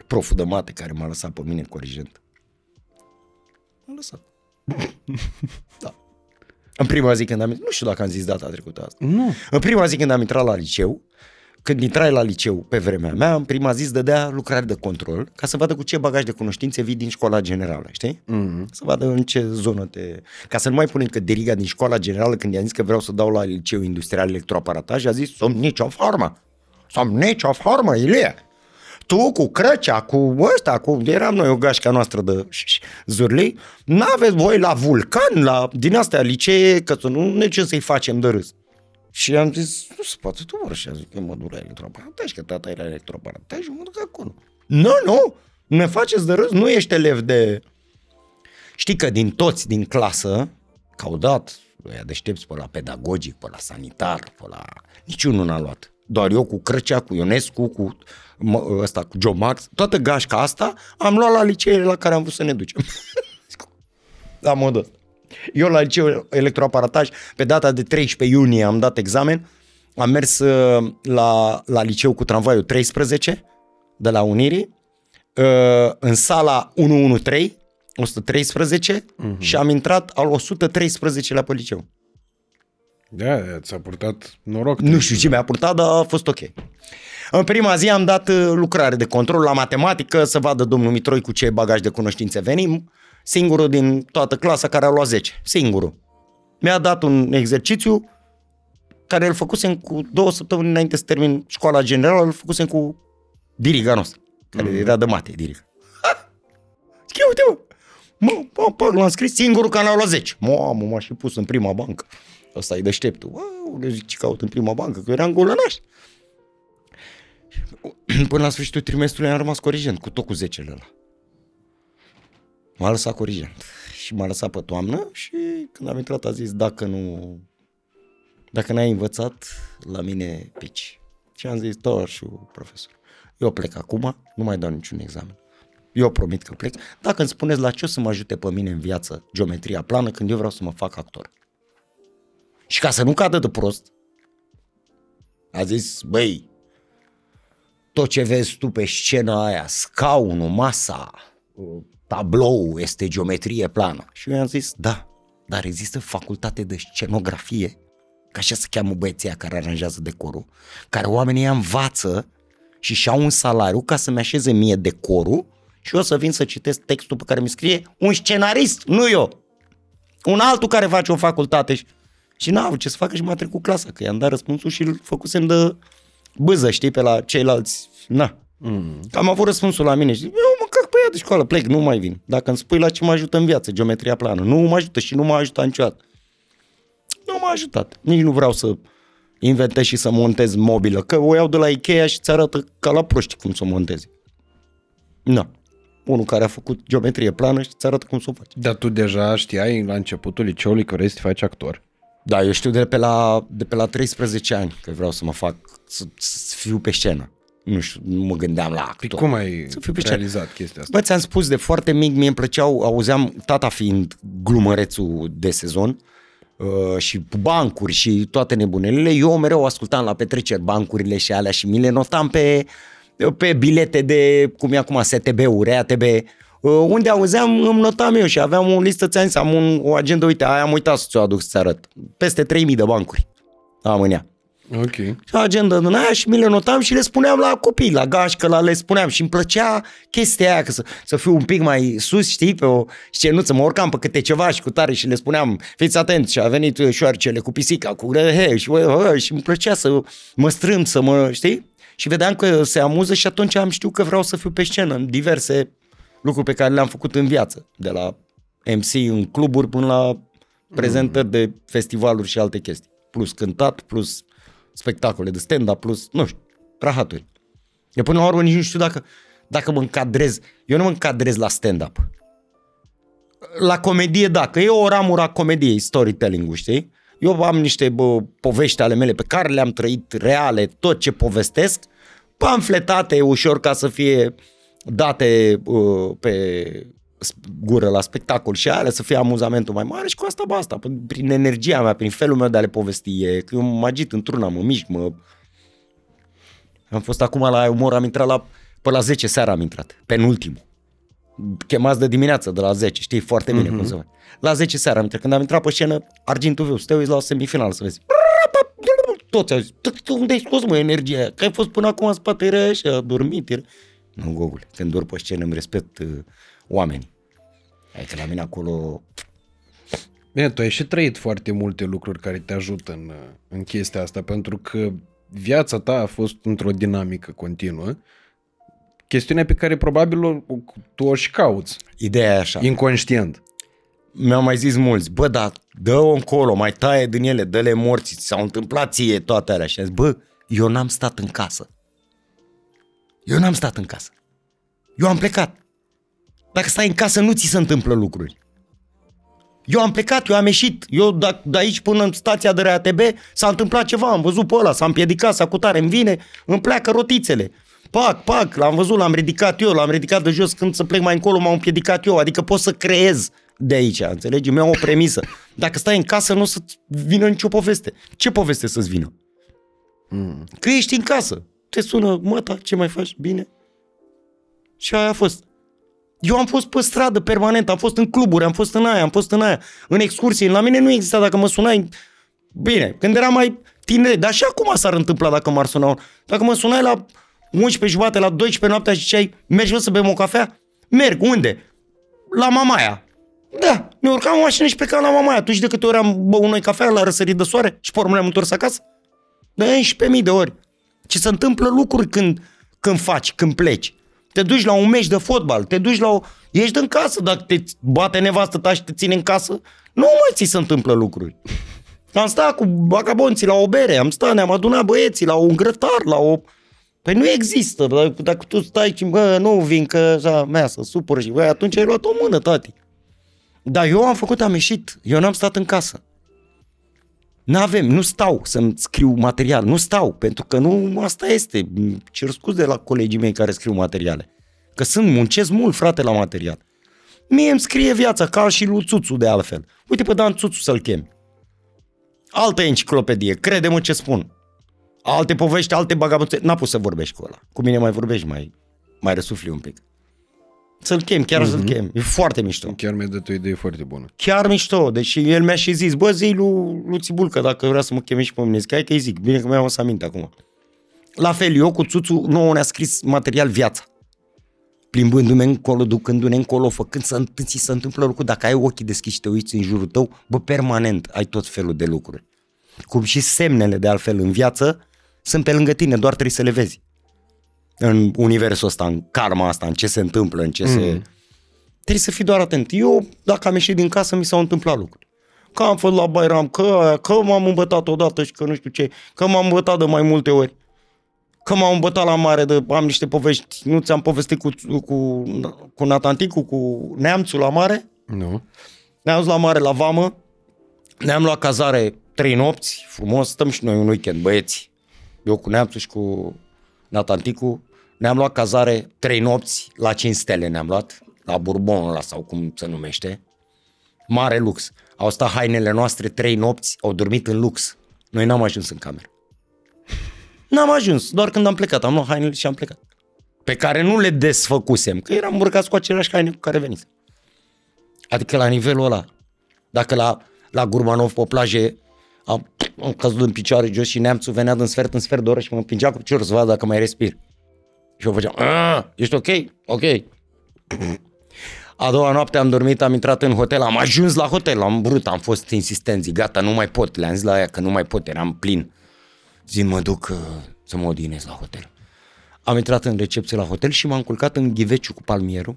Speaker 2: Proful de mate care m-a lăsat pe mine corigent. M-a lăsat. da. În prima zi când am... Nu știu dacă am zis data trecută asta.
Speaker 1: Nu.
Speaker 2: În prima zi când am intrat la liceu, când intrai la liceu pe vremea mea, în prima zi îți dădea lucrare de control ca să vadă cu ce bagaj de cunoștințe vii din școala generală, știi?
Speaker 1: Mm-hmm.
Speaker 2: Să vadă în ce zonă te... Ca să nu mai punem că deriga din școala generală când i-am zis că vreau să dau la liceu industrial electroaparataj, a zis, sunt nicio formă. Sunt nicio formă, Ilie. Tu cu crăcea, cu ăsta, cu... Eram noi o gașca noastră de ș- zurlei. N-aveți voi la vulcan, la din astea licee, că să nu ne ce să-i facem de râs. Și am zis, nu se poate, tu mă și zic, eu mă duc la electroaparataj, că tata era electroaparataj și mă duc acolo. Nu, nu, ne faceți de râs, nu ești elev de... Știi că din toți din clasă, că au dat, ăia deștepți pe la pedagogic, pe la sanitar, pe la... Niciunul n-a luat. Doar eu cu Crăcea, cu Ionescu, cu mă, ăsta, cu Joe Max, toată gașca asta am luat la liceele la care am vrut să ne ducem. la modul ăsta. Eu la liceu electroaparataj, pe data de 13 iunie am dat examen, am mers uh, la, la liceu cu tramvaiul 13 de la Unirii, uh, în sala 113, 113 uh-huh. și am intrat al 113 la pe liceu.
Speaker 1: Da, ți-a purtat noroc.
Speaker 2: Nu știu ce mi-a purtat, dar a fost ok. În prima zi am dat uh, lucrare de control la matematică, să vadă domnul Mitroi cu ce bagaj de cunoștințe venim. Singurul din toată clasa care a luat 10. Singurul. Mi-a dat un exercițiu care îl făcusem cu două săptămâni înainte să termin școala generală, îl făcusem cu diriga noastră, care mm. era de mate, diriga. Ha! Zic, uite mă, mă, mă, mă, l-am scris singurul care a luat 10. Mamă, m-a și pus în prima bancă. Ăsta e deșteptul. Wow, zic, ce caut în prima bancă, că eram golănaș. Până la sfârșitul trimestrului am rămas corigent, cu tot cu 10 ăla. M-a lăsat corigent. Și m-a lăsat pe toamnă și când am intrat a zis, dacă nu... Dacă n-ai învățat, la mine pici. Și am zis, tovarășul profesor, eu plec acum, nu mai dau niciun examen. Eu promit că plec. Dacă îmi spuneți la ce o să mă ajute pe mine în viață geometria plană când eu vreau să mă fac actor. Și ca să nu cadă de prost, a zis, băi, tot ce vezi tu pe scena aia, scaunul, masa, tablou, este geometrie plană. Și eu i-am zis, da, dar există facultate de scenografie, ca așa se cheamă băieția care aranjează decorul, care oamenii ea învață și și-au un salariu ca să-mi așeze mie decorul și eu să vin să citesc textul pe care mi scrie un scenarist, nu eu. Un altul care face o facultate și, și n-a avut ce să facă și m-a trecut clasa, că i-am dat răspunsul și îl făcusem de bâză, știi, pe la ceilalți. Na. Mm. Am avut răspunsul la mine și zic, eu mă cac pe ea de școală, plec, nu mai vin. Dacă îmi spui la ce mă ajută în viață, geometria plană, nu mă ajută și nu m-a ajutat niciodată. Nu m-a ajutat. Nici nu vreau să inventez și să montez mobilă, că o iau de la Ikea și ți arată ca la proști cum să o montezi. Nu. Unul care a făcut geometrie plană și ți arată cum să o faci.
Speaker 1: Dar tu deja știai la începutul liceului că vrei să te faci actor.
Speaker 2: Da, eu știu de pe la, de pe la 13 ani că vreau să mă fac, să, să fiu pe scenă. Nu știu, nu mă gândeam la actor.
Speaker 1: Păi cum ai
Speaker 2: Să fiu pe scenă.
Speaker 1: realizat chestia asta?
Speaker 2: Bă, ți-am spus, de foarte mic mie îmi plăceau, auzeam, tata fiind glumărețul de sezon uh, și cu bancuri și toate nebunelele, eu mereu ascultam la petreceri bancurile și alea și mi le notam pe, pe bilete de, cum e acum, STB-uri, ATB, uh, unde auzeam, îmi notam eu și aveam o listă, ți-am zis, am un, o agendă, uite, aia am uitat să ți-o aduc să-ți arăt. Peste 3000 de bancuri am în ea.
Speaker 1: Ok.
Speaker 2: Și agenda din aia și mi le notam și le spuneam la copii, la gașcă, la le spuneam și îmi plăcea chestia aia, că să, să fiu un pic mai sus, știi, pe o scenuță, mă urcam pe câte ceva și cu tare și le spuneam, fiți atenți și a venit șoarcele cu pisica, cu he, și, he, și îmi plăcea să mă strâm, să mă, știi? Și vedeam că se amuză și atunci am știut că vreau să fiu pe scenă în diverse lucruri pe care le-am făcut în viață, de la MC în cluburi până la prezentări de festivaluri și alte chestii. Plus cântat, plus spectacole de stand-up, plus, nu știu, rahaturi. Eu până la urmă nici nu știu dacă, dacă mă încadrez. Eu nu mă încadrez la stand-up. La comedie, da, că e o ramură a comediei, storytelling-ul, știi? Eu am niște bă, povești ale mele pe care le-am trăit reale, tot ce povestesc, pamfletate ușor ca să fie date uh, pe gură la spectacol și alea să fie amuzamentul mai mare și cu asta basta, prin energia mea, prin felul meu de a le povesti, e că eu mă agit într-una, mă mișc, mă... Am fost acum la umor, am intrat la, pe la 10 seara am intrat, penultimul. Chemați de dimineață, de la 10, știi foarte bine uh-huh. cum se face. La 10 seara am intrat, când am intrat pe scenă, argintul viu, să te uiți la o semifinală să vezi. Toți au zis, unde ai scos mă energia aia? Că ai fost până acum în spate, era așa, dormit. Era... Nu, Gogule, când dor pe scenă îmi respect uh, oamenii. Adică la mine acolo...
Speaker 1: Bine, tu ai și trăit foarte multe lucruri care te ajută în, în chestia asta, pentru că viața ta a fost într-o dinamică continuă. Chestiunea pe care probabil o, tu o și cauți.
Speaker 2: Ideea e așa.
Speaker 1: Inconștient.
Speaker 2: Mi-au mai zis mulți, bă, dar dă-o încolo, mai taie din ele, dă-le morți, s-au întâmplat ție toate alea. Și am zis, bă, eu n-am stat în casă. Eu n-am stat în casă. Eu am plecat. Dacă stai în casă, nu ți se întâmplă lucruri. Eu am plecat, eu am ieșit, eu de, de aici până în stația de RATB s-a întâmplat ceva, am văzut pe ăla, s-a împiedicat, s-a cutare, îmi vine, îmi pleacă rotițele. Pac, pac, l-am văzut, l-am ridicat eu, l-am ridicat de jos, când să plec mai încolo m-am împiedicat eu, adică pot să creez de aici, înțelegi? Mi-am o premisă. Dacă stai în casă, nu o să vină nicio poveste. Ce poveste să-ți vină? Mm. Că ești în casă. Te sună, măta, ce mai faci? Bine? Și aia a fost. Eu am fost pe stradă permanent, am fost în cluburi, am fost în aia, am fost în aia, în excursii. La mine nu exista dacă mă sunai... Bine, când eram mai tinere, dar și acum s-ar întâmpla dacă m-ar suna. Dacă mă sunai la 11 jumate, la 12 noaptea și ziceai, mergi să bem o cafea? Merg, unde? La mamaia. Da, ne urcam în mașină și plecam la mamaia. Tu și de câte ori am băut noi cafea la răsărit de soare și pe urmă ne-am întors acasă? De 11.000 de ori. Ce se întâmplă lucruri când, când faci, când pleci te duci la un meci de fotbal, te duci la o... Ești în casă, dacă te bate nevastă ta și te ține în casă, nu mai ți se întâmplă lucruri. Am stat cu vagabonții la o bere, am stat, ne-am adunat băieții la un grătar, la o... Păi nu există, dacă tu stai și, bă, nu vin că așa, mea să supăr și, bă, atunci ai luat o mână, tati. Dar eu am făcut, am ieșit, eu n-am stat în casă. N-avem, nu stau să-mi scriu material, nu stau, pentru că nu asta este. Cer scuze la colegii mei care scriu materiale. Că sunt, muncesc mult, frate, la material. Mie îmi scrie viața, ca și lui Țuțu de altfel. Uite pe Dan Țuțu să-l chem. Altă enciclopedie, crede-mă ce spun. Alte povești, alte bagabonțe. N-a pus să vorbești cu ăla. Cu mine mai vorbești, mai, mai răsufli un pic. Să-l chem, chiar mm-hmm. să-l mhm. chem. E foarte mișto.
Speaker 1: Chiar mi-a dat o idee foarte bună.
Speaker 2: Chiar mișto. Deci el mi-a și zis, bă, zi lui, lui Țibulcă dacă vrea să mă cheme și pe mine. Zic, hai că-i zic, bine că mi-am să aminte acum. La fel, eu cu Țuțu nouă ne-a scris material viața. Plimbându-ne încolo, ducându-ne încolo, făcând să ți se întâmplă lucruri. Dacă ai ochii deschiși și te uiți în jurul tău, bă, permanent ai tot felul de lucruri. Cum și semnele de altfel în viață sunt pe lângă tine, doar trebuie să le vezi. În universul ăsta, în karma asta, în ce se întâmplă, în ce mm. se Trebuie să fii doar atent. Eu, dacă am ieșit din casă, mi s-au întâmplat lucruri. Că am fost la Bairam, că, că m-am îmbătat odată și că nu știu ce, că m-am îmbătat de mai multe ori. Că m-am îmbătat la mare, de, am niște povești, nu ți-am povestit cu, cu, cu Natanticu, cu neamțul la mare?
Speaker 1: Nu.
Speaker 2: Ne-am dus la mare, la vamă, ne-am luat cazare trei nopți, frumos, stăm și noi un weekend, băieți. Eu cu neamțul și cu Natanticu, ne-am luat cazare trei nopți, la 5 stele ne-am luat, la Bourbon ăla sau cum se numește, mare lux. Au stat hainele noastre trei nopți, au dormit în lux. Noi n-am ajuns în cameră. N-am ajuns, doar când am plecat, am luat hainele și am plecat. Pe care nu le desfăcusem, că eram îmbrăcați cu aceleași haine cu care veniți. Adică la nivelul ăla, dacă la, la Gurmanov pe plaje am, am căzut în picioare jos și neamțul venea din sfert în sfert de oră și mă împingea cu piciorul să vadă dacă mai respir. Și eu făceam, ești ok? Ok. A doua noapte am dormit, am intrat în hotel, am ajuns la hotel, am brut, am fost insistenți, gata, nu mai pot. Le-am zis la ea că nu mai pot, eram plin. Zi, mă duc uh, să mă odihnesc la hotel. Am intrat în recepție la hotel și m-am culcat în ghiveciu cu palmierul.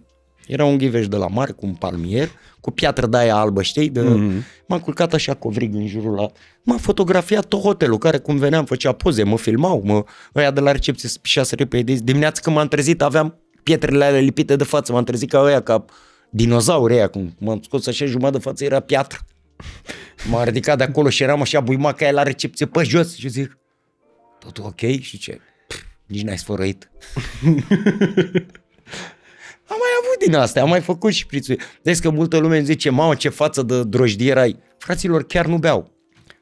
Speaker 2: Era un ghiveș de la mare cu un palmier, cu piatră de aia albă, știi? De... Mm-hmm. M-am culcat așa covrig în jurul la... M-a fotografiat tot hotelul, care cum veneam făcea poze, mă filmau, mă... Ăia de la recepție spișase repede. Dimineața când m-am trezit aveam pietrele alea lipite de față, m-am trezit ca ăia, ca dinozauri ăia, cum m-am scos așa jumătate de față, era piatră. M-am ridicat de acolo și eram așa buimaca aia la recepție pe jos și zic, totul ok? Și ce? Pff, nici n-ai sfărăit. am mai avut din astea, am mai făcut și prițul. Deci că multă lume îmi zice, mamă, ce față de drojdier ai. Fraților, chiar nu beau.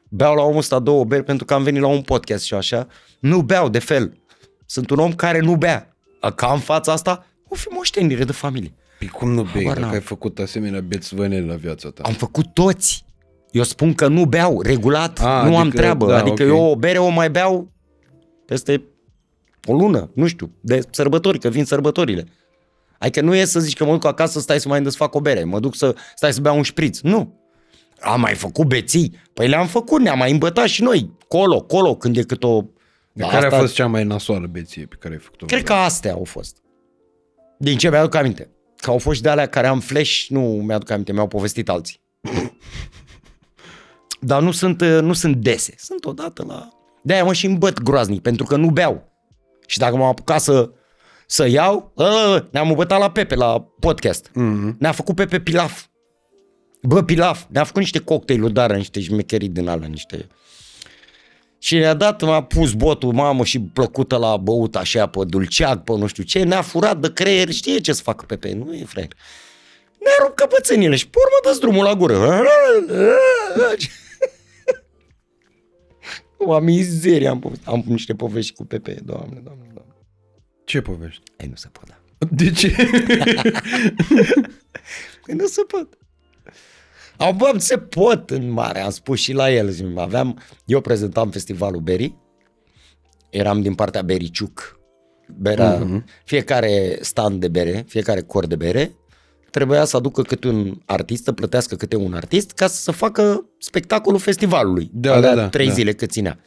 Speaker 2: Beau la omul ăsta două beri pentru că am venit la un podcast și așa. Nu beau de fel. Sunt un om care nu bea. Ca în fața asta, o fi moștenire de familie.
Speaker 1: Păi cum nu bei,
Speaker 2: Habar
Speaker 1: dacă
Speaker 2: n-am.
Speaker 1: ai făcut asemenea bețvănele la viața ta?
Speaker 2: Am făcut toți. Eu spun că nu beau, regulat,
Speaker 1: A,
Speaker 2: nu am
Speaker 1: adică,
Speaker 2: treabă.
Speaker 1: da,
Speaker 2: adică
Speaker 1: ok.
Speaker 2: eu o bere o mai beau peste o lună, nu știu, de sărbători, că vin sărbătorile. Adică nu e să zici că mă duc acasă, stai să mai desfac o bere, mă duc să stai să beau un șpriț. Nu. Am mai făcut beții? Păi le-am făcut, ne-am mai îmbătat și noi, colo, colo, când e cât o...
Speaker 1: De
Speaker 2: Da,
Speaker 1: care
Speaker 2: asta-
Speaker 1: a fost cea mai nasoală beție pe care ai făcut-o?
Speaker 2: Cred că astea au fost. Din ce mi-aduc aminte. Că au fost și de alea care am flash, nu mi-aduc aminte, mi-au povestit alții. Dar nu sunt, uh, nu sunt dese. Sunt odată la... De-aia mă și îmbăt groaznic, pentru că nu beau. Și dacă m-am apucat să, să iau, ă, ne-am îmbătat la Pepe, la podcast. Mm-hmm. Ne-a făcut Pepe pilaf. Bă, pilaf. Ne-a făcut niște cocktailuri, dar niște șmecherii din alea, niște... Și ne-a dat, m-a pus botul, mamă, și plăcută la băut așa, pe dulceac, pe nu știu ce, ne-a furat de creier, știe ce să facă Pepe, nu e fraier. Ne-a rupt căpățânile și pe urmă dă drumul la gură. O mizerie am, povestit. am niște povești cu Pepe, doamne, doamne, doamne.
Speaker 1: Ce povești?
Speaker 2: Ei, nu se pot, da.
Speaker 1: De ce?
Speaker 2: Păi nu se pot. Am, bă, se pot în mare, am spus și la el. Zic, Aveam, eu prezentam festivalul Beri, eram din partea Bericiuc, berea, uh-huh. fiecare stand de bere, fiecare cor de bere, trebuia să aducă câte un artist, să plătească câte un artist ca să facă spectacolul festivalului.
Speaker 1: Da,
Speaker 2: alea
Speaker 1: da, da,
Speaker 2: Trei
Speaker 1: da.
Speaker 2: zile cât ținea.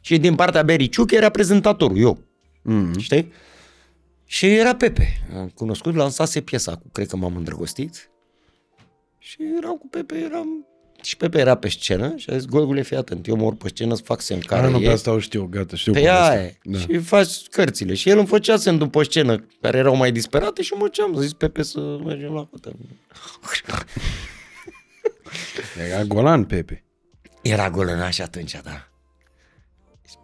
Speaker 2: Și din partea Bericiuc era prezentatorul, eu.
Speaker 1: Mm.
Speaker 2: Știi? Și era Pepe. Am cunoscut, lansase piesa cu Cred că m-am îndrăgostit. Și eram cu Pepe, eram... Și Pepe era pe scenă și a zis, Gogule, fii atent, eu mă urc pe scenă să fac semn care
Speaker 1: Care nu,
Speaker 2: e.
Speaker 1: pe asta o știu, gata, știu
Speaker 2: Pe
Speaker 1: povestea.
Speaker 2: aia e.
Speaker 1: Da.
Speaker 2: Și faci cărțile. Și el îmi făcea semn după scenă, care erau mai disperate și mă ceam. Zis Pepe să mergem la hotel.
Speaker 1: Era golan, Pepe.
Speaker 2: Era golănaș atunci, da.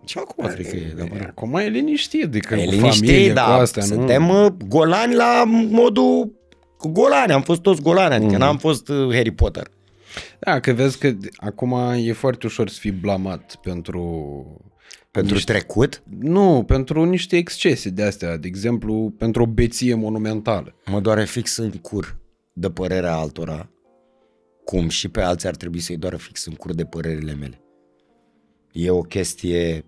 Speaker 2: Și acum cred că e, da, mă rog.
Speaker 1: Acum e liniștit, adică
Speaker 2: E
Speaker 1: cu
Speaker 2: liniștit,
Speaker 1: familie,
Speaker 2: da.
Speaker 1: cu astea,
Speaker 2: Suntem
Speaker 1: nu?
Speaker 2: uh, golani la modul cu golani. Am fost toți golani, adică mm. n-am fost uh, Harry Potter.
Speaker 1: Da, că vezi că acum e foarte ușor să fii blamat pentru...
Speaker 2: Pentru
Speaker 1: niște...
Speaker 2: trecut,
Speaker 1: Nu, pentru niște excese de astea, de exemplu, pentru o beție monumentală.
Speaker 2: mă doare fix în cur de părerea altora, cum și pe alții ar trebui să-i doară fix în cur de părerile mele. E o chestie...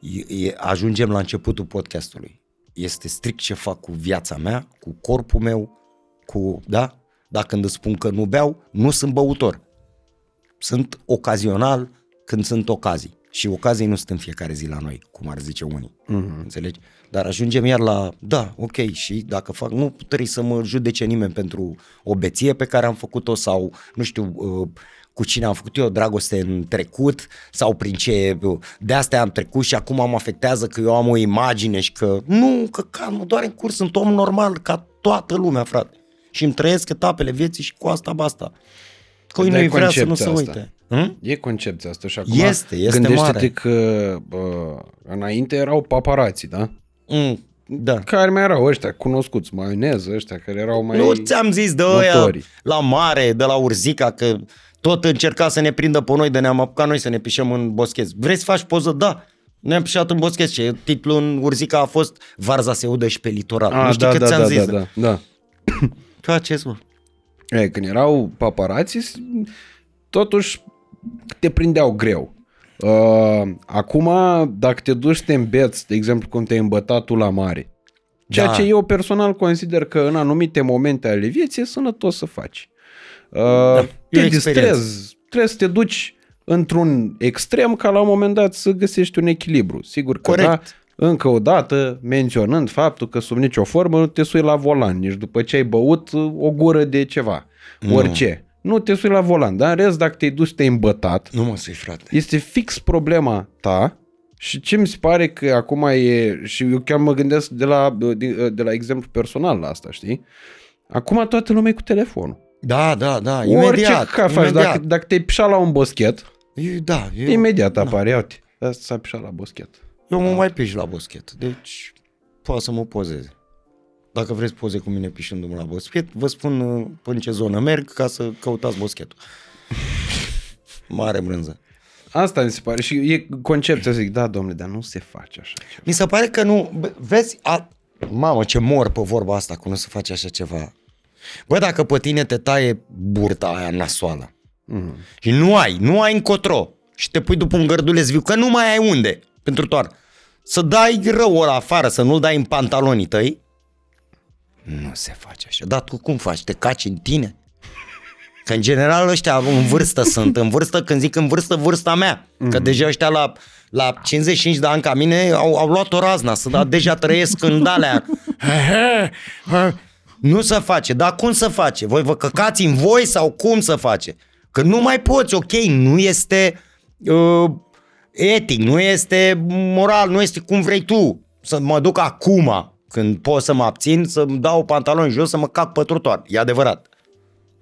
Speaker 2: E, e, ajungem la începutul podcastului. Este strict ce fac cu viața mea, cu corpul meu, cu... Da? Dacă când îți spun că nu beau, nu sunt băutor. Sunt ocazional când sunt ocazii. Și ocazii nu sunt în fiecare zi la noi, cum ar zice unii. Mm-hmm. Înțelegi? Dar ajungem iar la, da, ok, și dacă fac, nu trebuie să mă judece nimeni pentru o beție pe care am făcut-o sau, nu știu, uh, cu cine am făcut eu dragoste în trecut sau prin ce, uh, de astea am trecut și acum mă afectează că eu am o imagine și că, nu, că calmă, doar în curs, sunt om normal ca toată lumea, frate. Și îmi trăiesc etapele vieții și cu asta basta. Că
Speaker 1: Dar
Speaker 2: nu
Speaker 1: e
Speaker 2: vrea să nu se
Speaker 1: concepția asta.
Speaker 2: uite. Hm?
Speaker 1: E concepția asta și acum
Speaker 2: Este, este
Speaker 1: gândește-te
Speaker 2: mare.
Speaker 1: că bă, înainte erau paparații, da?
Speaker 2: Mm, da.
Speaker 1: Care mai erau ăștia cunoscuți, maioneză ăștia care erau mai...
Speaker 2: Nu ți-am zis de ăia
Speaker 1: notori.
Speaker 2: la mare, de la Urzica, că tot încerca să ne prindă pe noi, de ne-am apucat noi să ne pișăm în boschez. Vrei să faci poză? Da. Ne-am pișat în boschez și titlul în Urzica a fost Varza se udă și pe litoral.
Speaker 1: Ah,
Speaker 2: nu știi
Speaker 1: da,
Speaker 2: că
Speaker 1: da,
Speaker 2: ți-am
Speaker 1: da,
Speaker 2: zis.
Speaker 1: da, da, da.
Speaker 2: Faceți, mă.
Speaker 1: E, când erau paparații, s- totuși te prindeau greu. Uh, acum, dacă te duci să te îmbeți, de exemplu, cum te-ai îmbătat tu la mare, ceea
Speaker 2: Da.
Speaker 1: ce eu personal consider că în anumite momente ale vieții e sănătos să faci. Uh,
Speaker 2: Da, e o
Speaker 1: te
Speaker 2: experiență.
Speaker 1: distrezi, trebuie să te duci într-un extrem ca la un moment dat să găsești un echilibru. Sigur că
Speaker 2: Corect.
Speaker 1: da, încă o dată menționând faptul că sub nicio formă nu te sui la volan, nici după ce ai băut uh, o gură de ceva,
Speaker 2: Nu.
Speaker 1: orice. Nu te sui la volan, dar în rest dacă te-ai dus, te-ai îmbătat,
Speaker 2: Nu mă sui, frate.
Speaker 1: este fix problema ta și ce mi se pare că acum e, și eu chiar mă gândesc de la, de, de la exemplu personal la asta, știi? Acum toată lumea e cu telefonul.
Speaker 2: Da, da, da,
Speaker 1: Orice
Speaker 2: imediat.
Speaker 1: ca faci,
Speaker 2: imediat.
Speaker 1: dacă, dacă te-ai pișat la un boschet,
Speaker 2: E, da, eu,
Speaker 1: imediat apare, uite, asta s-a pișat la boschet.
Speaker 2: eu mă mai piș la boschet, deci poate să mă pozeze. Dacă vreți poze cu mine pișându-mă la boschet, vă spun uh, pe ce zonă merg ca să căutați boschetul. Mare brânză.
Speaker 1: Asta mi se pare și e concepția, zic, da, domnule, dar nu se face așa ceva.
Speaker 2: Mi se pare că nu, bă, vezi, a, mamă ce mor pe vorba asta cu nu se face așa ceva. Bă, dacă pe tine te taie burta aia nasoală
Speaker 1: Mm.
Speaker 2: și nu ai, nu ai încotro și te pui după un gărduleț viu, că nu mai ai unde pentru toar. Să dai rău ăla afară, să nu-l dai în pantalonii tăi, nu se face așa. Dar tu cum faci? Te caci în tine? Că în general ăștia în vârstă sunt, în vârstă, când zic în vârstă, vârsta mea. Că deja ăștia la, la 55 de ani ca mine au, au luat o razna, să da, deja trăiesc în alea. Nu se face, dar cum să face? Voi vă căcați în voi sau cum să face? Că nu mai poți, ok, nu este uh, etic, nu este moral, nu este cum vrei tu să mă duc acum, când pot să mă abțin, să-mi dau pantaloni jos, să mă cac pe trotuar. E adevărat.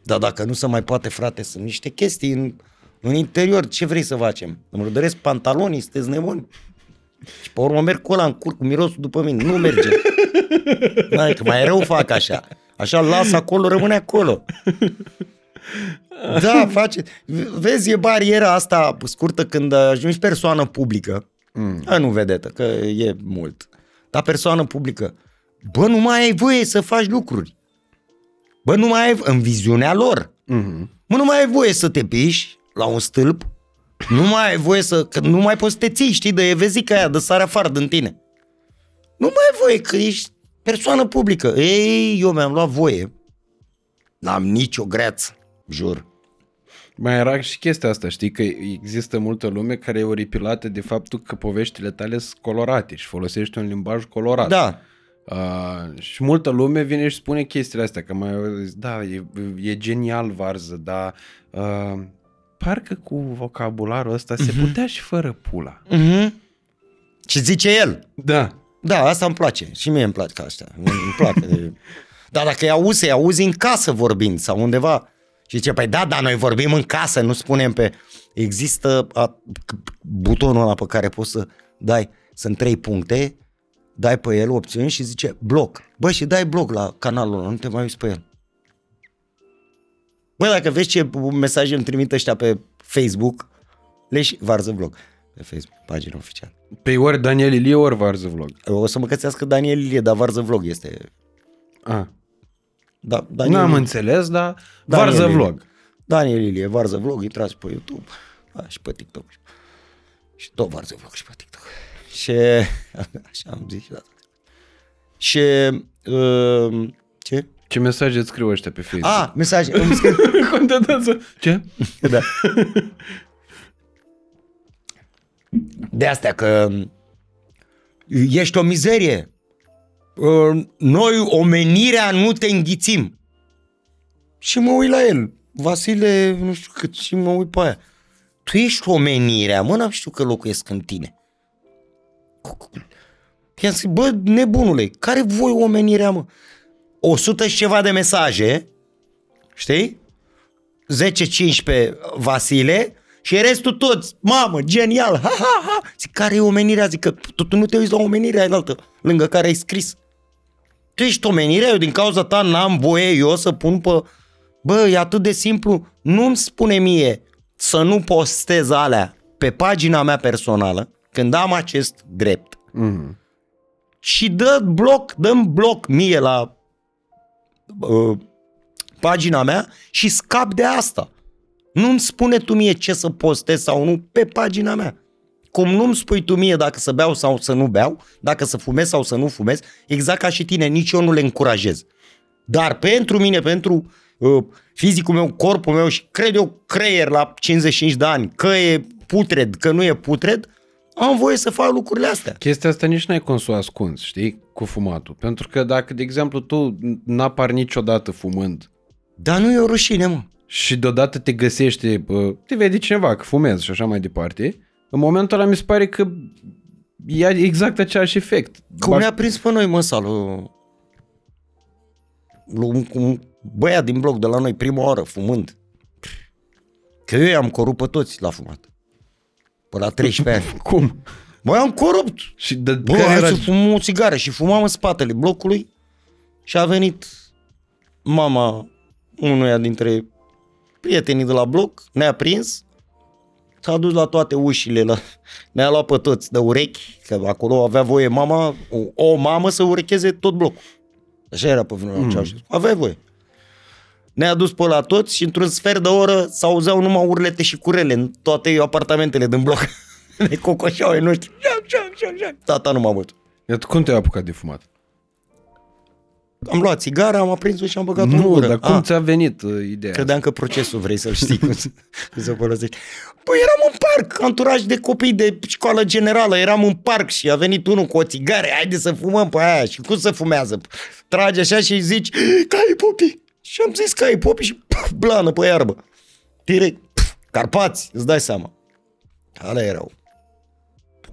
Speaker 2: Dar dacă nu se mai poate, frate, sunt niște chestii în, în interior. Ce vrei să facem? Îmi rădăresc pantalonii, sunteți nebuni? Și pe urmă merg cu ăla în cur, cu mirosul după mine. Nu merge. Mai, că mai rău fac așa. Așa las acolo, rămâne acolo. Da, face. Vezi, e bariera asta scurtă când ajungi persoană publică. Mm. A, nu vedetă, că e mult. Dar persoană publică. Bă, nu mai ai voie să faci lucruri. Bă, nu mai ai, în viziunea lor.
Speaker 1: Mm-hmm.
Speaker 2: Bă, nu mai ai voie să te piși la un stâlp. Nu mai ai voie să, că nu mai poți să te ții, știi, de evezica aia, de sare afară din tine. Nu mai ai voie, că ești persoană publică. Ei, eu mi-am luat voie. N-am nicio greață, jur.
Speaker 1: Mai era și chestia asta, știi, că există multă lume care e oripilată de faptul că poveștile tale sunt colorate și folosești un limbaj colorat.
Speaker 2: Da.
Speaker 1: Uh, și multă lume vine și spune chestiile astea, că mai auzi, da, e, e genial varză, dar uh, parcă cu vocabularul ăsta se putea și fără pula.
Speaker 2: Mm-hmm. Și zice el.
Speaker 1: Da.
Speaker 2: Da, asta îmi place. Și mie îmi place ca asta. Îmi place. Dar dacă îi auzi, îi auzi în casă vorbind sau undeva. Și zice, păi da, dar noi vorbim în casă, nu spunem pe... Există a, butonul ăla pe care poți să dai, sunt trei puncte, dai pe el opțiuni și zice bloc. Bă, și dai bloc la canalul ăla, nu te mai uiți pe el. Bă, dacă vezi ce mesaje îmi trimit ăștia pe Facebook, le și varză vlog pe Facebook, pagina oficială.
Speaker 1: Pe ori Daniel Ilie, ori varză vlog.
Speaker 2: O să mă cățească Daniel Ilie, dar Varză Vlog este...
Speaker 1: Ah.
Speaker 2: Da, Daniel,
Speaker 1: N-am înțeles, dar
Speaker 2: Daniel
Speaker 1: varză
Speaker 2: Ilie.
Speaker 1: vlog.
Speaker 2: Daniel Ilie, Varză Vlog, intrați pe YouTube da, și pe TikTok. Și tot Varză Vlog și pe TikTok. Și așa am zis și data. Și uh, ce?
Speaker 1: Ce mesaje îți scriu ăștia pe Facebook?
Speaker 2: A, mesaje. Îmi scriu,
Speaker 1: Contează. Ce?
Speaker 2: da. De astea că ești o mizerie. Uh, Noi, omenirea, nu te înghițim. Și mă uit la el. Vasile, nu știu cât, și mă uit pe aia. Tu ești omenirea, mă, n-am știu că locuiesc în tine. I-am zis, bă, nebunule, care voi omenirea, mă? 100 și ceva de mesaje, știi? 10-15 Vasile și restul toți, mamă, genial, ha, ha, ha. Zic, care e omenirea? Zic că tu, tu nu te uiți la omenirea aia altă, lângă care ai scris. Tu ești omenirea, eu din cauza ta n-am voie eu să pun pe... Bă, e atât de simplu, nu-mi spune mie să nu postez alea pe pagina mea personală, când am acest drept,
Speaker 1: Mm-hmm.
Speaker 2: și dă bloc, dăm bloc mie la uh, pagina mea și scap de asta. Nu-mi spune tu mie ce să postez sau nu pe pagina mea. Cum nu-mi spui tu mie dacă să beau sau să nu beau, dacă să fumez sau să nu fumez, exact ca și tine, nici eu nu le încurajez. Dar pentru mine, pentru uh, fizicul meu, corpul meu și cred eu creier la 55 de ani, că e putred, că nu e putred, am voie să fac lucrurile astea.
Speaker 1: Chestia asta nici n-ai cum să o ascunzi, știi, cu fumatul. Pentru că dacă, de exemplu, tu n-apar niciodată fumând
Speaker 2: Dar nu e o rușine, mă.
Speaker 1: și deodată te găsește, bă, te vede cineva că fumezi și așa mai departe, în momentul ăla mi se pare că ia exact același efect.
Speaker 2: Cum
Speaker 1: Baș-
Speaker 2: ne-a prins pe noi măsa lui, lui un, un băiat din bloc de la noi prima oară fumând. Că eu i-am corupt pe toți la fumat. Pe la 13 ani.
Speaker 1: Cum?
Speaker 2: Băi, am corupt.
Speaker 1: Și de
Speaker 2: Bă,
Speaker 1: care
Speaker 2: hai
Speaker 1: era...
Speaker 2: să fumăm o țigară și fumam în spatele blocului și a venit mama unuia dintre prietenii de la bloc, ne-a prins, s-a dus la toate ușile, la, ne-a luat pe toți de urechi, că acolo avea voie mama, o, o mamă să urecheze tot blocul. Așa era pe vremea mm. aceea. Avea voie. Ne-a dus pe la toți și într-un sfert de oră s-auzeau numai urlete și curele în toate apartamentele din bloc. De cocoșaue, nu știu. Șam, șam, șam, șam. Tata nu m-a bătut.
Speaker 1: Iată, cum te-ai apucat de fumat?
Speaker 2: Am luat țigara, am aprins-o și am băgat-o în
Speaker 1: Nu,
Speaker 2: gură.
Speaker 1: dar cum
Speaker 2: Ah,
Speaker 1: ți-a venit uh, ideea?
Speaker 2: Credeam că procesul vrei să-l știi cum să, cum să folosești. Păi eram în parc, anturaj de copii de școală generală, eram în parc și a venit unul cu o țigară, haide să fumăm pe aia. Și cum să fumează? Trage așa și îi zici, cai popi. Și am zis cai popi și puf, blană pe iarbă. Direct, puf, Carpați, îți dai seama. Alea erau.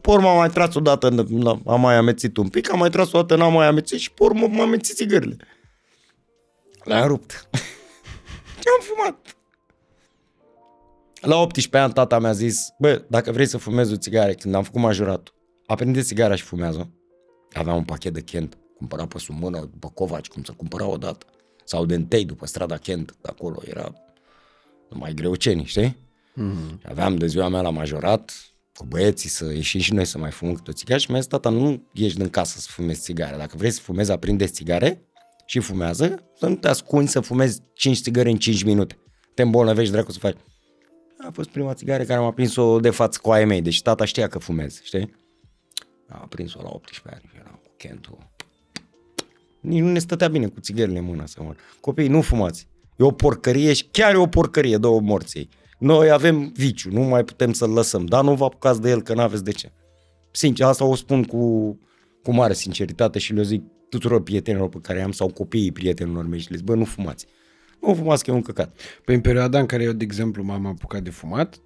Speaker 2: Pe urmă am mai tras o dată, n- am mai amețit un pic, am mai tras o dată, n-am mai amețit și pe urmă m-am amețit țigările. Le-am rupt. Și am fumat. La 18 ani tata mi-a zis, bă, dacă vrei să fumezi o țigară, când am făcut majoratul, aprinde țigara și fumează. Avea un pachet de Kent, cumpăra pe sub mână, după Covaci, cum să cumpăra o dată. Sau de întâi, după strada Kent, de acolo era mai greuceni, știi? Mm-hmm. Aveam de ziua mea la majorat, cu băieții să ieșim și noi să mai fumăm câte o țigară și mi-a zis, tata, nu ieși din casă să fumezi țigare. Dacă vrei să fumezi, aprinde țigare și fumează, să nu te ascunzi să fumezi 5 țigări în 5 minute. Te îmbolnăvești, dracu, să faci. A fost prima țigară care am aprins-o de față cu aia mei, deci tata știa că fumez, știi? A aprins-o la 18 ani și eram cu Kentul. Nici nu ne stătea bine cu țigările în mână să mor. Copiii, nu fumați. E o porcărie și chiar e o porcărie, două morții. Noi avem viciu, nu mai putem să-l lăsăm, dar nu vă apucați de el că n-aveți de ce. Sincer, asta o spun cu, cu mare sinceritate și le zic tuturor prietenilor pe care am sau copiii prietenilor mei și le zic, bă, nu fumați. Nu fumați că e un căcat.
Speaker 1: Păi în perioada în care eu, de exemplu, m-am apucat de fumat,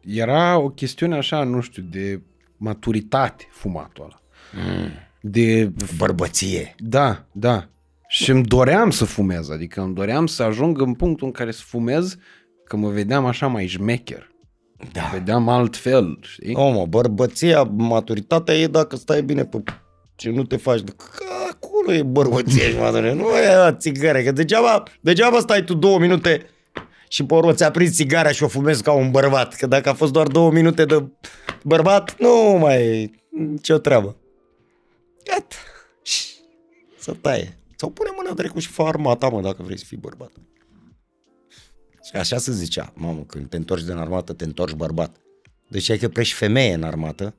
Speaker 1: era o chestiune așa, nu știu, de maturitate fumatul ăla. Mm. De...
Speaker 2: Bărbăție.
Speaker 1: Da, da. Și îmi doream să fumez, adică îmi doream să ajung în punctul în care să fumez, că mă vedeam așa mai șmecher.
Speaker 2: Da.
Speaker 1: Vedeam altfel, știi?
Speaker 2: O, mă, bărbăția, maturitatea e dacă stai bine pe ce nu te faci de... Că acolo e bărbăția și maturitatea. Nu e la țigară, că degeaba, degeaba stai tu două minute și pe urmă ți-a prins țigara și o fumezi ca un bărbat. Că dacă a fost doar două minute de bărbat, nu mai e ce-o treabă. Gata. Și Să taie. Sau pune mâna drecu și fă armata, mă, dacă vrei să fii bărbat. Și așa se zicea, mamă, când te întorci din armată, te întorci bărbat. Deci ai că pleci femeie în armată,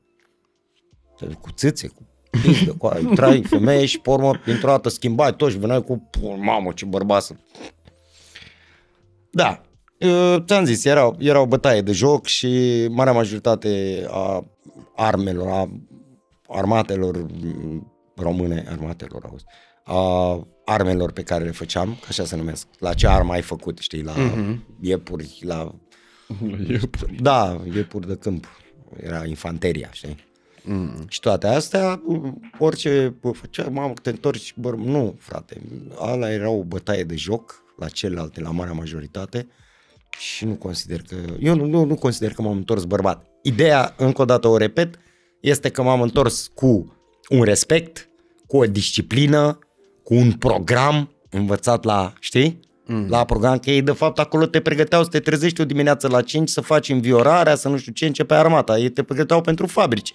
Speaker 2: cu țâțe, cu pizdă, cu aia, intrai femeie și pe urmă, dintr-o dată schimbai tot și veneai cu, "Pă, mamă, ce bărbat sunt. Da, eu ți-am zis, era, era o bătaie de joc și marea majoritate a armelor, a armatelor m, române, armatelor, auzi, a armelor pe care le făceam, că așa se numesc, la ce armă ai făcut, știi, la uh-huh. iepuri, la da, iepuri de câmp. Era infanteria, știi? Mm. Și toate astea, orice bă, făcea, mamă, că te întorci, bă, nu, frate, ala era o bătaie de joc la celelalte, la marea majoritate și nu consider că, eu nu, nu, nu consider că m-am întors bărbat. Ideea, încă o dată o repet, este că m-am întors cu un respect, cu o disciplină, cu un program învățat la, știi? Mm. La program, că ei de fapt acolo te pregăteau să te trezești o dimineață la 5, să faci înviorarea, să nu știu ce, începe armata. Ei te pregăteau pentru fabrici.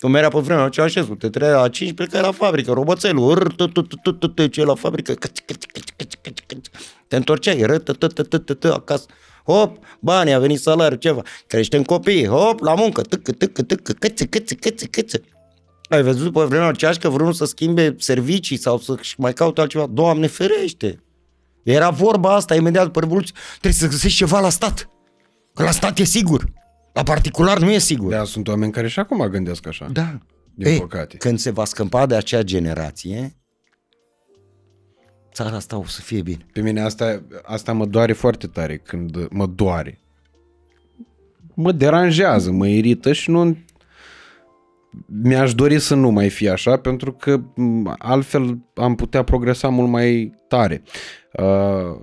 Speaker 2: Cum era pe vremea Ceaușescu, te trezea la 5, plecai la fabrică, roboțelul, rr, tu, tu, tu, tu, tu, tu, ce la fabrică, căci, căci, căci, căci, căci, căci. te întorceai, rr, tu, tu, tu, tu, tu, tu, acasă, hop, bani, a venit salariu, ceva, creștem copii, hop, la muncă, tâcă, tâcă, tâcă, căță, căță, căță, căță. Ai văzut pe vremea Ceașcă vreunul să schimbe servicii sau să mai caute altceva? Doamne ferește! Era vorba asta imediat după Revoluție. Trebuie să găsești ceva la stat. Că la stat e sigur. La particular nu e sigur.
Speaker 1: Da, sunt oameni care și acum gândesc așa.
Speaker 2: Da.
Speaker 1: Din
Speaker 2: Ei,
Speaker 1: păcate.
Speaker 2: Când se va scăpa de acea generație, țara asta o să fie bine.
Speaker 1: Pe mine asta, asta mă doare foarte tare când mă doare. Mă deranjează, mă irită și nu... Mi-aș dori să nu mai fie așa, pentru că m, altfel am putea progresa mult mai tare. Uh,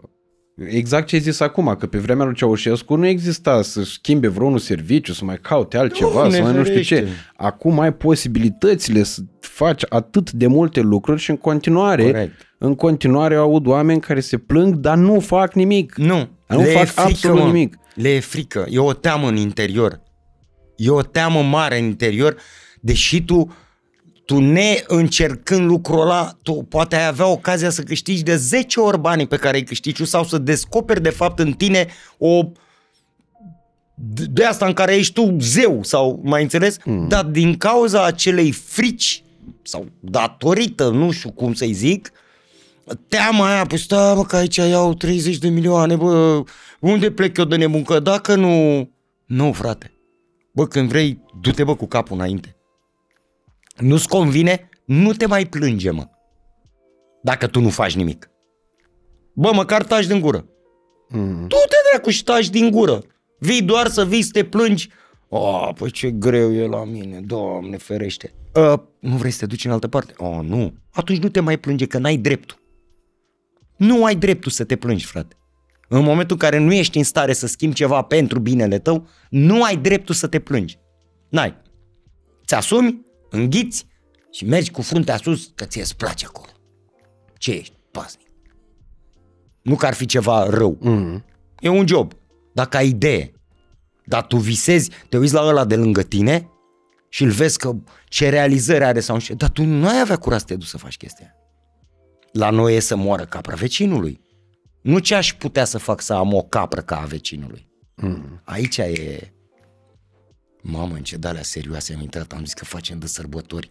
Speaker 1: exact ce ai zis acum, că pe vremea lui Ceaușescu nu exista să schimbe vreunul serviciu, să mai caute altceva,
Speaker 2: Doamne
Speaker 1: să mai nu știu ce.
Speaker 2: ferește.
Speaker 1: Acum ai posibilitățile să faci atât de multe lucruri și în continuare,
Speaker 2: Corect.
Speaker 1: în continuare aud oameni care se plâng, dar nu fac nimic.
Speaker 2: Nu,
Speaker 1: Nu fac absolut nimic.
Speaker 2: Le e frică, e o teamă în interior. E o teamă mare în interior, deși tu, tu neîncercând lucrul ăla, tu poate ai avea ocazia să câștigi de 10 ori banii pe care îi câștigi tu sau să descoperi de fapt în tine o de de asta în care ești tu zeu sau mai înțeles, mm. dar din cauza acelei frici sau datorită, nu știu cum să-i zic, teama aia, păi stai mă că aici iau 30 de milioane, bă, unde plec eu de nemuncă? Dacă nu... Nu, frate. Bă, când vrei, du-te bă cu capul înainte. Nu-ți convine? Nu te mai plânge, mă. Dacă tu nu faci nimic. Bă, măcar taci din gură. Mm. Du-te dracu și taci din gură. Vii doar să vii să te plângi. Oh, păi ce greu e la mine, doamne ferește. Uh, nu vrei să te duci în altă parte? Oh, nu. Atunci nu te mai plânge, că n-ai dreptul. Nu ai dreptul să te plângi, frate. În momentul în care nu ești în stare să schimbi ceva pentru binele tău, nu ai dreptul să te plângi. N-ai. Ți-asumi, înghiți și mergi cu fruntea sus că ție îți place acolo. Ce ești? Pasnic. Nu că ar fi ceva rău.
Speaker 1: Mm.
Speaker 2: E un job. Dacă ai idee, dar tu visezi, te uiți la ăla de lângă tine și îl vezi că ce realizări are sau nu știu, dar tu nu ai avea curaj să te duci să faci chestia. aia. La noi e să moară capra vecinului. Nu ce aș putea să fac să am o capră ca a vecinului. Mm. Aici e... Mamă, în ce de serioase am intrat, am zis că facem de sărbători.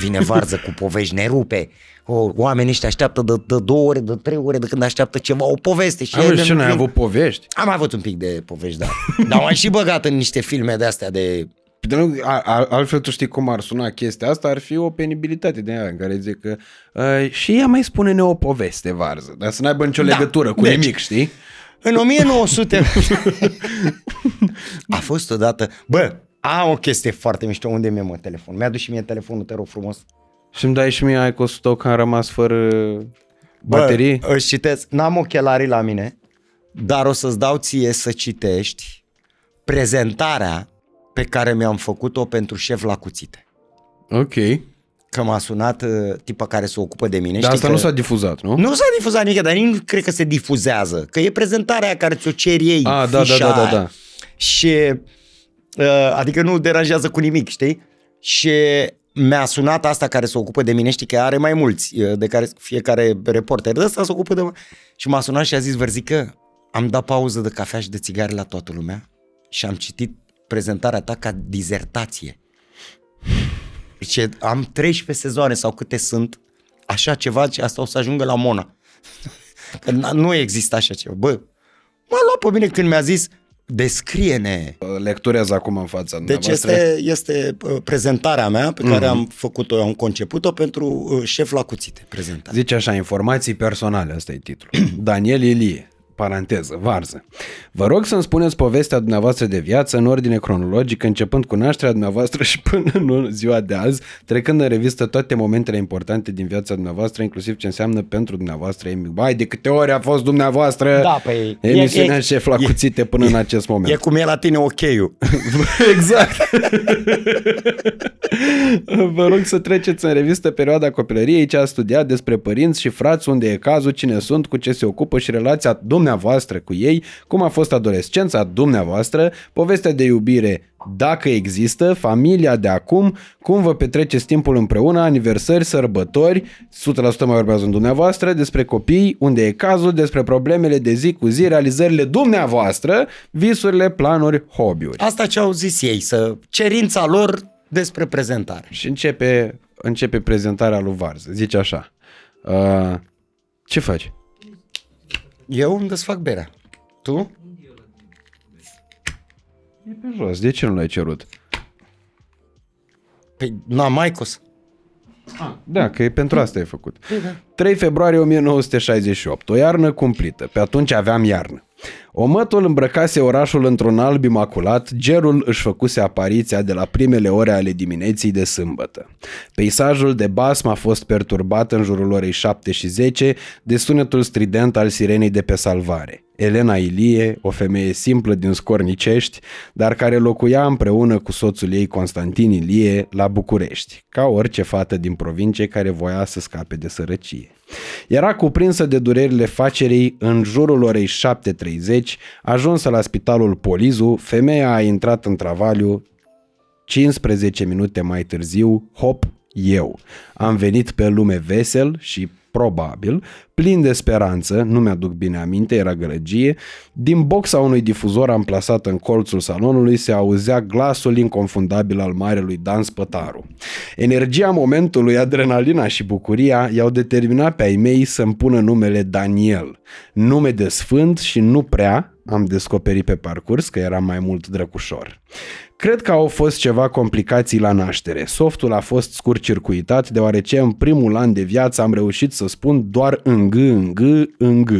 Speaker 2: Vine varză cu povești, ne rupe. O, oamenii ăștia așteaptă de, de două ore, de trei ore de când așteaptă ceva, o poveste. Și
Speaker 1: Am
Speaker 2: ele
Speaker 1: ce
Speaker 2: nu
Speaker 1: n-ai
Speaker 2: vin.
Speaker 1: avut povești?
Speaker 2: Am avut un pic de povești, da. Dar m-am și băgat în niște filme de astea de...
Speaker 1: Păi de nu, a, a, altfel tu știi cum ar suna chestia asta, ar fi o penibilitate de aia în care zice că uh, și ea mai spune-ne o poveste varză, dar să n-aibă nicio
Speaker 2: Da.
Speaker 1: legătură cu
Speaker 2: Deci,
Speaker 1: nimic, știi?
Speaker 2: În 1900... A fost odată... Bă, am o chestie foarte mișto. Unde mi-e mă telefon? Mi-a dus și mie telefonul, te rog frumos.
Speaker 1: Și îmi dai și mie ai cu stoc că am rămas fără
Speaker 2: Bă,
Speaker 1: baterii?
Speaker 2: își citesc. N-am ochelarii la mine, dar o să-ți dau ție să citești prezentarea pe care mi-am făcut-o pentru șef la cuțite.
Speaker 1: Ok.
Speaker 2: Că m-a sunat uh, tipa care se ocupă de mine.
Speaker 1: Dar
Speaker 2: Știi
Speaker 1: asta
Speaker 2: că...
Speaker 1: nu s-a difuzat, nu?
Speaker 2: Nu s-a difuzat nimic, dar nici nu cred că se difuzează. Că e prezentarea aia care ți-o cer ei.
Speaker 1: Ah, da,
Speaker 2: fișa
Speaker 1: da, da, da,
Speaker 2: aia.
Speaker 1: da.
Speaker 2: Și, uh, adică nu deranjează cu nimic, știi? Și mi-a sunat asta care se ocupă de mine, știi că are mai mulți, uh, de care fiecare reporter de ăsta se ocupă de... Și m-a sunat și a zis, Verzică, am dat pauză de cafea și de țigare la toată lumea și am citit prezentarea ta ca dizertație. Deci am 13 sezoane sau câte sunt, așa ceva, și asta o să ajungă la Mona. Că n- nu există așa ceva. Bă, m-a luat pe mine când mi-a zis, descrie-ne.
Speaker 1: Lecturez acum în fața
Speaker 2: Deci
Speaker 1: dumneavoastră.
Speaker 2: este, este uh, prezentarea mea pe care am făcut-o, am conceput-o pentru uh, șef la cuțite, prezentarea.
Speaker 1: Zice așa, informații personale, asta e titlul. Daniel Ilie, paranteză, varză. Vă rog să-mi spuneți povestea dumneavoastră de viață în ordine cronologică, începând cu nașterea dumneavoastră și până în ziua de azi, trecând în revistă toate momentele importante din viața dumneavoastră, inclusiv ce înseamnă pentru dumneavoastră. emi- Bai, de câte ori a fost dumneavoastră
Speaker 2: Da, păi, e-
Speaker 1: emisiunea
Speaker 2: e-
Speaker 1: șef la
Speaker 2: e-
Speaker 1: cuțite până în acest moment.
Speaker 2: E cum e la tine ok-ul.
Speaker 1: exact. Vă rog să treceți în revistă perioada copilăriei, ce a studiat despre părinți și frați, unde e cazul, cine sunt, cu ce se ocupă și relația dumneavoastră cu ei, cum a fost adolescența dumneavoastră, povestea de iubire, dacă există, familia de acum, cum vă petreceți timpul împreună, aniversări, sărbători, 100% mai vorbează în dumneavoastră, despre copii, unde e cazul, despre problemele de zi cu zi, realizările dumneavoastră, visurile, planuri, hobby-uri.
Speaker 2: Asta ce au zis ei, să cerința lor despre prezentare.
Speaker 1: Și începe, începe prezentarea lui Varză. Zice așa. Uh, ce faci?
Speaker 2: Eu îmi desfac berea. Tu?
Speaker 1: E pe jos, de ce nu l-ai cerut?
Speaker 2: Păi, na, Maicos.
Speaker 1: Da, că e pentru asta e făcut. 3 februarie 1968, o iarnă cumplită. Pe atunci aveam iarnă. Omătul îmbrăcase orașul într-un alb imaculat, gerul își făcuse apariția de la primele ore ale dimineții de sâmbătă. Peisajul de basm a fost perturbat în jurul orei 7 și 10 de sunetul strident al sirenei de pe salvare. Elena Ilie, o femeie simplă din Scornicești, dar care locuia împreună cu soțul ei Constantin Ilie la București, ca orice fată din provincie care voia să scape de sărăcie. Era cuprinsă de durerile facerii în jurul orei 7.30, ajunsă la spitalul Polizu, femeia a intrat în travaliu 15 minute mai târziu, hop, eu. Am venit pe lume vesel și probabil, plin de speranță, nu mi-aduc bine aminte, era gălăgie, din boxa unui difuzor amplasat în colțul salonului se auzea glasul inconfundabil al marelui Dan Spătaru. Energia momentului, adrenalina și bucuria i-au determinat pe ai mei să-mi pună numele Daniel, nume de sfânt și nu prea, am descoperit pe parcurs că era mai mult drăcușor. Cred că au fost ceva complicații la naștere. Softul a fost scurt-circuitat deoarece în primul an de viață am reușit să spun doar în g, în g, în g.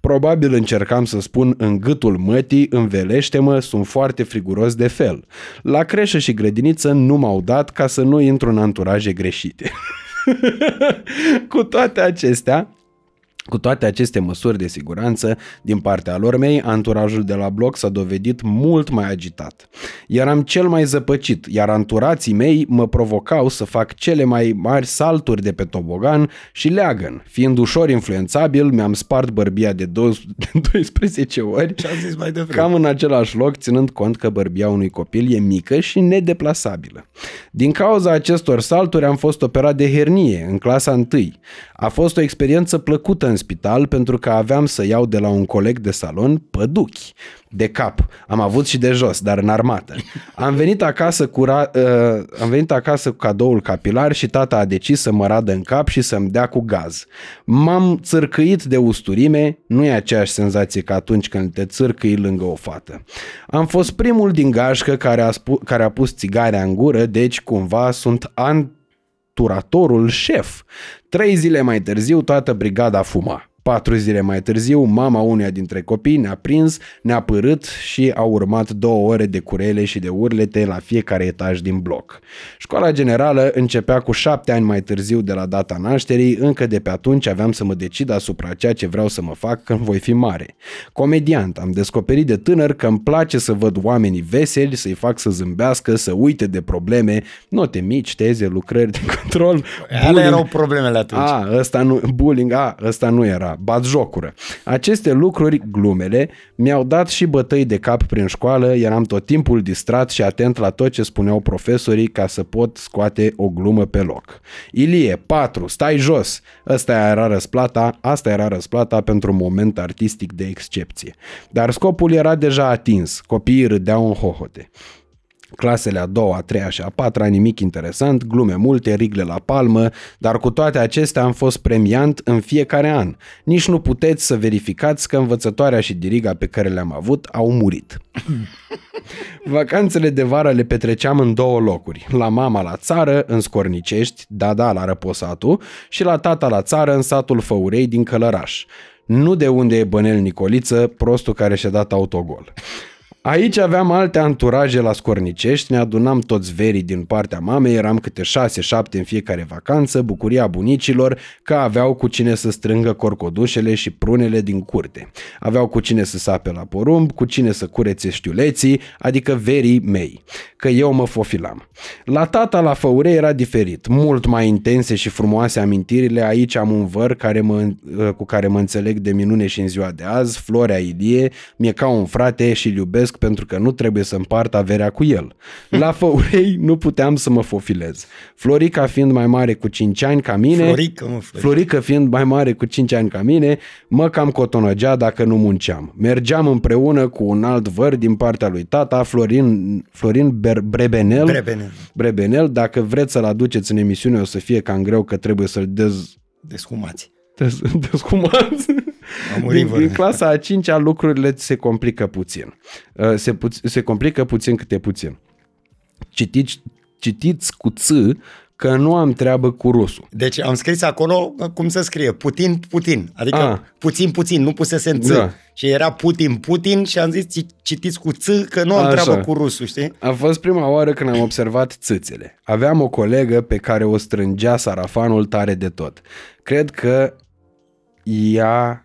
Speaker 1: Probabil încercam să spun în gâtul mătii, învelește-mă, sunt foarte friguros de fel. La creșă și grădiniță nu m-au dat ca să nu intru în anturaje greșite. Cu toate acestea, cu toate aceste măsuri de siguranță, din partea lor mei, anturajul de la bloc s-a dovedit mult mai agitat. Eram cel mai zăpăcit, iar anturații mei mă provocau să fac cele mai mari salturi de pe tobogan și leagăn. Fiind ușor influențabil, mi-am spart bărbia de 12 ori,
Speaker 2: Ce am zis mai devreme?
Speaker 1: cam în același loc, ținând cont că bărbia unui copil e mică și nedeplasabilă. Din cauza acestor salturi am fost operat de hernie în clasa 1. A fost o experiență plăcută în spital pentru că aveam să iau de la un coleg de salon păduchi de cap. Am avut și de jos, dar în armată. Am venit acasă cu, ra- uh, am venit acasă cu cadoul capilar și tata a decis să mă radă în cap și să-mi dea cu gaz. M-am țârcăit de usturime, nu e aceeași senzație ca atunci când te țârcăi lângă o fată. Am fost primul din gașcă care a, spu- care a pus țigarea în gură, deci cumva sunt an turatorul șef. Trei zile mai târziu, toată brigada fuma. Patru zile mai târziu, mama unuia dintre copii ne-a prins, ne-a părât și au urmat două ore de curele și de urlete la fiecare etaj din bloc. Școala generală începea cu șapte ani mai târziu de la data nașterii, încă de pe atunci aveam să mă decid asupra ceea ce vreau să mă fac când voi fi mare. Comediant, am descoperit de tânăr că îmi place să văd oamenii veseli, să-i fac să zâmbească, să uite de probleme, note mici, teze, lucrări de control.
Speaker 2: Alea
Speaker 1: bullying.
Speaker 2: erau problemele atunci.
Speaker 1: A, ăsta nu, bullying, a, ăsta nu era, bat jocură. Aceste lucruri, glumele, mi-au dat și bătăi de cap prin școală, eram tot timpul distrat și atent la tot ce spuneau profesorii ca să pot scoate o glumă pe loc. Ilie, 4, stai jos! Ăsta era răsplata, asta era răsplata pentru un moment artistic de excepție. Dar scopul era deja atins, copiii râdeau în hohote. Clasele a doua, a treia și a patra, nimic interesant, glume multe, rigle la palmă, dar cu toate acestea am fost premiant în fiecare an. Nici nu puteți să verificați că învățătoarea și diriga pe care le-am avut au murit. Vacanțele de vară le petreceam în două locuri. La mama la țară, în Scornicești, da, da, la Răposatul, și la tata la țară, în satul Făurei din Călăraș. Nu de unde e Bănel Nicoliță, prostul care și-a dat autogol. Aici aveam alte anturaje la Scornicești, ne adunam toți verii din partea mamei, eram câte șase, șapte în fiecare vacanță, bucuria bunicilor că aveau cu cine să strângă corcodușele și prunele din curte. Aveau cu cine să sape la porumb, cu cine să curețe știuleții, adică verii mei, că eu mă fofilam. La tata la făure era diferit, mult mai intense și frumoase amintirile, aici am un văr care mă, cu care mă înțeleg de minune și în ziua de azi, Florea Ilie, mi-e ca un frate și îl iubesc pentru că nu trebuie să împart averea cu el. La Făurei nu puteam să mă fofilez. Florica fiind mai mare cu 5 ani ca mine,
Speaker 2: Florică, mă, Florică.
Speaker 1: Florica fiind mai mare cu 5 ani ca mine, mă cam cotonăgea dacă nu munceam. Mergeam împreună cu un alt văr din partea lui tata, Florin, Florin Ber- Brebenel.
Speaker 2: Brebenel.
Speaker 1: Brebenel, dacă vreți să-l aduceți în emisiune o să fie cam greu că trebuie să-l dez...
Speaker 2: Deshumați.
Speaker 1: te, te scumați.
Speaker 2: Am murit,
Speaker 1: Din, din clasa a 5 lucrurile se complică puțin. Uh, Se, puț- se complică puțin câte puțin. Citiți, citiți cu ț că nu am treabă cu rusul.
Speaker 2: Deci am scris acolo cum se scrie, Putin, Putin. Adică
Speaker 1: Ah.
Speaker 2: puțin, puțin, nu pusese în ț.
Speaker 1: Da.
Speaker 2: Și era Putin, Putin și am zis ci- citiți cu ț că nu am
Speaker 1: Așa.
Speaker 2: treabă cu rusul, știi?
Speaker 1: A fost prima oară când am observat țâțele. Aveam o colegă pe care o strângea sarafanul tare de tot. Cred că ea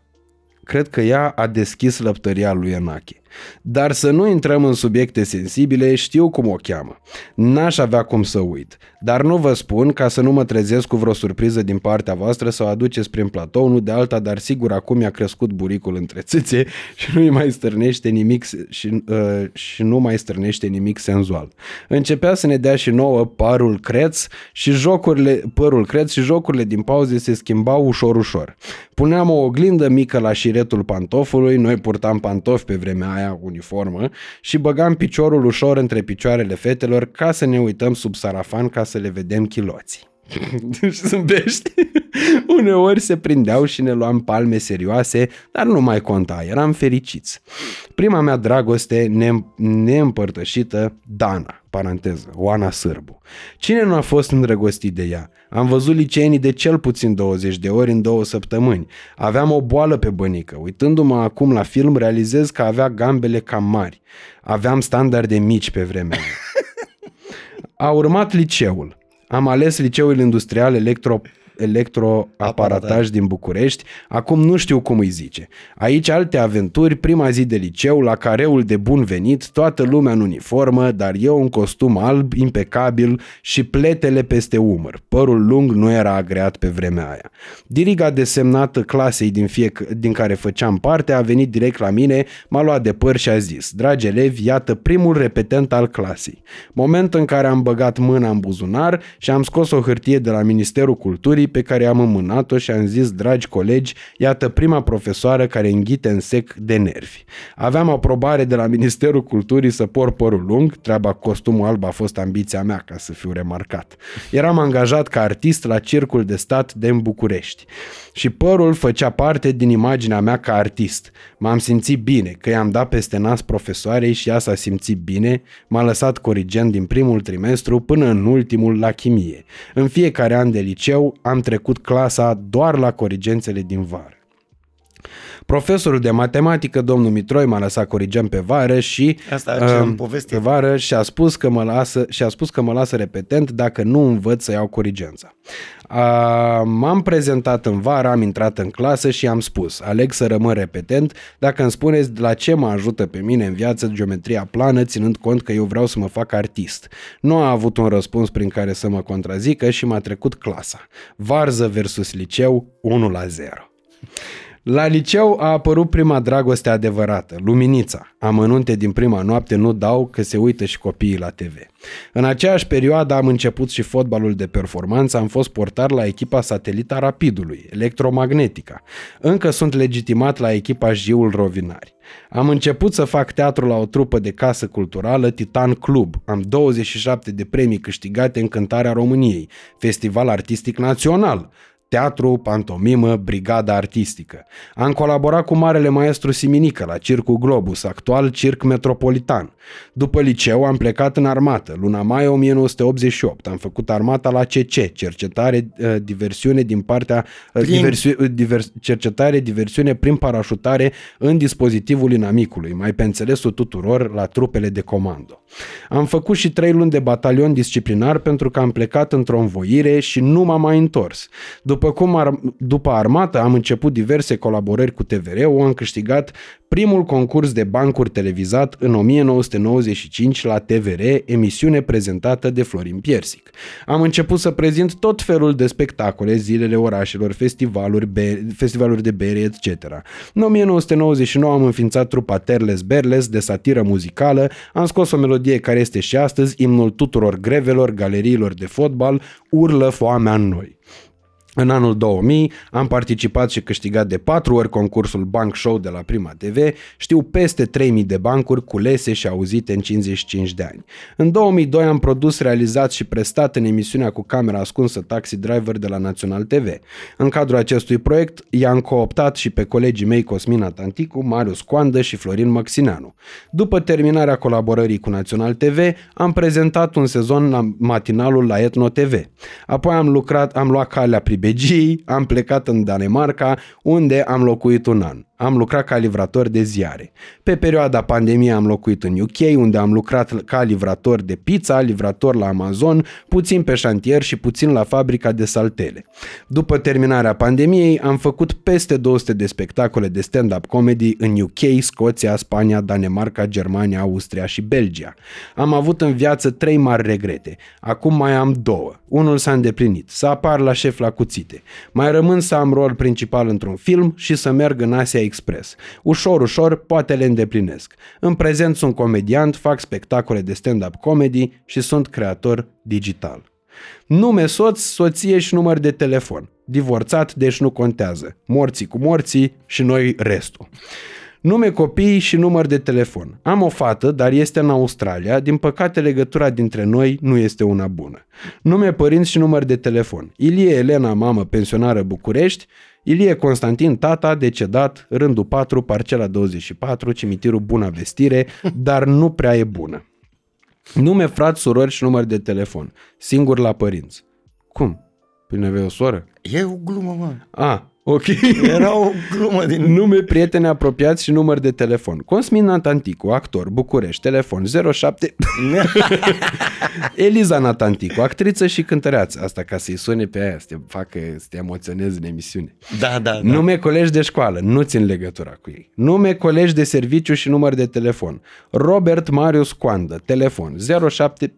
Speaker 1: cred că ea a deschis lăptăria lui Enache. Dar să nu intrăm în subiecte sensibile, știu cum o cheamă. N-aș avea cum să uit. Dar nu vă spun ca să nu mă trezesc cu vreo surpriză din partea voastră să o aduceți prin platou, nu de alta, dar sigur acum i-a crescut buricul între țâțe și nu îi mai stârnește nimic se- și, uh, și nu mai stârnește nimic senzual. Începea să ne dea și nouă parul creț și jocurile, părul creț și jocurile din pauze se schimbau ușor ușor. Puneam o oglindă mică la șiretul pantofului, noi purtam pantofi pe vremea aia, uniformă, și băgam piciorul ușor între picioarele fetelor ca să ne uităm sub sarafan ca să le vedem chiloții. și zâmbești. Uneori se prindeau și ne luam palme serioase, dar nu mai conta, eram fericiți. Prima mea dragoste ne- neîmpărtășită, Dana, paranteză, Oana Sârbu. Cine nu a fost îndrăgostit de ea? Am văzut liceenii de cel puțin 20 de ori în două săptămâni. Aveam o boală pe bănică. Uitându-mă acum la film, realizez că avea gambele cam mari. Aveam standarde mici pe vremea aia. A urmat liceul. Am ales liceul industrial electro electroaparataj din București, acum nu știu cum îi zice. Aici alte aventuri, prima zi de liceu, la careul de bun venit, toată lumea în uniformă, dar eu în costum alb, impecabil și pletele peste umăr. Părul lung nu era agreat pe vremea aia. Diriga desemnată clasei din, fie, din care făceam parte a venit direct la mine, m-a luat de păr și a zis, dragi elevi, iată primul repetent al clasei. Moment în care am băgat mâna în buzunar și am scos o hârtie de la Ministerul Culturii pe care am înmânat-o și am zis, dragi colegi, iată prima profesoară care înghite în sec de nervi. Aveam aprobare de la Ministerul Culturii să por părul lung, treaba costumul alb a fost ambiția mea ca să fiu remarcat. Eram angajat ca artist la Circul de Stat de în București și părul făcea parte din imaginea mea ca artist. M-am simțit bine că i-am dat peste nas profesoarei și ea s-a simțit bine, m-a lăsat corigent din primul trimestru până în ultimul la chimie. În fiecare an de liceu am trecut clasa doar la corigențele din vară. Profesorul de matematică, domnul Mitroi, m-a lăsat corigent pe vară și
Speaker 2: Asta ce am
Speaker 1: um,
Speaker 2: povestit.
Speaker 1: pe vară și a spus că mă lasă și a spus că mă lasă repetent dacă nu învăț să iau corigența. A, m-am prezentat în vară, am intrat în clasă și am spus, aleg să rămân repetent dacă îmi spuneți la ce mă ajută pe mine în viață geometria plană, ținând cont că eu vreau să mă fac artist. Nu a avut un răspuns prin care să mă contrazică și m-a trecut clasa. Varză versus liceu 1 la 0. La liceu a apărut prima dragoste adevărată, Luminița. Amănunte din prima noapte nu dau că se uită și copiii la TV. În aceeași perioadă am început și fotbalul de performanță, am fost portar la echipa satelita Rapidului, Electromagnetica. Încă sunt legitimat la echipa Jiul Rovinari. Am început să fac teatru la o trupă de casă culturală, Titan Club. Am 27 de premii câștigate în cântarea României, Festival Artistic Național, teatru, pantomimă, brigada artistică. Am colaborat cu marele maestru Siminică la Circul Globus, actual Circ Metropolitan. După liceu am plecat în armată, luna mai 1988. Am făcut armata la CC, cercetare, uh, diversiune din partea uh,
Speaker 2: Prin-
Speaker 1: diversiu, uh, divers, cercetare, diversiune prin parașutare în dispozitivul inamicului, mai pe înțelesul tuturor la trupele de comando. Am făcut și trei luni de batalion disciplinar pentru că am plecat într-o învoire și nu m-am mai întors. După, cum ar, după armată am început diverse colaborări cu TVR-ul, am câștigat primul concurs de bancuri televizat în 1995 la TVR, emisiune prezentată de Florin Piersic. Am început să prezint tot felul de spectacole, zilele orașelor, festivaluri, be- festivaluri de bere, etc. În 1999 am înființat trupa Terles Berles de satiră muzicală, am scos o melodie care este și astăzi imnul tuturor grevelor, galeriilor de fotbal, urlă foamea în noi. În anul 2000 am participat și câștigat de patru ori concursul Bank Show de la Prima TV, știu peste 3000 de bancuri culese și auzite în 55 de ani. În 2002 am produs, realizat și prestat în emisiunea cu camera ascunsă Taxi Driver de la Național TV. În cadrul acestui proiect i-am cooptat și pe colegii mei Cosmina Tanticu, Marius Coandă și Florin Măxineanu. După terminarea colaborării cu Național TV, am prezentat un sezon la matinalul la Etno TV. Apoi am lucrat, am luat calea pribegii, am plecat în Danemarca, unde am locuit un an. Am lucrat ca livrator de ziare. Pe perioada pandemiei am locuit în UK, unde am lucrat ca livrator de pizza, livrator la Amazon, puțin pe șantier și puțin la fabrica de saltele. După terminarea pandemiei, am făcut peste 200 de spectacole de stand-up comedy în UK, Scoția, Spania, Danemarca, Germania, Austria și Belgia. Am avut în viață trei mari regrete. Acum mai am două. Unul s-a îndeplinit, să apar la șef la cuțite. Mai rămân să am rol principal într-un film și să merg în Asia Express. Ușor, ușor, poate le îndeplinesc. În prezent sunt comediant, fac spectacole de stand-up comedy și sunt creator digital. Nume soț, soție și număr de telefon. Divorțat, deci nu contează. Morții cu morții și noi restul. Nume copii și număr de telefon. Am o fată, dar este în Australia. Din păcate, legătura dintre noi nu este una bună. Nume părinți și număr de telefon. Ilie Elena, mamă, pensionară București. Ilie Constantin, tata, decedat, rândul 4, parcela 24, cimitirul Buna Vestire, dar nu prea e bună. Nume, frat, surori și număr de telefon. Singur la părinți. Cum? Păi nu aveai o soră?
Speaker 2: E o glumă, mă.
Speaker 1: A, ok.
Speaker 2: Era o glumă din...
Speaker 1: Nume, prieteni apropiați și număr de telefon. Cosmin Natanticu, actor, București, telefon 07... Eliza Natanticu, actriță și cântăreață. Asta ca să-i sune pe aia, să te facă, să te emoționezi în emisiune.
Speaker 2: Da, da, da.
Speaker 1: Nume colegi de școală, nu țin legătura cu ei. Nume colegi de serviciu și număr de telefon. Robert Marius Coandă, telefon 07...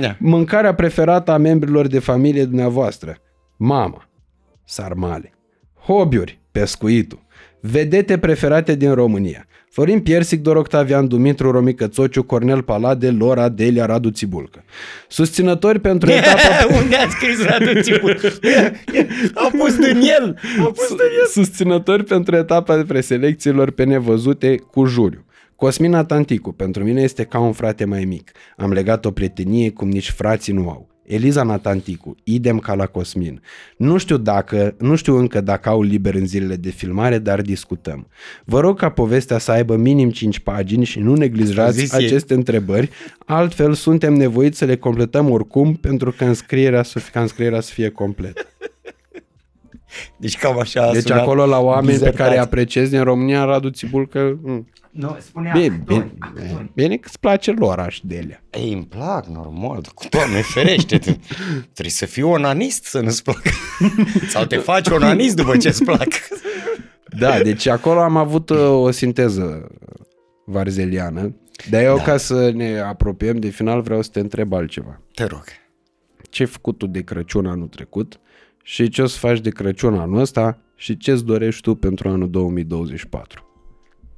Speaker 2: Da.
Speaker 1: Mâncarea preferată a membrilor de familie dumneavoastră. Mama. Sarmale. Hobbiuri. Pescuitul. Vedete preferate din România. Florin Piersic, Dor Octavian, Dumitru Romică Țociu, Cornel Palade, Lora, Delia, Radu Țibulcă. Susținători pentru etapa...
Speaker 2: Unde a scris Radu Țipul? A pus din el. A pus din el.
Speaker 1: Susținători pentru etapa de preselecțiilor pe nevăzute cu juriu. Cosmina Tanticu, pentru mine este ca un frate mai mic. Am legat o prietenie cum nici frații nu au. Eliza Natanticu, idem ca la Cosmin. Nu știu dacă, nu știu încă dacă au liber în zilele de filmare, dar discutăm. Vă rog ca povestea să aibă minim 5 pagini și nu
Speaker 2: A
Speaker 1: neglijați
Speaker 2: zis ei.
Speaker 1: aceste întrebări, altfel suntem nevoiți să le completăm oricum pentru că înscrierea să, ca înscrierea să fie completă.
Speaker 2: Deci cam așa a
Speaker 1: Deci
Speaker 2: sunat
Speaker 1: acolo la oameni pe
Speaker 2: dizertația.
Speaker 1: care îi apreciez din România, Radu Țibulcă, mm,
Speaker 3: Nu, spunea
Speaker 1: bine, bine, bine că îți place Lora și Delia.
Speaker 2: Ei, îmi plac, normal. Doamne ferește, te- trebuie să fii onanist să nu-ți placă. Sau te faci onanist după ce îți plac.
Speaker 1: Da, deci acolo am avut uh, o sinteză varzeliană. Dar eu, da. ca să ne apropiem de final, vreau să te întreb altceva.
Speaker 2: Te rog.
Speaker 1: Ce ai făcut tu de Crăciun anul trecut și ce o să faci de Crăciun anul ăsta și ce îți dorești tu pentru anul 2024?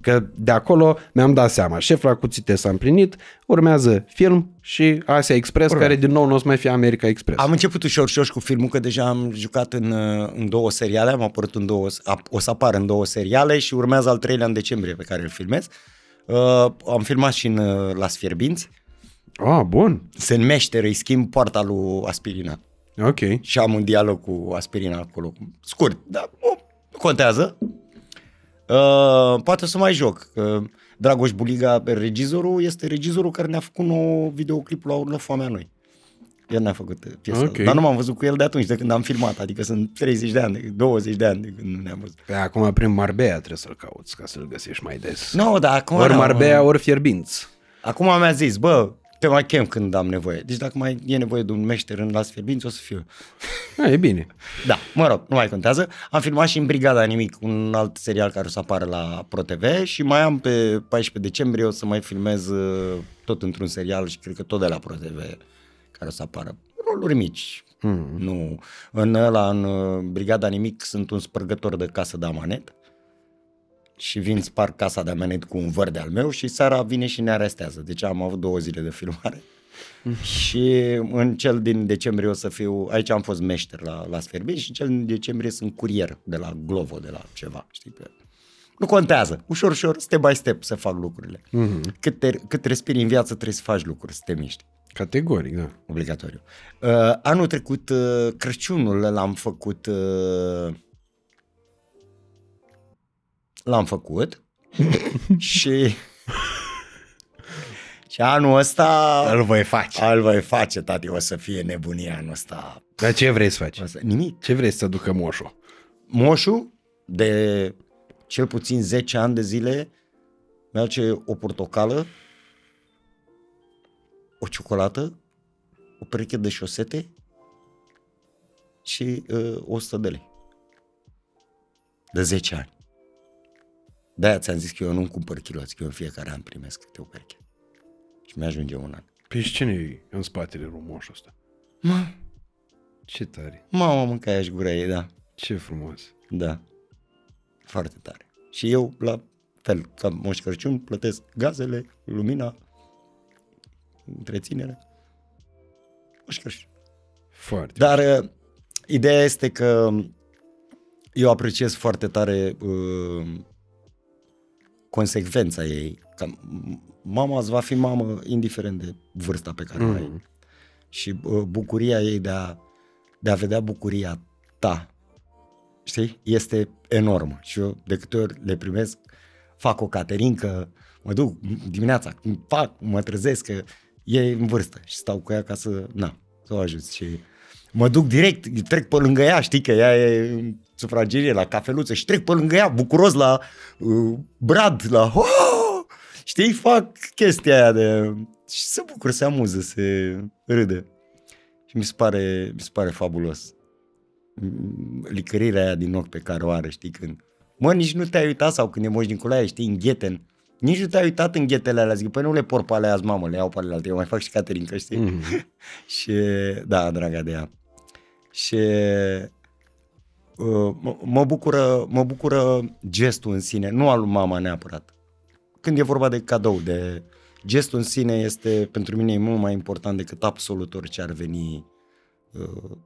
Speaker 1: Că de acolo mi-am dat seama, șef la cuțite s-a împlinit, urmează film și Asia Express,
Speaker 2: Urmează.
Speaker 1: care din nou nu o să mai fie America Express.
Speaker 2: Am început ușor, ușor cu filmul, că deja am jucat în, uh, în două seriale, am apărut în două, a- o să apar în două seriale și urmează al treilea în decembrie pe care îl filmez. Uh, am filmat și în uh, Las Fierbinți.
Speaker 1: Ah, bun.
Speaker 2: Se numește Îi schimb poarta lui Aspirina.
Speaker 1: Ok.
Speaker 2: și am un dialog cu Aspirina acolo. Scurt, dar nu contează. Uh, poate să mai joc. Uh, Dragoș Buliga, regizorul, este regizorul care ne-a făcut nou videoclipul la Urlă Foamea Noi. El ne-a făcut uh, piesa.
Speaker 1: Ok.
Speaker 2: Okay. Dar nu m-am văzut cu el de atunci, de când am filmat. Adică sunt 30 de ani, de- 20 de ani de când nu ne-am văzut.
Speaker 1: Pe acum prin Marbella trebuie să-l cauți ca să-l găsești mai des.
Speaker 2: Nu, no, dar acum...
Speaker 1: Ori
Speaker 2: n-am-
Speaker 1: Marbella, ori Fierbinți.
Speaker 2: Acum mi-a zis, bă, te mai chem când am nevoie. Deci dacă mai e nevoie de un meșter în Las Fierbinți, o să fiu.
Speaker 1: A, e bine.
Speaker 2: Da, mă rog, nu mai contează. Am filmat și în Brigada Nimic, un alt serial care o să apară la ProTV și mai am pe 14 decembrie o să mai filmez uh, tot într-un serial și cred că tot de la ProTV care o să apară. Roluri mici. Mm. Nu. În ăla, în uh, Brigada Nimic, sunt un spărgător de casă de amanet și vin spar casa de amanet cu un văr de al meu și seara vine și ne arestează. Deci am avut două zile de filmare. și în cel din decembrie o să fiu, aici am fost meșter la, la Sferbin și în cel din decembrie sunt curier de la Glovo, de la ceva, știi, pe... Nu contează, ușor, ușor, step by step să fac lucrurile.
Speaker 1: Mhm.
Speaker 2: Cât, te, cât respiri în viață trebuie să faci lucruri, să te miști
Speaker 1: Categoric, da.
Speaker 2: obligatoriu. Uh, anul trecut, uh, Crăciunul l-am făcut... Uh, l-am făcut și... și anul ăsta...
Speaker 1: Îl voi face.
Speaker 2: Îl voi face, tati, o să fie nebunie anul ăsta.
Speaker 1: Dar ce vrei să faci?
Speaker 2: O să, nimic.
Speaker 1: Ce vrei să aducă moșul?
Speaker 2: Moșu, de cel puțin 10 ani de zile, mi-aduce o portocală, o ciocolată, o pereche de șosete și uh, 100 de lei. De 10 ani. De-aia ți-am zis că eu nu-mi cumpăr kiloți, că eu în fiecare an primesc câte o pereche. Și mi-ajunge un an.
Speaker 1: Păi și cine e în spatele lui moșul ăsta?
Speaker 2: Mă,
Speaker 1: Ce tare.
Speaker 2: mama mâncai aș gura ei, da.
Speaker 1: Ce frumos.
Speaker 2: Da. Foarte tare. Și eu, la fel, ca Moș Crăciun, plătesc gazele, lumina, întreținere. Moș Crăciun.
Speaker 1: Foarte.
Speaker 2: Dar uh, ideea este că eu apreciez foarte tare uh, consecvența ei. Că mama îți va fi mamă indiferent de vârsta pe care mm. o ai.
Speaker 1: Mhm.
Speaker 2: Și uh, bucuria ei de a, de a vedea bucuria ta, știi, este enormă. Și eu de câte ori le primesc, fac o caterincă, mă duc dimineața, fac, mă trezesc, că e în vârstă și stau cu ea ca să, na, să o ajut. Și mă duc direct, trec pe lângă ea, știi că ea e în sufragerie, la cafeluță și trec pe lângă ea, bucuros la uh, brad, la oh! știi, fac chestia aia de... și se bucură, se amuză, se râde. Și mi se pare, mi se pare fabulos. Mm, Licărirea aia din ochi pe care o are, știi, când... Mă, nici nu te-ai uitat sau când e moși din colaia, știi, în gheten. Nici nu te-ai uitat în ghetele alea, zic, păi nu le por pe alea azi, mamă, le iau pe ale alte, eu mai fac și caterincă, știi?
Speaker 1: Mhm.
Speaker 2: și, da, draga de ea. Și uh, mă, mă, bucură, mă bucură gestul în sine, nu al lui mama neapărat. Când e vorba de cadou, de gestul în sine este, pentru mine, e mult mai important decât absolut orice ar veni uh,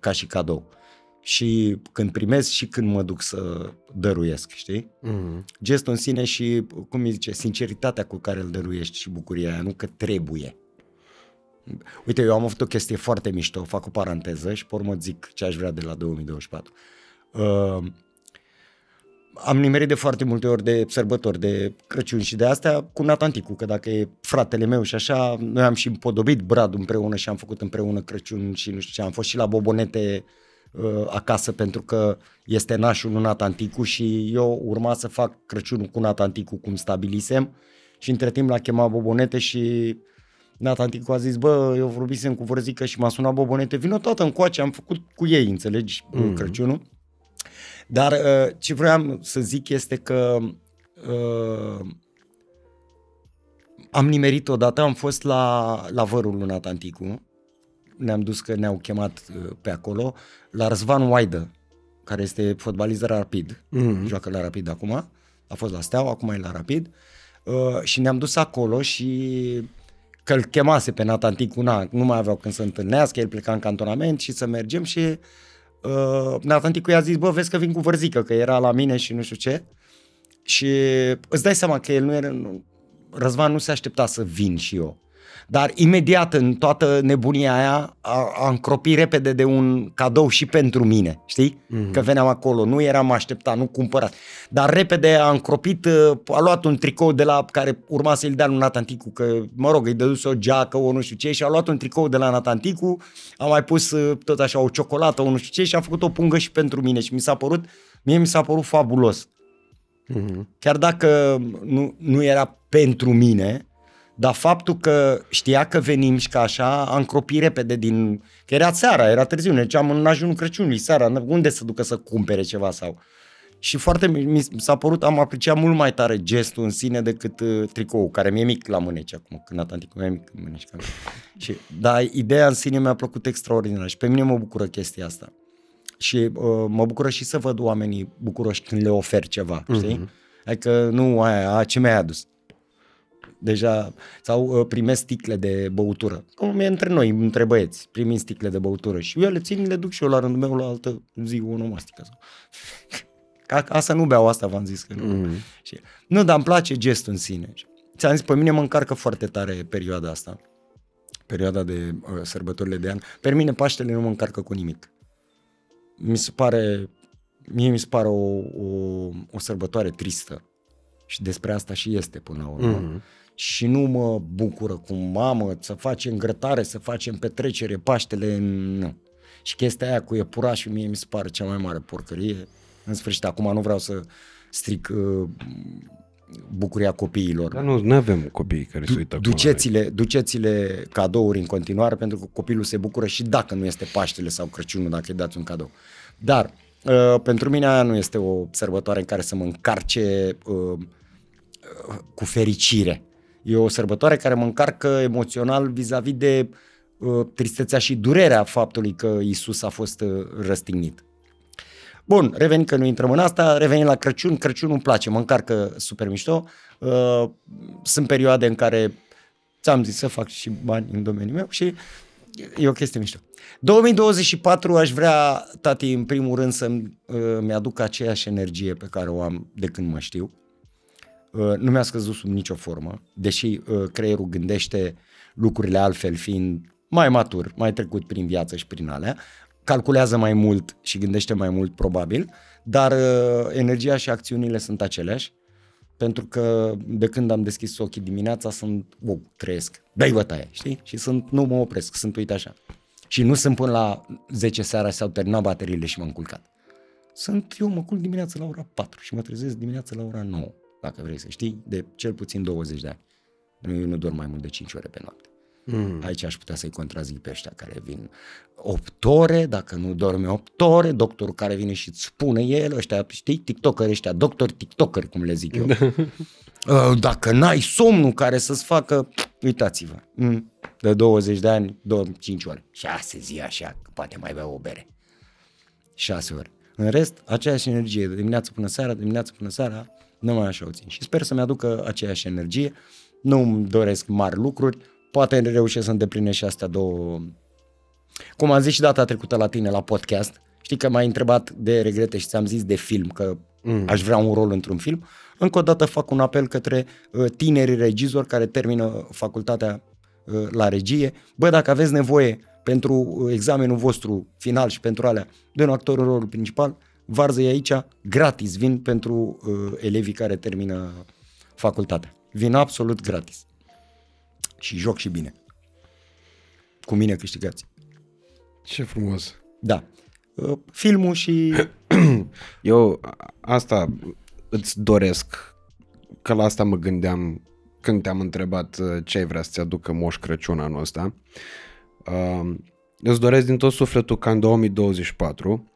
Speaker 2: ca și cadou. Și când primesc și când mă duc să dăruiesc, știi?
Speaker 1: Mhm.
Speaker 2: gestul în sine și, cum îi zice, sinceritatea cu care îl dăruiești și bucuria aia, nu că trebuie. Uite, eu am avut o chestie foarte mișto, fac o paranteză și pe urmă zic ce aș vrea de la 2024. Uh, am nimerit de foarte multe ori de sărbători, de Crăciun și de astea cu Natanticu, că dacă e fratele meu și așa, noi am și împodobit bradul împreună și am făcut împreună Crăciun și nu știu ce, am fost și la Bobonete uh, acasă pentru că este nașul lui Natanticu și eu urma să fac Crăciunul cu Natanticu cum stabilisem și între timp l-a chemat Bobonete și Natanticu a zis, bă, eu vorbisem cu Vărzică și m-a sunat Bobonete, vină toată încoace, am făcut cu ei, înțelegi,
Speaker 1: Mhm.
Speaker 2: mm. Crăciunul. Dar uh, ce vreau să zic este că uh, am nimerit odată, am fost la, la vărul lui Natanticu, ne-am dus că ne-au chemat uh, pe acolo, la Răzvan Waidă, care este fotbalist la Rapid,
Speaker 1: Mhm.
Speaker 2: joacă la Rapid acum, a fost la Steaua, acum e la Rapid, uh, și ne-am dus acolo și că îl chemase pe Natanticu, na, nu mai aveau când să întâlnească, el pleca în cantonament și să mergem și uh, Natanticu i-a zis, bă, vezi că vin cu vărzică, că era la mine și nu știu ce. Și îți dai seama că el nu era, nu, Răzvan nu se aștepta să vin și eu. Dar imediat în toată nebunia aia a, a încropit repede de un cadou și pentru mine, știi? Mm-hmm. Că veneam acolo, nu eram așteptat, nu cumpărat. Dar repede a încropit, uh, a luat un tricou de la care urma să-l dea lui Natanticu, că mă rog, îi dăduse o geacă, o nu știu ce, și a luat un tricou de la Natanticu, a mai pus uh, tot așa o ciocolată, o nu știu ce, și a făcut o pungă și pentru mine și mi s-a părut, mie mi s-a părut fabulos.
Speaker 1: Mhm.
Speaker 2: Chiar dacă nu, nu era pentru mine, dar faptul că știa că venim și că așa, a încropit repede din... Că era seara, era târziu, ne duceam în ajunul Crăciunului, seara, unde să ducă să cumpere ceva sau... Și foarte mi mi s-a părut, am apreciat mult mai tare gestul în sine decât uh, tricoul, care mi-e mic la mâneci acum, când Atlanticul mi-e mic în mâneci. Ca mine. și, dar ideea în sine mi-a plăcut extraordinar și pe mine mă bucură chestia asta. Și uh, mă bucură și să văd oamenii bucuroși când le ofer ceva, știi?
Speaker 1: Mhm.
Speaker 2: Adică nu aia, a, ce mi-ai adus? Deja, sau uh, primesc sticle de băutură. Cum e între noi, între băieți, primim sticle de băutură și eu le țin, le duc și eu la rândul meu la altă zi o onomastică. Sau... Ca, asta nu beau, asta v-am zis că nu. Mm. Și, nu, dar îmi place gestul în sine. Ți-am zis, pe mine mă încarcă foarte tare perioada asta, perioada de uh, sărbătorile de an. Pe mine Paștele nu mă încarcă cu nimic. Mi se pare, mie mi se pare o, o, o sărbătoare tristă. Și despre asta și este până la urmă. Mm. Și nu mă bucură cu mamă să facem grătare, să facem petrecere, Paștele, nu. Și chestia aia cu iepurașul mie mi se pare cea mai mare porcărie. În sfârșit, acum nu vreau să stric uh, bucuria copiilor.
Speaker 1: Dar nu avem copii care se uită
Speaker 2: duceți-le, duceți-le cadouri în continuare pentru că copilul se bucură și dacă nu este Paștele sau Crăciunul, dacă îi dați un cadou. Dar uh, pentru mine aia nu este o sărbătoare în care să mă încarce uh, uh, cu fericire. E o sărbătoare care mă încarcă emoțional vis-a-vis de uh, tristețea și durerea faptului că Isus a fost uh, răstignit. Bun, revenind că nu intrăm în asta, revenim la Crăciun. Crăciunul îmi place, mă încarcă super mișto. Uh, sunt perioade în care ți-am zis să fac și bani în domeniul meu și e o chestie mișto. 2024 aș vrea, tati, în primul rând să-mi uh, aduc aceeași energie pe care o am de când mă știu. Uh, nu mi-a scăzut sub nicio formă, deși uh, creierul gândește lucrurile altfel fiind mai matur, mai trecut prin viață și prin alea calculează mai mult și gândește mai mult probabil, dar uh, energia și acțiunile sunt aceleași, pentru că de când am deschis ochii dimineața sunt, wow, trăiesc, dai bătaie, știi? Și sunt, nu mă opresc, sunt uite așa. Și nu sunt până la 10 seara și s-au terminat bateriile și m-am culcat. Sunt, eu mă culc dimineața la ora 4 și mă trezesc dimineața la ora 9, dacă vrei să știi, de cel puțin 20 de ani. Eu nu dorm mai mult de 5 ore pe noapte. Mm. Aici aș putea să-i contrazic pe ăștia care vin 8 ore, dacă nu dorme 8 ore, doctorul care vine și îți spune el, ăștia, știi, tiktokeri ăștia, doctori tiktokeri, cum le zic eu. Uh, dacă n-ai somnul care să-ți facă, uitați-vă, mm, de 20 de ani dorm 5 ore, 6 zi așa, că poate mai bea o bere. 6 ore. În rest, aceeași energie, de dimineață până seara, de dimineață până seara, nu mai așa o țin. Și sper să-mi aducă aceeași energie. Nu îmi doresc mari lucruri, poate reușesc să îndeplinesc și astea două. Cum am zis și data trecută la tine la podcast, știi că m-ai întrebat de regrete și ți-am zis de film, că mm. aș vrea un rol într-un film. Încă o dată fac un apel către uh, tinerii regizori care termină facultatea uh, la regie. Bă, dacă aveți nevoie pentru uh, examenul vostru final și pentru alea de un actor în rolul principal, varză aici gratis, vin pentru uh, elevii care termină facultatea. Vin absolut gratis și joc și bine. Cu mine câștigați.
Speaker 1: Ce frumos.
Speaker 2: Da. Uh, filmul și...
Speaker 1: Eu asta îți doresc, că la asta mă gândeam când te-am întrebat uh, ce ai vrea să-ți aducă Moș Crăciun anul ăsta. Uh, îți doresc din tot sufletul ca în 2024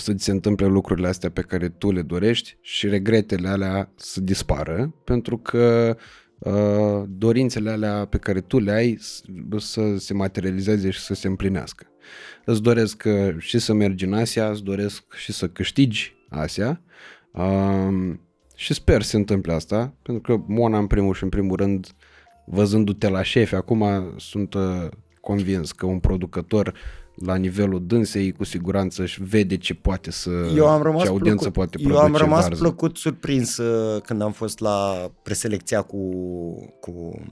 Speaker 1: să ți se întâmple lucrurile astea pe care tu le dorești și regretele alea să dispară, pentru că Uh, dorințele alea pe care tu le ai să se materializeze și să se împlinească. Îți doresc uh, și să mergi în Asia, îți doresc și să câștigi Asia um, și sper să se întâmple asta, pentru că Mona în primul și în primul rând, văzându-te la șefi, acum sunt uh, convins că un producător la nivelul dânsei, cu siguranță își vede ce poate să, eu am rămas ce audiență plăcut, poate produce
Speaker 2: Eu am rămas
Speaker 1: varză.
Speaker 2: plăcut surprins uh, când am fost la preselecția cu, cu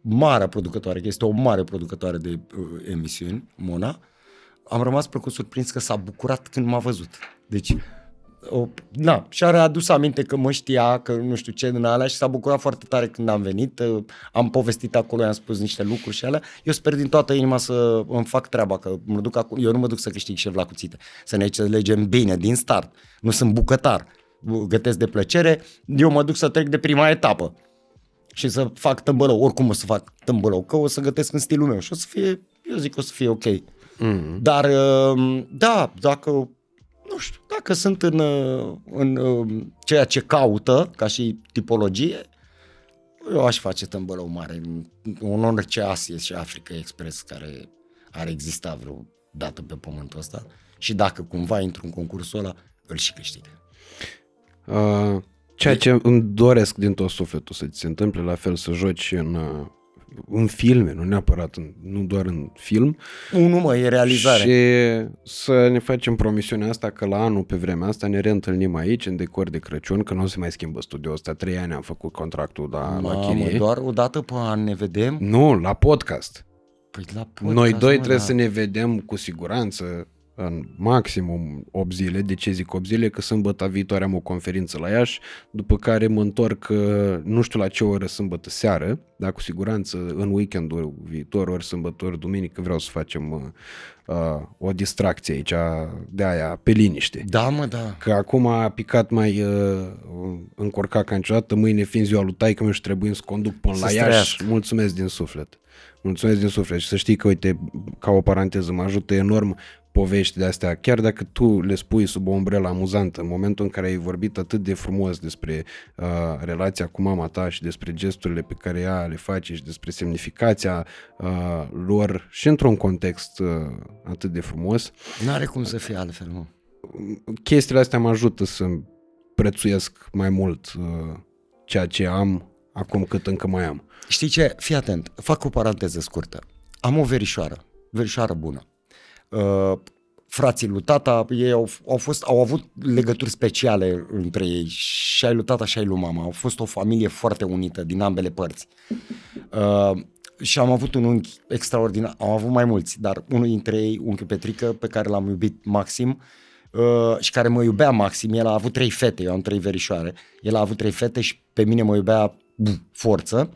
Speaker 2: marea producătoare, că este o mare producătoare de uh, emisiuni, Mona. Am rămas plăcut surprins că s-a bucurat când m-a văzut. Deci o, na, și a adus aminte că mă știa, că nu știu ce din alea și s-a bucurat foarte tare când am venit. Uh, am povestit acolo, i-am spus niște lucruri și alea. Eu sper din toată inima să îmi fac treaba, că mă duc acolo, eu nu mă duc să câștig șef la cuțite, să ne înțelegem bine din start. Nu sunt bucătar, gătesc de plăcere, eu mă duc să trec de prima etapă și să fac tâmbălău, oricum o să fac tâmbălău, că o să gătesc în stilul meu și o să fie, eu zic o să fie ok. Mm-hmm. Dar, uh, da, dacă nu știu, dacă sunt în, în, în ceea ce caută, ca și tipologie, eu aș face tâmbălău mare în orice Asie și Africa Express care ar exista vreo dată pe pământul ăsta și dacă cumva intru în concursul ăla, îl și câștig.
Speaker 1: Uh, Ceea ce îmi doresc din tot sufletul să ți se întâmple la fel să joci în, uh, în filme, nu neapărat, în, nu doar în film.
Speaker 2: Unul, mă, e realizare.
Speaker 1: Și să ne facem promisiunea asta că la anul pe vremea asta ne reîntâlnim aici în decor de Crăciun, că nu o să mai schimbă studioul ăsta. Trei ani am făcut contractul la, la
Speaker 2: Mamă,
Speaker 1: chirie.
Speaker 2: doar o dată pe an ne vedem?
Speaker 1: Nu, la podcast.
Speaker 2: Păi la podcast,
Speaker 1: Noi doi
Speaker 2: mă,
Speaker 1: trebuie
Speaker 2: da.
Speaker 1: să ne vedem cu siguranță în maximum 8 zile. De ce zic 8 zile? Că sâmbătă viitoare am o conferință la Iași, după care mă întorc, uh, nu știu la ce oră sâmbătă seară, dar cu siguranță în weekendul viitor, ori sâmbătă, ori duminică, vreau să facem uh, uh, o distracție aici de aia, pe liniște.
Speaker 2: Da, mă, da.
Speaker 1: Că acum a picat mai uh, încurcat ca niciodată, mâine fiind ziua lui taică meu și trebuie să conduc până
Speaker 2: Să
Speaker 1: la Iași.
Speaker 2: străiască.
Speaker 1: Mulțumesc din suflet. Mulțumesc din suflet și să știi că, uite, ca o paranteză, mă ajută enorm povești de astea, chiar dacă tu le spui sub o umbrelă amuzantă, în momentul în care ai vorbit atât de frumos despre uh, relația cu mama ta și despre gesturile pe care ea le face și despre semnificația uh, lor și într-un context uh, atât de frumos,
Speaker 2: N-are cum să fie altfel, mă.
Speaker 1: chestiile astea mă ajută să prețuiesc mai mult uh, ceea ce am acum cât încă mai am.
Speaker 2: Știi ce? Fii atent, fac o paranteză scurtă. Am o verișoară, verișoară bună. Uh, frații lui tata, ei au, au, fost, au avut legături speciale între ei, și ai lui tata și ai lui mama. Au fost o familie foarte unită din ambele părți. Uh, și am avut un unchi extraordinar, am avut mai mulți, dar unul dintre ei, unchiul Petrică, pe care l-am iubit maxim uh, și care mă iubea maxim, el a avut trei fete, eu am trei verișoare, el a avut trei fete și pe mine mă iubea buf, forță.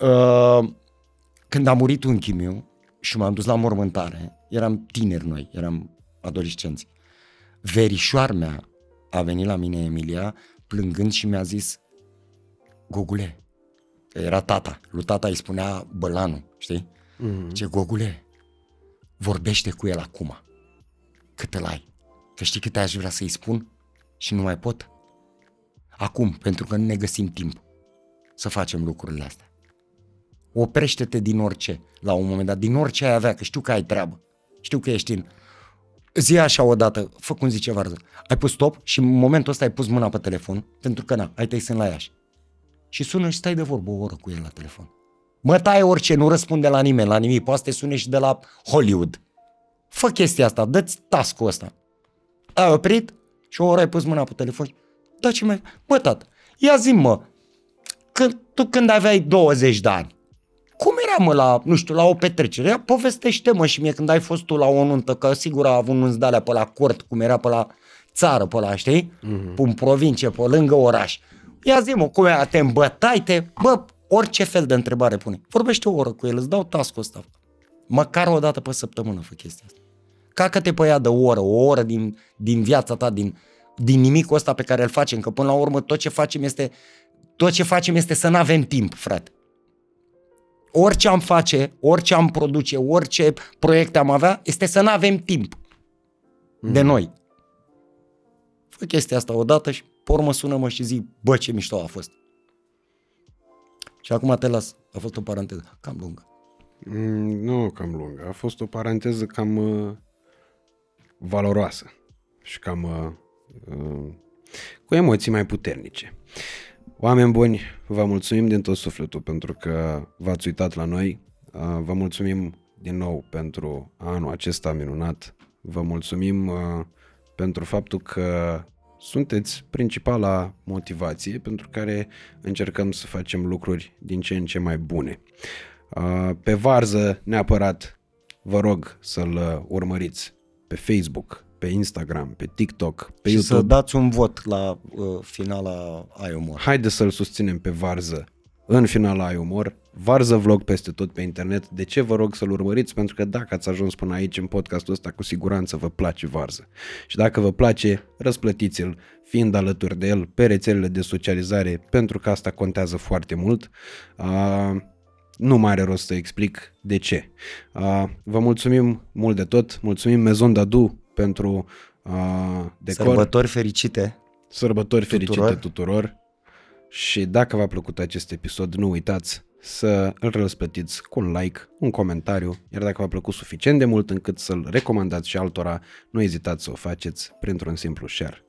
Speaker 2: Uh, când a murit unchiul meu și m-am dus la mormântare, eram tineri noi, eram adolescenți. Verișoar mea a venit la mine, Emilia, plângând și mi-a zis, Gogule, că era tata, lui tata îi spunea Bălanu, știi? Mm-hmm. Ce Gogule, vorbește cu el acum, cât îl ai. Că știi câte aș vrea să-i spun și nu mai pot? Acum, pentru că nu ne găsim timp să facem lucrurile astea. Oprește-te din orice, la un moment dat, din orice ai avea, că știu că ai treabă. Știu că ești în... Zi așa odată, fă cum zice Varză. Ai pus stop și în momentul ăsta ai pus mâna pe telefon, pentru că na, ai tăi sunt la Iași. Și sună și stai de vorbă o oră cu el la telefon. Mă taie orice, nu răspunde la nimeni, la nimic. Poate să te sune și de la Hollywood. Fă chestia asta, dă-ți task ăsta. Ai oprit și o oră ai pus mâna pe telefon. Da, ce mai... Bă, tată, ia zi mă, când, tu când aveai 20 de ani, cum era mă la, nu știu, la o petrecere? Ia povestește mă și mie când ai fost tu la o nuntă, că sigur a avut nunți de-alea pe la cort, cum era pe la țară, pe la, știi? Mm-hmm. În provincie, pe lângă oraș. Ia zi mă, cum era, te îmbătai, te... Bă, orice fel de întrebare pune. Vorbește o oră cu el, îți dau task-ul ăsta. Măcar o dată pe săptămână fă chestia asta. Cacă-te pe ea de o oră, o oră din, din viața ta, din, din nimicul ăsta pe care îl facem, că până la urmă tot ce facem este, tot ce facem este să nu avem timp, frate. Orice am face, orice am produce, orice proiecte am avea, este să nu avem timp mm. de noi. Fă chestia asta odată și pe urmă sună-mă și zic, bă, ce mișto a fost. Și acum te las. A fost o paranteză cam lungă.
Speaker 1: Mm, nu cam lungă, a fost o paranteză cam uh, valoroasă și cam uh, uh, cu emoții mai puternice. Oameni buni, vă mulțumim din tot sufletul pentru că v-ați uitat la noi. Uh, Vă mulțumim din nou pentru anul acesta minunat. Vă mulțumim uh, pentru faptul că sunteți principala motivație pentru care încercăm să facem lucruri din ce în ce mai bune. Uh, Pe Varză, neapărat, vă rog să-l uh, urmăriți pe Facebook, pe Instagram, pe TikTok, pe
Speaker 2: și
Speaker 1: YouTube.
Speaker 2: să dați un vot la uh, finala Ai Umor.
Speaker 1: Haide să-l susținem pe Varză în finala ai umor. Varză vlog peste tot pe internet. De ce vă rog să-l urmăriți? Pentru că dacă ați ajuns până aici în podcastul ăsta, cu siguranță vă place Varză. Și dacă vă place, răsplătiți-l fiind alături de el pe rețelele de socializare, pentru că asta contează foarte mult. Uh, nu mai are rost să explic de ce. Uh, vă mulțumim mult de tot. Mulțumim Maison Dadu pentru uh, decor.
Speaker 2: Sărbători fericite!
Speaker 1: Sărbători fericite
Speaker 2: Tuturor.
Speaker 1: tuturor și dacă v-a plăcut acest episod, nu uitați să îl răsplătiți cu un like, un comentariu, iar dacă v-a plăcut suficient de mult încât să-l recomandați și altora, nu ezitați să o faceți printr-un simplu share.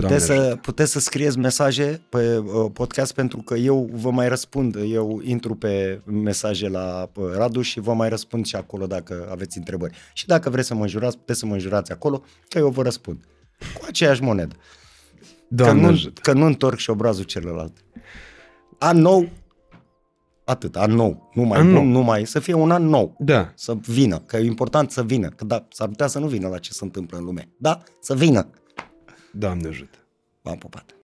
Speaker 2: Puteți
Speaker 1: Doamne
Speaker 2: să, puteți să scrieți mesaje pe uh, podcast pentru că eu vă mai răspund. Eu intru pe mesaje la uh, Radu și vă mai răspund și acolo dacă aveți întrebări. Și dacă vreți să mă înjurați, puteți să mă înjurați acolo, că eu vă răspund. Cu aceeași monedă.
Speaker 1: Doamne
Speaker 2: că, nu,
Speaker 1: ajută.
Speaker 2: că nu întorc și obrazul celălalt. An nou, atât, an nou. Nu mai
Speaker 1: An
Speaker 2: bun,
Speaker 1: nou.
Speaker 2: nu mai, să fie un an nou.
Speaker 1: Da.
Speaker 2: Să vină, că e important să vină. Că da, s-ar putea să nu vină la ce se întâmplă în lume. Da? Să vină.
Speaker 1: Doamne ajută.
Speaker 2: V-am pupat.